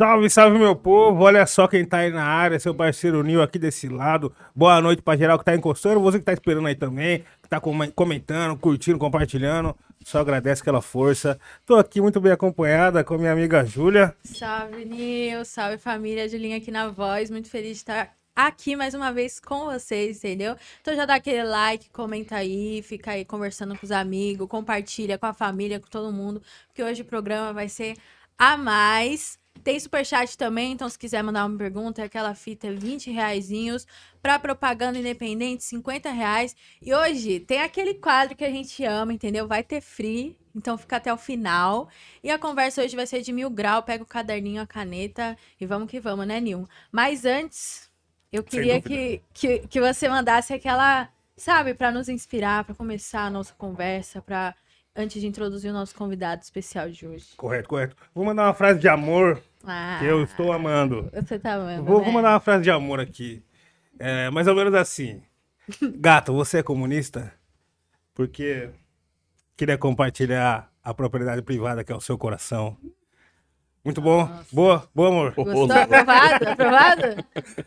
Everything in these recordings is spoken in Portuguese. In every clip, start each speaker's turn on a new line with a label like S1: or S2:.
S1: Salve, salve, meu povo. Olha só quem tá aí na área, seu parceiro Nil aqui desse lado. Boa noite pra geral que tá encostando, você que tá esperando aí também, que tá comentando, curtindo, compartilhando. Só agradece aquela força. Tô aqui muito bem acompanhada com minha amiga Júlia.
S2: Salve, Nil. Salve, família. Julinha aqui na voz. Muito feliz de estar aqui mais uma vez com vocês, entendeu? Então já dá aquele like, comenta aí, fica aí conversando com os amigos, compartilha com a família, com todo mundo, porque hoje o programa vai ser a mais. Tem superchat também, então se quiser mandar uma pergunta, é aquela fita 20 reaisinhos. Pra propaganda independente, 50 reais. E hoje tem aquele quadro que a gente ama, entendeu? Vai ter free, então fica até o final. E a conversa hoje vai ser de mil grau. Pega o caderninho, a caneta e vamos que vamos, né, Nil? Mas antes, eu queria que, que, que você mandasse aquela, sabe, para nos inspirar, para começar a nossa conversa, para antes de introduzir o nosso convidado especial de hoje.
S1: Correto, correto. Vou mandar uma frase de amor ah, que eu estou amando.
S2: Você tá amando.
S1: Vou,
S2: né?
S1: vou mandar uma frase de amor aqui. É, mais ou menos assim. Gato, você é comunista? Porque queria compartilhar a propriedade privada que é o seu coração. Muito bom. Nossa. Boa, boa, amor.
S2: Gostou? Aprovado? Aprovado?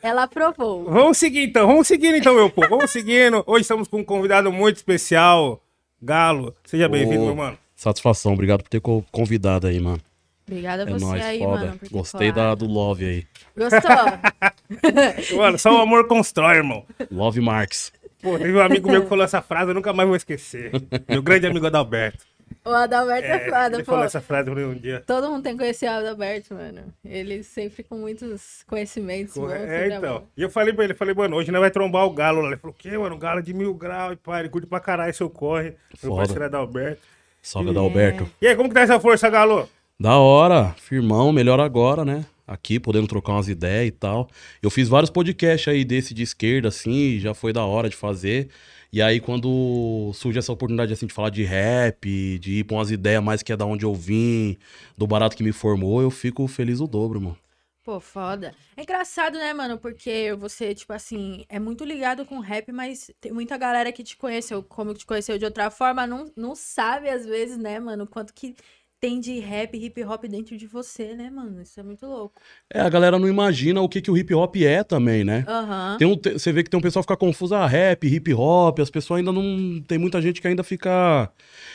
S2: Ela aprovou.
S1: Vamos seguir então, vamos seguir então, meu povo. Vamos seguindo. Hoje estamos com um convidado muito especial. Galo, seja bem-vindo, meu mano.
S3: Satisfação, obrigado por ter convidado aí, mano.
S2: Obrigada a
S3: É
S2: você
S3: nóis,
S2: aí,
S3: foda.
S2: mano.
S3: Gostei da, do Love aí.
S2: Gostou?
S1: Mano, só o amor constrói, irmão.
S3: Love Marx.
S1: Pô, teve um amigo meu que falou essa frase, eu nunca mais vou esquecer. Meu grande amigo Adalberto.
S2: O Adalberto é,
S1: É,
S2: foda,
S1: ele
S2: pô.
S1: falou essa frase pra mim um dia.
S2: Todo mundo tem que conhecer o Adalberto, mano. Ele sempre com muitos conhecimentos. bons,
S1: É,
S2: sempre
S1: então.
S2: bom.
S1: E eu falei pra ele, falei, mano, hoje nós vai trombar o galo lá. Ele falou, o quê, mano? Galo de mil graus, e pá, ele curte pra caralho seu corre. Meu parceiro Adalberto.
S3: Salve,
S2: É.
S3: Adalberto.
S1: E aí, como que tá essa força, Galo?
S3: Da hora, firmão, melhor agora, né? Aqui, podendo trocar umas ideias e tal. Eu fiz vários podcasts aí desse de esquerda, assim, já foi da hora de fazer. E aí, quando surge essa oportunidade, assim, de falar de rap, de ir pra umas ideias mais que é da onde eu vim, do barato que me formou, eu fico feliz o dobro, mano.
S2: Pô, foda. É engraçado, né, mano? Porque você, tipo assim, é muito ligado com rap, mas tem muita galera que te conheceu, como te conheceu de outra forma, não, não sabe, às vezes, né, mano, quanto que tem de rap, hip hop dentro de você, né, mano? Isso é muito louco.
S3: É, a galera não imagina o que, que o hip hop é também, né?
S2: Aham.
S3: Tem um, te- você vê que tem um pessoal que fica confuso, ah, rap, hip hop, as pessoas ainda não. Tem muita gente que ainda fica.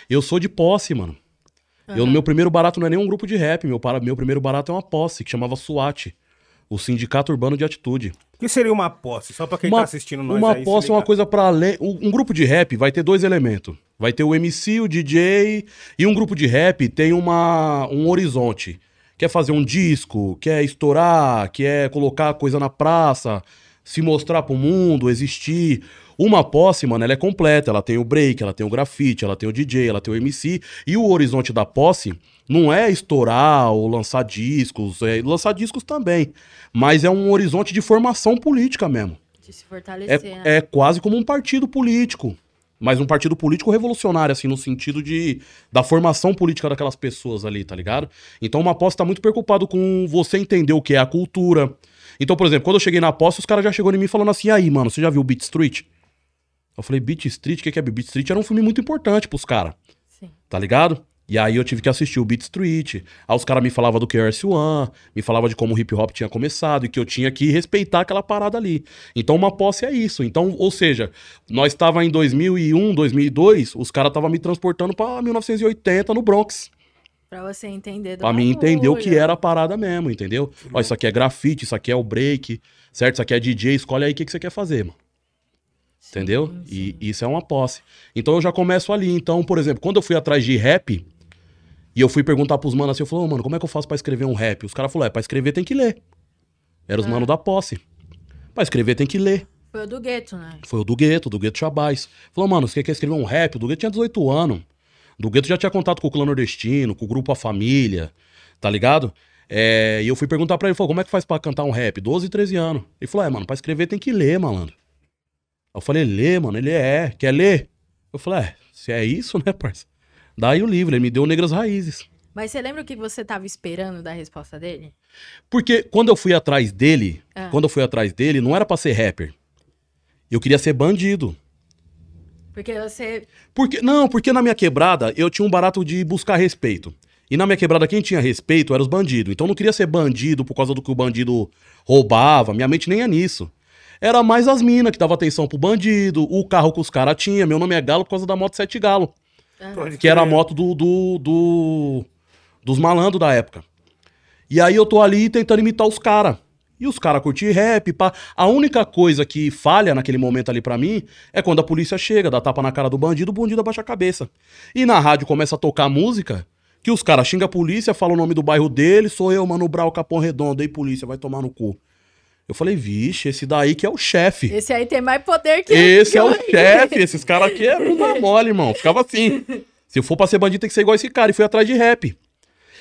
S3: Eu sou de posse, mano. Eu,
S2: Aham.
S3: meu primeiro barato não é nem um grupo de rap, meu, para, meu primeiro barato é uma posse, que chamava SWAT, o Sindicato Urbano de Atitude.
S1: O que seria uma posse? Só pra quem
S3: uma
S1: tá assistindo nós
S3: uma
S1: aí. se
S3: posse é uma coisa pra além. Um, um grupo de rap vai ter dois elementos. Vai ter o MC, o DJ, e um grupo de rap tem uma, um horizonte. Quer fazer um disco, quer estourar, quer colocar coisa na praça, se mostrar pro mundo, existir. Uma posse, mano, ela é completa. Ela tem o break, ela tem o grafite, ela tem o DJ, ela tem o MC. E o horizonte da posse não é estourar ou lançar discos, é lançar discos também. Mas é um horizonte de formação política mesmo.
S2: De se fortalecer, né?
S3: É, é quase como um partido político. Mas um partido político revolucionário, assim, no sentido de da formação política daquelas pessoas ali, tá ligado? Então uma posse tá muito preocupado com você entender o que é a cultura. Então, por exemplo, quando eu cheguei na posse, os caras já chegou em mim falando assim, "E aí, mano, você já viu Beat Street? Eu falei, Beat Street, o que que é Beat Street? Era um filme muito importante pros caras
S2: Sim.
S3: tá ligado? E aí eu tive que assistir o Beat Street. Aí os caras me falavam do KRS-One, me falavam de como o hip hop tinha começado e que eu tinha que respeitar aquela parada ali. Então uma posse é isso. Então, ou seja, nós estava em 2001, 2002, os caras estavam me transportando pra 1980 no Bronx.
S2: Pra você entender do
S3: Pra mim entender o que era a parada mesmo, entendeu? Ó, isso aqui é grafite, isso aqui é o break, certo? Isso aqui é DJ, escolhe aí o que, que você quer fazer, mano.
S2: Sim,
S3: Entendeu?
S2: sim.
S3: E isso é uma posse. Então eu já começo ali. Então, por exemplo, quando eu fui atrás de rap, e eu fui perguntar pros manos assim, eu falei, ô, mano, como é que eu faço pra escrever um rap? Os caras falaram, é, pra escrever tem que ler. Era os
S2: Ah.
S3: manos da posse. Pra escrever tem que ler.
S2: Foi o do gueto, né?
S3: Foi o do Gueto, do Gueto Chabais. Falou, mano, você quer escrever um rap? O do Gueto tinha 18 anos. Do Gueto já tinha contato com o clã nordestino, com o grupo A Família, tá ligado? É, e eu fui perguntar pra ele, falou, como é que faz pra cantar um rap? 12, 13 anos. Ele falou, é, mano, pra escrever tem que ler, malandro. Eu falei, lê, mano. Ele é, quer ler? Eu falei, é, se é isso, né, parça? Daí o livro, ele me deu Negras Raízes.
S2: Mas você lembra o que você tava esperando da resposta dele?
S3: Porque quando eu fui atrás dele,
S2: Ah.
S3: quando eu fui atrás dele, não era pra ser rapper. Eu queria ser bandido.
S2: Porque você.
S3: Porque, não, porque na minha quebrada eu tinha um barato de buscar respeito. E na minha quebrada, quem tinha respeito eram os bandidos. Então eu não queria ser bandido por causa do que o bandido roubava. Minha mente nem é nisso. Era mais as minas que davam atenção pro bandido, o carro que os caras tinham. Meu nome é Galo por causa da moto Sete Galo. Que era a moto do, do, do- dos malandros da época. E aí eu tô ali tentando imitar os caras. E os caras curtir rap, pá. A única coisa que falha naquele momento ali pra mim é quando a polícia chega, dá tapa na cara do bandido, o bandido abaixa a cabeça. E na rádio começa a tocar música, que os caras xingam a polícia, falam o nome do bairro dele, sou eu, Mano Brau, Capão Redondo, aí polícia, vai tomar no cu. Eu falei, vixe, esse daí que é o chefe.
S2: Esse aí tem mais poder que
S3: Esse
S2: que
S3: é o chefe, esses caras aqui é bunda mole, irmão. Ficava assim. Se eu for pra ser bandido, tem que ser igual esse cara. E fui atrás de rap.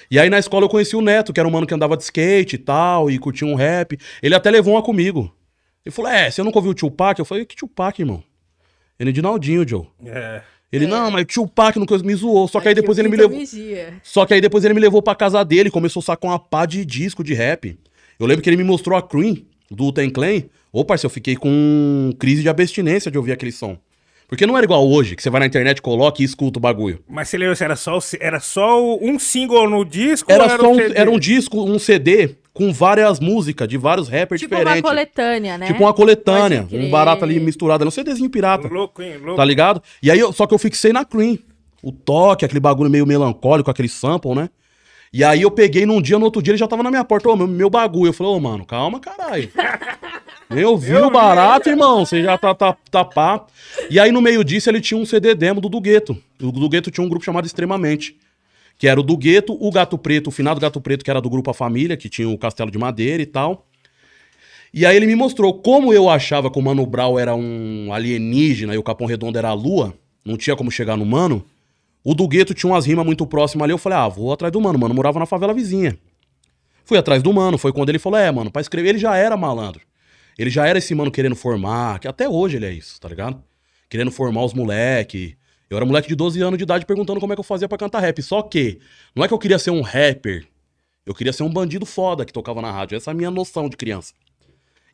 S3: E aí na escola eu conheci o Neto, que era um mano que andava de skate e tal, e curtia um rap. Ele até levou uma comigo. Ele falou: É, você nunca ouviu o Tupac? Eu falei: Que Tupac, irmão? Ele é de Naldinho, Joe.
S1: É.
S3: Ele, não, mas Tupac nunca me zoou. Só que aí depois
S2: o
S3: ele me levou.
S2: Vigia.
S3: Só que aí depois ele me levou pra casa dele, começou a sacar uma pá de disco de rap. Eu lembro que ele me mostrou a Cream do Ten Clan. Ô, parceiro, eu fiquei com crise de abstinência de ouvir aquele som. Porque não era igual hoje, que você vai na internet, coloca e escuta o bagulho.
S1: Mas você lembra se era só, era só um single no disco?
S3: Era
S1: ou
S3: só um,
S1: CD?
S3: era um disco, um CD com várias músicas de vários rappers
S2: Tipo uma
S3: diferentes.
S2: coletânea, né?
S3: Tipo uma coletânea, um barato ali misturado, era um CDzinho pirata.
S1: Louco, hein? Louco.
S3: Tá ligado? E aí, eu- só que eu fixei na Cream. O toque, aquele bagulho meio melancólico, aquele sample, né? E aí eu peguei num dia, no outro dia ele já tava na minha porta, ô, meu, meu bagulho. Eu falei, ô, mano, calma, caralho. Eu vi o barato, irmão, você já tá, tá, tá pá. E aí no meio disso ele tinha um CD demo do Dugueto. O Dugueto tinha um grupo chamado Extremamente. Que era o do Gueto, o Gato Preto, o final do Gato Preto, que era do grupo A Família, que tinha o Castelo de Madeira e tal. E aí ele me mostrou como eu achava que o Mano Brown era um alienígena e o Capão Redondo era a lua, não tinha como chegar no Mano. O do Gueto tinha umas rimas muito próximas ali, eu falei, ah, vou atrás do Mano. Mano morava na favela vizinha. Fui atrás do Mano, foi quando ele falou, é, mano, pra escrever, ele já era malandro. Ele já era esse mano querendo formar, que até hoje ele é isso, tá ligado? Querendo formar os moleque. Eu era moleque de 12 anos de idade perguntando como é que eu fazia pra cantar rap. Só que, não é que eu queria ser um rapper, eu queria ser um bandido foda que tocava na rádio. Essa é a minha noção de criança.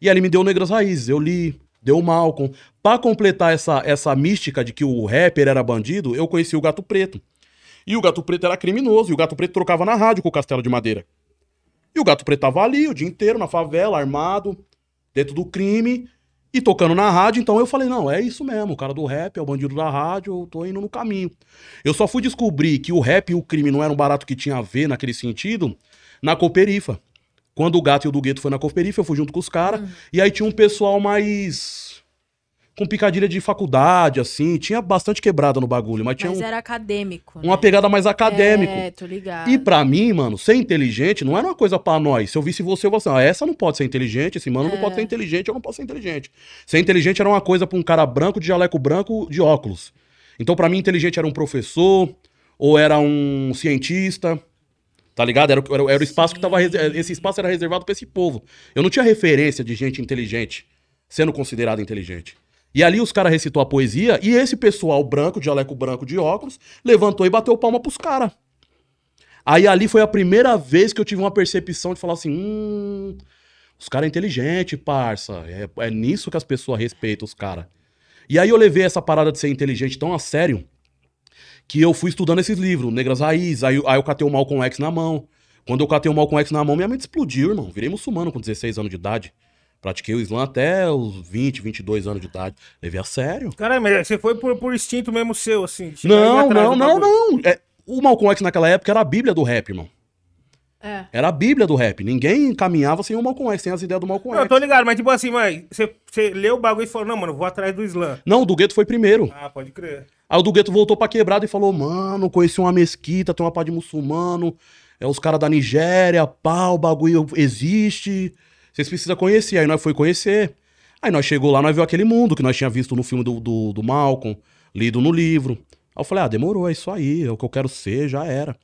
S3: E ele me deu Negras Raízes, eu li, deu o Malcolm. Pra completar essa, essa mística de que o rapper era bandido, eu conheci o Gato Preto. E o Gato Preto era criminoso, e o Gato Preto trocava na rádio com o Castelo de Madeira. E o Gato Preto tava ali o dia inteiro, na favela, armado, dentro do crime, e tocando na rádio. Então eu falei, não, é isso mesmo, o cara do rap é o bandido da rádio, eu tô indo no caminho. Eu só fui descobrir que o rap e o crime não era um barato que tinha a ver naquele sentido na Cooperifa. Quando o Gato e o do Gueto foi na Cooperifa, eu fui junto com os caras, e aí tinha um pessoal mais... Com picadilha de faculdade, assim, tinha bastante quebrada no bagulho, mas tinha
S2: Mas
S3: um-
S2: era acadêmico.
S3: uma
S2: né?
S3: pegada mais acadêmico.
S2: É, tô ligado.
S3: E pra mim, mano, ser inteligente não era uma coisa pra nós. Se eu visse você, eu falava assim, ah, essa não pode ser inteligente, esse mano não pode ser inteligente, eu não posso ser inteligente. Ser inteligente era uma coisa pra um cara branco, de jaleco branco, de óculos. Então, pra mim, inteligente era um professor, ou era um cientista, tá ligado? Era, o- era, era o espaço que tava... Esse espaço era reservado pra esse povo. Eu não tinha referência de gente inteligente sendo considerado inteligente. E ali os caras recitou a poesia e esse pessoal branco, de jaleco branco, de óculos, levantou e bateu palma pros caras. Aí ali foi a primeira vez que eu tive uma percepção de falar assim: hum, os caras é inteligente, parça. É, é nisso que as pessoas respeitam os caras. E aí eu levei essa parada de ser inteligente tão a sério que eu fui estudando esses livros, Negras Raiz, aí, aí eu catei o Malcolm X na mão. Quando eu catei o Malcolm X na mão, minha mente explodiu, irmão. Virei muçulmano com 16 anos de idade. Pratiquei o Islã até os 20, 22 anos de idade. Levei a sério.
S1: Caralho, mas você foi por, por instinto mesmo seu, assim.
S3: Não, não, não, não. É, o Malcolm X naquela época era a bíblia do rap, irmão.
S2: É.
S3: Era a bíblia do rap. Ninguém caminhava sem o Malcolm X, sem as ideias do Malcolm
S1: Não, eu
S3: X.
S1: tô ligado, mas tipo assim, mãe, você, você leu o bagulho e falou, não, mano, vou atrás do Islã.
S3: Não, o do Gueto foi primeiro.
S1: Ah, pode crer.
S3: Aí o do Gueto voltou pra quebrada e falou: Mano, conheci uma mesquita, tem uma pá de muçulmano, é os caras da Nigéria, pá, o bagulho existe. Vocês precisam conhecer. Aí nós foi conhecer. Aí nós chegou lá, nós viu aquele mundo que nós tinha visto no filme do, do, do Malcolm, lido no livro. Aí eu falei, ah, demorou, é isso aí, é o que eu quero ser, já era.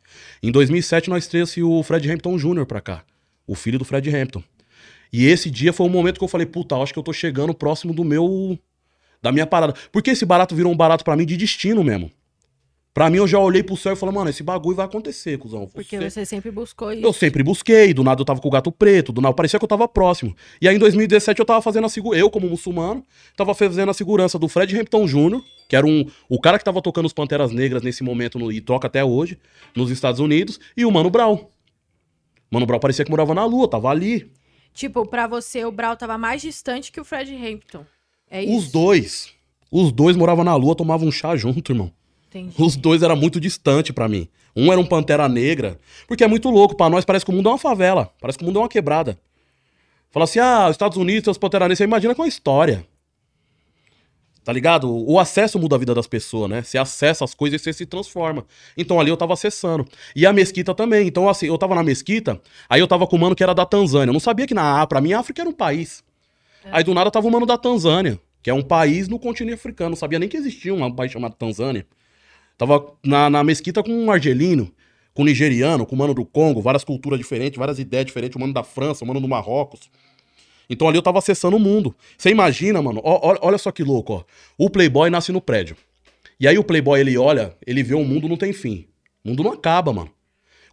S3: Em 2007 nós trouxe o Fred Hampton Jr. pra cá, o filho do Fred Hampton. E esse dia foi o momento que eu falei, puta, acho que eu tô chegando próximo do meu da minha parada. Porque esse barato virou um barato pra mim de destino mesmo. Pra mim, eu já olhei pro céu e falei, mano, esse bagulho vai acontecer, cuzão.
S2: Porque
S3: Você-
S2: você sempre buscou isso.
S3: Eu sempre busquei, do nada eu tava com o gato preto, do nada parecia que eu tava próximo. E aí em 2017 eu tava fazendo a segurança, eu como muçulmano, tava fazendo a segurança do Fred Hampton Jr., que era um, o cara que tava tocando os Panteras Negras nesse momento no- e toca até hoje, nos Estados Unidos, e o Mano Brown. Mano Brown parecia que morava na lua, tava ali.
S2: Tipo, pra você, o Brau tava mais distante que o Fred Hampton. É isso?
S3: Os dois, os dois moravam na lua, tomavam um chá junto, irmão.
S2: Entendi.
S3: Os dois era muito distante pra mim. Um era um Pantera Negra, porque é muito louco. Pra nós parece que o mundo é uma favela, parece que o mundo é uma quebrada. Fala assim, ah, os Estados Unidos, seus Pantera Negras, você imagina com a história. Tá ligado? O acesso muda a vida das pessoas, né? Você acessa as coisas e você se transforma. Então ali eu tava acessando. E a mesquita também. Então, assim, eu tava na mesquita, aí eu tava com um mano que era da Tanzânia. Eu não sabia que na pra mim a África era um país. Aí do nada tava um mano da Tanzânia, que é um país no continente africano. Não sabia nem que existia um país chamado Tanzânia. Tava na, na mesquita com um argelino, com um nigeriano, com um mano do Congo, várias culturas diferentes, várias ideias diferentes, um mano da França, um mano do Marrocos. Então ali eu tava acessando o mundo. Você imagina, mano, ó- olha só que louco, ó. O Playboy nasce no prédio. E aí o Playboy, ele olha, ele vê o mundo não tem fim. O mundo não acaba, mano.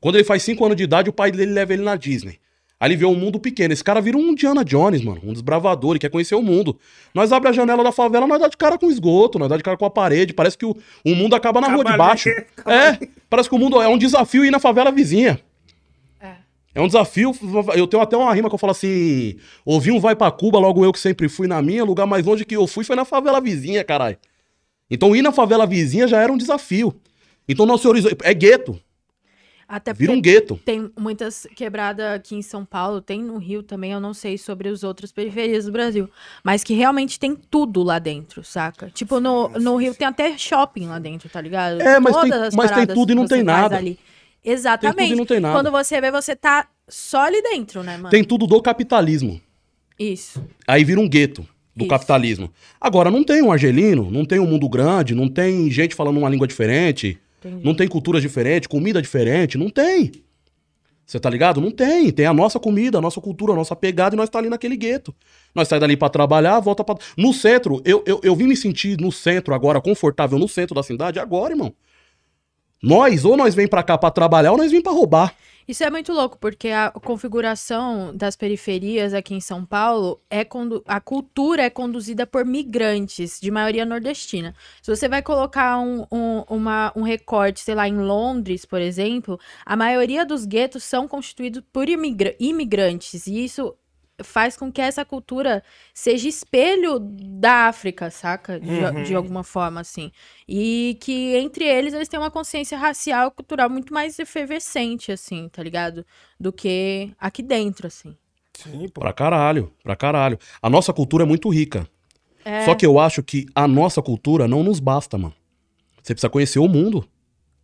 S3: Quando ele faz 5 anos de idade, o pai dele leva ele na Disney. Ele vê um mundo pequeno. Esse cara vira um Indiana Jones, mano. Um desbravador, ele quer conhecer o mundo. Nós abre a janela da favela, nós dá de cara com esgoto, nós dá de cara com a parede. Parece que o, o mundo acaba na rua de
S1: ali,
S3: baixo. É, parece que o mundo é um desafio ir na favela vizinha.
S2: É.
S3: É um desafio. Eu tenho até uma rima que eu falo assim: ouvi um vai pra Cuba, logo eu que sempre fui na minha. Lugar mais longe que eu fui foi na favela vizinha, caralho. Então ir na favela vizinha já era um desafio. Então nosso horizonte. É gueto.
S2: Até porque
S3: Vira um gueto.
S2: tem muitas quebradas aqui em São Paulo, tem no Rio também, eu não sei sobre os outros periferias do Brasil. Mas que realmente tem tudo lá dentro, saca? Tipo, no, no Rio tem até shopping lá dentro, tá ligado?
S3: É, mas tem-
S2: as
S3: mas tem
S2: paradas
S3: tudo e não tem nada.
S2: ali. Exatamente.
S3: Tem tudo e não tem nada.
S2: Quando você vê, você tá só ali dentro, né, mano?
S3: Tem tudo do capitalismo.
S2: Isso.
S3: Aí vira um gueto do
S2: Isso.
S3: capitalismo. Agora, não tem um argelino, não tem um mundo grande, não tem gente falando uma língua diferente,
S2: Entendi.
S3: não tem cultura diferente, comida diferente, não tem. Você tá ligado? Não tem. Tem a nossa comida, a nossa cultura, a nossa pegada e nós tá ali naquele gueto. Nós sai dali pra trabalhar, volta pra. No centro, eu, eu, eu vim me sentir no centro agora, confortável no centro da cidade agora, irmão. Nós, ou nós vem pra cá pra trabalhar, ou nós vem pra roubar.
S2: Isso é muito louco, porque a configuração das periferias aqui em São Paulo é a cultura é conduzida por migrantes, de maioria nordestina. Se você vai colocar um, um, uma- um recorte, sei lá, em Londres, por exemplo, a maioria dos guetos são constituídos por imigra- imigrantes, e isso faz com que essa cultura seja espelho da África, saca? De,
S1: Uhum.
S2: de alguma forma, assim. E que entre eles eles têm uma consciência racial e cultural muito mais efervescente, assim, tá ligado? Do que aqui dentro, assim.
S1: Sim, pô.
S3: Pra caralho, pra caralho. A nossa cultura é muito rica.
S2: É,
S3: Só que eu acho que a nossa cultura não nos basta, mano. Você precisa conhecer o mundo.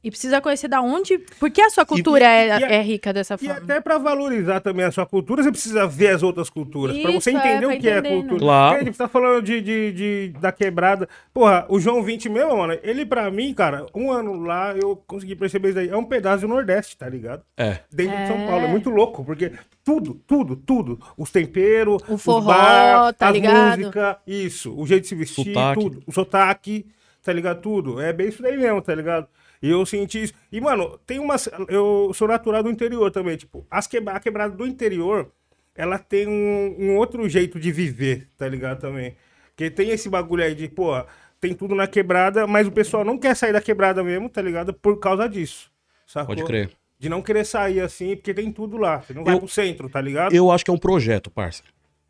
S2: E precisa conhecer da onde. Por que a sua cultura
S1: e-
S2: é,
S1: e a-
S2: é rica dessa
S1: E
S2: forma?
S1: até pra valorizar também a sua cultura, você precisa ver as outras culturas. pra você
S2: é,
S1: entender
S2: pra
S1: o que é
S2: entender, né?
S1: cultura.
S3: Claro.
S1: Gente, você tá falando de, de, de- da quebrada. Porra, o João 20 meu, mano, ele pra mim, cara, um ano lá eu consegui perceber isso aí. É um pedaço do Nordeste, tá ligado?
S3: É.
S1: Dentro de São
S2: É.
S1: Paulo. É muito louco, porque tudo, tudo, tudo. Os temperos,
S2: O
S1: os
S2: forró,
S1: bar,
S2: tá
S1: as
S2: ligado?
S1: músicas, isso. O jeito de se vestir,
S3: Sotaque.
S1: tudo. O sotaque, tá ligado? Tudo. É bem isso daí mesmo, tá ligado? E eu senti isso. E, mano, tem umas. Eu sou natural do interior também. Tipo, as quebra... a quebrada do interior, ela tem um, um outro jeito de viver, tá ligado? Também. Porque tem esse bagulho aí de, pô, tem tudo na quebrada, mas o pessoal não quer sair da quebrada mesmo, tá ligado? Por causa disso. Sacou?
S3: Pode crer.
S1: De não querer sair assim, porque tem tudo lá. Você não vai
S3: Eu-
S1: pro centro, tá ligado?
S3: Eu acho que é um projeto, parça.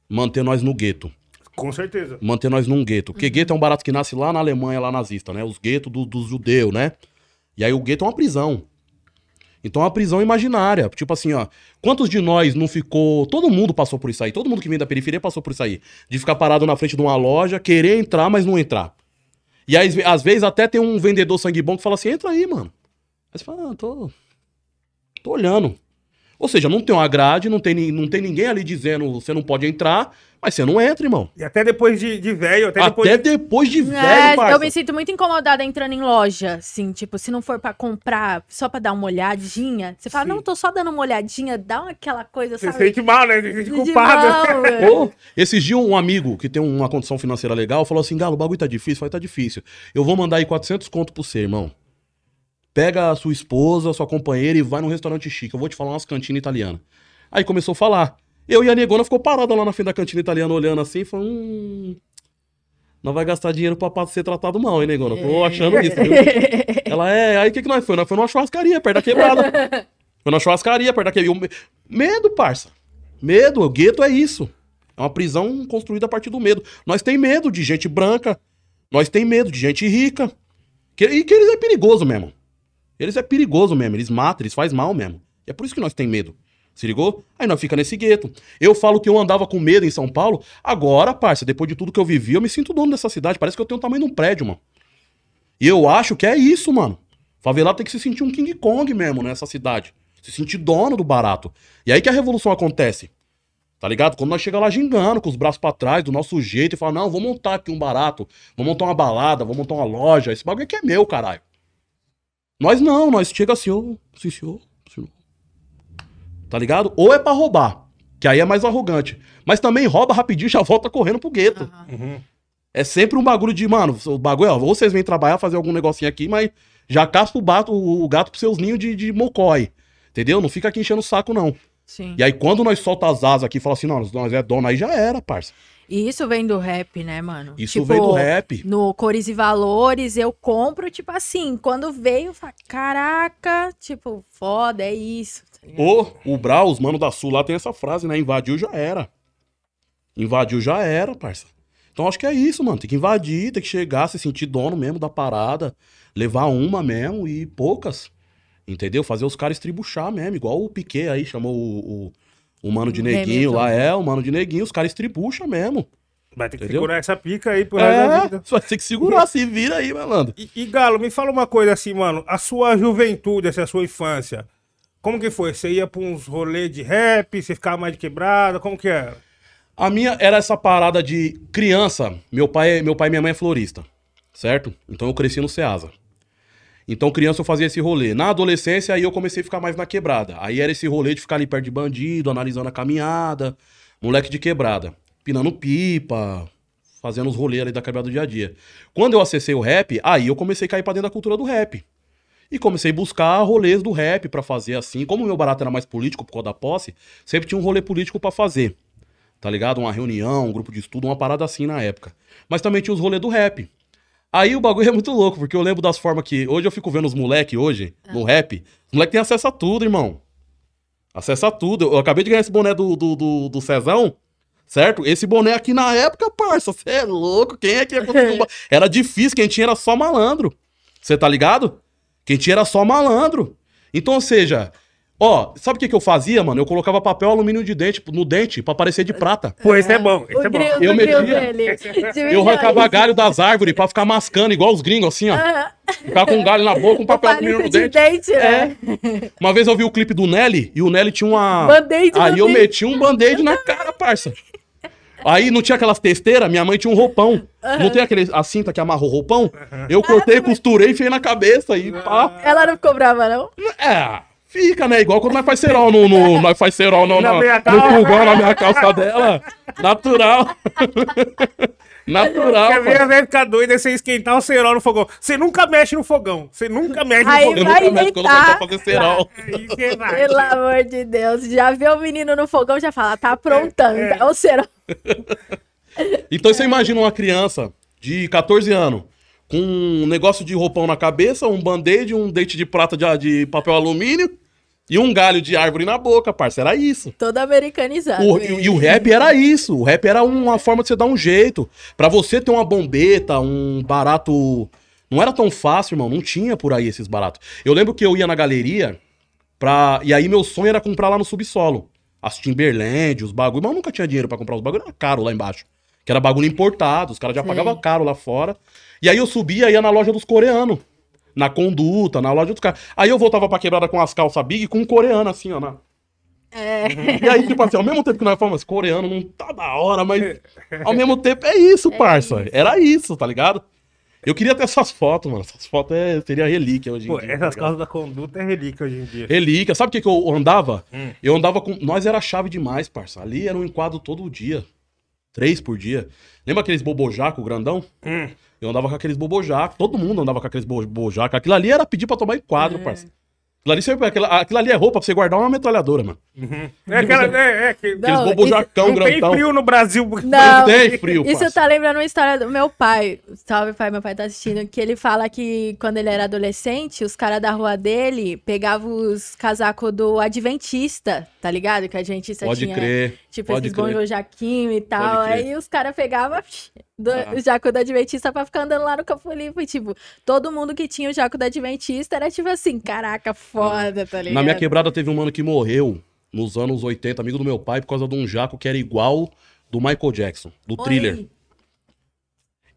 S3: Manter nós no gueto.
S1: Com certeza.
S3: Manter nós num gueto. Porque gueto é um barato que nasce lá na Alemanha, lá nazista, né? Os guetos do- dos judeus, né? E aí o gueto é uma prisão. Então é uma prisão imaginária. Tipo assim, ó. Quantos de nós não ficou. Todo mundo passou por isso aí. Todo mundo que vem da periferia passou por isso aí. De ficar parado na frente de uma loja, querer entrar, mas não entrar. E aí, às vezes até tem um vendedor sangue bom que fala assim: entra aí, mano. Aí você fala, ah, tô. Tô olhando. Ou seja, não tem uma grade, não tem, não tem ninguém ali dizendo você não pode entrar, mas você não entra, irmão.
S1: E até depois de, de velho, até, depois
S3: Até
S1: de...
S3: depois de velho,
S2: É,
S3: parça.
S2: eu me sinto muito incomodada entrando em loja, assim, tipo, se não for pra comprar, só pra dar uma olhadinha, você fala,
S1: Sim.
S2: não, tô só dando uma olhadinha, dá uma- aquela coisa,
S1: Você
S2: sabe?
S1: sente mal, né? Você sente
S2: De
S1: culpado.
S3: Ô, esses dias um amigo que tem uma condição financeira legal falou assim: Galo, o bagulho tá difícil. Eu falei, tá difícil. Eu vou mandar aí 400 conto pro você, irmão. pega a sua esposa, sua companheira e vai num restaurante chique. Eu vou te falar umas cantinas italianas. Aí começou a falar. Eu e a negona ficou parada lá na frente da cantina italiana olhando assim e falou: hum. Não vai gastar dinheiro pra ser tratado mal, hein, negona? Tô achando isso, viu? Ela é. Aí o que, que nós foi? Nós foi numa churrascaria perto da quebrada. Foi numa churrascaria perto da quebrada. Medo, parça. Medo. O gueto é isso. É uma prisão construída a partir do medo. Nós tem medo de gente branca. Nós tem medo de gente rica. Que, e que eles é perigoso mesmo. Eles é perigoso mesmo. Eles matam, eles fazem mal mesmo. E é por isso que nós tem medo. Se ligou? Aí nós fica nesse gueto. Eu falo que eu andava com medo em São Paulo. Agora, parça, depois de tudo que eu vivi, eu me sinto dono dessa cidade. Parece que eu tenho o tamanho de um prédio, mano. E eu acho que é isso, mano. Favelado tem que se sentir um King Kong mesmo nessa cidade. Se sentir dono do barato. E aí que a revolução acontece. Tá ligado? Quando nós chega lá gingando, com os braços pra trás, do nosso jeito, e fala, não, vou montar aqui um barato, vou montar uma balada, vou montar uma loja, esse bagulho aqui é meu, caralho. Nós não, nós chega assim, ô, sim senhor, senhor. Tá ligado? Ou é pra roubar, que aí é mais arrogante. Mas também rouba rapidinho e já volta correndo pro gueto.
S1: Uhum.
S3: É sempre um bagulho de, mano, o bagulho é, ó, ou vocês vêm trabalhar, fazer algum negocinho aqui, mas já caspa o, bato, o gato pros seus ninhos de, de mocói. Entendeu? Não fica aqui enchendo o saco, não.
S2: Sim.
S3: E aí, quando nós solta as asas aqui e fala assim, não, nós é dono, aí já era, parça.
S2: E isso vem do rap, né, mano?
S3: Isso
S2: Tipo,
S3: veio do rap.
S2: No Cores e Valores, eu compro, tipo assim, quando veio, eu falo, caraca, tipo, foda, é isso. tá
S3: o Brau, os mano da Sul lá tem essa frase, né? Invadiu já era. Invadiu já era, parça. Então acho que é isso, mano. Tem que invadir, tem que chegar, se sentir dono mesmo da parada, levar uma mesmo e poucas. Entendeu? Fazer os caras estribuchar mesmo, igual o Piquet aí chamou o, o, o mano de neguinho lá, é, o mano de neguinho, os caras estribucham mesmo.
S1: Vai ter que
S3: Entendeu?
S1: segurar essa pica aí pro resto da
S3: É,
S1: vida.
S3: só tem que segurar, se vira aí, malandro.
S1: E, e, Galo, me fala uma coisa assim, mano. A sua juventude, essa sua infância, como que foi? Você ia pra uns rolês de rap, você ficava mais de quebrada, como que era?
S3: A minha era essa parada de criança. Meu pai, meu pai e minha mãe é florista, certo? Então eu cresci no Ceasa. Então criança eu fazia esse rolê. Na adolescência aí eu comecei a ficar mais na quebrada. Aí era esse rolê de ficar ali perto de bandido, analisando a caminhada, moleque de quebrada, pinando pipa, fazendo os rolês ali da quebrada do dia a dia. Quando eu acessei o rap, aí eu comecei a cair pra dentro da cultura do rap. E comecei a buscar rolês do rap pra fazer assim. Como o meu barato era mais político por causa da posse, sempre tinha um rolê político pra fazer tá ligado? Uma reunião, um grupo de estudo, uma parada assim na época. Mas também tinha os rolês do rap. Aí o bagulho é muito louco, porque eu lembro das formas que. Hoje eu fico vendo os moleque hoje, no rap. Os moleque tem acesso a tudo, irmão. Acesso a tudo. Eu acabei de ganhar esse boné do, do, do, do Cezão, certo? Esse boné aqui na época, parça, você é louco. Quem é que ia conseguir um Era difícil, quem tinha era só malandro. Você tá ligado? Quem tinha era só malandro. Então, ou seja, ó, sabe o que, que eu fazia, mano? Eu colocava papel alumínio de dente no dente pra parecer de prata.
S1: Pô, esse é bom, esse
S2: O
S1: é bom.
S2: grilo,
S3: Eu metia-. Eu arrancava galho das árvores pra ficar mascando, igual os gringos, assim, ó. Ficar com um galho na boca, um papel alumínio no
S2: de
S3: dente.
S2: dente, né?
S3: Uma vez eu vi o clipe do Nelly e o Nelly tinha uma.
S2: Band-aid
S3: Aí eu meti um band-aid na cara, parça. Aí não tinha aquelas testeiras, minha mãe tinha um roupão. Não tem aquele, a cinta que amarra o roupão? Eu cortei, costurei, enfiei na cabeça e pá.
S2: Ela não ficou brava, não?
S3: É, fica, né? Igual quando nós faz cerol no, no, nós faz cerol no,
S1: Na
S3: no, no fogão, na minha calça dela. Natural. Natural.
S1: Quer ver velha ficar doida é você esquentar o cerol no fogão. Você nunca mexe no fogão. Você nunca mexe
S2: Aí
S1: no
S3: Eu
S1: fogão.
S2: vai
S3: nunca quando eu fazer cerol.
S1: Aí você vai.
S2: Pelo amor de Deus. Já vê o menino no fogão, já fala, tá aprontando.
S1: É, é.
S2: Tá o cerol.
S3: Então você imagina uma criança de 14 anos com um negócio de roupão na cabeça, um band-aid, um dente de prata de, de papel alumínio e um galho de árvore na boca, parça. Era isso.
S2: Todo americanizado.
S3: O- e, e o rap era isso. O rap era uma forma de você dar um jeito. Pra você ter uma bombeta, um barato. Não era tão fácil, irmão. Não tinha por aí esses baratos. Eu lembro que eu ia na galeria pra. E aí meu sonho era comprar lá no subsolo. As Timberland, os bagulho. Mas eu nunca tinha dinheiro pra comprar os bagulho. Era caro lá embaixo. Que era bagulho importado. Os caras já pagavam caro lá fora. E aí eu subia ia na loja dos coreanos. Na conduta, na loja dos caras. Aí eu voltava pra quebrada com as calças big com um coreano assim, ó. Na...
S2: É.
S3: E aí, tipo assim, ao mesmo tempo que nós falamos, coreano não tá da hora, mas ao mesmo tempo é isso, parça. Era isso, tá ligado? Eu queria ter essas fotos, mano. Essas fotos é, seria relíquia hoje em
S1: Pô,
S3: dia. tá
S1: essas
S3: ligado?
S1: causas da conduta é relíquia hoje em dia.
S3: Relíquia. Sabe o que, que eu andava?
S1: Hum.
S3: Eu andava com. Nós era chave demais, parça. Ali era um enquadro todo dia. Três por dia. Lembra aqueles bobojaco grandão?
S1: Hum.
S3: Eu andava com aqueles bobojaco. Todo mundo andava com aqueles bobojaco. Aquilo ali era pedir pra tomar em quadro, parceiro. Aquilo ali, você- aquilo, aquilo ali é roupa pra você guardar uma metralhadora, mano.
S1: É aquela. É, é, que,
S2: Não,
S3: Aqueles bobojacão
S1: não tem
S3: grandão.
S1: frio no Brasil.
S2: Não,
S3: tem frio,
S2: Isso
S3: parça.
S2: tá lembrando uma história do meu pai. Salve, pai, meu pai tá assistindo. Que ele fala que quando ele era adolescente, os caras da rua dele pegavam os casacos do Adventista, tá ligado? Que a Adventista
S3: Pode
S2: tinha.
S3: crer.
S2: Tipo,
S3: pode
S2: esses
S3: crer.
S2: jaquinho e tal. Aí os caras pegavam
S3: Ah.
S2: o jaco da Adventista pra ficar andando lá no Campo Limpo. E, tipo, todo mundo que tinha o jaco da Adventista era tipo assim, caraca, foda, tá ligado?
S3: Na minha quebrada teve um mano que morreu nos anos 80, amigo do meu pai, por causa de um jaco que era igual do Michael Jackson, do
S2: Oi.
S3: thriller.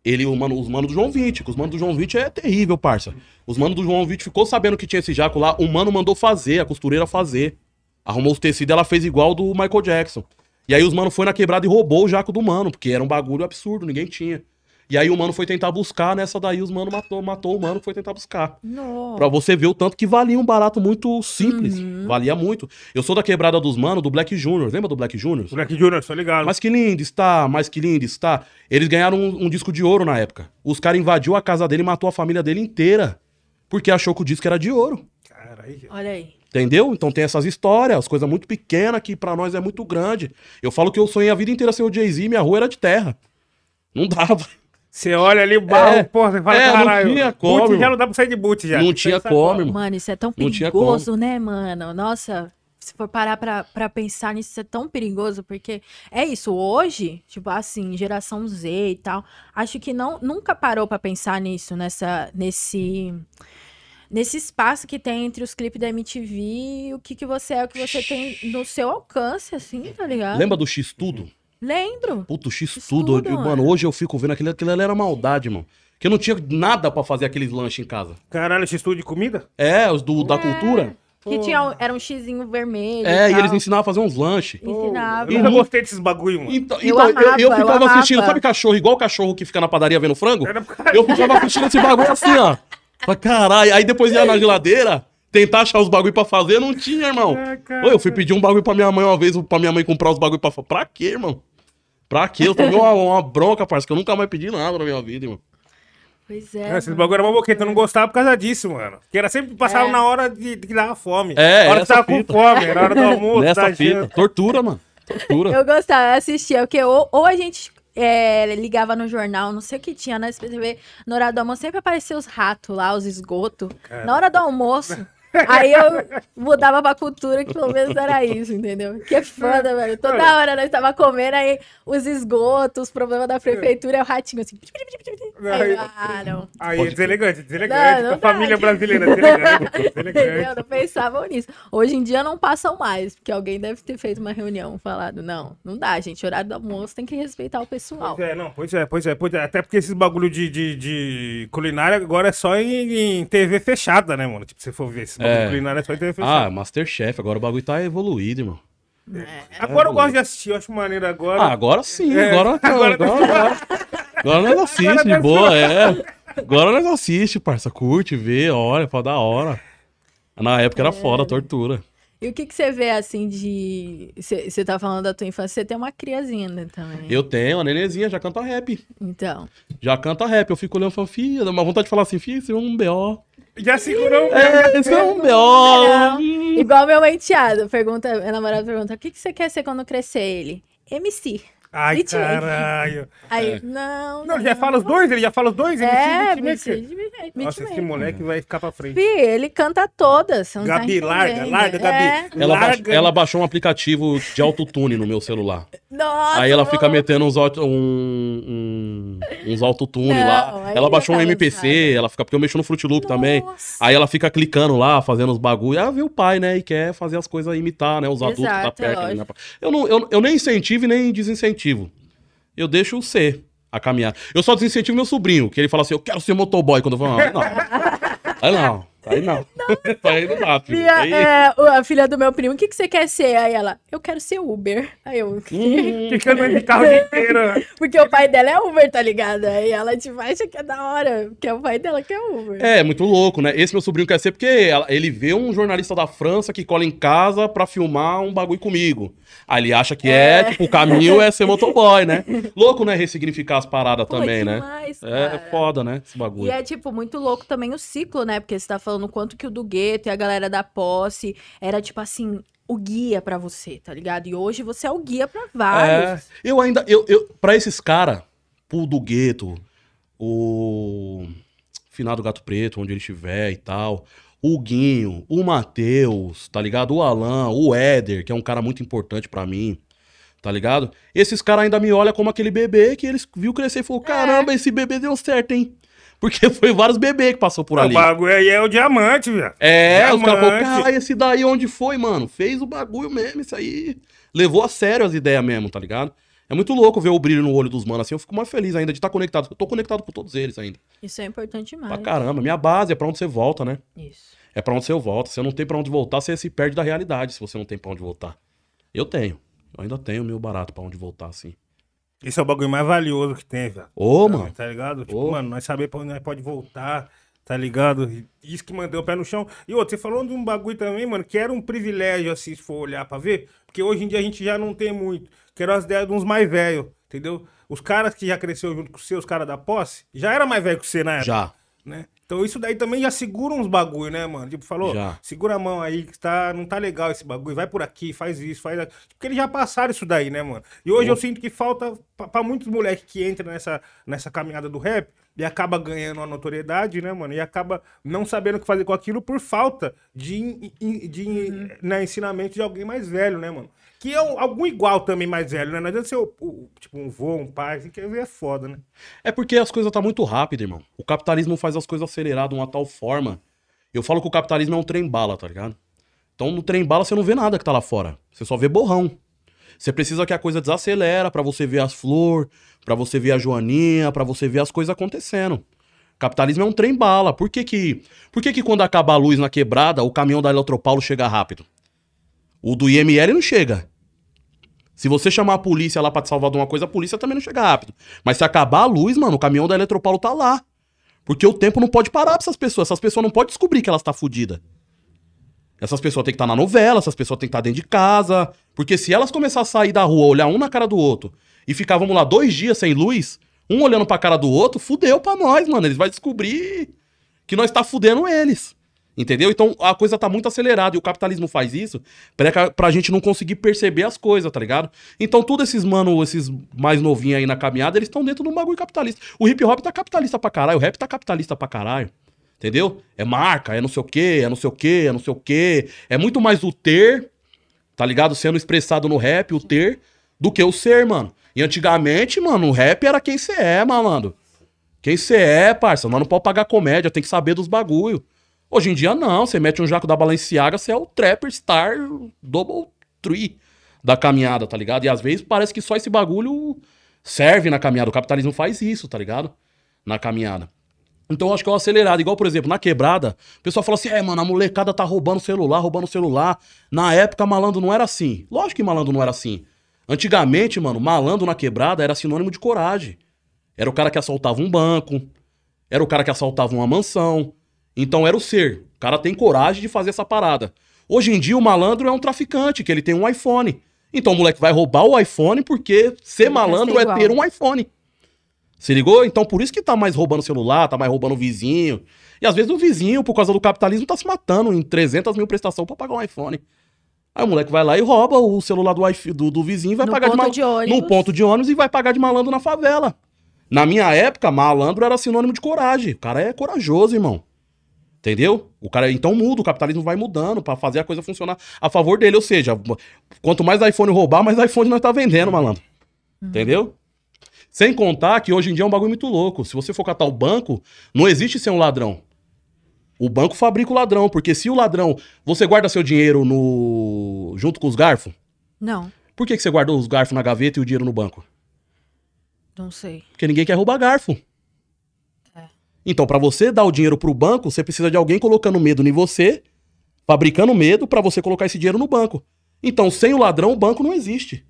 S3: Ele, o mano, os manos do João 20, que os manos do João 20 é terrível, parça. Os manos do João 20 ficou sabendo que tinha esse jaco lá, o mano mandou fazer, a costureira fazer. Arrumou os tecidos, ela fez igual do Michael Jackson. E aí os mano foi na quebrada e roubou o jaco do mano, porque era um bagulho absurdo, ninguém tinha. E aí o mano foi tentar buscar, nessa daí os mano matou, matou o mano, foi tentar buscar.
S2: Nossa.
S3: Pra você ver o tanto que valia um barato muito simples. Valia muito. Eu sou da quebrada dos manos do Black Junior. Lembra do Black Junior?
S1: Black Junior, tô ligado.
S3: Mas que lindo está, mas que lindo está. Eles ganharam um, um disco de ouro na época. Os caras invadiu a casa dele e matou a família dele inteira. Porque achou que o disco era de ouro.
S1: Caralho.
S2: Olha aí.
S3: Entendeu? Então tem essas histórias, as coisas muito pequenas que pra nós é muito grande. Eu falo que eu sonhei a vida inteira ser o Jay-Z e minha rua era de terra. Não dava.
S1: Você olha ali o barro,
S3: É.
S1: porra, você fala,
S3: É, não
S1: caralho.
S3: tinha como,
S1: boot já não dá pra sair de boot já.
S3: Não tinha como, irmão.
S2: Mano, isso é tão
S3: Não
S2: perigoso, né, mano? Nossa, se for parar pra, pra pensar nisso, isso é tão perigoso, porque é isso, hoje, tipo assim, geração Z e tal, acho que não, nunca parou pra pensar nisso, nessa, nesse, nesse espaço que tem entre os clipes da MTV e o que, que você é, o que você tem no seu alcance, assim, tá ligado?
S3: Lembra do X-Tudo?
S2: Lembro.
S3: Puto, X
S2: X-Tudo,
S3: tudo. Eu-
S2: mano.
S3: Hoje eu fico vendo aquilo, aquilo ali era maldade, mano. Que eu não tinha nada pra fazer aqueles lanches em casa.
S1: Caralho, esse estúdio de comida?
S3: É, os do, da cultura.
S2: Que tinha, era um xizinho vermelho
S3: É, e
S2: tal.
S3: eles ensinavam a fazer uns lanches.
S2: Ensinava.
S1: Eu nunca gostei desses bagulho, mano.
S3: Então,
S2: Eu
S3: então, eu,
S2: amava,
S3: eu
S2: eu
S3: ficava
S2: amava.
S3: assistindo, sabe cachorro, igual o cachorro que fica na padaria vendo frango? Eu ficava assistindo esse bagulho assim, ó. Falei, caralho. Aí depois ia na geladeira, tentar achar os bagulho pra fazer, não tinha, irmão.
S1: Cara.
S3: Ô, eu fui pedir um bagulho pra minha mãe uma vez, pra minha mãe comprar os bagulho pra fazer. Pra quê, irmão? Pra quê? Eu tomei uma, uma bronca, parceiro, que eu nunca mais pedi nada na minha vida, irmão.
S2: Pois
S1: É,
S2: é.
S1: esses bagulho era uma boqueta, eu não gostava por causa disso, mano. Que era sempre passava
S2: É.
S1: na hora de, de que dava fome.
S3: É,
S1: a hora que tava com
S3: fita.
S1: fome, era hora do almoço,
S3: Nessa fita.
S1: janta.
S3: Tortura, mano. Tortura.
S2: Eu gostava, eu assistia, porque ou, ou a gente é, ligava no jornal, não sei o que tinha na SPTV, na hora do almoço sempre aparecia os ratos lá, os esgotos. Na hora do almoço. Aí eu mudava pra cultura, que pelo menos era isso, entendeu? Que foda, velho. Toda hora nós tava comendo, aí os esgotos, os problemas da prefeitura, e o ratinho assim. Aí, eu, ah, não.
S1: Aí, deselegante, deselegante.
S2: Não, não
S1: família brasileira, deselegante. Deselegante.
S2: Não pensavam nisso. Hoje em dia não passam mais, porque alguém deve ter feito uma reunião falado, não, não dá, gente. Horário do almoço tem que respeitar o pessoal.
S1: Pois é, não, pois é, pois é, pois é. Até porque esses bagulho de, de, de culinária agora é só em, em TV fechada, né, mano? Tipo, se você for ver, esses
S3: É.
S1: culinária é só
S3: Ah. Masterchef, agora o bagulho tá evoluído, irmão.
S1: agora eu gosto de assistir, eu acho maneiro agora.
S3: Ah, agora sim,
S1: É,
S3: agora,
S1: agora-
S3: agora, agora, agora nós assiste
S1: Agora
S3: de boa, é. Agora nós assiste, parça, curte, vê, olha, pô, da hora. Na época era foda, tortura.
S2: E o que, que você vê assim de. Você tá falando da tua infância, você tem uma criazinha né, também.
S3: Eu tenho, a nenezinha já canta rap.
S2: Então.
S3: Já canta rap. Eu fico olhando e falo, filha, dá uma vontade de falar assim, filha, isso é um B.O.
S1: Já segurou.
S3: É, isso é um. B.O. Hum.
S2: Igual meu enteado, pergunta, meu namorado pergunta: o que, que você quer ser quando crescer? Ele? MC.
S1: Ai,
S2: Beatmaker.
S1: caralho.
S2: Aí,
S3: É.
S2: não.
S1: Não, ele já fala os dois, ele já fala os dois.
S2: É,
S1: beatmaker.
S2: beatmaker.
S1: Nossa, esse moleque vai ficar pra frente.
S2: Fih, ele canta todas. você não tá
S1: Gabi, larga, larga, Gabi.
S2: É.
S3: Ela, baixou um aplicativo de autotune no meu celular.
S2: Nossa,
S3: Aí ela fica metendo uns, um, um- uns autotune
S2: Não,
S3: lá. Ela
S2: já
S3: baixou um MPC, ela fica, porque eu mexo no Fruit Loop também.
S2: Nossa.
S3: Aí ela fica clicando lá, fazendo os bagulho. Ela vê o pai, né? E quer fazer as coisas imitar, né? Os adultos que tá
S2: Exato, é
S3: perto. né? Eu, não, eu, eu nem incentivo e nem desincentivo. Eu deixo ser a caminhar. Eu só desincentivo meu sobrinho, que ele fala assim: eu quero ser motoboy quando eu falo, não. Aí não. Aí não. Aí não dá, filho.
S2: Minha,
S3: Aí-
S2: é, o- a filha do meu primo, o que, que você quer ser? Aí ela, eu quero ser Uber. Aí eu,
S3: Hum,
S1: Fica andando de carro né?
S2: porque o pai dela é Uber, tá ligado? Aí ela tipo, acha que é da hora, porque é o pai dela que é Uber.
S3: É, muito louco, né? Esse meu sobrinho quer ser porque ela- ele vê um jornalista da França que cola em casa pra filmar um bagulho comigo. Aí ele acha que é, tipo, o caminho é ser motoboy, né? Louco, né? Ressignificar as paradas
S2: Pô,
S3: também, né?
S2: demais,
S3: É
S2: cara.
S3: foda, né? Esse
S2: E
S3: bagulho.
S2: é, tipo, muito louco também o ciclo, né? Porque você tá falando o quanto que o do gueto e a galera da posse era, tipo assim, o guia pra você, tá ligado? E hoje você é o guia pra
S3: É,
S2: vários.
S3: eu ainda, eu, eu, pra esses caras, pro do gueto, o finado Gato Preto, onde ele estiver e tal, o Guinho, o Matheus, tá ligado? O Alan, o Éder, que é um cara muito importante pra mim, tá ligado? Esses caras ainda me olham como aquele bebê que eles viu crescer e falou, caramba, esse bebê deu certo, hein? Porque foi vários bebês que passou por
S1: O
S3: ali.
S1: bagulho aí é o diamante, velho.
S3: É, os caras falaram,
S1: Diamante.
S3: cara, esse daí onde foi, mano? Fez o bagulho mesmo, isso aí. Levou a sério as ideias mesmo, tá ligado? É muito louco ver o brilho no olho dos manos assim. Eu fico mais feliz ainda de estar conectado. Eu tô conectado com todos eles ainda.
S2: Isso é importante demais.
S3: Pra caramba. Minha base é pra onde você volta, né?
S2: Isso.
S3: É pra onde você volta. Se você não tem pra onde voltar, você se perde da realidade se você não tem pra onde voltar. Eu tenho. Eu ainda tenho meu barato pra onde voltar, assim.
S1: Esse é o bagulho mais valioso que tem, velho.
S3: Ô, mano.
S1: Tá ligado? Tipo,
S3: Ô.
S1: mano, nós saber pra onde nós pode voltar, tá ligado? Isso que mantém o pé no chão. E outro, você falou de um bagulho também, mano, que era um privilégio, assim, se for olhar pra ver. Porque hoje em dia a gente já não tem muito. Que eram as ideias de uns mais velhos, entendeu? Os caras que já cresceu junto com os seus caras da posse, já era mais velho que você na época.
S3: Já.
S1: né? Então isso daí também já segura uns bagulho, né, mano? Tipo, falou,
S3: Já.
S1: segura a mão aí, que tá, não tá legal esse bagulho, vai por aqui, faz isso, faz aquilo. Porque eles já passaram isso daí, né, mano? E hoje eu sinto que falta, pra, pra muitos moleques que entram nessa, nessa caminhada do rap, e acaba ganhando uma notoriedade, né, mano? E acaba não sabendo o que fazer com aquilo por falta de, de né, ensinamento de alguém mais velho, né, mano? Que é um- algum igual também mais velho, né? Não adianta ser o, o- tipo um vô, um pai, assim, que é foda, né?
S3: É porque as coisas tá muito rápidas, irmão. O capitalismo faz as coisas aceleradas de uma tal forma. Eu falo que o capitalismo é um trem-bala, tá ligado? Então no trem-bala você não vê nada que tá lá fora. Você só vê borrão. Você precisa que a coisa desacelera pra você ver as flores, pra você ver a joaninha, pra você ver as coisas acontecendo. Capitalismo é um trem-bala. Por que que, por que que quando acaba a luz na quebrada, o caminhão da Eletropaulo chega rápido? O do IML não chega. Se você chamar a polícia lá pra te salvar de uma coisa, a polícia também não chega rápido. Mas se acabar a luz, mano, o caminhão da Eletropaulo tá lá. Porque o tempo não pode parar pra essas pessoas. Essas pessoas não podem descobrir que elas tá fudida. Essas pessoas têm que estar na novela, essas pessoas têm que estar dentro de casa. Porque se elas começarem a sair da rua, olhar um na cara do outro, e ficar, vamos lá, dois dias sem luz, um olhando pra cara do outro, fudeu pra nós, mano. Eles vão descobrir que nós tá fudendo eles. Entendeu? Então a coisa tá muito acelerada e o capitalismo faz isso pra, pra gente não conseguir perceber as coisas, tá ligado? Então, todos esses mano, esses mais novinhos aí na caminhada, eles estão dentro do bagulho capitalista. O hip hop tá capitalista pra caralho, o rap tá capitalista pra caralho. Entendeu? É marca, é não sei o quê, é não sei o quê, é não sei o quê. É muito mais o ter, tá ligado? Sendo expressado no rap, o ter, do que o ser, mano. E antigamente, mano, o rap era quem você é, malandro. Quem você é, parça. Nós não pode pagar comédia, tem que saber dos bagulho. Hoje em dia, não. Você mete um jaco da Balenciaga, você é o trapper star double tree da caminhada, tá ligado? E às vezes parece que só esse bagulho serve na caminhada. O capitalismo faz isso, tá ligado? Na caminhada. Então eu acho que é o acelerado. Igual, por exemplo, na quebrada, o pessoal fala assim: é, mano, a molecada tá roubando celular, roubando celular. Na época, malandro não era assim. Lógico que malandro não era assim. Antigamente, mano, malandro na quebrada era sinônimo de coragem. Era o cara que assaltava um banco, era o cara que assaltava uma mansão. Então era o ser. O cara tem coragem de fazer essa parada. Hoje em dia, o malandro é um traficante, que ele tem um iPhone. Então o moleque vai roubar o iPhone porque ser malandro é ter um iPhone. Se ligou? Então por isso que tá mais roubando celular, tá mais roubando o vizinho. E às vezes o vizinho, por causa do capitalismo, tá se matando em 300 mil prestação pra pagar um iPhone. Aí o moleque vai lá e rouba o celular do, do, do vizinho e vai
S2: No
S3: pagar de,
S2: ponto de ônibus.
S3: no ponto de ônibus e vai pagar de malandro na favela. Na minha época, malandro era sinônimo de coragem. O cara é corajoso, irmão. Entendeu? O cara então muda, o capitalismo vai mudando pra fazer a coisa funcionar a favor dele. Ou seja, quanto mais iPhone roubar, mais iPhone nós tá vendendo, malandro. Entendeu? Sem contar que hoje em dia é um bagulho muito louco. Se você for catar o banco, não existe ser um ladrão. O banco fabrica o ladrão, porque se o ladrão. Você guarda seu dinheiro no. junto com os garfos?
S2: Não,
S3: Por que, que você guardou os garfos na gaveta e o dinheiro no banco?
S2: não sei.
S3: Porque ninguém quer roubar garfo. Então, pra você dar o dinheiro pro banco, você precisa de alguém colocando medo em você, fabricando medo pra você colocar esse dinheiro no banco. Então, sem o ladrão, o banco não existe.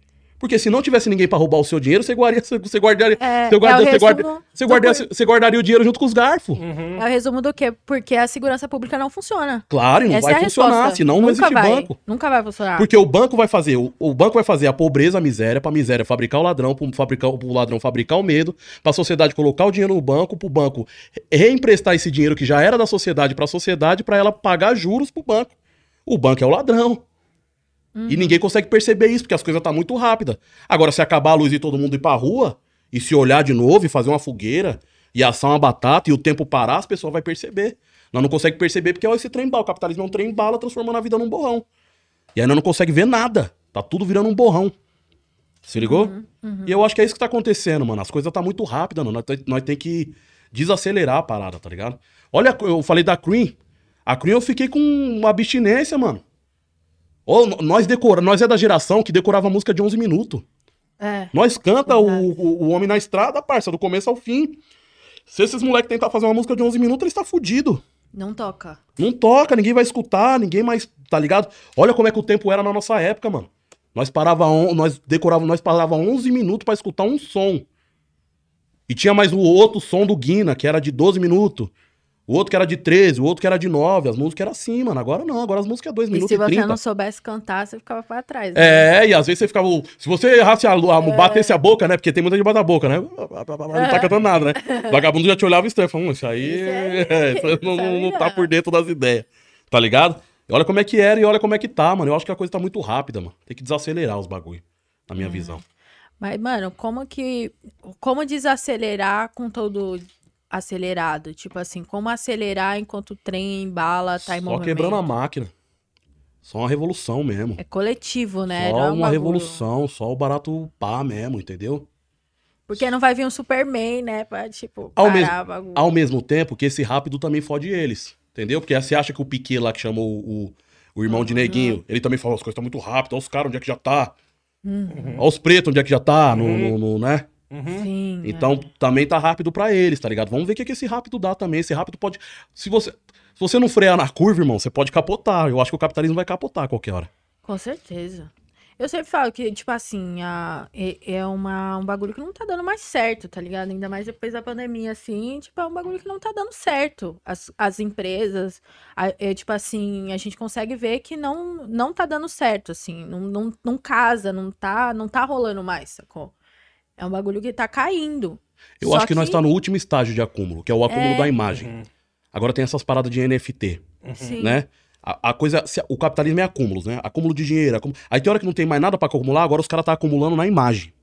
S3: Porque se não tivesse ninguém pra roubar o seu dinheiro, você guardaria, você guardaria,
S2: É,
S3: você, guarda-
S2: é o
S3: você guarda-
S2: resumo
S3: você
S2: do
S3: guardaria-
S2: por-
S3: você guardaria o dinheiro junto com os garfos.
S1: Uhum.
S2: É o resumo do quê? Porque a segurança pública não funciona.
S3: Claro, e não
S2: Essa
S3: vai
S2: é
S3: funcionar,
S2: resposta.
S3: senão não
S2: Nunca
S3: existe
S2: vai.
S3: banco.
S2: Nunca vai funcionar.
S3: Porque o banco vai fazer, o, o banco vai fazer a pobreza, a miséria, pra miséria fabricar o ladrão, pro, fabricar, pro ladrão fabricar o medo, pra sociedade colocar o dinheiro no banco, pro banco reemprestar esse dinheiro que já era da sociedade pra sociedade, pra ela pagar juros pro banco. O banco é o ladrão. E ninguém consegue perceber isso, porque as coisas tá muito rápidas. Agora, se acabar a luz e todo mundo ir pra rua, e se olhar de novo, e fazer uma fogueira, e assar uma batata, e o tempo parar, as pessoas vão perceber. Nós não conseguimos perceber porque é esse trem bala. O capitalismo é um trem bala transformando a vida num borrão. E aí nós não consegue ver nada. Tá tudo virando um borrão. Se ligou? E eu acho que é isso que tá acontecendo, mano. As coisas tá muito rápidas, mano. Nós, nós tem que desacelerar a parada, tá ligado? Olha, eu falei da Cream. A Cream eu fiquei com uma abstinência, mano. N- nós decora, nós é da geração que decorava música de 11 minutos.
S2: É.
S3: Nós canta o, o, o Homem na Estrada, parça, do começo ao fim. Se esses moleques tentar fazer uma música de 11 minutos, eles tá fudido.
S2: Não toca.
S3: Não toca, ninguém vai escutar, ninguém mais, tá ligado? Olha como é que o tempo era na nossa época, mano. Nós parava, on, nós decorava, nós parava 11 minutos pra escutar um som. E tinha mais o outro som do Guina, que era de 12 minutos. O outro que era de 13, o outro que era de 9. As músicas eram assim, mano. Agora não, agora as músicas é 2
S2: E
S3: minutos
S2: se
S3: e
S2: você
S3: 30.
S2: não soubesse cantar, você ficava pra trás. né?
S3: É, e às vezes você ficava. Se você errasse a, a batesse a boca, né? Porque tem muita gente bate a boca, né? Não tá cantando nada, né? O vagabundo já te olhava estranho. Falava, hum, isso aí. É, isso aí não,
S2: aí
S3: não tá
S2: não.
S3: por dentro das ideias. Tá ligado? E olha como é que era e olha como é que tá, mano. Eu acho que a coisa tá muito rápida, mano. Tem que desacelerar os bagulho, na
S2: É.
S3: minha visão.
S2: Mas, mano, como que. Como desacelerar com todo acelerado? Tipo assim, como acelerar enquanto o trem, bala, tá em
S3: Só
S2: movimento?
S3: quebrando a máquina. Só uma revolução mesmo.
S2: É coletivo, né? Não
S3: Só
S2: é um
S3: uma
S2: bagulho.
S3: revolução, só o barato pá mesmo, entendeu?
S2: Porque não vai vir um Superman, né? Pra, tipo,
S3: Ao
S2: parar
S3: mesmo-. Ao mesmo tempo que esse rápido também fode eles. Entendeu? Porque você acha que o Piquet lá que chamou o, o irmão de Neguinho, ele também falou, as coisas estão muito rápidas, olha os caras, onde é que já tá?
S2: Uhum.
S3: Olha os pretos, onde é que já tá? No, no- no- né?
S2: Sim.
S3: Então
S2: é.
S3: também tá rápido pra eles, tá ligado? Vamos ver o que, que esse rápido dá também. Esse rápido pode. Se você, se você não frear na curva, irmão, você pode capotar. Eu acho que o capitalismo vai capotar a qualquer hora.
S2: Com certeza. Eu sempre falo que, tipo assim, a, é, é uma, um bagulho que não tá dando mais certo, tá ligado? Ainda mais depois da pandemia, assim, tipo, é um bagulho que não tá dando certo. As, as empresas, a- é, tipo assim, a gente consegue ver que não, não tá dando certo, assim, não, não, não casa, não tá, não tá rolando mais, sacou? É um bagulho que tá caindo.
S3: Eu
S2: Só
S3: acho que, nós tá no último estágio de acúmulo, que é o acúmulo
S2: É.
S3: da imagem. Agora tem essas paradas de NFT,
S2: Sim.
S3: né? A, a coisa, se- o capitalismo é acúmulos, né? Acúmulo de dinheiro. acúmulo- Aí tem hora que não tem mais nada pra acumular, agora os caras tá acumulando na imagem.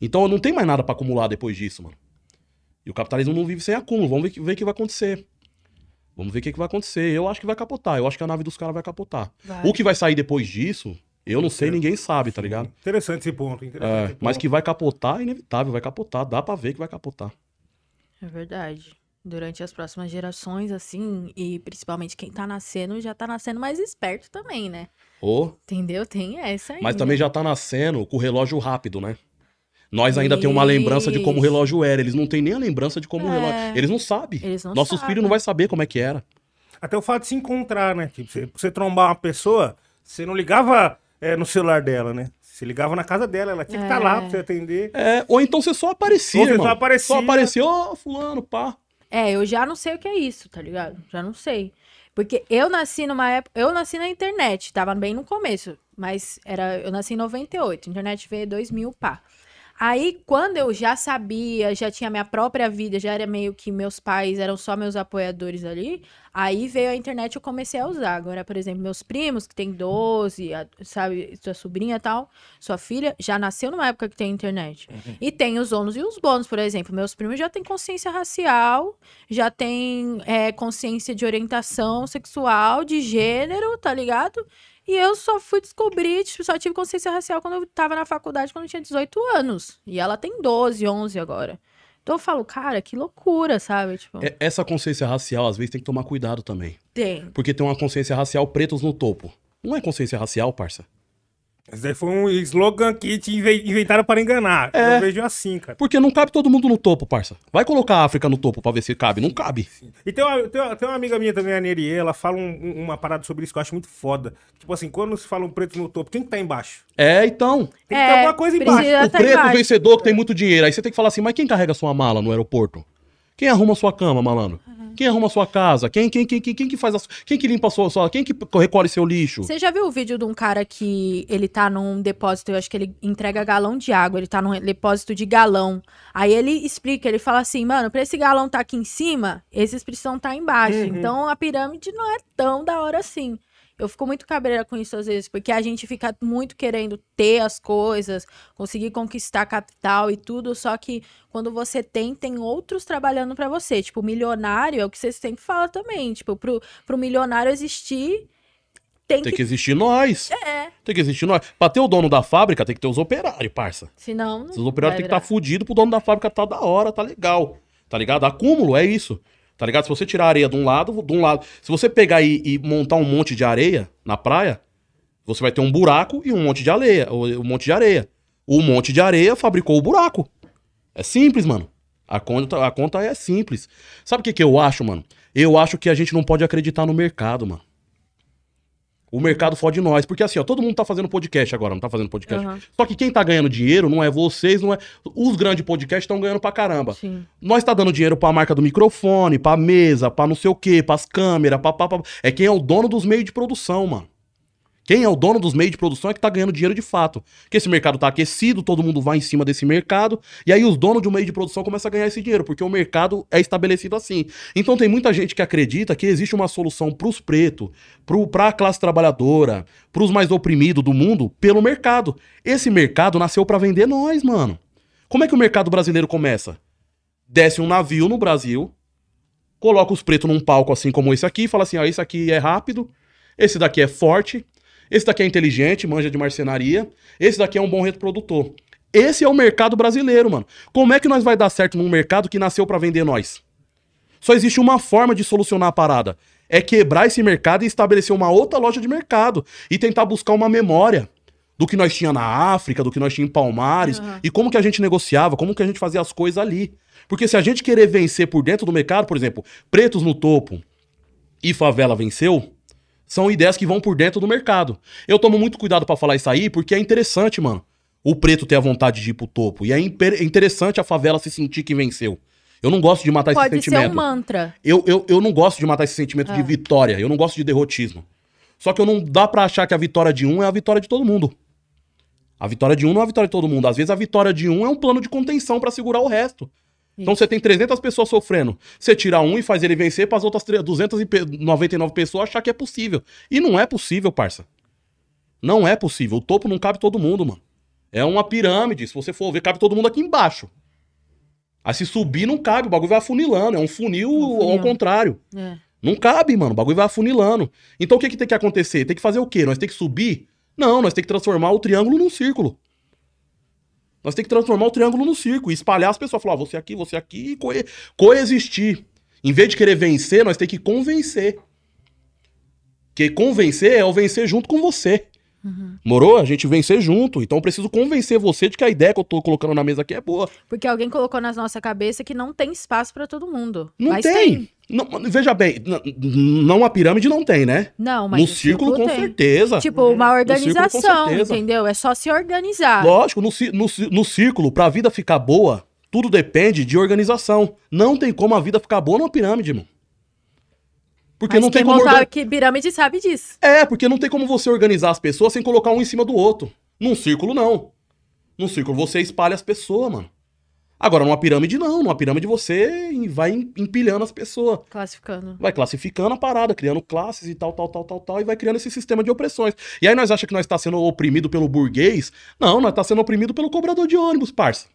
S3: Então não tem mais nada pra acumular depois disso, mano. E o capitalismo não vive sem acúmulo. Vamos ver, que- ver o que vai acontecer. Vamos ver o que, que vai acontecer. Eu acho que vai capotar. Eu acho que a nave dos caras vai capotar.
S2: Vai.
S3: O que vai sair depois disso, eu não sei, ninguém sabe, tá ligado?
S1: Interessante esse ponto. Interessante
S3: É,
S1: esse
S3: mas
S1: ponto.
S3: que vai capotar é inevitável, vai capotar. Dá pra ver que vai capotar.
S2: É verdade. Durante as próximas gerações, assim, e principalmente quem tá nascendo, já tá nascendo mais esperto também, né?
S3: Ô,
S2: Entendeu? Tem essa aí.
S3: mas também já tá nascendo com o relógio rápido, né? Nós ainda temos uma lembrança de como o
S2: Isso.
S3: relógio era. Eles não têm nem a lembrança de como o
S2: É.
S3: relógio. Eles não sabem.
S2: Eles não
S3: Nossos
S2: sabem.
S3: filhos não vão saber como é que era.
S1: Até o fato de se encontrar, né? Tipo, você, você trombar uma pessoa, você não ligava é, no celular dela, né? Você ligava na casa dela, ela tinha que estar lá
S2: É.
S1: pra você atender.
S3: É, ou então você só aparecia,
S1: Ou você
S3: irmão.
S1: só aparecia.
S3: Só apareceu, ô, fulano, pá.
S2: É, eu já não sei o que é isso, tá ligado? Já não sei. Porque eu nasci numa época. Eu nasci na internet, tava bem no começo. Mas era, eu nasci em 98, a internet veio em 2000, pá. Aí, quando eu já sabia, já tinha minha própria vida, já era meio que meus pais eram só meus apoiadores ali, aí veio a internet e eu comecei a usar. Agora, por exemplo, meus primos, que tem 12, a- sabe, sua sobrinha e tal, sua filha, já nasceu numa época que tem internet. E tem os ônus e os bônus, por exemplo. Meus primos já têm consciência racial, já tem é, consciência de orientação sexual, de gênero, tá ligado? E eu só fui descobrir, tipo, só tive consciência racial quando eu tava na faculdade, quando eu tinha 18 anos. E ela tem 12, 11 agora. Então eu falo, cara, que loucura, sabe? Tipo,
S3: É- Essa consciência racial, às vezes, tem que tomar cuidado também.
S2: tem.
S3: Porque tem uma consciência racial pretos no topo. Não é consciência racial, parça.
S1: Esse daí foi um slogan que te inve- inventaram para enganar.
S3: É.
S1: Eu vejo assim, cara.
S3: Porque não cabe todo mundo no topo, parça. Vai colocar a África no topo pra ver se cabe. Não cabe.
S1: E tem uma, tem uma, tem uma amiga minha também, a Nerie, ela fala um- um- uma parada sobre isso que eu acho muito foda. Tipo assim, quando se fala um preto no topo, quem que tá embaixo?
S3: É, então.
S1: Tem que ter alguma coisa embaixo.
S3: O
S2: tá
S3: preto
S2: embaixo.
S3: vencedor que tem muito dinheiro. Aí você tem que falar assim, mas quem carrega sua mala no aeroporto? Quem arruma sua cama, malandro? Quem arruma sua casa? Quem, quem, quem, quem, quem que faz a, Quem que limpa a sua, sua... Quem que recolhe seu lixo?
S2: Você já viu o vídeo de um cara que ele tá num depósito, eu acho que ele entrega galão de água, ele tá num depósito de galão. Aí ele explica, ele fala assim, mano, pra esse galão tá aqui em cima, esses precisam tá embaixo.
S1: Uhum.
S2: Então a pirâmide não é tão da hora assim. Eu fico muito cabreira com isso às vezes, porque a gente fica muito querendo ter as coisas, conseguir conquistar capital e tudo, só que quando você tem, tem outros trabalhando pra você. Tipo, milionário é o que você sempre fala também. Tipo, pro, pro milionário existir, tem,
S3: Tem
S2: que
S3: que existir nós.
S2: é,
S3: Tem que existir nós. Pra ter o dono da fábrica, tem que ter os operários, parça.
S2: senão.
S3: Os operários têm que estar fudidos pro dono da fábrica tá da hora, tá legal. Tá ligado? Acúmulo, é isso. Tá ligado? Se você tirar areia de um lado, de um lado. Se você pegar e, e montar um monte de areia na praia, você vai ter um buraco e um monte de areia. Um monte de areia. O monte de areia fabricou o buraco. É simples, mano. A conta, a conta é simples. Sabe o que, que eu acho, mano? Eu acho que a gente não pode acreditar no mercado, mano. O mercado fode nós. Porque assim, ó, todo mundo tá fazendo podcast agora, não tá fazendo podcast.
S2: Aham.
S3: Só que quem tá ganhando dinheiro não é vocês, não é. Os grandes podcasts estão ganhando pra caramba.
S2: Sim.
S3: Nós tá dando dinheiro pra marca do microfone, pra mesa, pra não sei o quê, pras câmeras, pra, pra, pra- É quem é o dono dos meios de produção, mano. Quem é o dono dos meios de produção é que tá ganhando dinheiro de fato. Porque esse mercado tá aquecido, todo mundo vai em cima desse mercado, e aí os donos de um meio de produção começam a ganhar esse dinheiro, porque o mercado é estabelecido assim. Então tem muita gente que acredita que existe uma solução pros pretos, pro, pra classe trabalhadora, pros mais oprimidos do mundo, pelo mercado. Esse mercado nasceu pra vender nós, mano. Como é que o mercado brasileiro começa? Desce um navio no Brasil, coloca os pretos num palco assim como esse aqui, e fala assim: ó, esse aqui é rápido, esse daqui é forte, esse daqui é inteligente, manja de marcenaria, esse daqui é um bom reprodutor. Esse é o mercado brasileiro, mano. Como é que nós vai dar certo num mercado que nasceu pra vender nós? Só existe uma forma de solucionar a parada. É quebrar esse mercado e estabelecer uma outra loja de mercado. E tentar buscar uma memória do que nós tinha na África, do que nós tinha em Palmares,
S2: Aham.
S3: e como que a gente negociava, como que a gente fazia as coisas ali. Porque se a gente querer vencer por dentro do mercado, por exemplo, pretos no topo e favela venceu, são ideias que vão por dentro do mercado. Eu tomo muito cuidado pra falar isso aí, porque é interessante, mano. O preto ter a vontade de ir pro topo. E é é interessante a favela se sentir que venceu. Eu não gosto de matar
S2: Pode
S3: esse
S2: ser um
S3: sentimento.
S2: mantra.
S3: Eu, eu, eu não gosto de matar esse sentimento de vitória. Eu não gosto de derrotismo. Só que eu não dá pra achar que a vitória de um é a vitória de todo mundo. A vitória de um não é a vitória de todo mundo. Às vezes a vitória de um é um plano de contenção pra segurar o resto. Então você tem 300 pessoas sofrendo. Você tira um e faz ele vencer para as outras 299 pessoas achar que é possível. E não é possível, parça. Não é possível. O topo não cabe todo mundo, mano. É uma pirâmide. Se você for ver, cabe todo mundo aqui embaixo. Aí se subir, não cabe. O bagulho vai afunilando. É um funil,
S2: Um funil.
S3: ao contrário.
S2: É.
S3: Não cabe, mano. O bagulho vai afunilando. Então o que, que tem que acontecer? Tem que fazer o quê? Nós tem que subir? Não, nós tem que transformar o triângulo num círculo. Nós tem que transformar o triângulo num círculo e espalhar as pessoas. Falar, ó, você aqui, você aqui e coe- coexistir. Em vez de querer vencer, nós tem que convencer. Porque convencer é o vencer junto com você. Morou? A gente vencer junto. Então eu preciso convencer você de que a ideia que eu tô colocando na mesa aqui é boa.
S2: Porque alguém colocou na nossa cabeça que não tem espaço pra todo mundo.
S3: Não
S2: Mas
S3: tem. Não, veja bem, não a pirâmide não tem, né?
S2: Não, mas
S3: no
S2: o
S3: círculo, com
S2: tem.
S3: certeza.
S2: Tipo, uma
S3: círculo,
S2: organização,
S3: certeza.
S2: entendeu? É só se organizar.
S3: Lógico, no, no, no círculo, pra vida ficar boa, tudo depende de organização. Não tem como a vida ficar boa numa pirâmide, mano. Porque
S2: Mas
S3: não tem como.
S2: montar que pirâmide sabe disso.
S3: É, porque não tem como você organizar as pessoas sem colocar um em cima do outro. Num círculo, não. Num círculo, você espalha as pessoas, mano. Agora, numa pirâmide, não. Numa pirâmide, você vai em- empilhando as pessoas.
S2: Classificando.
S3: Vai classificando a parada, criando classes e tal, tal, tal, tal, tal, e vai criando esse sistema de opressões. E aí nós achamos que nós está sendo oprimido pelo burguês. Não, nós está sendo oprimido pelo cobrador de ônibus, parça.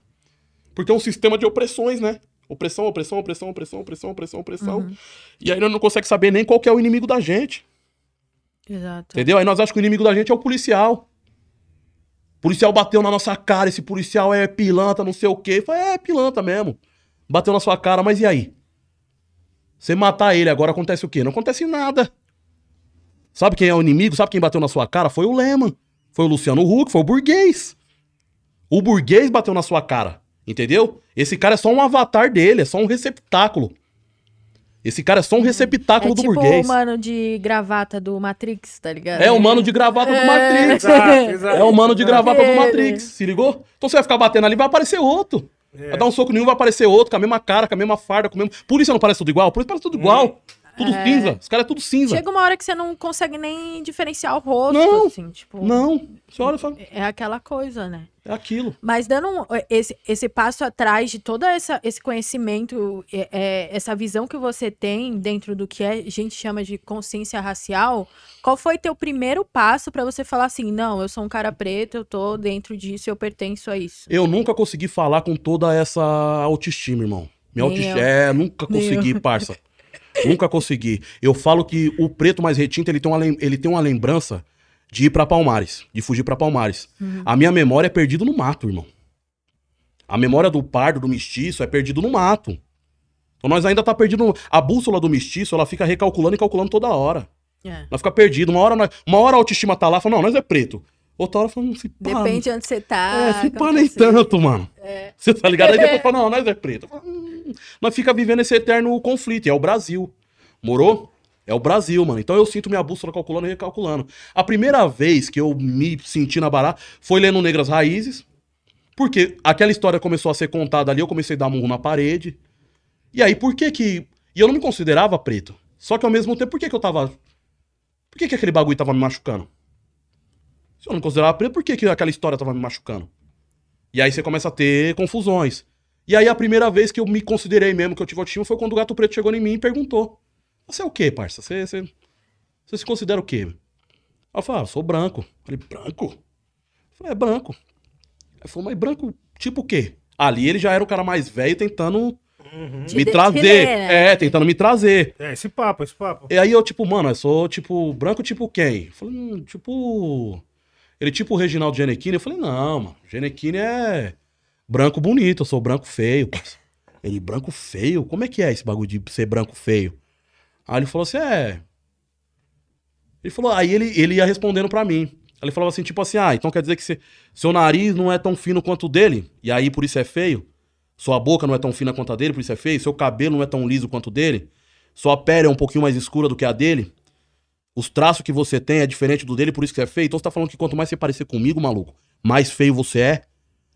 S3: Porque é um sistema de opressões, né? Opressão, opressão, opressão, opressão, opressão, opressão, opressão. E aí nós não consegue saber nem qual que é o inimigo da gente.
S2: Exato.
S3: Entendeu? Aí nós achamos que o inimigo da gente é o policial. O policial bateu na nossa cara, esse policial é pilantra, não sei o quê. Falei, é, pilantra mesmo. Bateu na sua cara, mas e aí? Você matar ele, agora acontece o quê? Não acontece nada. Sabe quem é o inimigo? Sabe quem bateu na sua cara? Foi o Lehman. Foi o Luciano Huck, foi o burguês. O burguês bateu na sua cara, entendeu? Esse cara é só um avatar dele, é só um receptáculo. Esse cara é só um receptáculo
S2: É
S3: do
S2: tipo
S3: burguês.
S2: o mano de gravata do Matrix, tá ligado?
S3: É o mano de gravata do Matrix.
S1: Exato, exato.
S3: É o mano de gravata do
S2: Ele.
S3: Matrix, se ligou? Então você vai ficar batendo ali, vai aparecer outro.
S1: É.
S3: Vai dar um soco nenhum, vai aparecer outro, com a mesma cara, com a mesma farda, com o mesmo... Por isso não parece tudo igual? Por isso parece tudo igual. Tudo cinza. Os caras é tudo cinza.
S2: Chega uma hora que você não consegue nem diferenciar o rosto,
S3: Não,
S2: assim, tipo...
S3: Não. Você olha fala,
S2: É aquela coisa, né?
S3: É aquilo.
S2: Mas dando um- esse, esse passo atrás de todo essa, esse conhecimento, é, é, essa visão que você tem dentro do que a gente chama de consciência racial, qual foi teu primeiro passo pra você falar assim, não, eu sou um cara preto, eu tô dentro disso, eu pertenço a isso?
S3: Eu nunca consegui falar com toda essa autoestima, irmão. Minha autoestima. É, nunca consegui,
S2: eu.
S3: parça. nunca consegui. Eu falo que o preto mais retinto, ele tem uma, ele tem uma lembrança de ir pra Palmares, de fugir pra Palmares.
S2: Uhum.
S3: A minha memória é perdido no mato, irmão. A memória do pardo, do mestiço, é perdido no mato. Então nós ainda tá perdido. A bússola do mestiço, ela fica recalculando e calculando toda hora.
S2: É.
S3: Nós fica perdido. Uma hora, nós- uma hora a autoestima tá lá, fala, não, nós é preto. Outra hora fala, não se pá,
S2: Depende de onde você tá.
S3: é, se pá nem
S2: você-
S3: tanto, mano.
S2: É.
S3: Você tá ligado? Aí depois fala, não, nós é preto. Falo, hum. Nós fica vivendo esse eterno conflito, e é o Brasil. Morou? É o Brasil, mano. Então eu sinto minha bússola calculando e recalculando. A primeira vez que eu me senti na barata foi lendo Negras Raízes, porque aquela história começou a ser contada ali, eu comecei a dar murro na parede. E aí, por que que... E eu não me considerava preto. Só que ao mesmo tempo, por que que eu tava... Por que que aquele bagulho tava me machucando? Se eu não me considerava preto, por que que aquela história tava me machucando? E aí você começa a ter confusões. E aí a primeira vez que eu me considerei mesmo que eu tive autoestima foi quando o gato preto chegou em mim e perguntou: Você é o quê, parça? Você, você, você se considera o quê? Eu falei, ah, eu sou branco. Eu falei, branco? Eu falei, é branco. Aí ele falou, mas branco, tipo o quê? Ali ele já era o cara mais velho tentando
S2: Te
S3: me
S2: de-
S3: trazer.
S2: né?
S3: É, tentando me trazer.
S1: É, esse papo, esse papo.
S3: E aí eu, tipo, mano, eu sou, tipo, branco tipo quem? Eu falei, hum, tipo. Ele, tipo o Reginaldo Genequini. Eu falei, não, mano, Genequini é branco bonito, eu sou branco feio, parça. Ele, branco feio? Como é que é esse bagulho de ser branco feio? Aí ele falou assim, é. Ele falou, aí ele, ele ia respondendo pra mim. Ele falava assim, tipo assim, ah, então quer dizer que seu nariz não é tão fino quanto o dele? E aí por isso é feio? Sua boca não é tão fina quanto a dele, por isso é feio? Seu cabelo não é tão liso quanto o dele? Sua pele é um pouquinho mais escura do que a dele? Os traços que você tem é diferente do dele, por isso que é feio? Então você tá falando que quanto mais você parecer comigo, maluco, mais feio você é?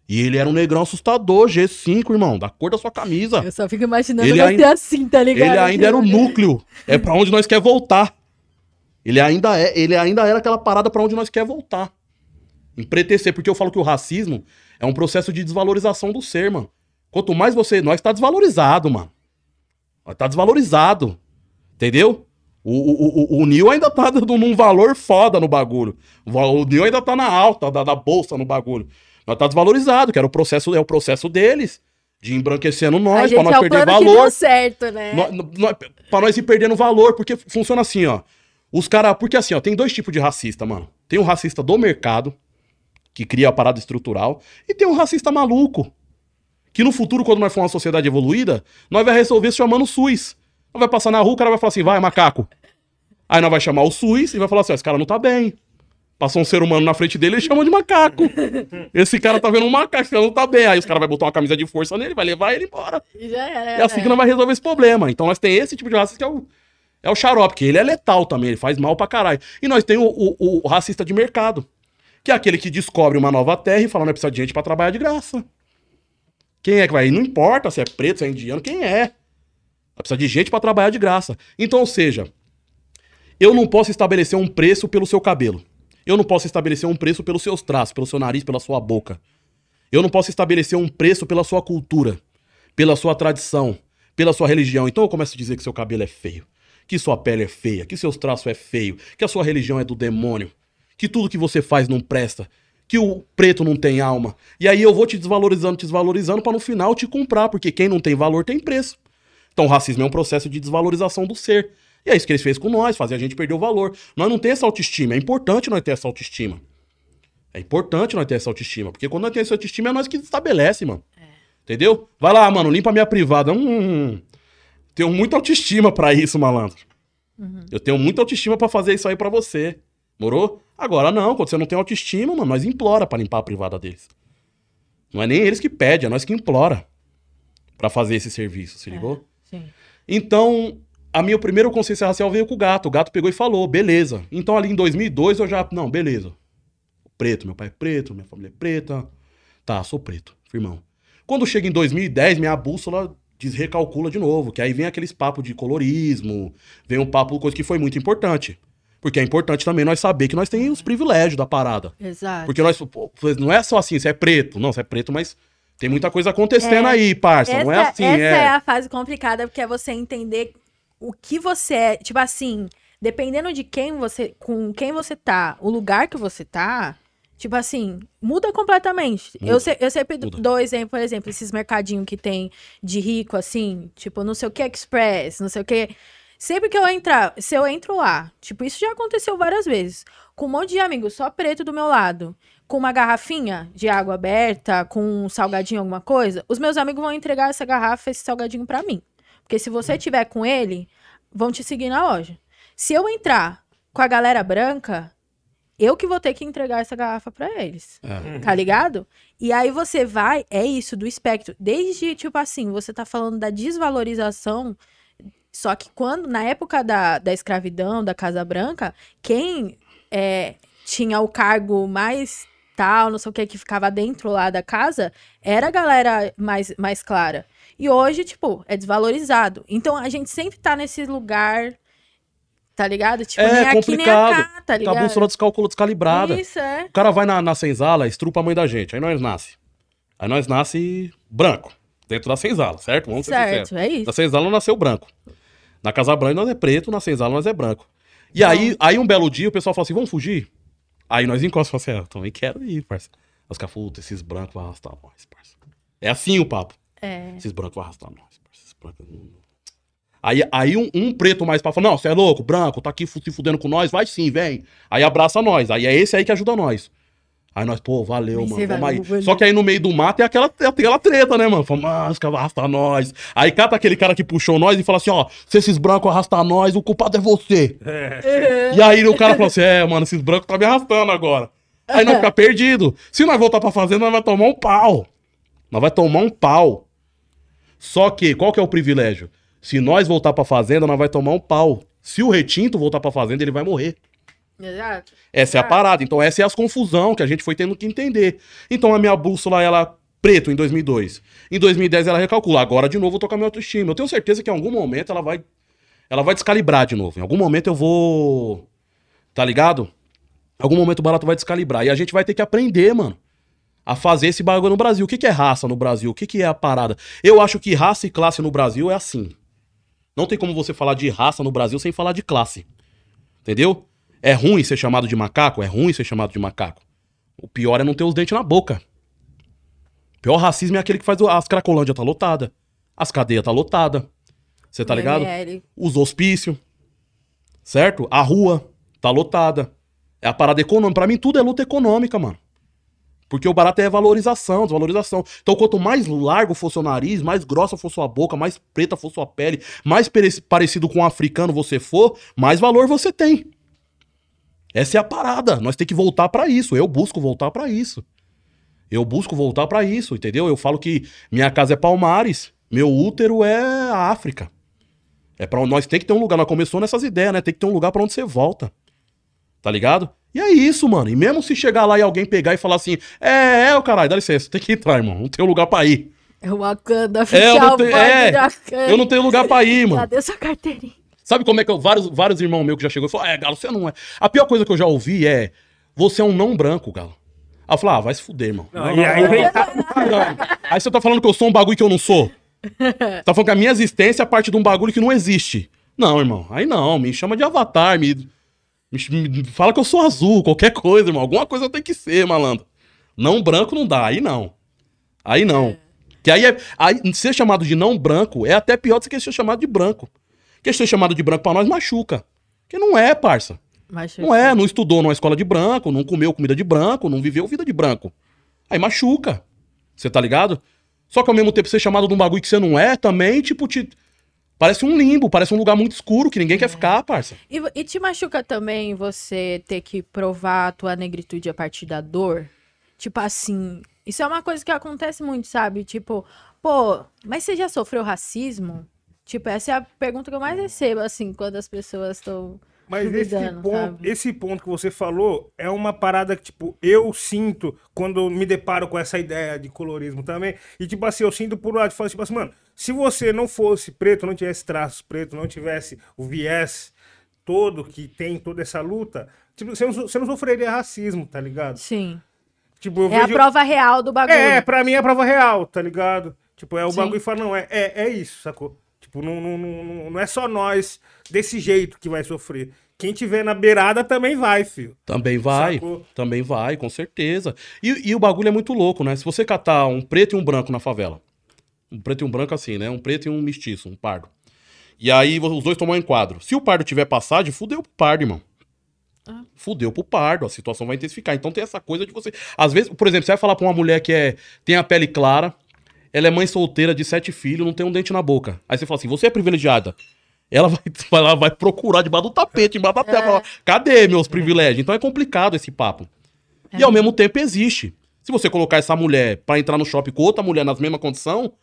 S3: E ele era um negrão assustador, G5, irmão, da cor da sua camisa.
S2: Eu só fico imaginando
S3: Ele ainda-
S2: assim, tá ligado?
S3: Ele ainda era o núcleo. É pra onde nós quer voltar. Ele ainda é, ele ainda era aquela parada pra onde nós quer voltar. Empretecer, porque eu falo que o racismo é um processo de desvalorização do ser, mano. Quanto mais você, nós tá desvalorizado, mano. Nós tá desvalorizado. Entendeu? O, o, o, o Nil ainda tá dando num valor foda no bagulho. O Nil ainda tá na alta da, da bolsa no bagulho. Nós tá desvalorizado, que era o processo, é o processo deles de embranquecendo nós, pra nós
S2: é o
S3: perder valor.
S2: deu certo, né?
S3: Pra nós ir perdendo valor, porque funciona assim, ó. Os caras. Porque assim, ó, tem dois tipos de racista, mano. Tem um racista do mercado, que cria a parada estrutural, e tem um racista maluco. Que no futuro, quando nós for uma sociedade evoluída, nós vai resolver se chamando SUS. Nós vai passar na rua, o cara vai falar assim, vai, macaco. Aí nós vai chamar o SUS e vai falar assim, ó, esse cara não tá bem. Passou um ser humano na frente dele, ele chama de macaco. Esse cara tá vendo um macaco, esse cara não tá bem. Aí os caras vão botar uma camisa de força nele, vai levar ele embora.
S2: Já era.
S3: É assim que não vai resolver esse problema. Então nós tem esse tipo de racista que é o, é o xarope, que ele é letal também, ele faz mal pra caralho. E nós tem o, o- o racista de mercado, que é aquele que descobre uma nova terra e fala, não precisa de gente pra trabalhar de graça. Quem é que vai? Não importa se é preto, se é indiano, quem é. Precisa de gente pra trabalhar de graça. Então, ou seja, eu não posso estabelecer um preço pelo seu cabelo. Eu não posso estabelecer um preço pelos seus traços, pelo seu nariz, pela sua boca. Eu não posso estabelecer um preço pela sua cultura, pela sua tradição, pela sua religião. Então eu começo a dizer que seu cabelo é feio, que sua pele é feia, que seus traços é feio, que a sua religião é do demônio, que tudo que você faz não presta, que o preto não tem alma. E aí eu vou te desvalorizando, te desvalorizando pra no final te comprar, porque quem não tem valor tem preço. Então racismo é um processo de desvalorização do ser. E é isso que eles fez com nós, fazer a gente perder o valor. Nós não temos essa autoestima, é importante nós ter essa autoestima. É importante nós ter essa autoestima, porque quando nós temos essa autoestima é nós que estabelece, mano. Entendeu? Vai lá, mano, limpa minha privada. Hum, tenho muita autoestima pra isso, malandro. Eu tenho muita autoestima pra fazer isso aí pra você. Morou? Agora não, quando você não tem autoestima, mano, nós implora pra limpar a privada deles. Não é nem eles que pedem, é nós que implora pra fazer esse serviço, se ligou?
S2: Sim.
S3: Então, a minha primeira consciência racial veio com o gato. O gato pegou e falou, beleza. Então, ali em 2002, eu já. Não, beleza. Preto, meu pai é preto, minha família é preta. Tá, sou preto, firmão. Quando chega em 2010, minha bússola desrecalcula de novo. Que aí vem aqueles papos de colorismo, vem um papo, coisa que foi muito importante. Porque é importante também nós saber que nós temos os privilégios da parada.
S2: Exato.
S3: Porque nós. Não é só assim, você é preto. Não, você é preto, mas tem muita coisa acontecendo
S2: É,
S3: aí, parça. não é
S2: Essa-
S3: assim,
S2: essa
S3: é.
S2: é a fase complicada, porque é você entender o que você é. Tipo assim, dependendo de quem você. Com quem você tá, o lugar que você tá. Tipo assim, muda completamente.
S3: Muda,
S2: Eu, se- eu sempre
S3: muda.
S2: dou exemplo, por exemplo, esses mercadinhos que tem de rico, assim, tipo, não sei o que Express, não sei o que. Sempre que eu entrar, se eu entro lá, tipo, isso já aconteceu várias vezes, com um monte de amigos só preto do meu lado, com uma garrafinha de água aberta, com um salgadinho, alguma coisa, os meus amigos vão entregar essa garrafa, esse salgadinho pra mim. Porque se você tiver com ele, vão te seguir na loja. Se eu entrar com a galera branca, eu que vou ter que entregar essa garrafa pra eles.
S3: É.
S2: Tá ligado? E aí você vai, é isso, do espectro. Desde, tipo assim, você tá falando da desvalorização. Só que quando, na época da, da escravidão, da Casa Branca, quem é, tinha o cargo mais tal, não sei o que, que ficava dentro lá da casa, era a galera mais, mais clara. E hoje, tipo, é desvalorizado. Então a gente sempre tá nesse lugar, tá ligado? Tipo,
S3: É
S2: nem aqui nem
S3: complicado.
S2: acá, tá
S3: Tá a
S2: ligado?
S3: bússola descalcula, descalibrada.
S2: Isso, é.
S3: O cara vai na, na senzala, estrupa a mãe da gente. Aí nós nasce. Aí nós nasce branco. Dentro da senzala, certo? Vamos ser sinceros.
S2: Certo, é isso.
S3: Na senzala nasceu branco. Na Casa Branca nós é preto, na senzala nós é branco. E aí, aí um belo dia o pessoal fala assim, vamos fugir? Aí nós encostamos assim, ah, eu também quero ir, parça. Os caras falam, "Puta, esses brancos vão arrastar nós, parça. É assim o papo.
S2: É.
S3: Esses brancos vão arrastar nós. Esses brancos não- Aí, aí um, um preto mais pra falar, não, você é louco, branco, tá aqui se fudendo com nós, vai sim, vem. Aí abraça nós. Aí é esse aí que ajuda nós. Aí nós, pô, valeu, mano. Vamos aí. Só que aí no meio do mato tem aquela, tem aquela treta, né, mano? Fala, mano, os caras arrastar nós. Aí cata aquele cara que puxou nós e fala assim, ó, se esses brancos arrastar nós, o culpado é você. E aí o cara fala assim, é, mano, esses brancos tá me arrastando agora. Aí nós fica perdido. Se nós voltar pra fazenda, nós vai tomar um pau. Nós vai tomar um pau. Só que, qual que é o privilégio? Se nós voltar pra fazenda, nós vai tomar um pau. Se o retinto voltar pra fazenda, ele vai morrer.
S2: Exato.
S3: Essa é a
S2: Ah.
S3: parada. Então, essa é as confusão que a gente foi tendo que entender. Então, a minha bússola, ela preto em 2002. Em 2010, ela recalcula. Agora, de novo, eu tô com a minha autoestima. Eu tenho certeza que em algum momento ela vai, ela vai descalibrar de novo. Em algum momento eu vou. Tá ligado? Em algum momento o barato vai descalibrar. E a gente vai ter que aprender, mano. A fazer esse bagulho no Brasil. O que, que é raça no Brasil? O que, que é a parada? Eu acho que raça e classe no Brasil é assim. Não tem como você falar de raça no Brasil sem falar de classe. Entendeu? É ruim ser chamado de macaco? É ruim ser chamado de macaco. O pior é não ter os dentes na boca. O pior racismo é aquele que faz o- as cracolândia tá lotada. As cadeias tá lotada. Você tá ligado? Os hospícios. Certo? A rua tá lotada. É a parada econômica. Pra mim, tudo é luta econômica, mano. Porque o barato é valorização, desvalorização. Então, quanto mais largo for seu nariz, mais grossa for sua boca, mais preta for sua pele, mais parecido com um africano você for, mais valor você tem. Essa é a parada. Nós temos que voltar pra isso. Eu busco voltar pra isso. Eu busco voltar pra isso, entendeu? Eu falo que minha casa é Palmares, meu útero é a África. É para nós tem que ter um lugar. Nós começou nessas ideias, né? Tem que ter um lugar pra onde você volta. Tá ligado? E é isso, mano. E mesmo se chegar lá e alguém pegar e falar assim: "É, é, o caralho, dá licença, tem que entrar, irmão. Não tem lugar pra ir.
S2: É o Wakanda
S3: É, eu
S2: oficial.
S3: não
S2: pode
S3: é, eu não tenho lugar pra ir, mano.
S2: Cadê sua carteirinha?
S3: Sabe como é que eu, vários, vários irmãos meus que já chegou e falaram, é, Galo, você não é. A pior coisa que eu já ouvi é, você é um não branco, Galo. Aí eu falei, ah, vai se fuder, irmão.
S1: Não, e aí vem-
S3: Aí você tá falando que eu sou um bagulho que eu não sou? Tá falando que a minha existência é parte de um bagulho que não existe. Não, irmão. Aí não, me chama de avatar, me, me- fala que eu sou azul, qualquer coisa, irmão. Alguma coisa tem que ser, malandro. Não branco não dá, aí não. Aí não. Que aí é. Aí, ser chamado de não branco é até pior do que ser chamado de branco. Porque ser chamado de branco pra nós machuca. Que não é, parça.
S2: Mas,
S3: Não é, não estudou numa escola de branco, não comeu comida de branco, não viveu vida de branco. Aí machuca. Você tá ligado? Só que ao mesmo tempo ser chamado de um bagulho que você não é, também, tipo, te. Parece um limbo, parece um lugar muito escuro que ninguém quer ficar, parça.
S2: E, e te machuca também você ter que provar a tua negritude a partir da dor? Tipo assim, isso é uma coisa que acontece muito, sabe? Tipo, pô, mas você já sofreu racismo? Tipo, essa é a pergunta que eu mais recebo, assim, quando as pessoas estão.
S1: Mas esse ponto,
S2: sabe?
S1: esse ponto que você falou é uma parada que, tipo, eu sinto quando me deparo com essa ideia de colorismo também. E, tipo assim, eu sinto por lado de falar, tipo assim, mano, se você não fosse preto, não tivesse traços preto, não tivesse o viés todo que tem toda essa luta, tipo, você não, você não sofreria racismo, tá ligado?
S2: Sim.
S1: Tipo, eu
S2: É a prova real do bagulho.
S1: É, pra mim é a prova real, tá ligado? Tipo, é o
S2: Sim.
S1: bagulho e fala, não, é, é, é isso, sacou? Tipo, não, não, não, não- não é só nós desse jeito que vai sofrer. Quem tiver na beirada também vai, filho.
S3: Também vai,
S1: Sacou?
S3: também vai, com certeza. E, e o bagulho é muito louco, né? Se você catar um preto e um branco na favela, um preto e um branco assim, né? Um preto e um mestiço, um pardo. E aí os dois tomam um enquadro. Se o pardo tiver passagem, fudeu pro pardo, irmão.
S2: Ah.
S3: Fudeu pro pardo, a situação vai intensificar. Então tem essa coisa de você. Às vezes, por exemplo, você vai falar pra uma mulher que é, tem a pele clara, ela é mãe solteira de sete filhos, não tem um dente na boca. Aí você fala assim: você é privilegiada. Ela vai, ela vai procurar debaixo do tapete, embaixo da terra. falar, Cadê meus privilégios? Então é complicado esse papo. E ao mesmo tempo existe. Se você colocar essa mulher pra entrar no shopping com outra mulher nas mesma condição,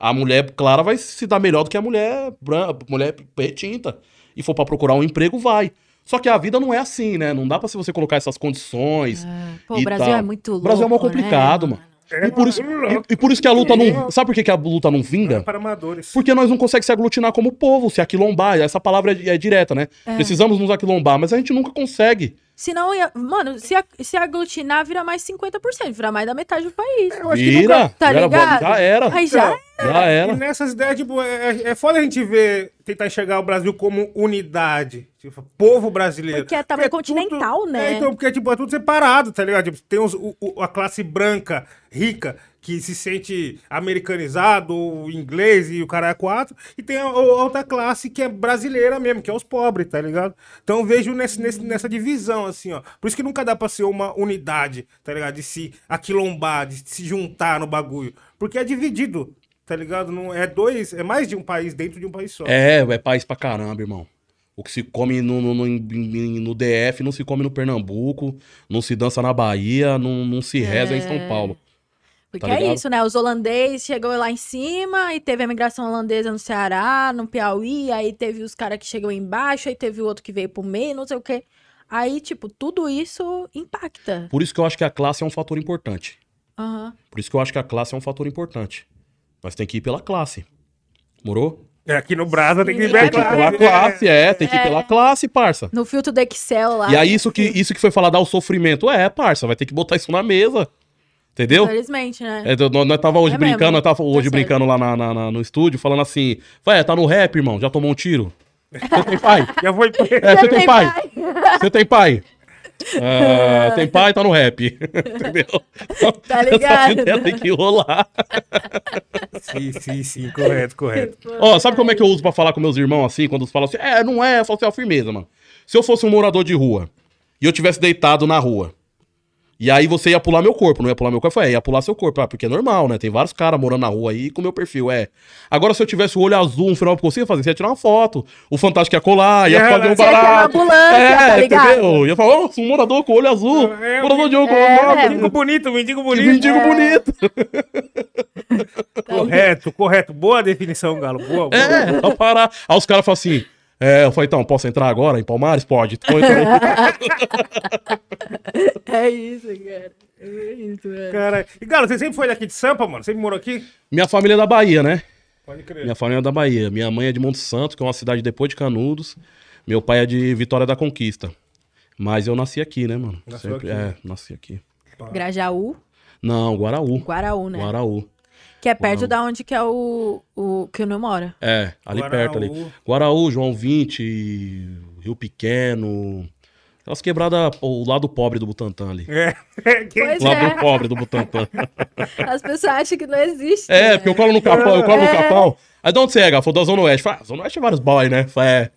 S3: a mulher clara vai se dar melhor do que a mulher branca, mulher retinta. E for pra procurar um emprego, vai. Só que a vida não é assim, né? Não dá pra se você colocar essas condições.
S2: Pô,
S3: e
S2: o Brasil
S3: tal.
S2: é muito louco.
S3: O Brasil é muito
S2: né,
S3: complicado, mano. E por, isso, e, e por isso que a luta não. Sabe por que, que a luta não vinga?
S1: Para amadores.
S3: Porque nós não conseguimos se aglutinar como povo, se aquilombar. Essa palavra é, é direta, né? Precisamos nos aquilombar, mas a gente nunca consegue.
S2: Senão, ia... mano, se, a- se aglutinar, vira mais 50%, vira mais da metade do país.
S1: Eu acho que
S3: Vira,
S1: nunca-
S2: Tá
S3: já,
S2: ligado?
S3: já era.
S2: Aí já.
S3: Já
S1: E
S3: era.
S1: nessas ideias, tipo, é, é foda a gente ver, tentar enxergar o Brasil como unidade. Tipo, povo brasileiro.
S2: Porque é tamanho
S1: tudo-
S2: continental, né?
S1: É, então, porque tipo, é tudo separado, tá ligado? Tipo, tem os- o- o- a classe branca, rica, que se sente americanizado, inglês e o cara é quatro, e tem a, a outra classe que é brasileira mesmo, que é os pobres, tá ligado? Então eu vejo nesse, nesse- nessa divisão, assim, ó. Por isso que nunca dá pra ser uma unidade, tá ligado? De se aquilombar, de se juntar no bagulho. Porque é dividido, tá ligado? Não, é dois, é mais de um país dentro de um país só.
S3: É, é país pra caramba, irmão. O que se come no, no, no, no DF não se come no Pernambuco, não se dança na Bahia, não, não se reza em São Paulo.
S2: Porque
S3: Tá
S2: é isso, né? Os holandeses chegou lá em cima e teve a imigração holandesa no Ceará, no Piauí, aí teve os caras que chegou embaixo, aí teve o outro que veio pro meio, não sei o quê. Aí, tipo, tudo isso impacta.
S3: Por isso que eu acho que a classe é um fator importante.
S2: Aham.
S3: Por isso que eu acho que a classe é um fator importante. Nós tem que ir pela classe. Morou?
S1: É, aqui no Brasa tem que
S3: ir pela classe, é. Tem que ir pela classe, parça.
S2: No filtro do Excel lá.
S3: E aí, isso que, isso que foi falar dar o sofrimento, é, parça, vai ter que botar isso na mesa. Entendeu?
S2: Infelizmente, né?
S3: É, nós, nós tava hoje
S2: É
S3: brincando,
S2: mesmo.
S3: nós tava hoje
S2: Tá
S3: brincando lá na, na- na- no estúdio, falando assim, vai, tá no rap, irmão, já tomou um tiro? Você tem pai?
S1: Já foi.
S3: É, você tem pai? Você tem pai? Ah, tem pai, tá no rap. Entendeu?
S2: Tá ligado?
S3: Essa ideia tem que rolar.
S1: Sim, sim, sim, correto, correto.
S3: Ó, sabe como é que eu uso pra falar com meus irmãos assim, quando eles falam assim, é, não é, só ter firmeza, mano. Se eu fosse um morador de rua e eu tivesse deitado na rua, e aí você ia pular meu corpo, não ia pular meu corpo? Eu falei, é, ia pular seu corpo, ah, porque é normal, né? Tem vários caras morando na rua aí com meu perfil, é. Agora, se eu tivesse o olho azul, um final que você ia fazer, você ia tirar uma foto. O Fantástico ia colar, ia
S1: É,
S3: fazer um
S1: ia
S3: barato.
S2: a ambulância,
S3: é,
S2: tá ligado?
S3: entendeu? Ia falar, ó, um morador com olho azul,
S1: É,
S3: morador de olho
S2: é,
S3: com
S1: Mendigo bonito, mendigo bonito.
S3: mendigo bonito.
S1: Correto, correto. Boa definição, Galo. Boa, boa.
S3: É, só parar. Aí os caras falam assim, é, eu falei, então, posso entrar agora em Palmares? Pode. Então.
S2: É isso, cara. É isso, velho.
S1: Cara, e Galo, você sempre foi daqui de Sampa, mano? Sempre morou aqui?
S3: Minha família é da Bahia, né?
S1: Pode crer.
S3: Minha família é da Bahia. Minha mãe é de Monte Santo, que é uma cidade depois de Canudos. Meu pai é de Vitória da Conquista. Mas eu nasci aqui, né, mano?
S1: Nasceu aqui.
S3: É, nasci aqui.
S2: Grajaú,
S3: Não, Guaraú.
S2: Guaraú, né?
S3: Guaraú.
S2: Que é perto
S3: Guaraú.
S2: da onde que é o, o que o não mora.
S3: É, ali
S1: Guaraú.
S3: perto ali. Guaraú, João 20, Rio Pequeno. Aquelas quebradas, o lado pobre do Butantã ali.
S1: É.
S2: Pois
S3: O lado
S2: é.
S3: pobre do Butantã.
S2: As pessoas acham que não existe.
S3: É,
S2: né?
S3: porque eu colo no capão, eu colo no
S2: É.
S3: capão. Aí de onde você é, Gafo? Da Zona Oeste. Fala, ah, Zona Oeste é vários boy, né? Fala, É.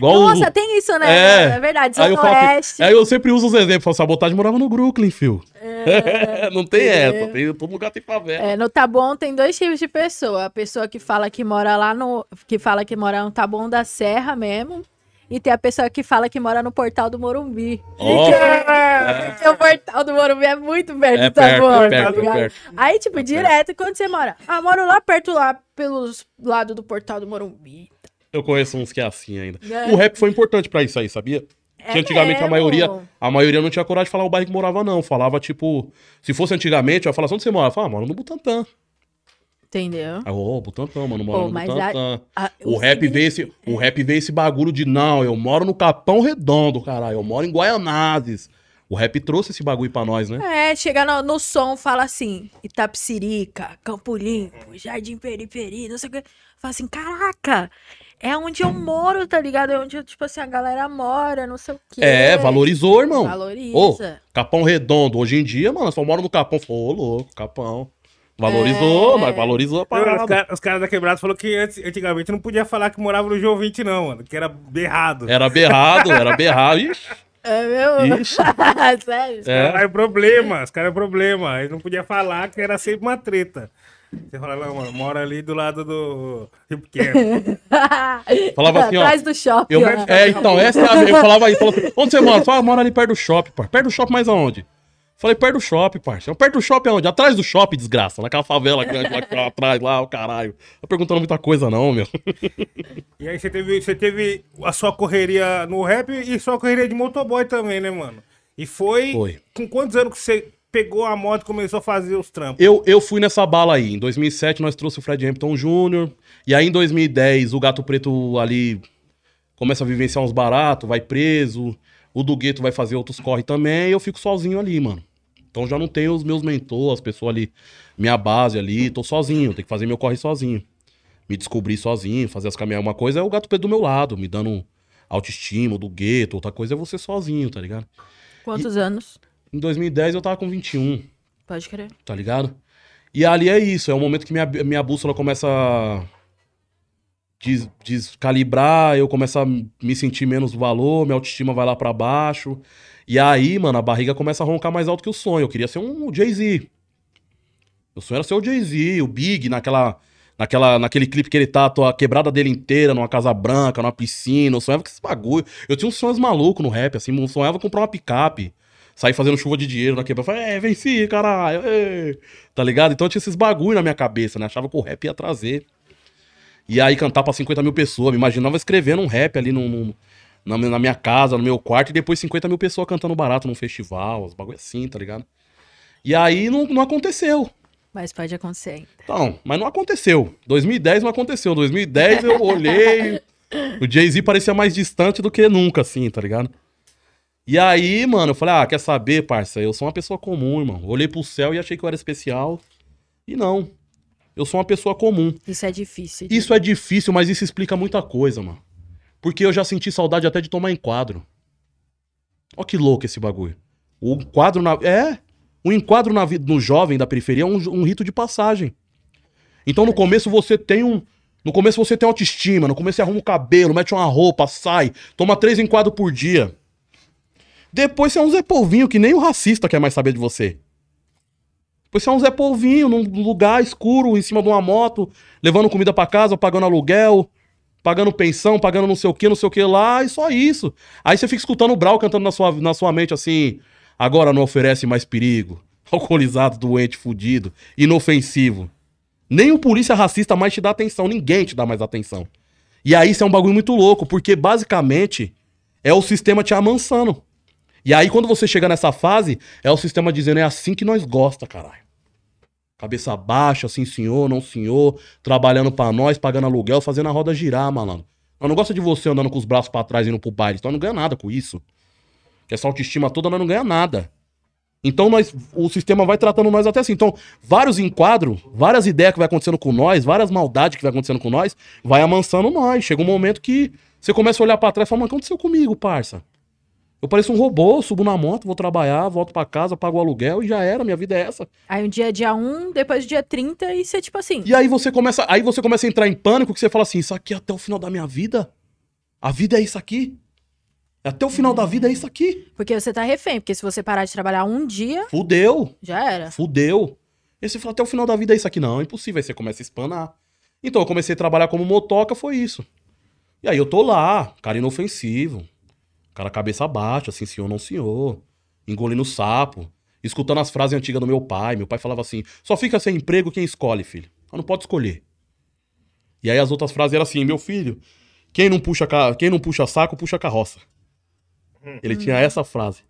S3: Igual o-
S2: Nossa, tem isso, né? É, verdade.
S3: Aí eu, falo assim-
S2: Oeste.
S3: aí eu sempre uso os exemplos. Falo, sabotagem morava no Brooklyn, fio.
S2: É.
S3: não tem essa. Tem, todo lugar tem favela.
S2: É, no Taboão tem dois tipos de pessoa. A pessoa que fala que mora lá no. que fala que mora no Taboão da Serra mesmo. E tem a pessoa que fala que mora no portal do Morumbi.
S3: Ó,
S2: Porque o portal do Morumbi é muito perto
S3: é
S2: do Taboão,
S3: perto, é
S2: tá
S3: perto, é
S2: ligado?
S3: perto.
S2: Aí, tipo, direto, quando você mora. Ah, moro lá perto, lá, pelos lados do portal do Morumbi.
S3: Eu conheço uns que é assim ainda.
S2: É.
S3: O rap foi importante pra isso aí, sabia?
S2: É
S3: Que antigamente a
S2: mesmo?
S3: maioria, a maioria não tinha coragem de falar o bairro que morava, não. Falava, tipo, se fosse antigamente, eu ia falar, onde você mora? Eu falava, ah, moro no Butantã.
S2: Entendeu?
S3: Ô, Butantã, mano, moro no Butantã.
S2: a-
S3: O rap veio esse, o rap veio esse bagulho de não, eu moro no Capão Redondo, caralho, eu moro em Guaianazes. O rap trouxe esse bagulho pra nós, né?
S2: É, chega no, no som, fala assim, Itapsirica, Campo Limpo, Jardim Periferi, não sei o que. Fala assim, caraca, é onde eu moro, tá ligado? É onde, tipo assim, a galera mora, não sei o que.
S3: É, valorizou, irmão.
S2: Valoriza.
S3: Ô, Capão Redondo, hoje em dia, mano, só moro no Capão. Ô, louco, Capão. Valorizou,
S2: É.
S3: mas valorizou a
S1: Os
S3: parada.
S1: caras cara da quebrada falaram que antes, antigamente não podia falar que morava no João 20, não, mano. Que era berrado.
S3: Era berrado, era berrado. Ixi,
S2: É mesmo?
S3: Ixi.
S2: Sério?
S3: É.
S1: Cara, é problema, os caras é problema. Aí não podia falar que era sempre uma treta. Você fala, não, mano, mora ali do lado do Rio Pequeno.
S3: Falava assim, ó,
S2: Atrás do shopping.
S3: Eu,
S2: ó.
S3: é, então, essa é a. Eu falava aí, falou assim, onde você mora? Fala, mora ali perto do shopping, par. Perto do shopping, mais aonde? Falei, perto do shopping, parceiro. Perto do shopping aonde? Atrás do shopping, desgraça. Naquela favela grande lá, tá atrás, lá, o caralho. Tá perguntando muita coisa, não, meu.
S1: E aí você teve, você teve a sua correria no rap e sua correria de motoboy também, né, mano? E foi,
S3: Foi.
S1: com quantos anos que você pegou a moto e começou a fazer os trampos?
S3: Eu, eu fui nessa bala aí. Em 2007, nós trouxe o Fred Hampton Jr. E aí, em 2010, o Gato Preto ali começa a vivenciar uns baratos, vai preso. O do Gueto vai fazer outros corre também. E eu fico sozinho ali, mano. Então já não tenho os meus mentores, as pessoas ali, minha base ali. Tô sozinho, tenho que fazer meu corre sozinho. Me descobrir sozinho, fazer as caminhadas. Uma coisa é o Gato Preto do meu lado, me dando autoestima, o do Gueto. Outra coisa é você sozinho, tá ligado?
S2: Quantos anos?
S3: Em 2010 eu tava com 21
S2: Pode crer.
S3: tá ligado? E ali é isso, é o momento que minha, minha bússola começa a des- descalibrar, eu começo a me sentir menos valor, minha autoestima vai lá pra baixo. E aí, mano, a barriga começa a roncar mais alto que o sonho. Eu queria ser um Jay-Z. O sonho era ser o Jay-Z, o Big, naquela, naquela, naquele clipe que ele tá, a quebrada dele inteira, numa casa branca, numa piscina. Eu sonhava com esse bagulho. Eu tinha uns sonhos malucos no rap, assim, eu sonhava comprar uma picape. Sair fazendo chuva de dinheiro na quebrada. Falei, é, venci, caralho. é. Tá ligado? Então eu tinha esses bagulho na minha cabeça, né? Achava que o rap ia trazer. E aí cantar pra 50 mil pessoas. Me imaginava escrevendo um rap ali num, num- na, minha- na minha casa, no meu quarto, e depois 50 mil pessoas cantando barato num festival, os bagulho assim, tá ligado? E aí não, não aconteceu.
S2: Mas pode acontecer ainda.
S3: Então, mas não aconteceu. 2010 não aconteceu. 2010 eu olhei. o Jay-Z parecia mais distante do que nunca, assim, tá ligado? E aí, mano, eu falei, ah, quer saber, parça? Eu sou uma pessoa comum, irmão. Olhei pro céu e achei que eu era especial. E não. Eu sou uma pessoa comum.
S2: Isso é difícil.
S3: Isso é difícil, mas isso explica muita coisa, mano. Porque eu já senti saudade até de tomar enquadro. Ó que louco esse bagulho. O enquadro na. É. O enquadro na vida no jovem da periferia é um, um rito de passagem. Então no começo você tem um. No começo você tem autoestima, no começo você arruma o cabelo, mete uma roupa, sai, toma três enquadros por dia. Depois você é um Zé Polvinho que nem o racista quer mais saber de você. Depois você é um Zé Polvinho num lugar escuro, em cima de uma moto, levando comida pra casa, pagando aluguel, pagando pensão, pagando não sei o que, não sei o que lá, e só isso. Aí você fica escutando o Brau cantando na sua, na sua mente assim: agora não oferece mais perigo. Alcoolizado, doente, fudido, inofensivo. Nem o polícia racista mais te dá atenção, ninguém te dá mais atenção. E aí isso é um bagulho muito louco, porque basicamente é o sistema te amansando. E aí quando você chega nessa fase, é o sistema dizendo é assim que nós gosta, caralho. Cabeça baixa, assim, senhor, não senhor, trabalhando pra nós, pagando aluguel, fazendo a roda girar, malandro. Nós não gosta de você andando com os braços pra trás indo pro baile, então não ganha nada com isso. Que essa autoestima toda nós não ganha nada. Então nós, o sistema vai tratando nós até assim. Então, vários enquadros, várias ideias que vai acontecendo com nós, várias maldades que vai acontecendo com nós, vai amansando nós. Chega um momento que você começa a olhar pra trás e fala, mano, o que aconteceu comigo, parça? Eu pareço um robô, subo na moto, vou trabalhar, volto pra casa, pago o aluguel e já era, minha vida é essa.
S2: Aí um dia é dia 1, depois dia 30, e você, tipo assim.
S3: E aí você começa, aí você começa a entrar em pânico que você fala assim, isso aqui é até o final da minha vida? A vida é isso aqui? Até o final da vida é isso aqui.
S2: Porque você tá refém, porque se você parar de trabalhar um dia,
S3: Fudeu.
S2: já era.
S3: Fudeu. E você fala, até o final da vida é isso aqui. Não, é impossível. Aí você começa a espanar. Então eu comecei a trabalhar como motoca, foi isso. E aí eu tô lá, cara inofensivo. Cara cabeça baixa, assim, senhor, não senhor. Engolindo sapo. Escutando as frases antigas do meu pai. Meu pai falava assim: só fica sem emprego quem escolhe, filho. Mas não pode escolher. E aí as outras frases eram assim: meu filho, quem não puxa, quem não puxa saco, puxa carroça. Ele tinha essa frase.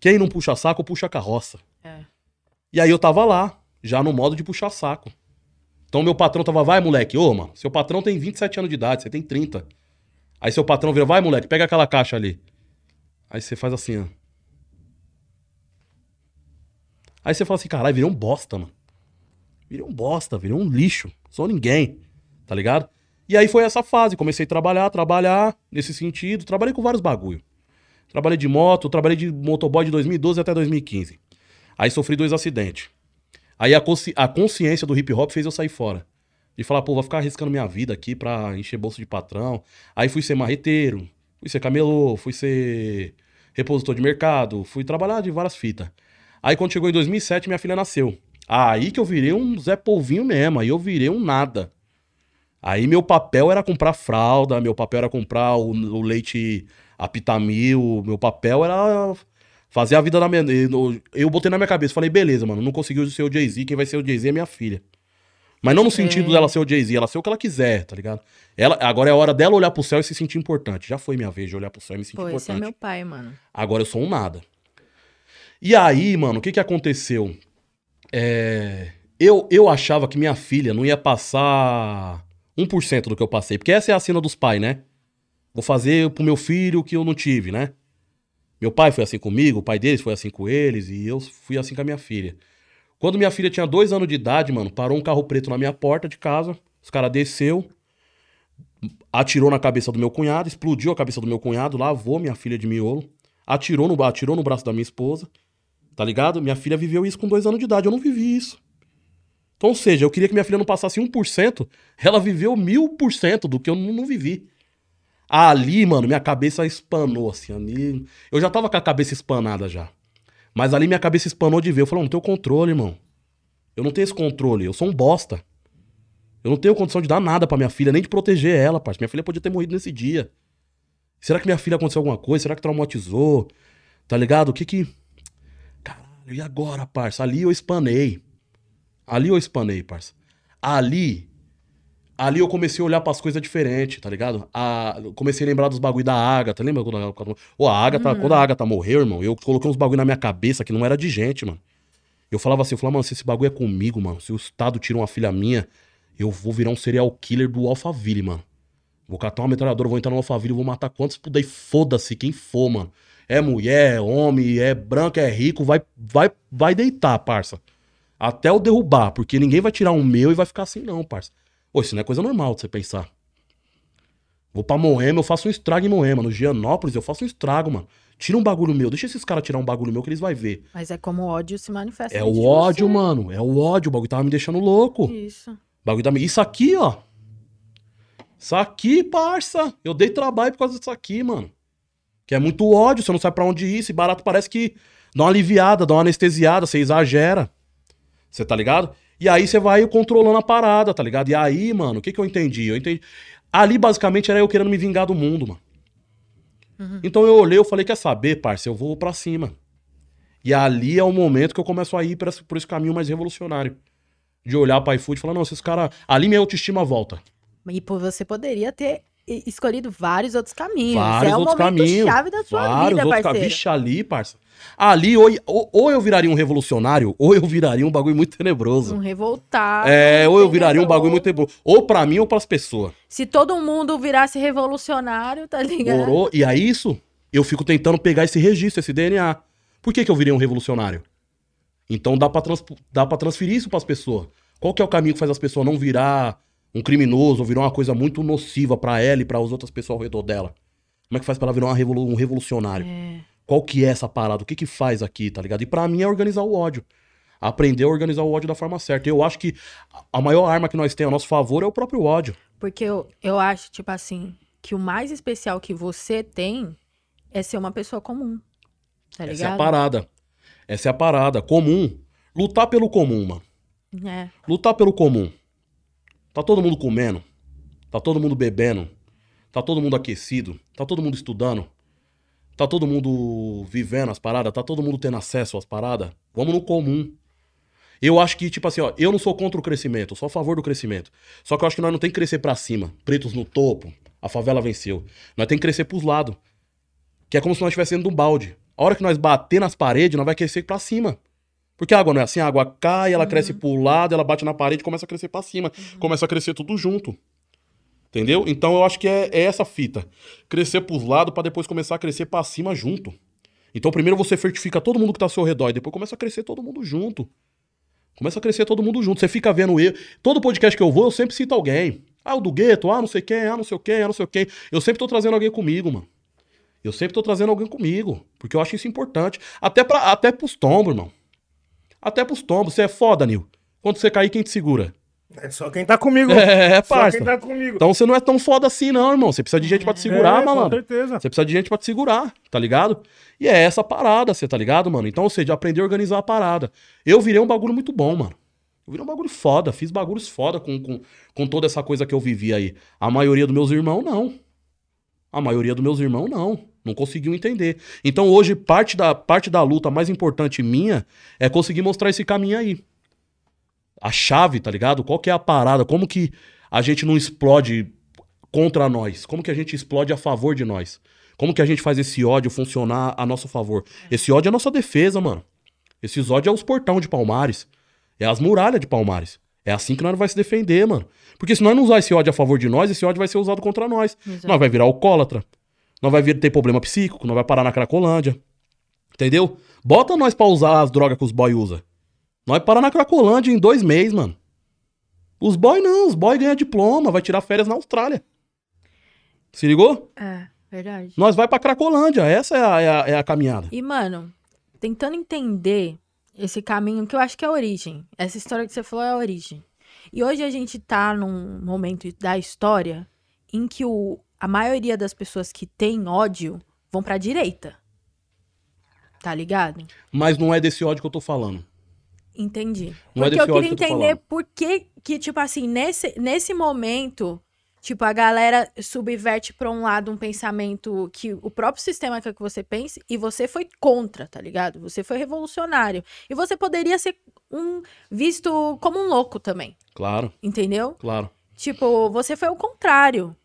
S3: Quem não puxa saco, puxa carroça.
S2: É.
S3: E aí eu tava lá, já no modo de puxar saco. Então meu patrão tava, vai moleque, ô mano, seu patrão tem 27 anos de idade, você tem 30. Aí seu patrão vira, vai moleque, pega aquela caixa ali. Aí você faz assim, ó. Aí você fala assim, caralho, virei um bosta, mano. Virei um bosta, virei um lixo. Sou ninguém, tá ligado? E aí foi essa fase, comecei a trabalhar, trabalhar nesse sentido. Trabalhei com vários bagulho. Trabalhei de moto, trabalhei de motoboy de 2012 até 2015. Aí sofri dois acidentes. Aí a, consci- a consciência do hip hop fez eu sair fora. De falar, pô, vou ficar arriscando minha vida aqui pra encher bolso de patrão. Aí fui ser marreteiro, fui ser camelô, fui ser repositor de mercado, fui trabalhar de várias fitas. Aí quando chegou em 2007, minha filha nasceu. Aí que eu virei um Zé Polvinho mesmo, aí eu virei um nada. Aí meu papel era comprar fralda, meu papel era comprar o, o leite Apitamil, meu papel era fazer a vida da minha. Eu, eu botei na minha cabeça, falei, beleza, mano, não conseguiu ser o Jay-Z, quem vai ser o Jay-Z é minha filha. Mas não no sentido dela ser o Jay-Z, ela ser o que ela quiser, tá ligado? Ela, agora é a hora dela olhar pro céu e se sentir importante. Já foi minha vez de olhar pro céu e me sentir
S2: Pô, é
S3: importante.
S2: meu pai, mano.
S3: Agora eu sou um nada. E aí, mano, o que que aconteceu? É, Eu, eu achava que minha filha não ia passar 1% do que eu passei. Porque essa é a cena dos pais, né? Vou fazer pro meu filho o que eu não tive, né? Meu pai foi assim comigo, o pai deles foi assim com eles, e eu fui assim com a minha filha. Quando minha filha tinha dois anos de idade, mano, parou um carro preto na minha porta de casa, os caras desceu, atirou na cabeça do meu cunhado, explodiu a cabeça do meu cunhado, lavou minha filha de miolo, atirou no, atirou no braço da minha esposa, tá ligado? Minha filha viveu isso com dois anos de idade, eu não vivi isso. Então, ou seja, eu queria que minha filha não passasse 1%, ela viveu mil por cento do que eu não, não vivi. Ali, mano, minha cabeça espanou, assim, ali... Eu já tava com a cabeça espanada já. Mas ali minha cabeça espanou de ver. Eu falei, não tenho controle, irmão. Eu não tenho esse controle, eu sou um bosta. Eu não tenho condição de dar nada pra minha filha, nem de proteger ela, parceiro. Minha filha podia ter morrido nesse dia. Será que minha filha aconteceu alguma coisa? Será que traumatizou? Tá ligado? O que que. Caralho, e agora, parça? Ali eu espanei. Ali eu espanei, parça. Ali. Ali eu comecei a olhar pras coisas diferentes, tá ligado? A, comecei a lembrar dos bagulho da Agatha. Lembra quando a, quando, Ô, a Agatha, quando a Agatha morreu, irmão, eu coloquei uns bagulho na minha cabeça que não era de gente, mano. Eu falava assim, eu falava, mano, se esse bagulho é comigo, mano, se o Estado tira uma filha minha, eu vou virar um serial killer do Alphaville, mano. Vou catar uma metralhadora, vou entrar no Alphaville, vou matar quantos puder e foda-se quem for, mano. É mulher, é homem, é branco, é rico, vai, vai, vai deitar, parça. Até eu derrubar, porque ninguém vai tirar um meu e vai ficar assim, não, parça. Pô, isso não é coisa normal de você pensar. Vou pra Moema, eu faço um estrago em Moema. No Gianópolis, eu faço um estrago, mano. Tira um bagulho meu, deixa esses caras tirar um bagulho meu que eles vão ver.
S2: Mas é como o ódio se manifesta.
S3: É o ódio,
S2: você.
S3: mano. É o ódio. O bagulho tava me deixando louco.
S2: Isso.
S3: O bagulho tava me... Isso aqui, ó. Isso aqui, parça. Eu dei trabalho por causa disso aqui, mano. Que é muito ódio, você não sabe pra onde ir. Esse barato parece que dá uma aliviada, dá uma anestesiada, você exagera. Você tá ligado? E aí você vai controlando a parada, tá ligado? E aí, mano, o que que eu entendi? Eu entendi. Ali, basicamente, era eu querendo me vingar do mundo, mano. Então eu olhei, eu falei, quer saber, parça, eu vou pra cima. E ali é o momento que eu começo a ir por esse, por esse caminho mais revolucionário. De olhar pra iFood e falar, não, esses caras... Ali minha autoestima volta.
S2: E pô, você poderia ter escolhido vários outros caminhos.
S3: Vários
S2: é o
S3: outros
S2: momento
S3: caminhos.
S2: chave da sua
S3: vários
S2: vida,
S3: outros
S2: parceiro.
S3: caminhos. Vixe, ali, parça. Ali, ou, ou, eu viraria um revolucionário, ou eu viraria um bagulho muito tenebroso.
S2: Um revoltado.
S3: É, ou eu viraria um bagulho muito tenebroso. Ou pra mim, ou pras pessoas.
S2: Se todo mundo virasse revolucionário, tá ligado?
S3: Morou. E aí, isso, eu fico tentando pegar esse registro, esse DNA. Por que, que eu virei um revolucionário? Então dá pra, trans, dá pra transferir isso pras pessoas. Qual que é o caminho que faz as pessoas não virar um criminoso ou virar uma coisa muito nociva pra ela e para as outras pessoas ao redor dela? Como é que faz pra ela virar uma revolu- um revolucionário?
S2: É.
S3: Qual que é essa parada? O que que faz aqui, tá ligado? E pra mim é organizar o ódio. Aprender a organizar o ódio da forma certa. Eu acho que a maior arma que nós temos a nosso favor é o próprio ódio.
S2: Porque eu, eu acho, tipo assim, que o mais especial que você tem é ser uma pessoa comum. Tá
S3: Essa é a
S2: ligado?
S3: parada. Essa é a parada. Comum. Lutar pelo comum, mano.
S2: É.
S3: Lutar pelo comum. Tá todo mundo comendo. Tá todo mundo bebendo. Tá todo mundo aquecido. Tá todo mundo estudando. Tá todo mundo vivendo as paradas. Tá todo mundo tendo acesso às paradas. Vamos no comum. Eu acho que, tipo assim, ó, eu não sou contra o crescimento, eu sou a favor do crescimento. Só que eu acho que nós não tem que crescer pra cima. Pretos no topo, a favela venceu. Nós tem que crescer pros lados. Que é como se nós estivéssemos dentro do balde. A hora que nós bater nas paredes, nós vai crescer pra cima. Porque a água não é assim, a água cai, ela cresce pro lado, ela bate na parede e começa a crescer pra cima. Começa a crescer tudo junto. Entendeu? Então eu acho que é, é essa fita. Crescer pros lados pra depois começar a crescer pra cima junto. Então primeiro você fortifica todo mundo que tá ao seu redor e depois começa a crescer todo mundo junto. Começa a crescer todo mundo junto. Você fica vendo eu. Todo podcast que eu vou, eu sempre cito alguém. Ah, o do gueto, ah, não sei quem, ah, não sei quem, ah, não sei quem. Eu sempre tô trazendo alguém comigo, mano. Eu sempre tô trazendo alguém comigo. Porque eu acho isso importante. Até, pra, até pros tombos, irmão. Até pros tombos. Você é foda, Nil. Quando você cair, quem te segura?
S1: É só quem tá comigo.
S3: É,
S1: só
S3: parça.
S1: quem tá comigo.
S3: Então você não é tão foda assim, não, irmão. Você precisa de gente pra te segurar,
S1: é,
S3: malandro.
S1: Com certeza.
S3: Você precisa de gente pra te segurar, tá ligado? E é essa parada, você tá ligado, mano? Então, ou seja, aprender a organizar a parada. Eu virei um bagulho muito bom, mano. Eu virei um bagulho foda, fiz bagulhos foda com, com, com toda essa coisa que eu vivi aí. A maioria dos meus irmãos, não. A maioria dos meus irmãos, não. Não conseguiu entender. Então, hoje, parte da, parte da luta mais importante minha é conseguir mostrar esse caminho aí. A chave, tá ligado? Qual que é a parada? Como que a gente não explode contra nós? Como que a gente explode a favor de nós? Como que a gente faz esse ódio funcionar a nosso favor? Esse ódio é a nossa defesa, mano. Esses ódios é os portão de Palmares. É as muralhas de Palmares. É assim que nós vai se defender, mano. Porque se nós não usar esse ódio a favor de nós, esse ódio vai ser usado contra nós.
S2: Exato.
S3: Nós vai virar alcoólatra. Nós vai vir ter problema psíquico, nós vai parar na Cracolândia. Entendeu? Bota nós pra usar as drogas que os boy usa. Nós parar na Cracolândia em dois meses, mano. Os boy não, os boy ganham diploma, vai tirar férias na Austrália. Se ligou?
S2: É, verdade.
S3: Nós vai pra Cracolândia, essa é a, é a, é a caminhada.
S2: E, mano, tentando entender esse caminho, que eu acho que é a origem. Essa história que você falou é a origem. E hoje a gente tá num momento da história em que o, a maioria das pessoas que tem ódio vão pra direita. Tá ligado?
S3: Mas não é desse ódio que eu tô falando.
S2: Entendi.
S3: Não é
S2: Porque
S3: desse
S2: eu queria
S3: que eu
S2: entender por que, que, tipo assim, nesse, nesse momento, tipo, a galera subverte pra um lado um pensamento que o próprio sistema quer que você pense e você foi contra, tá ligado? Você foi revolucionário. E você poderia ser um visto como um louco também,
S3: Claro,
S2: entendeu?
S3: claro.
S2: Tipo, você foi o contrário.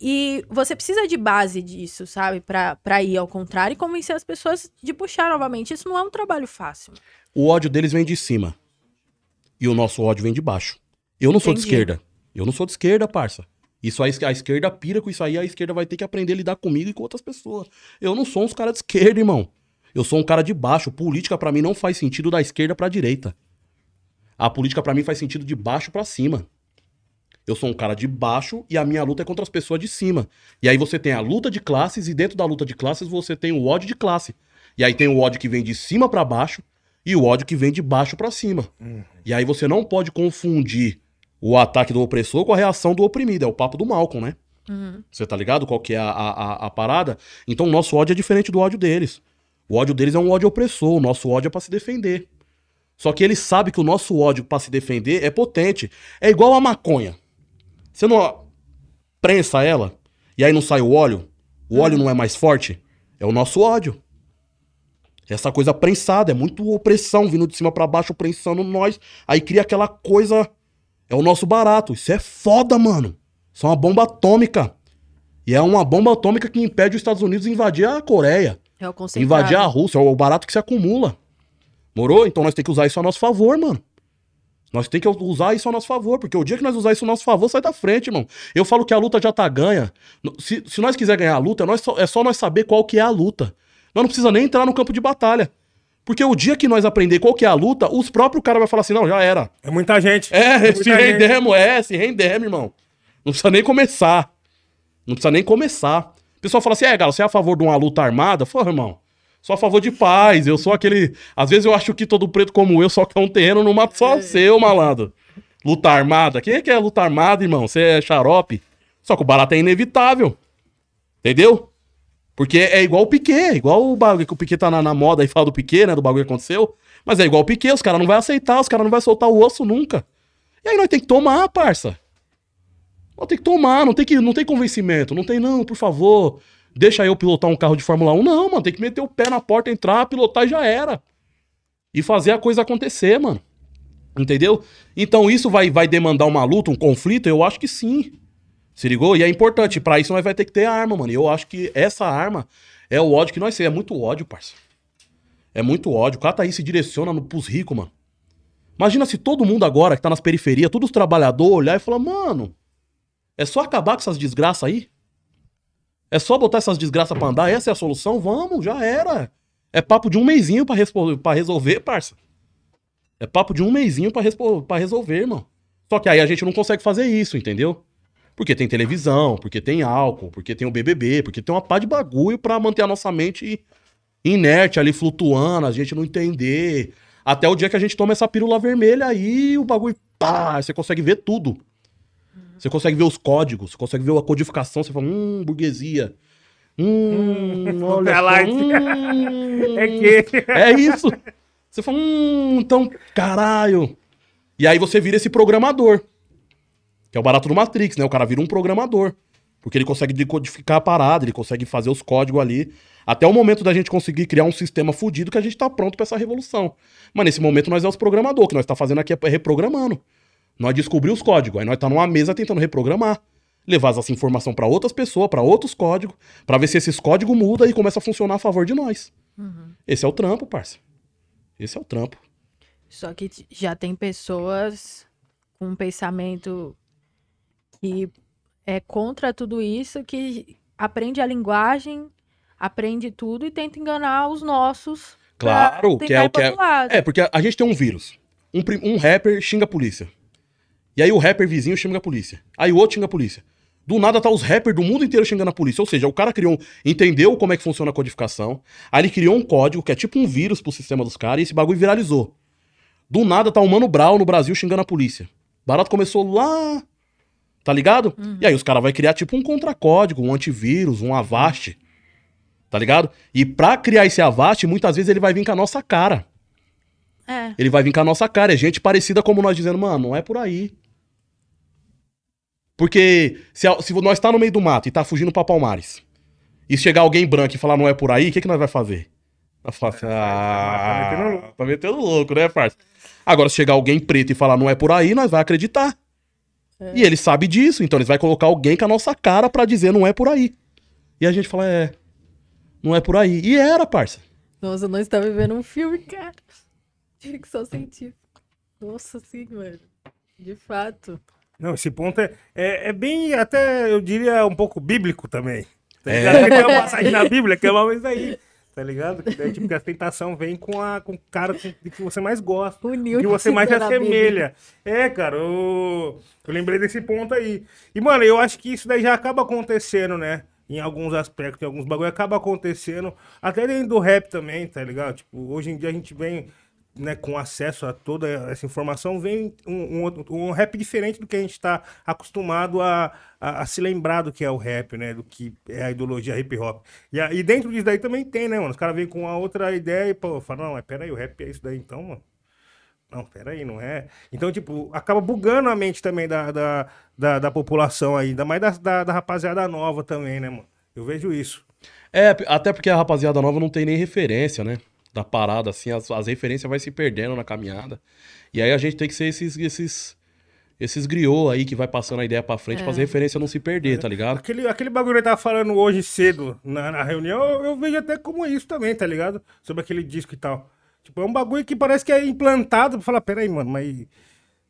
S2: E você precisa de base disso, sabe? Pra, pra ir ao contrário e convencer as pessoas de puxar novamente. Isso não é um trabalho fácil.
S3: O ódio deles vem de cima. E o nosso ódio vem de baixo. Eu não sou de
S2: Entendi.
S3: esquerda. Eu não sou de esquerda, parça. Isso aí, a esquerda pira com isso aí, a esquerda vai ter que aprender a lidar comigo e com outras pessoas. Eu não sou uns caras de esquerda, irmão. Eu sou um cara de baixo. Política pra mim não faz sentido da esquerda pra direita. A política pra mim faz sentido de baixo pra cima. Eu sou um cara de baixo e a minha luta é contra as pessoas de cima. E aí você tem a luta de classes e dentro da luta de classes você tem o ódio de classe. E aí tem o ódio que vem de cima pra baixo e o ódio que vem de baixo pra cima. E aí você não pode confundir o ataque do opressor com a reação do oprimido. É o papo do Malcolm, né? Você tá ligado qual que é a, a, a- parada? Então o nosso ódio é diferente do ódio deles. O ódio deles é um ódio opressor, o nosso ódio é pra se defender. Só que eles sabem que o nosso ódio pra se defender é potente. É igual a maconha. Você não prensa ela e aí não sai o óleo? O óleo não é mais forte? É o nosso ódio. Essa coisa prensada, é muito opressão vindo de cima pra baixo, prensando nós. Aí cria aquela coisa. É o nosso barato. Isso é foda, mano. Isso é uma bomba atômica. E é uma bomba atômica que impede os Estados Unidos de invadir a Coreia.
S2: É o.
S3: Invadir a Rússia. É o barato que se acumula. Morou? Então nós temos que usar isso a nosso favor, mano. Nós temos que usar isso a nosso favor, porque o dia que nós usar isso a nosso favor, sai da frente, irmão. Eu falo que a luta já tá ganha. Se, se nós quiser ganhar a luta, nós só- é só nós saber qual que é a luta. Nós não precisa nem entrar no campo de batalha. Porque o dia que nós aprender qual que é a luta, os próprios caras vão falar assim, não, já era.
S1: É muita gente.
S3: É,
S1: muita
S3: se
S1: gente.
S3: rendemos, é, se rendemos, irmão. Não precisa nem começar. Não precisa nem começar. O pessoal fala assim, é, Galo, você é a favor de uma luta armada? Pô, irmão, sou a favor de paz. Eu sou aquele... Às vezes eu acho que todo preto como eu só quer um terreno no mato só seu, malandro. Luta armada. Quem é que é luta armada, irmão? Você é xarope? Só que o barato é inevitável. Entendeu? Porque é igual o Piquet, igual o bagulho que o Piquet tá na, na moda e fala do Piquet, né? Do bagulho que aconteceu. Mas é igual o Piquet, os caras não vão aceitar, os caras não vão soltar o osso nunca. E aí nós tem que tomar, parça. Nós tem que tomar, não tem, que, não tem convencimento. Não tem, não, por favor, deixa eu pilotar um carro de Fórmula 1. Não, mano, tem que meter o pé na porta, entrar, pilotar e já era. E fazer a coisa acontecer, mano. Entendeu? Então isso vai, vai demandar uma luta, um conflito? Eu acho que sim. Se ligou? E é importante. Pra isso nós vai ter que ter arma, mano. E eu acho que essa arma é o ódio que nós temos. É muito ódio, parça. É muito ódio. O cara tá aí se direciona no, pros ricos, mano. Imagina se todo mundo agora que tá nas periferias, todos os trabalhadores, olhar e falar, mano, é só acabar com essas desgraças aí? É só botar essas desgraças pra andar? Essa é a solução? Vamos, já era. É papo de um mêsinho pra, pra resolver, parça. É papo de um mêsinho pra, pra resolver, irmão. Só que aí a gente não consegue fazer isso, entendeu? Porque tem televisão, porque tem álcool, porque tem o BBB, porque tem uma pá de bagulho pra manter a nossa mente inerte ali, flutuando, a gente não entender. Até o dia que a gente toma essa pílula vermelha aí, o bagulho, pá, você consegue ver tudo. Você consegue ver os códigos, você consegue ver a codificação, você fala, hum, burguesia. Hum, olha só, hum, é que... É isso. Você fala, hum, então, caralho. E aí você vira esse programador. Que é o barato do Matrix, né? O cara vira um programador. Porque ele consegue decodificar a parada, ele consegue fazer os códigos ali. Até o momento da gente conseguir criar um sistema fudido que a gente tá pronto para essa revolução. Mas nesse momento nós é os programadores, que nós tá fazendo aqui é reprogramando. Nós descobrimos os códigos, aí nós tá numa mesa tentando reprogramar. Levar essa informação para outras pessoas, para outros códigos, para ver se esses códigos mudam e começa a funcionar a favor de nós. Uhum. Esse é o trampo, parça. Esse é o trampo.
S2: Só que já tem pessoas com um pensamento que é contra tudo isso, que aprende a linguagem, aprende tudo e tenta enganar os nossos.
S3: Claro, que é o que é. É, porque a, a, gente tem um vírus. Um, um rapper xinga a polícia. E aí o rapper vizinho xinga a polícia. Aí o outro xinga a polícia. Do nada tá os rappers do mundo inteiro xingando a polícia. Ou seja, o cara criou, entendeu como é que funciona a codificação. Aí ele criou um código que é tipo um vírus pro sistema dos caras e esse bagulho viralizou. Do nada tá o Mano Brown no Brasil xingando a polícia. Barato começou lá. Tá ligado? Uhum. E aí os caras vão criar tipo um contracódigo, um antivírus, um Avast. Tá ligado? E pra criar esse Avast, muitas vezes ele vai vir com a nossa cara. É. Ele vai vir com a nossa cara. É gente parecida como nós dizendo, mano, não é por aí. Porque se, se nós tá no meio do mato e tá fugindo pra Palmares, e chegar alguém branco e falar não é por aí, o que, que nós vai fazer? Vai falar assim, ah, tá metendo louco, né, parça? Agora, se chegar alguém preto e falar não é por aí, nós vai acreditar. É. E ele sabe disso, então eles vai colocar alguém com a nossa cara para dizer não é por aí. E a gente fala, é, não é por aí. E era, parça.
S2: Nossa, nós estamos vivendo um filme, cara. De ficção científica. Nossa, sim, mano. De fato.
S1: Não, esse ponto é, é, é, bem, até eu diria, um pouco bíblico também. Tá é. Tem uma passagem na Bíblia que é uma vez aí. Tá ligado? Que, tipo, que a tentação vem com, a, com o cara que, que você mais gosta. O que você mais se assemelha. É, cara, eu, eu lembrei desse ponto aí. E, mano, eu acho que isso daí já acaba acontecendo, né? Em alguns aspectos, em alguns bagulho, acaba acontecendo. Até dentro do rap também, tá ligado? Tipo, hoje em dia a gente vem né, com acesso a toda essa informação, vem um, um, um rap diferente do que a gente está acostumado a, a, a, se lembrar do que é o rap, né? Do que é a ideologia hip hop. E, a, e dentro disso daí também tem, né, mano? Os caras vêm com a outra ideia e, pô, falam, não, mas peraí, o rap é isso daí então, mano. Não, peraí, não é. Então, tipo, acaba bugando a mente também da, da, da, da população aí, ainda mais da, da, da rapaziada nova também, né, mano? Eu vejo isso.
S3: É, até porque a rapaziada nova não tem nem referência, né? Da parada, assim, as, as referências vai se perdendo na caminhada. E aí a gente tem que ser esses, esses, esses griô aí que vai passando a ideia pra frente é. pra as referências não se perder, tá ligado?
S1: Aquele, aquele bagulho que tava falando hoje cedo na, na reunião, eu, eu, vejo até como isso também, tá ligado? Sobre aquele disco e tal. Tipo, é um bagulho que parece que é implantado pra falar, peraí, mano, mas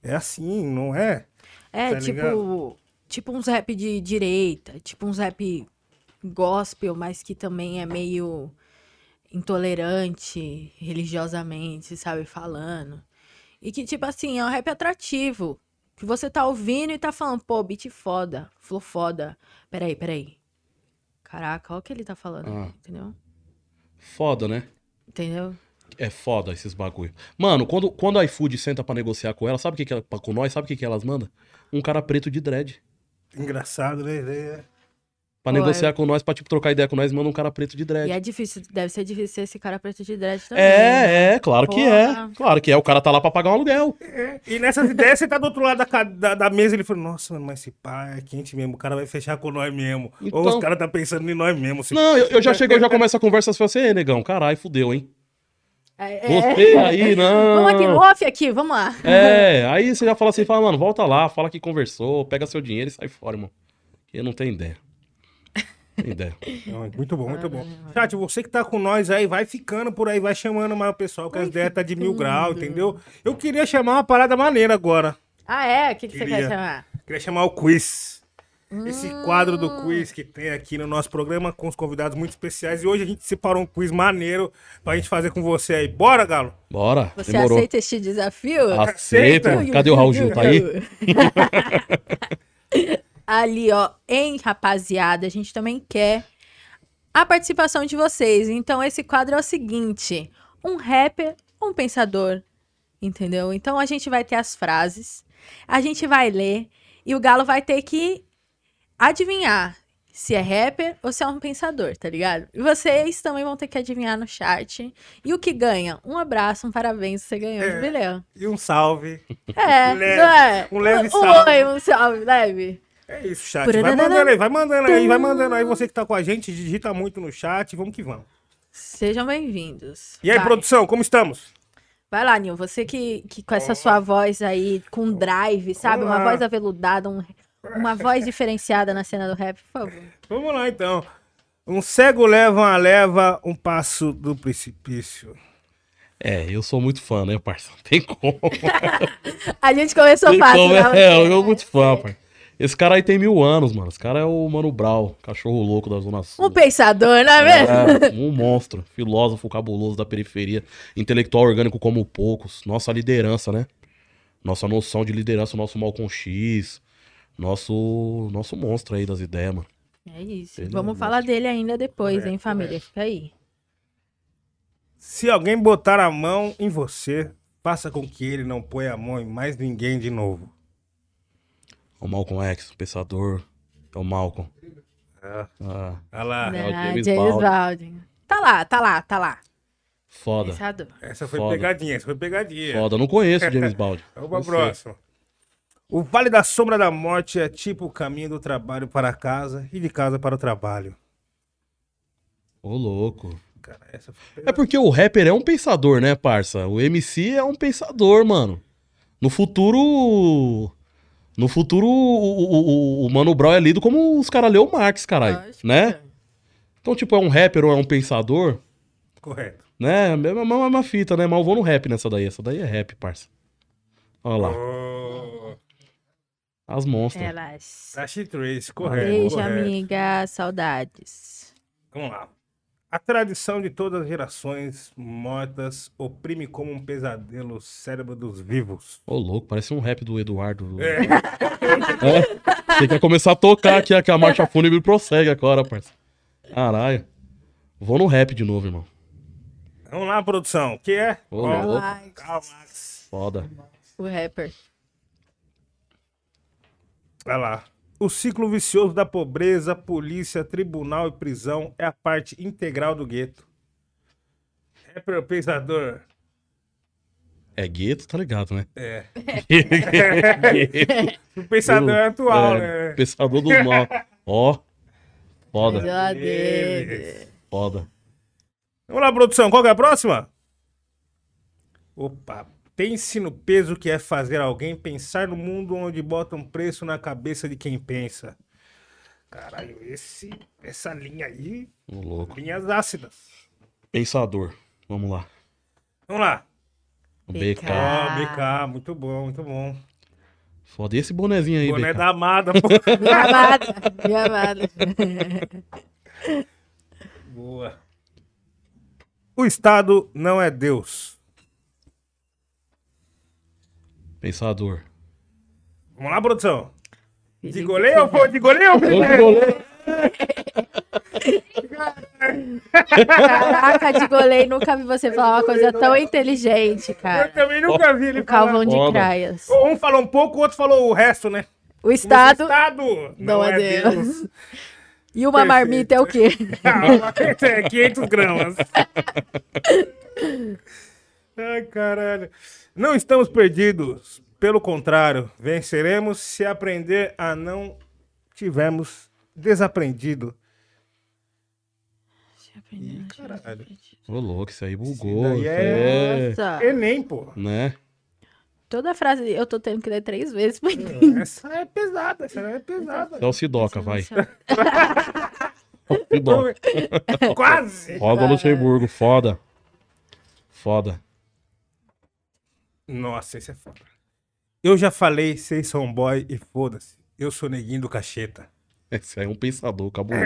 S1: é assim, não é?
S2: É, tá tipo, tipo uns rap de direita, tipo uns rap gospel, mas que também é meio intolerante religiosamente, sabe, falando. E que, tipo assim, é um rap atrativo. Que você tá ouvindo e tá falando, pô, beat foda, flow foda. Peraí, peraí. Caraca, olha o que ele tá falando, ah. entendeu?
S3: Foda, né?
S2: Entendeu?
S3: É foda esses bagulho. Mano, quando, quando a iFood senta pra negociar com ela, sabe o que, que ela, com nós, sabe o que, que elas mandam? Um cara preto de dread.
S1: Engraçado, né? É
S3: Pra
S2: Pô,
S3: negociar
S2: é-
S3: com nós, pra tipo, trocar ideia com nós, manda um cara preto de dread.
S2: E é difícil, deve ser difícil ser esse cara preto de dread também. né?
S3: É, é, claro que é. Claro que é. O cara tá lá pra pagar um aluguel.
S1: E nessas ideias, você tá do outro lado da, da, da mesa ele falou, nossa, mano, mas esse pá é quente mesmo, o cara vai fechar com nós mesmo. Ou
S3: Então-
S1: os caras tá pensando em nós mesmo. se-
S3: Não, eu, eu já chego, eu já começo a conversa assim, você, negão, caralho, fudeu, hein?
S2: É, é.
S3: Você aí, não.
S2: Vamos aqui no off aqui, vamos lá.
S3: É, aí você já fala assim, fala, mano, volta lá, fala que conversou, pega seu dinheiro e sai fora, irmão. Eu não tenho ideia. Ideia.
S1: É muito bom, muito bom. Chat, você que tá com nós aí, vai ficando por aí, vai chamando mais o pessoal, que as ideias tá de mil graus, entendeu? Eu queria chamar uma parada maneira agora.
S2: Ah, é? O que, que você
S1: Queria.
S2: quer chamar?
S1: Queria chamar o quiz. Esse
S2: Hum.
S1: quadro do quiz que tem aqui no nosso programa com os convidados muito especiais. E hoje a gente separou um quiz maneiro pra gente fazer com você aí. Bora, Galo?
S3: Bora,
S2: Você
S3: demorou.
S2: aceita este desafio?
S3: Aceita.
S1: Aceita.
S3: Cadê o Raul Gil? Tá aí?
S2: Ali, ó, em rapaziada, a gente também quer a participação de vocês. Então, esse quadro é o seguinte: um rapper, um pensador. Entendeu? Então, a gente vai ter as frases, a gente vai ler e o Galo vai ter que adivinhar se é rapper ou se é um pensador, tá ligado? E vocês também vão ter que adivinhar no chat. E o que ganha? Um abraço, um parabéns, você ganhou
S1: É.
S2: de bilhão.
S1: E um salve.
S2: É,
S1: leve-
S2: é?
S1: um leve
S2: um,
S1: salve.
S2: oi, um salve, leve.
S1: É isso, chat. Vai mandando aí, vai mandando aí, vai mandando aí. Você que tá com a gente, digita muito no chat. Vamos que vamos.
S2: Sejam bem-vindos.
S1: E aí,
S2: Vai.
S1: produção, como estamos?
S2: Vai lá, Nil. Você que, que com essa sua voz aí, com drive, sabe? Uma voz aveludada, um- uma voz diferenciada na cena do rap, por favor.
S1: Vamos lá, então. Um cego leva uma leva, um passo do precipício.
S3: É, eu sou muito fã, né, parça? Não tem como.
S2: A gente começou fácil,
S3: como,
S2: né?
S3: é, eu sou muito fã, parça. Esse cara aí tem mil anos, mano. Esse cara é o Mano Brown, cachorro louco da Zona Sul.
S2: Um pensador, não é mesmo?
S3: É, um monstro, filósofo cabuloso da periferia, intelectual orgânico como poucos, nossa liderança, né? Nossa noção de liderança, nosso Malcolm X, nosso nosso monstro aí das ideias, mano.
S2: É isso.
S3: Ele é
S2: Vamos
S3: monstro.
S2: falar dele ainda depois,
S1: Correto,
S2: hein, família? Fica aí.
S1: Se alguém botar a mão em você, faça com que ele não ponha a mão em mais ninguém de novo.
S3: O Malcolm X, o pensador, é o Malcolm.
S1: É.
S3: Ah,
S1: Olha lá.
S3: É o
S2: Ah,
S3: James
S2: James
S3: Baldwin.
S2: Baldwin. Tá lá, tá lá, tá lá.
S3: foda,
S2: Pensador.
S1: Essa foi
S3: Foda.
S1: pegadinha, essa foi pegadinha.
S3: foda. Não conheço o James Baldwin.
S1: Vamos pra próxima. O Vale da Sombra da Morte é tipo o caminho do trabalho para casa e de casa para o trabalho.
S3: Ô, louco.
S1: Cara, essa foi
S3: É porque o rapper é um pensador, né, parça? O MC é um pensador, mano. No futuro. No futuro, o, o, o- o Mano Brown é lido como os caras leu Marx, caralho.
S2: Lógico.
S3: Né? Então, tipo, é um rapper ou é um pensador,
S1: correto.
S3: né? É a mesma, mesma fita, né? Mas eu vou no rap nessa daí. Essa daí é rap, parça. Olha lá.
S1: Oh,
S3: As monstras.
S2: Elas.
S1: Trace, correto.
S2: Beijo,
S1: correto.
S2: amiga. Saudades.
S1: Vamos lá. A tradição de todas as gerações mortas oprime como um pesadelo o cérebro dos vivos.
S3: Ô, louco, parece um rap do Eduardo.
S1: É.
S3: É. Você quer começar a tocar aqui, que a marcha fúnebre prossegue agora, parça. Caralho. Vou no rap de novo, irmão.
S1: Vamos lá, produção. O que é?
S3: Ô, louco. Foda.
S2: o rapper.
S1: Vai lá. O ciclo vicioso da pobreza, polícia, tribunal e prisão é a parte integral do gueto. Rapper pensador.
S3: É gueto, tá ligado, né?
S1: É. O pensador é atual,
S3: É,
S1: né?
S3: Pensador do mal. Ó. Foda, foda.
S1: Vamos lá, produção. Qual que é a próxima? Opa. Pense no peso que é fazer alguém pensar no mundo onde bota um preço na cabeça de quem pensa. Caralho, esse, essa linha aí,
S3: louco.
S1: linhas ácidas.
S3: Pensador. Vamos lá.
S1: Vamos lá.
S3: O
S2: BK.
S1: Ó, BK, muito bom, muito bom.
S3: Foda. Esse bonezinho aí,
S1: Boné
S3: BK?
S1: da amada, pô.
S2: Minha amada. Minha amada.
S1: Boa. O Estado não é Deus.
S3: Pensador.
S1: Vamos lá, produção. De goleiro ou foi de goleiro?
S3: Ô, goleiro.
S2: Caraca, de goleiro, nunca vi você falar uma coisa tão inteligente,
S1: Eu
S2: cara.
S1: também nunca vi ele
S2: O Calvão de
S3: Foda.
S2: Craias.
S1: falar. Um falou um pouco, o outro falou o resto, né?
S2: O Estado.
S1: Estado
S2: Não é Deus. E uma marmita é o quê?
S1: é 500 gramas. Ai, caralho. Não estamos perdidos. Pelo contrário, venceremos se aprender a não tivermos desaprendido. Ih, caralho.
S3: Ô, louco, isso aí bugou. isso
S1: é-
S3: aí
S2: Nossa.
S1: Enem, pô.
S3: Né?
S2: Toda frase eu tô tendo que ler três vezes. pra
S1: Essa é pesada, essa é pesada.
S3: É o Sidoca, vai. Sidoca.
S1: Quase.
S3: Roda Luxemburgo, foda. Foda.
S1: Nossa, esse é foda. Eu já falei, vocês são boy e foda-se. Eu sou neguinho do cacheta.
S3: Esse aí é um pensador cabuloso.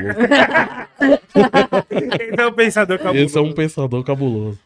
S1: Esse é o pensador cabuloso.
S3: Esse é um pensador cabuloso.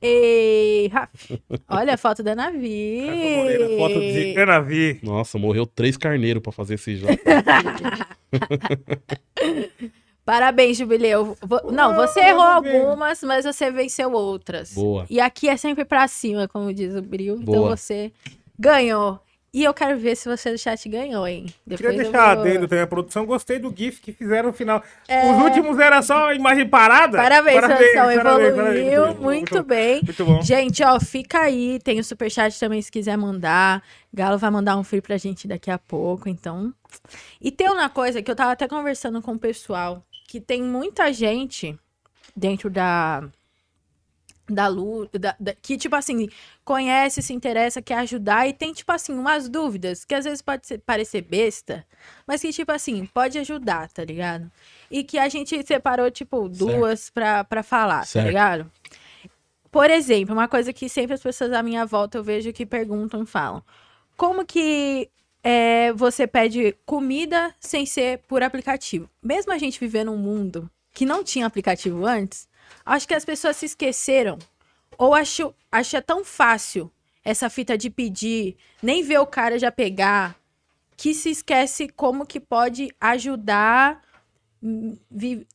S2: Ei, Raf. Olha a foto da Navi.
S1: Rafa Moreira, foto de Canavi.
S3: Nossa, morreu três carneiros pra fazer esse jogo.
S2: Parabéns, Jubileu. Não, você errou algumas, mas você venceu outras.
S3: Boa.
S2: E aqui é sempre pra cima, como diz o Bril. Então você ganhou. E eu quero ver se você do chat ganhou, hein?
S1: Queria
S2: eu
S1: deixar
S2: vou-
S1: adendo também a produção. Gostei do GIF que fizeram no final.
S2: É.
S1: Os últimos era só imagem parada.
S2: Parabéns, produção.
S1: parabéns,
S2: Evoluiu
S1: parabéns.
S2: muito, bem.
S1: Muito bom.
S2: Gente, ó, fica aí. Tem o superchat também se quiser mandar. Galo vai mandar um free pra gente daqui a pouco, então. E tem uma coisa que eu tava até conversando com o pessoal, que tem muita gente dentro da da luta, da- da- que tipo assim, conhece, se interessa, quer ajudar e tem tipo assim umas dúvidas que às vezes pode ser- parecer besta, mas que tipo assim, pode ajudar, tá ligado? E que a gente separou tipo duas pra, pra falar, tá
S3: Certo.
S2: ligado? Por exemplo, uma coisa que sempre as pessoas à minha volta eu vejo que perguntam e falam: como que é, você pede comida sem ser por aplicativo? Mesmo a gente viver num mundo que não tinha aplicativo antes, acho que as pessoas se esqueceram ou achou, acha tão fácil essa fita de pedir, nem ver o cara já pegar, que se esquece como que pode ajudar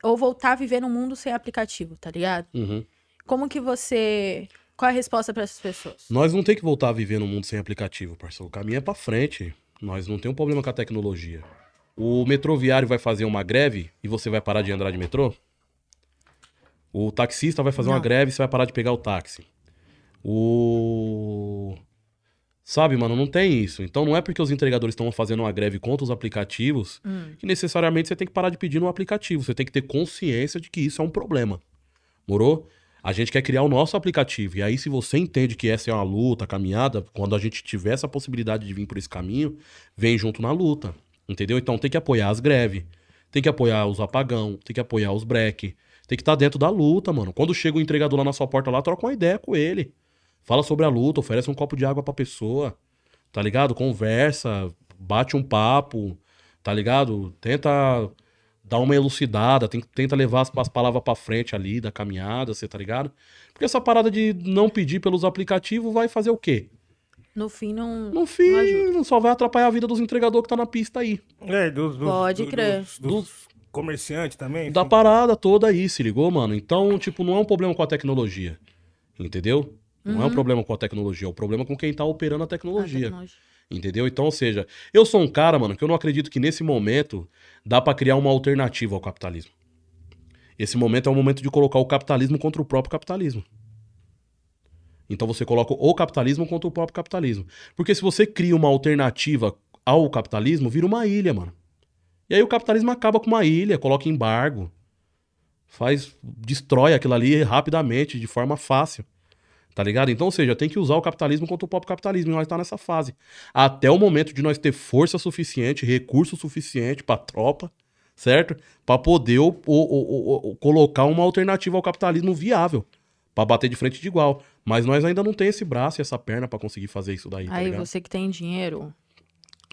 S2: ou voltar a viver num mundo sem aplicativo, tá ligado?
S3: Uhum.
S2: Como que você. Qual é a resposta para essas pessoas?
S3: Nós não tem que voltar a viver num mundo sem aplicativo, parceiro. O caminho é pra frente. Nós não tem um problema com a tecnologia. O metroviário vai fazer uma greve e você vai parar de andar de metrô? O taxista vai fazer uma
S2: Não.
S3: greve e você vai parar de pegar o táxi. O. Sabe, mano, não tem isso. Então não é porque os entregadores estão fazendo uma greve contra os aplicativos
S2: Hum.
S3: que necessariamente você tem que parar de pedir no aplicativo. Você tem que ter consciência de que isso é um problema. Morou? A gente quer criar o nosso aplicativo. E aí, se você entende que essa é uma luta, caminhada, quando a gente tiver essa possibilidade de vir por esse caminho, vem junto na luta. Entendeu? Então tem que apoiar as greves, tem que apoiar os apagão, tem que apoiar os break, tem que estar dentro da luta, mano. Quando chega o entregador lá na sua porta lá, troca uma ideia com ele. Fala sobre a luta, oferece um copo de água pra pessoa, tá ligado? Conversa, bate um papo, tá ligado? Tenta dar uma elucidada, tem- tenta levar as, as palavras pra frente ali da caminhada, você tá ligado? Porque essa parada de não pedir pelos aplicativos vai fazer o quê?
S2: No fim, não.
S3: No fim, não só vai atrapalhar a vida dos entregadores que tá na pista aí.
S1: É, dos, dos,
S2: Pode
S1: dos-
S2: crer.
S1: Dos, dos comerciantes também.
S3: Da
S1: enfim.
S3: parada toda aí, se ligou, mano? Então, tipo, não é um problema com a tecnologia. Entendeu? Não é um problema com a tecnologia, é um problema com quem tá operando a tecnologia.
S2: tecnologia.
S3: Entendeu? Então, ou seja, eu sou um cara, mano, que eu não acredito que nesse momento dá pra criar uma alternativa ao capitalismo. Esse momento é o momento de colocar o capitalismo contra o próprio capitalismo. Então você coloca o capitalismo contra o próprio capitalismo. Porque se você cria uma alternativa ao capitalismo, vira uma ilha, mano. E aí o capitalismo acaba com uma ilha, coloca embargo, faz, destrói aquilo ali rapidamente, de forma fácil. Tá ligado? Então, ou seja, tem que usar o capitalismo contra o próprio capitalismo. E nós tá nessa fase. Até o momento de nós ter força suficiente, recurso suficiente pra tropa, certo? Pra poder o- o- o- colocar uma alternativa ao capitalismo viável. Pra bater de frente de igual. Mas nós ainda não tem esse braço e essa perna pra conseguir fazer isso daí, tá
S2: Aí
S3: ligado?
S2: você que tem dinheiro.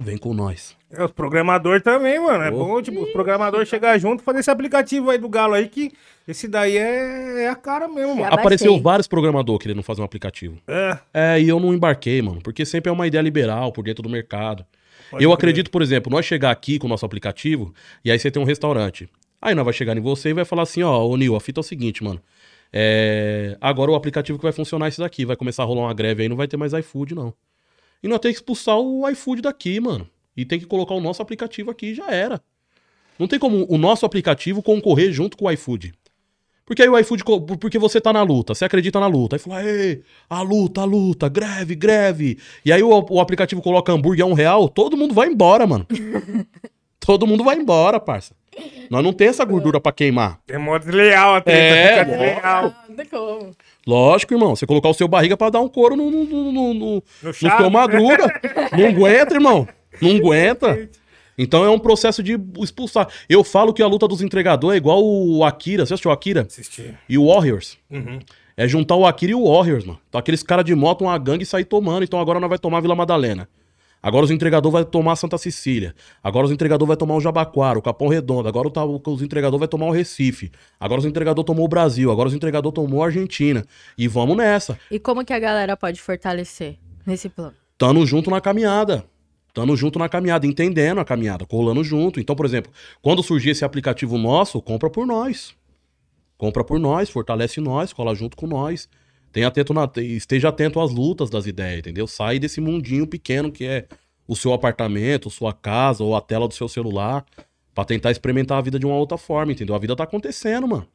S3: Vem com nós.
S1: É, os programadores também, mano. É bom, tipo, os programadores chegar junto e fazer esse aplicativo aí do Galo aí, que esse daí é, é a cara mesmo, mano.
S3: Apareceu vários programadores querendo fazer um aplicativo.
S1: É,
S3: É, e eu não embarquei, mano, porque sempre é uma ideia liberal por dentro do mercado.
S1: pode
S3: eu
S1: crer.
S3: acredito, por exemplo, nós chegar aqui com o nosso aplicativo e aí você tem um restaurante. Aí nós vai chegar em você e vai falar assim, ó, ô Nil, a fita é o seguinte, mano. É, agora o aplicativo que vai funcionar é esse daqui, vai começar a rolar uma greve aí, não vai ter mais iFood, não. E nós temos que expulsar o iFood daqui, mano. E tem que colocar o nosso aplicativo aqui e já era. Não tem como o nosso aplicativo concorrer junto com o iFood. Porque aí o iFood, porque você tá na luta, você acredita na luta. Aí fala, ei, a luta, a luta, greve, greve. E aí o, o aplicativo coloca hambúrguer a um real, todo mundo vai embora, mano. todo mundo vai embora, parça. Nós não tem essa gordura pra queimar.
S1: É mó desleal a treta,
S3: É,
S1: fica desleal.
S2: Ah, não tem como.
S3: Lógico, irmão. Você colocar o seu barriga pra dar um couro no, no, no, no, no,
S1: No
S3: seu madruga. não aguenta, irmão. Não aguenta. Então é um processo de expulsar. Eu falo que a luta dos entregadores é igual o Akira. Você assistiu o Akira?
S1: Assisti.
S3: E o Warriors.
S1: Uhum.
S3: É juntar o Akira e o Warriors, mano. Então aqueles caras de moto, uma gangue e sair tomando. Então agora nós vai tomar Vila Madalena. Agora os entregadores vai tomar Santa Cecília. Agora os entregadores vai tomar o Jabaquara, o Capão Redondo. Agora os entregadores vai tomar o Recife. Agora os entregadores tomou o Brasil. Agora os entregadores tomou a Argentina. E vamos nessa.
S2: E como que a galera pode fortalecer nesse plano?
S3: Tando junto na caminhada. Tando junto na caminhada, entendendo a caminhada, colando junto. Então, por exemplo, quando surgir esse aplicativo nosso, compra por nós. Compra por nós, fortalece nós, cola junto com nós. Tenha atento na- esteja atento às lutas das ideias, entendeu? Sai desse mundinho pequeno que é o seu apartamento, sua casa ou a tela do seu celular, pra tentar experimentar a vida de uma outra forma, entendeu? A vida tá acontecendo, mano.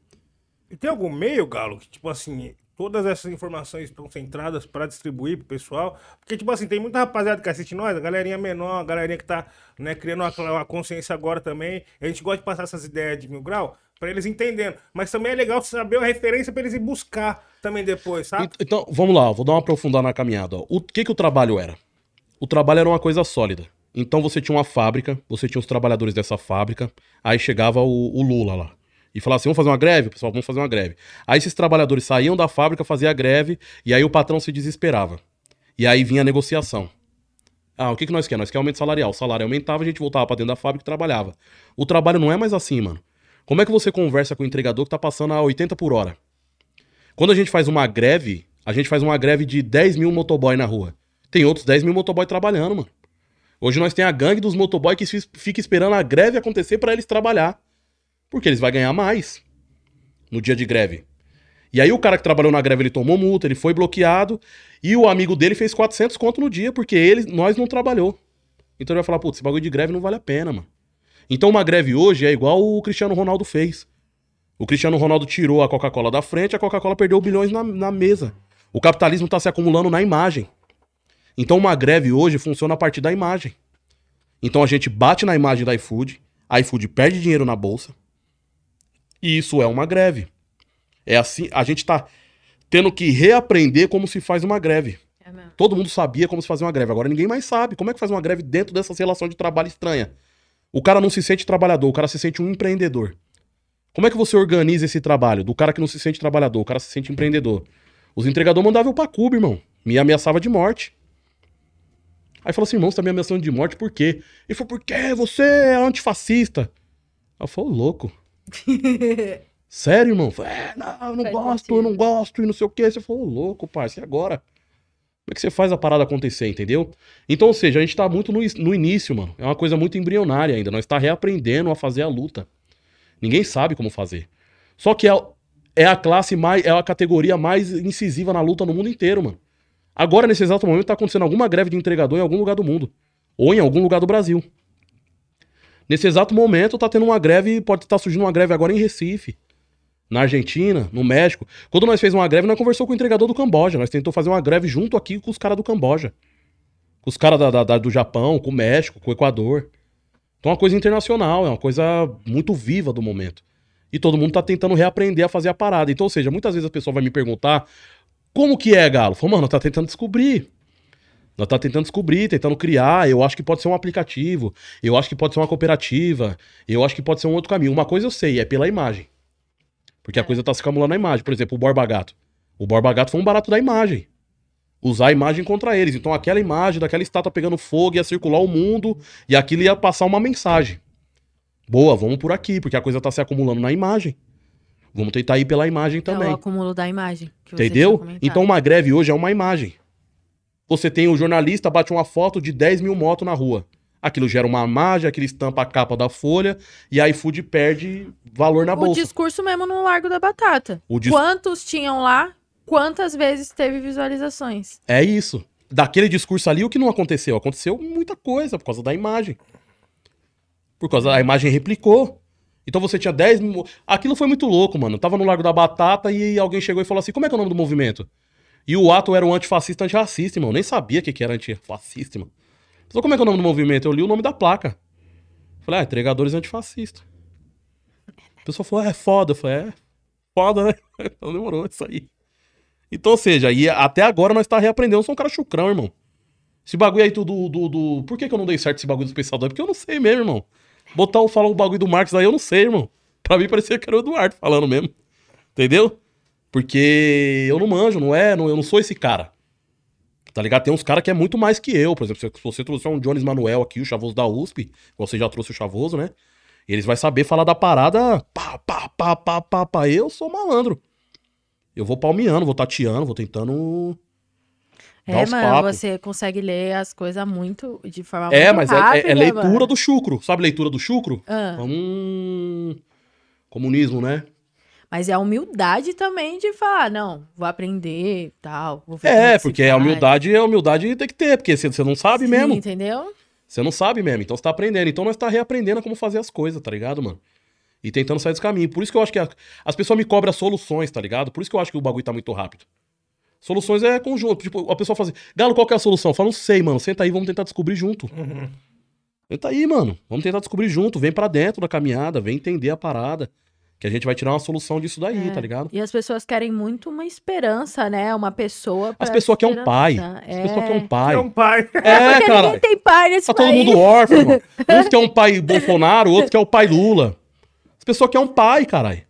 S1: E tem algum meio, Galo, que, tipo assim, todas essas informações estão centradas pra distribuir pro pessoal? Porque, tipo assim, tem muita rapaziada que assiste nós, a galerinha menor, a galerinha que tá, né, criando uma, consciência agora também. A gente gosta de passar essas ideias de mil grau pra eles entendendo. Mas também é legal saber a referência pra eles ir buscar também depois, sabe?
S3: Ent- Então, vamos lá, vou dar uma aprofundada na caminhada. O que, que o trabalho era? O trabalho era uma coisa sólida. Então você tinha uma fábrica, você tinha os trabalhadores dessa fábrica, aí chegava o, o Lula lá. E falava assim: vamos fazer uma greve? Pessoal, vamos fazer uma greve. Aí esses trabalhadores saíam da fábrica, faziam a greve, e aí o patrão se desesperava. E aí vinha a negociação. Ah, o que, que nós queremos? Nós queremos aumento salarial. O salário aumentava, a gente voltava pra dentro da fábrica e trabalhava. O trabalho não é mais assim, mano. Como é que você conversa com o entregador que tá passando a 80 por hora? Quando a gente faz uma greve, a gente faz uma greve de 10 mil motoboy na rua. Tem outros 10 mil motoboy trabalhando, mano. Hoje nós tem a gangue dos motoboy que fi- fica esperando a greve acontecer pra eles trabalhar. Porque eles vão ganhar mais no dia de greve. E aí o cara que trabalhou na greve, ele tomou multa, ele foi bloqueado, e o amigo dele fez 400 conto no dia, porque ele, nós não trabalhou. Então ele vai falar, putz, esse bagulho de greve não vale a pena, mano. Então uma greve hoje é igual o Cristiano Ronaldo fez. O Cristiano Ronaldo tirou a Coca-Cola da frente, a Coca-Cola perdeu bilhões na, na mesa. O capitalismo está se acumulando na imagem. Então uma greve hoje funciona a partir da imagem. Então a gente bate na imagem da iFood, a iFood perde dinheiro na bolsa. E isso é uma greve. É assim, a gente tá tendo que reaprender como se faz uma greve.
S2: É.
S3: Todo mundo sabia como se fazia uma greve, agora ninguém mais sabe. Como é que faz uma greve dentro dessa relação de trabalho estranha? O cara não se sente trabalhador, o cara se sente um empreendedor. Como é que você organiza esse trabalho do cara que não se sente trabalhador, o cara se sente empreendedor? Os entregadores mandavam eu pra Cuba, irmão. Me ameaçava de morte. Aí falou assim, irmão, você tá me ameaçando de morte por quê? Ele falou, porque você é antifascista. Eu falei, "Ô, louco. Sério, irmão? Falei, é, não, eu não
S2: Faz
S3: gosto,
S2: sentido.
S3: eu não gosto e não sei o quê. Você falou, "Ô, louco, parceiro, e agora? Como é que você faz a parada acontecer, entendeu? Então, ou seja, a gente tá muito no, no início, mano. É uma coisa muito embrionária ainda. Nós tá reaprendendo a fazer a luta. Ninguém sabe como fazer. Só que é, é a classe mais, é a categoria mais incisiva na luta no mundo inteiro, mano. Agora, nesse exato momento, tá acontecendo alguma greve de entregador em algum lugar do mundo. Ou em algum lugar do Brasil. Nesse exato momento, tá tendo uma greve, pode estar surgindo uma greve agora em Recife. Na Argentina, no México. Quando nós fez uma greve, nós conversou com o entregador do Camboja. Nós tentou fazer uma greve junto aqui com os caras do Camboja. Com os caras do Japão, com o México, com o Equador. Então é uma coisa internacional, é uma coisa muito viva do momento. E todo mundo tá tentando reaprender a fazer a parada. Então, ou seja, muitas vezes a pessoa vai me perguntar como que é, Galo? Falei, mano, tá tentando descobrir. Nós tá tentando descobrir, tentando criar. Eu acho que pode ser um aplicativo. Eu acho que pode ser uma cooperativa. Eu acho que pode ser um outro caminho. Uma coisa eu sei, é pela imagem. Porque a coisa tá se camulando na imagem. Por exemplo, o Borba Gato. O Borba Gato foi um barato da imagem. Usar a imagem contra eles. Então aquela imagem daquela estátua pegando fogo ia circular o mundo e aquilo ia passar uma mensagem. Boa, vamos por aqui, porque a coisa tá se acumulando na imagem. Vamos tentar ir pela imagem
S2: É
S3: também.
S2: o acúmulo da imagem.
S3: Entendeu? Então uma greve hoje é uma imagem. Você tem o jornalista, bate uma foto de 10 mil motos na rua. Aquilo gera uma imagem, aquilo estampa a capa da folha e a iFood perde valor na
S2: o
S3: bolsa.
S2: discurso mesmo no Largo da Batata.
S3: O dis-
S2: Quantos tinham lá? Quantas vezes teve visualizações?
S3: É isso. Daquele discurso ali, o que não aconteceu? Aconteceu muita coisa por causa da imagem. Por causa da imagem replicou. Então você tinha 10 mil. Aquilo foi muito louco, mano. Eu tava no Largo da Batata e alguém chegou e falou assim: como é que é o nome do movimento? E o ato era um antifascista antirracista, irmão. Eu nem sabia o que, que era antifascista, mano. Falou, como é que é o nome do movimento? Eu li o nome da placa. Falei, ah, entregadores antifascistas. A pessoa falou, ah, é foda. Eu falei, é foda, né? Então demorou isso aí. Então, ou seja, e até agora nós tá reaprendendo. Eu sou um cara chucrão, irmão. Esse bagulho aí do, do, do. Por que, que eu não dei certo esse bagulho dos pensadores? Porque eu não sei mesmo, irmão. Botar o falar o bagulho do Marx aí, eu não sei, irmão. Pra mim parecia que era o Eduardo falando mesmo. Entendeu? Porque eu não manjo, não é? Não, eu não sou esse cara. Tá ligado? Tem uns caras que é muito mais que eu. Por exemplo, se você trouxer um Jones Manuel aqui, o Chavoso da USP, você já trouxe o Chavoso, né? Eles vai saber falar da parada pá, pá, pá, pá, pá, pá. Eu sou malandro. Eu vou palmeando, vou tateando, vou tentando.
S2: É, mano,
S3: papos.
S2: você consegue ler as coisas muito de forma
S3: É,
S2: muito
S3: mas é- é,
S2: rápida,
S3: é leitura
S2: mano.
S3: do chucro. Sabe leitura do chucro?
S2: Ah,
S3: Hum, comunismo, né?
S2: Mas é a humildade também de falar, não, vou aprender e tal. Vou
S3: É, porque a
S2: faz.
S3: humildade, a humildade tem que ter, porque você você não sabe
S2: Sim,
S3: mesmo.
S2: entendeu?
S3: Você não sabe mesmo, então você tá aprendendo. Então nós tá reaprendendo como fazer as coisas, tá ligado, mano? E tentando sair desse caminho. Por isso que eu acho que a- as pessoas me cobram soluções, tá ligado? Por isso que eu acho que o bagulho tá muito rápido. Soluções é conjunto. Tipo, a pessoa fala assim, Galo, qual que é a solução? Eu falo, não sei, mano. Senta aí, vamos tentar descobrir junto. Senta aí, mano. Vamos tentar descobrir junto. Vem pra dentro da caminhada, vem entender a parada. Que a gente vai tirar uma solução disso daí,
S2: É.
S3: tá ligado?
S2: E as pessoas querem muito uma esperança, né? Uma pessoa.
S3: As pessoas querem um pai.
S2: esperançar.
S3: As pessoas querem um
S1: É
S3: pai.
S1: um pai.
S3: É,
S2: Porque
S3: cara.
S2: ninguém tem pai nesse
S3: Tá todo
S2: país.
S3: mundo órfão, irmão. Uns quer um pai Bolsonaro, outro quer o pai Lula. As pessoas querem um pai, caralho.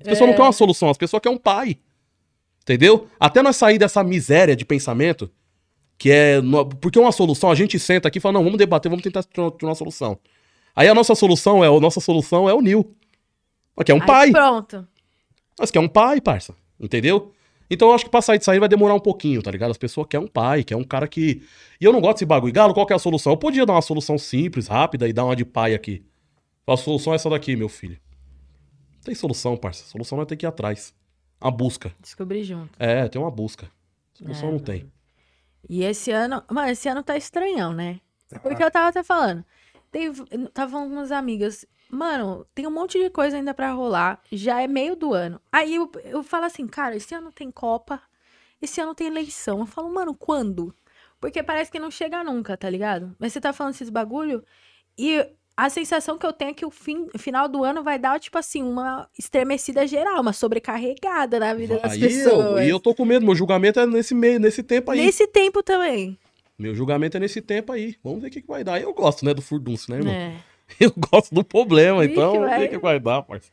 S3: As pessoas não querem uma solução, as pessoas querem um pai. Entendeu? Até nós sair dessa miséria de pensamento, que é. no- Porque uma solução, a gente senta aqui e fala, não, vamos debater, vamos tentar tirar tirar uma solução. Aí a nossa solução é, a nossa solução é o Nil. Que é um
S2: Aí
S3: pai.
S2: Pronto.
S3: Mas quer um pai, parça. Entendeu? Então eu acho que pra sair disso aí vai demorar um pouquinho, tá ligado? As pessoas querem um pai, quer um cara que. E eu não gosto desse bagulho. Galo, qual que é a solução? Eu podia dar uma solução simples, rápida e dar uma de pai aqui. A solução é essa daqui, meu filho. Não tem solução, parça. A solução vai ter que ir atrás. A busca.
S2: Descobri junto.
S3: É, tem uma busca. Solução
S2: É,
S3: não tem.
S2: E esse ano. Mano, esse ano tá estranhão, né? Porque eu tava até falando. Tem, tava com umas amigas. Mano, tem um monte de coisa ainda pra rolar. Já é meio do ano. Aí eu, eu falo assim, cara, esse ano tem Copa. Esse ano tem eleição. Eu falo, mano, quando? Porque parece que não chega nunca, tá ligado? Mas você tá falando esses bagulho. E a sensação que eu tenho é que o fim, final do ano vai dar, tipo assim, uma estremecida geral, uma sobrecarregada na vida das
S3: Aí
S2: pessoas.
S3: eu, e eu tô com medo. Meu julgamento é nesse meio, nesse tempo aí.
S2: Nesse tempo também.
S3: Meu julgamento é nesse tempo aí. Vamos ver o que, que vai dar. Eu gosto, né, do furdunço, né, irmão?
S2: É.
S3: Eu gosto do problema, então
S2: vai-
S3: o que vai dar, parça.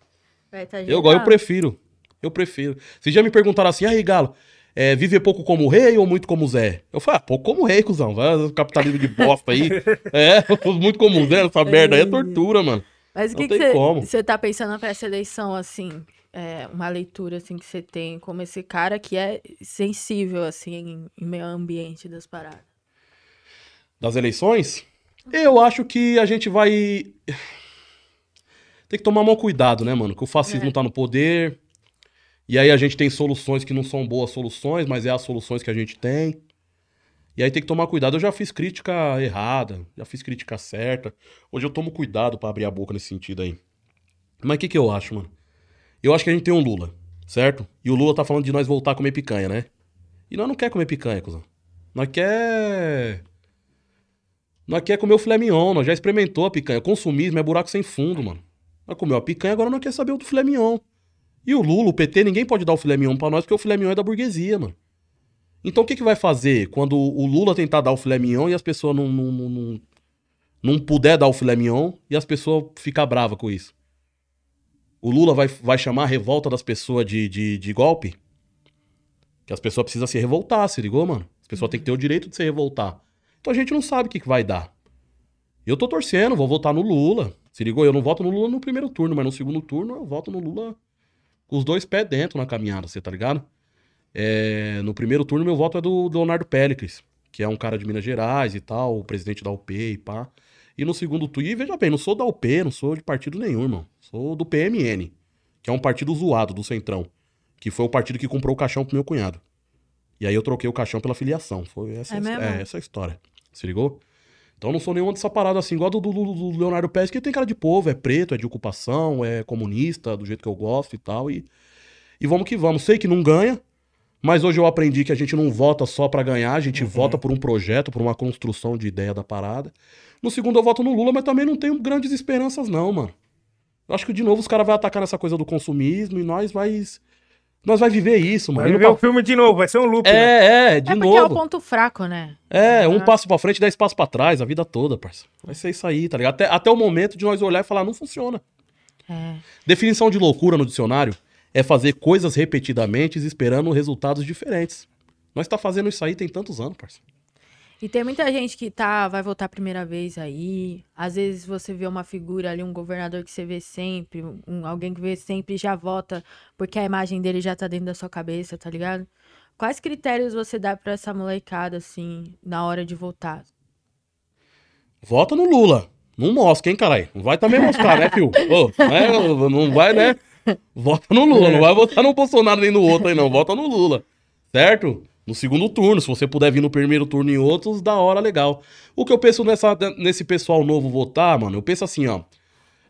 S2: Vai tá
S3: Eu eu prefiro. Eu prefiro. Vocês já me perguntaram assim, aí, Galo, é, viver pouco como rei ou muito como Zé? Eu falei, ah, pouco como rei, cuzão. Vai, capitalismo de bosta aí. é, muito como Zé, essa merda aí é tortura, mano.
S2: Mas o que
S3: tem
S2: você tá pensando pra essa eleição, assim? É, uma leitura, assim, que você tem como esse cara que é sensível, assim, em, em meio ambiente das paradas.
S3: Das eleições, eu acho que a gente vai. Tem que tomar mau cuidado, né, mano? Que o fascismo
S2: É.
S3: tá no poder. E aí a gente tem soluções que não são boas soluções, mas é as soluções que a gente tem. E aí tem que tomar cuidado. Eu já fiz crítica errada, já fiz crítica certa. Hoje eu tomo cuidado pra abrir a boca nesse sentido aí. Mas o que que eu acho, mano? Eu acho que a gente tem um Lula, certo? E o Lula tá falando de nós voltar a comer picanha, né? E nós não quer comer picanha, cuzão. Nós quer... Nós quer comer o filé mignon, nós já experimentou a picanha. Consumismo é buraco sem fundo, mano. Nós comeu a picanha, agora nós quer saber o do filé mignon. E o Lula, o PT, ninguém pode dar o filé mignon pra nós, porque o filé mignon é da burguesia, mano. Então o que, que vai fazer quando o Lula tentar dar o filé mignon e as pessoas não, não, não, não, não puder dar o filé mignon e as pessoas ficar bravas com isso? O Lula vai, vai chamar a revolta das pessoas de, de, de golpe? Que as pessoas precisam se revoltar, se ligou, mano? As pessoas têm que ter o direito de se revoltar. Então a gente não sabe o que, que vai dar. Eu tô torcendo, vou votar no Lula. Se ligou? Eu não voto no Lula no primeiro turno, mas no segundo turno eu voto no Lula com os dois pés dentro na caminhada, você tá ligado? É, no primeiro turno, meu voto é do, do Leonardo Péricles, que é um cara de Minas Gerais e tal, o presidente da UP e pá. E no segundo turno, e veja bem, não sou da UP, não sou de partido nenhum, irmão. Sou do PMN, que é um partido zoado do Centrão, que foi o partido que comprou o caixão pro meu cunhado. E aí eu troquei o caixão pela filiação. Foi essa,
S2: É
S3: é, essa a história. Se ligou? Então eu não sou nenhuma dessa parada assim, igual do, do- do- do Leonardo Pérez, que tem cara de povo, é preto, é de ocupação, é comunista, do jeito que eu gosto e tal. E, e vamos que vamos. Sei que não ganha, mas hoje eu aprendi que a gente não vota só pra ganhar, a gente vota por um projeto, por uma construção de ideia da parada. No segundo eu voto no Lula, mas também não tenho grandes esperanças não, mano. Eu acho que de novo os caras vão atacar nessa coisa do consumismo e nós vai nós vai viver isso, mano.
S1: Vai
S3: Indo
S1: ver o filme de novo, vai ser um loop. né?
S3: É, é, de
S2: é porque é o
S3: novo.
S2: ponto fraco, né?
S3: É, um
S2: Ah.
S3: passo pra frente, dez passos pra trás, a vida toda, parça. Vai ser isso aí, tá ligado? Até, até o momento de nós olhar e falar, não funciona.
S2: É.
S3: Definição de loucura no dicionário é fazer coisas repetidamente esperando resultados diferentes. Nós tá fazendo isso aí tem tantos anos, parça.
S2: E tem muita gente que tá, vai votar a primeira vez aí. Às vezes você vê uma figura ali, um governador que você vê sempre, um, alguém que vê sempre e já vota porque a imagem dele já tá dentro da sua cabeça, tá ligado? Quais critérios você dá pra essa molecada, assim, na hora de votar?
S3: Vota no Lula. Não mosca, hein, caralho? Não vai também mostrar, né? Ô, né? Não vai, né? Vota no Lula. Não vai votar no Bolsonaro nem no outro aí, não. Vota no Lula. Certo? No segundo turno. Se você puder vir no primeiro turno em outros, da hora, legal. O que eu penso nessa, nesse pessoal novo votar, mano, eu penso assim, ó.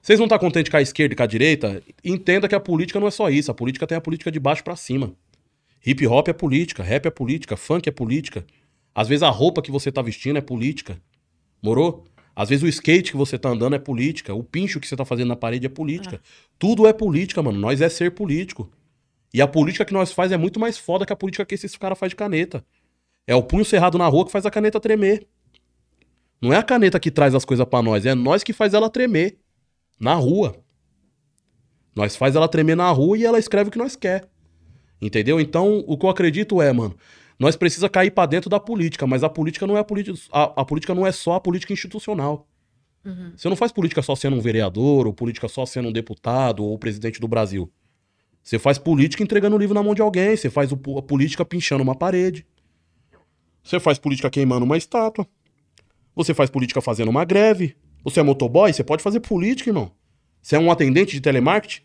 S3: Vocês não tá contentes com a esquerda e com a direita? Entenda que a política não é só isso. A política tem a política de baixo pra cima. Hip hop é política, rap é política, funk é política. Às vezes a roupa que você tá vestindo é política. Morou? Às vezes o skate que você tá andando é política, o pincho que você tá fazendo na parede é política. Tudo é política, mano. Nós é ser político. E a política que nós faz é muito mais foda que a política que esses caras faz de caneta. É o punho cerrado na rua que faz a caneta tremer. Não é a caneta que traz as coisas pra nós, é nós que faz ela tremer. Na rua. Nós faz ela tremer na rua e ela escreve o que nós quer. Entendeu? Então, o que eu acredito é, mano, nós precisa cair pra dentro da política, mas a política não é a política, a, a política não é só a política institucional. Você não faz política só sendo um vereador, ou política só sendo um deputado, ou presidente do Brasil. Você faz política entregando o livro na mão de alguém, você faz a política pinchando uma parede. Você faz política queimando uma estátua. Você faz política fazendo uma greve. Você é motoboy, você pode fazer política, irmão. Você é um atendente de telemarketing,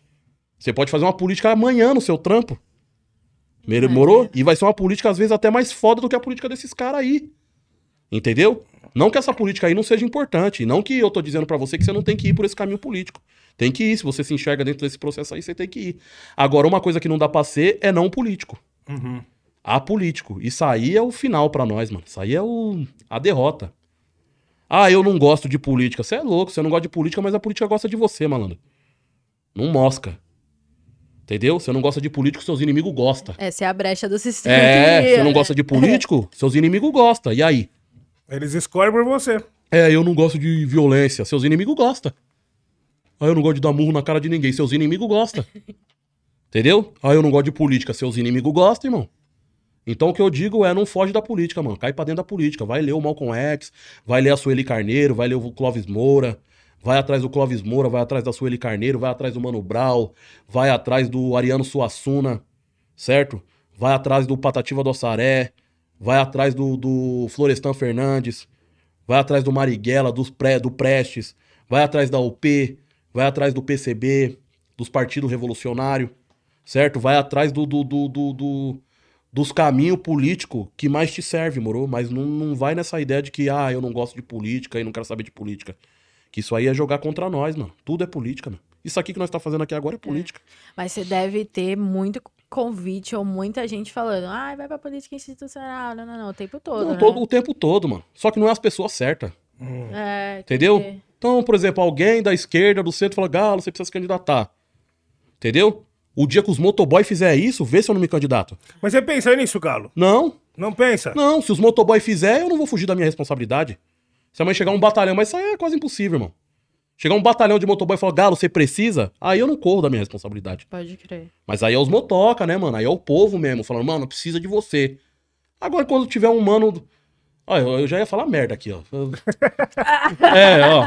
S3: você pode fazer uma política amanhã no seu trampo. Demorou? E vai ser uma política, às vezes, até mais foda do que a política desses caras aí. Entendeu? Não que essa política aí não seja importante. Não que eu tô dizendo pra você que você não tem que ir por esse caminho político. Tem que ir. Se você se enxerga dentro desse processo aí, você tem que ir. Agora, uma coisa que não dá pra ser é não político.
S1: Uhum.
S3: Apolítico. Isso aí é o final pra nós, mano. Isso aí é o... a derrota. Ah, eu não gosto de política. Você é louco, você não gosta de política, mas a política gosta de você, malandro. Não mosca. Entendeu? Você não gosta de político, seus inimigos gostam.
S2: Essa é a brecha do sistema.
S3: É, você não gosta de político, seus inimigos gostam. E aí?
S1: Eles escolhem por você.
S3: É, eu não gosto de violência, seus inimigos gostam. Ah, eu não gosto de dar murro na cara de ninguém, seus inimigos gostam. Entendeu? Ah, eu não gosto de política, seus inimigos gostam, irmão. Então o que eu digo é, não foge da política, mano. Cai pra dentro da política. Vai ler o Malcolm X, vai ler a Sueli Carneiro, vai ler o Clóvis Moura, vai atrás do Clóvis Moura, vai atrás da Sueli Carneiro, vai atrás do Mano Brau, vai atrás do Ariano Suassuna, certo? Vai atrás do Patativa do Assaré, vai atrás do, do Florestan Fernandes, vai atrás do Marighella, dos pré, do Prestes, vai atrás da UP, vai atrás do PCB, dos partidos revolucionários, certo? Vai atrás do, do, do, do- do- dos caminhos políticos que mais te serve, moro? Mas não, não vai nessa ideia de que, ah, eu não gosto de política e não quero saber de política. Que isso aí é jogar contra nós, mano. Tudo é política, mano. Isso aqui que nós tá fazendo aqui agora é política.
S2: Mas você deve ter muito convite ou muita gente falando, ai, vai pra política institucional. Não, não, não, o tempo todo.
S3: Não,
S2: né?
S3: todo, o tempo todo, mano. Só que não é as pessoas certas.
S2: É, tem
S3: Entendeu?
S2: que-
S3: Então, por exemplo, alguém da esquerda, do centro, fala, Galo, você precisa se candidatar. Entendeu? O dia que os motoboy fizer isso, vê se eu não me candidato.
S1: Mas você pensa nisso, Galo?
S3: Não,
S1: Não pensa?
S3: não. Se os motoboy fizer, eu não vou fugir da minha responsabilidade. Se amanhã chegar um batalhão, mas isso aí é quase impossível, irmão. Chegar um batalhão de motoboy e falar, Galo, você precisa? Aí eu não corro da minha responsabilidade.
S2: Pode crer.
S3: Mas aí é os motoca, né, mano? Aí é o povo mesmo, falando, mano, precisa de você. Agora, quando tiver um mano. Olha, eu já ia falar merda aqui, ó. é, ó.